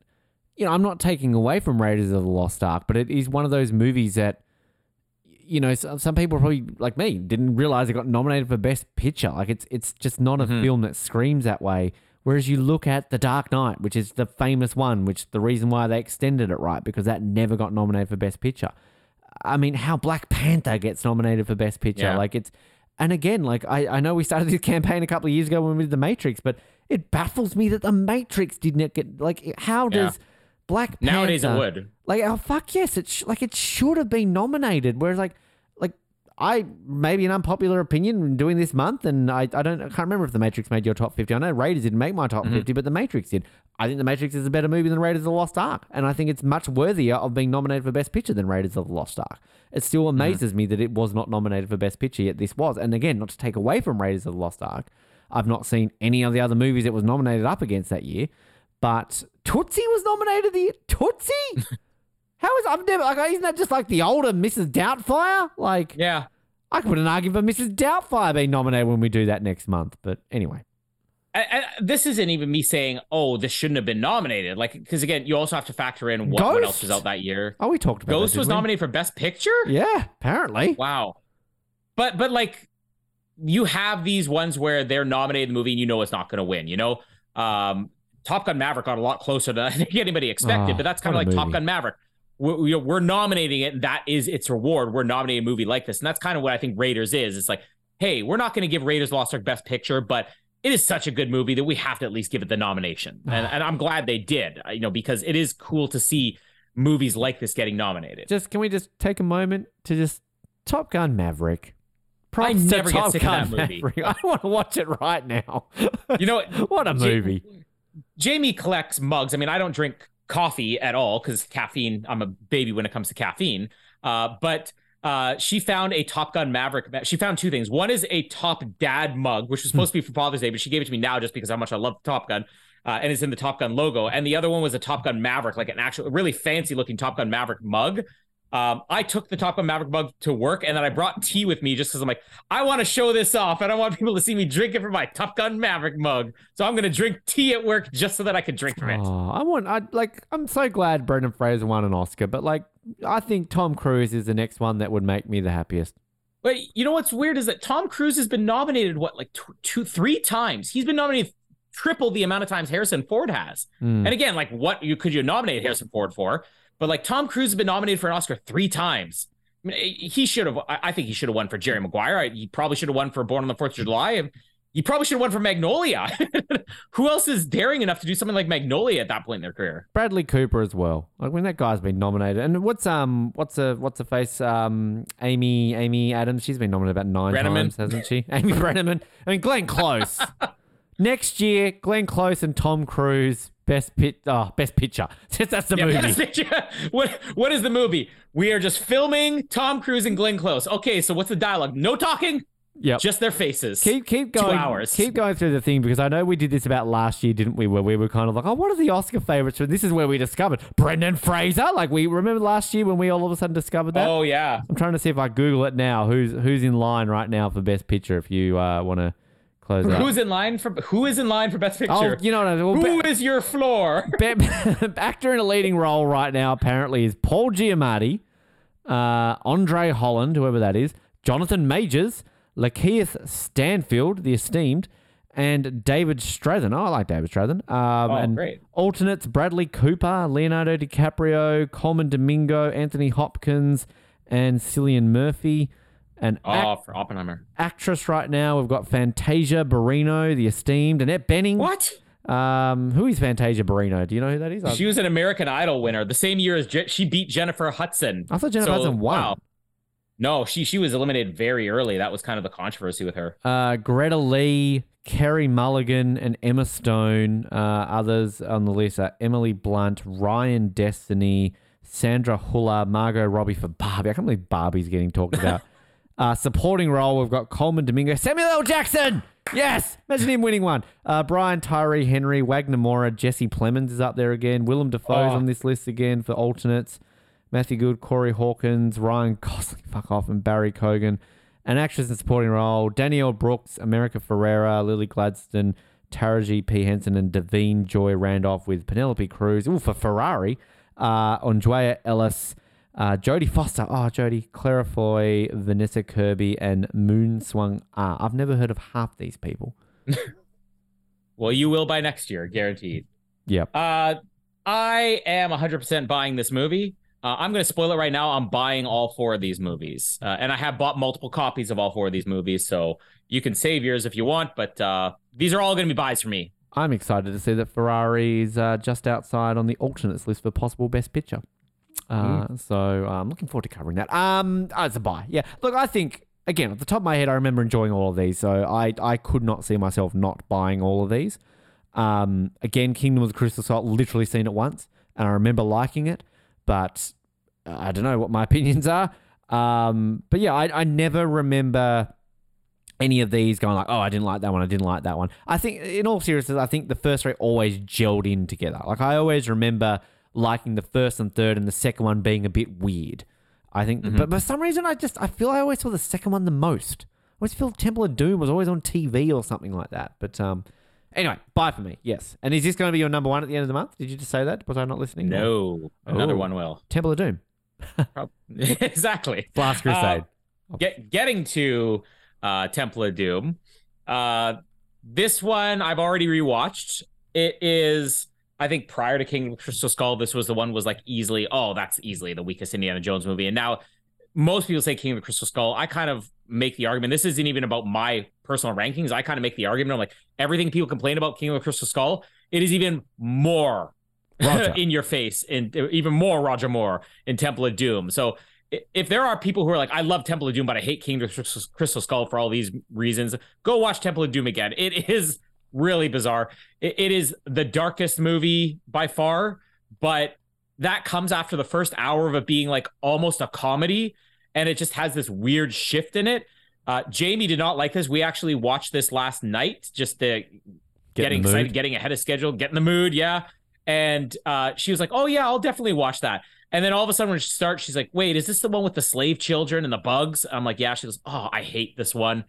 you know, I'm not taking away from Raiders of the Lost Ark, but it is one of those movies that you know some, some people probably like me didn't realize it got nominated for Best Picture. Like it's it's just not a film that screams that way. Whereas you look at The Dark Knight, which is the famous one, which the reason why they extended it right because that never got nominated for Best Picture. I mean, how Black Panther gets nominated for Best Picture. Yeah. Like it's, and again, like I, I know we started this campaign a couple of years ago when we did The Matrix, but it baffles me that The Matrix didn't get, like, how Yeah. does Black Panther. Nowadays it would. Like, oh, fuck yes. It sh- like, it should have been nominated. Whereas, like, I maybe an unpopular opinion in doing this month, and I, I don't I can't remember if The Matrix made your top fifty. I know Raiders didn't make my top mm-hmm. fifty, but The Matrix did. I think The Matrix is a better movie than Raiders of the Lost Ark, and I think it's much worthier of being nominated for Best Picture than Raiders of the Lost Ark. It still mm-hmm. amazes me that it was not nominated for Best Picture, yet this was. And again, not to take away from Raiders of the Lost Ark, I've not seen any of the other movies it was nominated up against that year, but Tootsie was nominated the year. Tootsie. How is I've never like isn't that just like the older Mrs. Doubtfire? Like Yeah. I could put an argument for Mrs. Doubtfire being nominated when we do that next month. But anyway, I, I, this isn't even me saying, "Oh, this shouldn't have been nominated." Like, because again, you also have to factor in what, what else Ghost? was out that year. oh, we talked about Ghost that, was we? nominated for Best Picture. Yeah, apparently. Wow. But but like, you have these ones where they're nominated in the movie and you know it's not going to win. You know, um, Top Gun Maverick got a lot closer than I think anybody expected. Oh, but that's kind of like a Top. Gun Maverick. We're, we're nominating it, and that is its reward. We're nominating a movie like this, and that's kind of what I think Raiders is. It's like, hey, we're not going to give Raiders Lost Ark Best Picture, but it is such a good movie that we have to at least give it the nomination. And, and I'm glad they did, uh, you know, because it is cool to see movies like this getting nominated. Just can we just take a moment to just Top Gun Maverick? Props to never get Top sick of that movie. Maverick. I want to watch it right now. You know what? what a movie. Jamie collects mugs. I mean, I don't drink coffee at all because caffeine. I'm a baby when it comes to caffeine. Uh, but uh, she found a Top Gun Maverick. She found two things. One is a Top Dad mug, which was supposed to be for Father's Day, but she gave it to me now just because how much I love Top Gun. Uh, and it's in the Top Gun logo. And the other one was a Top Gun Maverick, like an actual, really fancy looking Top Gun Maverick mug. Um, I took the Top Gun Maverick mug to work, and then I brought tea with me just because I'm like, I want to show this off, and I want people to see me drinking from my Top Gun Maverick mug. So I'm gonna drink tea at work just so that I can drink from it. Oh, I want. I like. I'm so glad Brendan Fraser won an Oscar, but like, I think Tom Cruise is the next one that would make me the happiest. But you know what's weird is that Tom Cruise has been nominated what like two, two three times. He's been nominated triple the amount of times Harrison Ford has. Hmm. And again, like what you could you nominate Harrison Ford for? But like Tom Cruise has been nominated for an Oscar three times. I mean, he should have. I think he should have won for Jerry Maguire. I- He probably should have won for Born on the Fourth of July. He probably should have won for Magnolia. Who else is daring enough to do something like Magnolia at that point in their career? Bradley Cooper as well. Like when that guy's been nominated, and what's um what's a what's a face um Amy Amy Adams? She's been nominated about nine Brenneman. times, hasn't she? Amy Brenneman. I mean Glenn Close. Next year, Glenn Close and Tom Cruise best pit oh best picture. That's the Yeah, movie. best picture. what what is the movie? We are just filming Tom Cruise and Glenn Close. Okay, so what's the dialogue? No talking, Yep. just their faces. Keep keep going. Two hours. Keep going through the thing because I know we did this about last year, didn't we? Where we were kind of like, oh, what are the Oscar favorites? And this is where we discovered Brendan Fraser. Like we remember last year when we all of a sudden discovered that. Oh yeah. I'm trying to see if I Google it now. Who's who's in line right now for Best Picture? If you uh, want to close. Who's in line for who is in line for best oh, picture? you know what I mean. Well, Who is your floor? actor in a leading role right now apparently is Paul Giamatti, uh, Andre Holland, whoever that is, Jonathan Majors, LaKeith Stanfield, the esteemed, and David Strathairn. Oh, I like David Strathairn. Um, Oh, and great. Alternates Bradley Cooper, Leonardo DiCaprio, Colman Domingo, Anthony Hopkins, and Cillian Murphy. And ac- Oh, for Oppenheimer. actress right now, we've got Fantasia Barrino, the esteemed Annette Bening. What? Um, who is Fantasia Barrino? Do you know who that is? She was an American Idol winner the same year as Je- she beat Jennifer Hudson. I thought Jennifer So, Hudson won. wow. No, she she was eliminated very early. That was kind of the controversy with her. Uh, Greta Lee, Carey Mulligan, and Emma Stone. Uh, others on the list are Emily Blunt, Ryan Destiny, Sandra Huller, Margot Robbie for Barbie. I can't believe Barbie's getting talked about. uh, supporting role, we've got Colman Domingo, Samuel L. Jackson. Yes, imagine him winning one. Uh, Brian Tyree Henry, Wagner Moura, Jesse Plemons is up there again. Willem Dafoe's Oh. on this list again for alternates. Matthew Goode, Corey Hawkins, Ryan Gosling, fuck off, and Barry Keoghan. An actress in supporting role, Danielle Brooks, America Ferrera, Lily Gladstone, Taraji P. Henson, and Da'Vine Joy Randolph with Penelope Cruz. Ooh, for Ferrari, uh, Andrea Ellis, uh, Jodie Foster, oh, Jodie, Clara Foy, Vanessa Kirby, and Moon Swung Ah. I've never heard of half these people. Well, you will by next year, guaranteed. Yep. Uh, I am 100% buying this movie. Uh, I'm going to spoil it right now. I'm buying all four of these movies. Uh, and I have bought multiple copies of all four of these movies. So you can save yours if you want. But uh, these are all going to be buys for me. I'm excited to see that Ferrari is uh, just outside on the alternates list for possible best picture. Uh, So I'm looking forward to covering that. Um, oh, it's a buy. Yeah. Look, I think again at the top of my head, I remember enjoying all of these. So I I could not see myself not buying all of these. Um, again, Kingdom of the Crystal Skull, literally seen it once, and I remember liking it, but I don't know what my opinions are. Um, but yeah, I I never remember any of these going like, oh, I didn't like that one, I didn't like that one. I think, in all seriousness, I think the first three always gelled in together. Like I always remember liking the first and third, and the second one being a bit weird. I think, but for some reason, I just I feel I always saw the second one the most. I always feel Temple of Doom was always on TV or something like that. But um, anyway, bye for me. Yes, and is this going to be your number one at the end of the month? Did you just say that? Was I not listening? No, another Oh. one will. Temple of Doom, exactly. Last Crusade. Get, getting to uh, Temple of Doom. Uh, this one I've already rewatched. It is, I think, prior to King of Crystal Skull, this was the one was like easily, oh, that's easily the weakest Indiana Jones movie. And now most people say King of the Crystal Skull. I kind of make the argument. This isn't even about my personal rankings. I kind of make the argument. I'm like, everything people complain about King of the Crystal Skull, it is even more in your face and even more Roger Moore in Temple of Doom. So if there are people who are like, I love Temple of Doom, but I hate King of the Crystal Skull for all these reasons, go watch Temple of Doom again. It is really bizarre. It- it is the darkest movie by far, but that comes after the first hour of it being like almost a comedy, and it just has this weird shift in it. Uh, Jamie did not like this. We actually watched this last night just to Get in getting mood. excited, getting ahead of schedule, get in the mood. Yeah. And uh, she was like, "Oh yeah, I'll definitely watch that." And then all of a sudden, when she starts, she's like, "Wait, is this the one with the slave children and the bugs?" I'm like, "Yeah." She goes, "Oh, I hate this one."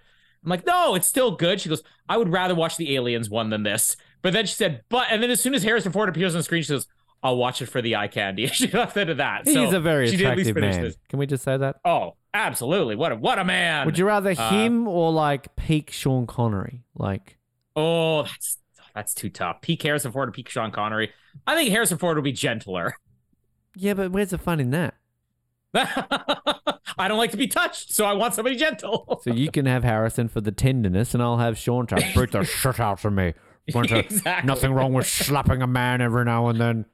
I'm like, "No, it's still good." She goes, "I would rather watch the aliens one than this." But then she said, "But," and then as soon as Harrison Ford appears on the screen, she goes, "I'll watch it for the eye candy." she left it at that. He's so a very she did at least attractive man. this. Can we just say that? Oh, absolutely! What a what a man! Would you rather Uh, him or like peak Sean Connery? Like, Oh, that's that's too tough. Peak Harrison Ford or peak Sean Connery. I think Harrison Ford would be gentler. yeah, but where's the fun in that? I don't like to be touched, so I want somebody gentle. So you can have Harrison for the tenderness, and I'll have Sean to beat the shit out of me. Exactly. Nothing wrong with slapping a man every now and then.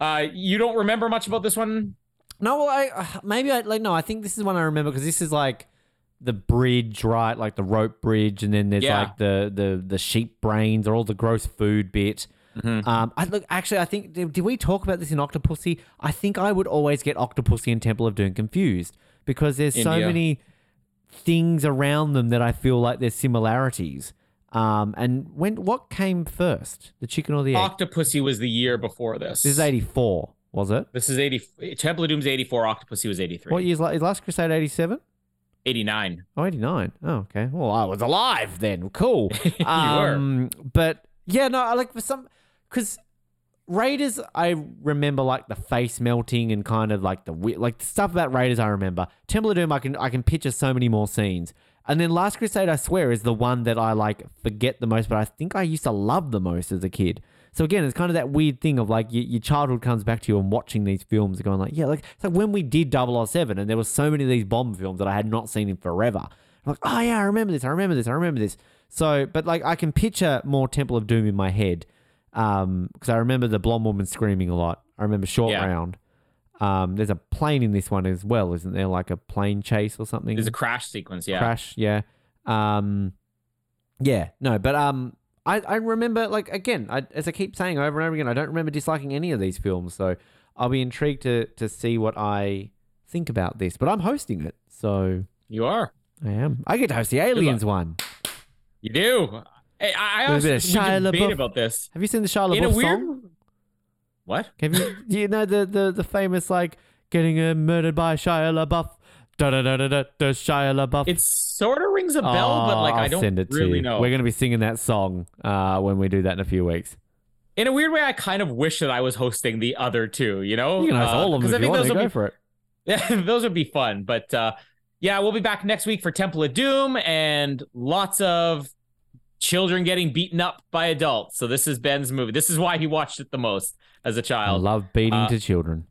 Uh, you don't remember much about this one? No, well, I uh, maybe I like no. I think this is one I remember because this is like the bridge, right? Like the rope bridge, and then there's Yeah. like the the the sheep brains or all the gross food bit. Mm-hmm. Um, I look actually. I think did, did we talk about this in Octopussy? I think I would always get Octopussy and Temple of Doom confused because there's so many things around them that I feel like there's similarities. Um, and when what came first, the chicken or the egg? Octopussy was the year before this. this is eighty four, was it? This is 80. Temple of Doom's 84. Octopussy was 83. What year's la- is Last Crusade eighty seven? 89. Oh, 89. Oh, okay. Well, I was alive then. Cool. You were. um, But yeah, no, I like for some, because Raiders, I remember like the face melting and kind of like the like the stuff about Raiders. I remember Temple of Doom. I can I can picture so many more scenes. And then Last Crusade, I swear, is the one that I like forget the most, but I think I used to love the most as a kid. So again, it's kind of that weird thing of like your, your childhood comes back to you and watching these films going like, yeah, like it's like when we did 007 and there was so many of these bomb films that I had not seen in forever. I'm like, oh yeah, I remember this, I remember this, I remember this. So, but like I can picture more Temple of Doom in my head um because I remember the blonde woman screaming a lot. I remember Short Yeah. Round. Um, there's a plane in this one as well, isn't there? Like a plane chase or something There's a crash sequence. Yeah. crash yeah um yeah no but um i i remember like again I, as i keep saying over and over again i don't remember disliking any of these films so i'll be intrigued to to see what i think about this but i'm hosting it so You are. i am i get to host the aliens one You do. Hey, I, I also Shia debate LaBeouf. about this. have you seen the Shia LaBeouf In a weird. song What? have you do you know the the the famous like getting uh, murdered by Shia LaBeouf da da da da da da Shia LaBeouf It sort of rings a bell, but like Oh, I don't send it to really you. know. We're going to be singing that song uh, when we do that in a few weeks. In a weird way, I kind of wish that I was hosting the other two. You know, You can host Uh, all of them I if you think want those to. Go be for it. Yeah, those would be fun. But uh, yeah, we'll be back next week for Temple of Doom and lots of children getting beaten up by adults. So this is Ben's movie. This is why he watched it the most as a child. I love beating Uh, to children.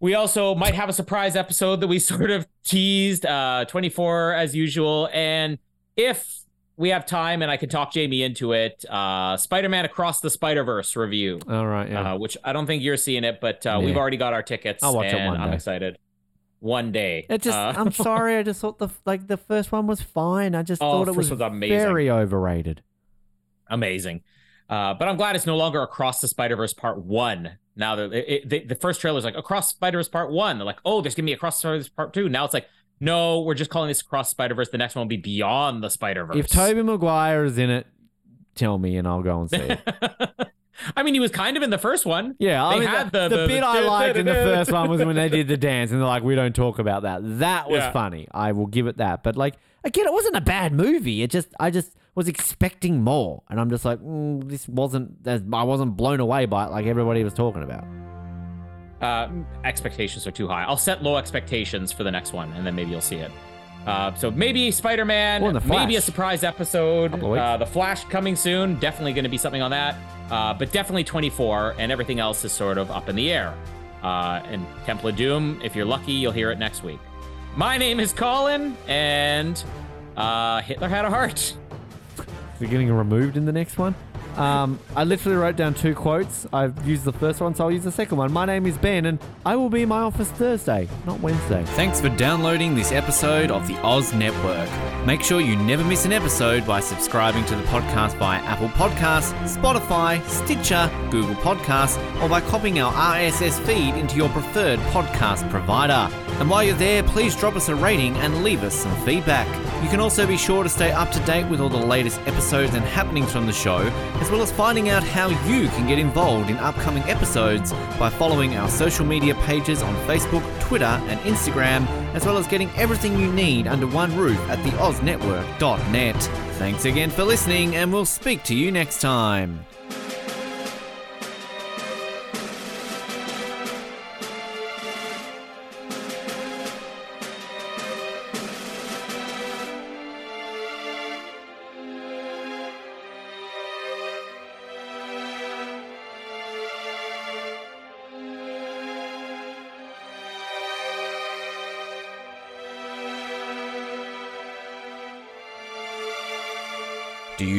We also might have a surprise episode that we sort of teased, uh, 24 as usual. And if we have time and I can talk Jamie into it, uh, Spider Man Across the Spider Verse review. All right, yeah. uh, which I don't think you're seeing it, but uh, Nah. we've already got our tickets. I'll watch it one I'm excited. One day. it just, Uh, I'm sorry. I just thought the like the first one was fine. I just Oh, thought it first was amazing. very overrated. amazing. Uh, but I'm glad it's no longer Across the Spider Verse Part One. Now that it, it, the, the first trailer is like Across Spider Verse Part One, they're like, oh, there's gonna be Across Spider Verse Part Two. Now it's like, no, we're just calling this Across Spider Verse. The next one will be Beyond the Spider Verse. If Tobey Maguire is in it, tell me and I'll go and see it. I mean, he was kind of in the first one. Yeah, I They mean, had the, the- the, bit the- I liked in the first one was when they did the dance, and they're like, "We don't talk about that." That was Yeah. funny. I will give it that. But like, again, it wasn't a bad movie. It just, I just was expecting more, and I'm just like, mm, this wasn't. as- I wasn't blown away by it like everybody was talking about. uh, expectations are too high. I'll set low expectations for the next one, and then maybe you'll see it. Uh, so maybe Spider-Man, Or maybe a surprise episode. Couple of weeks. Uh, the Flash coming soon. Definitely going to be something on that. Uh, but definitely 24, and everything else is sort of up in the air. Uh, and Temple of Doom, if you're lucky, you'll hear it next week. My name is Colin, and uh, Hitler had a heart. Is it getting removed in the next one? Um, I literally wrote down two quotes. I've used the first one, so I'll use the second one. My name is Ben, and I will be in my office Thursday, not Wednesday. Thanks for downloading this episode of the Oz Network. Make sure you never miss an episode by subscribing to the podcast via Apple Podcasts, Spotify, Stitcher, Google Podcasts, or by copying our RSS feed into your preferred podcast provider. And while you're there, please drop us a rating and leave us some feedback. You can also be sure to stay up to date with all the latest episodes and happenings from the show, as well as finding out how you can get involved in upcoming episodes by following our social media pages on Facebook, Twitter, and Instagram, as well as getting everything you need under one roof at theoznetwork.net. Thanks again for listening, and we'll speak to you next time.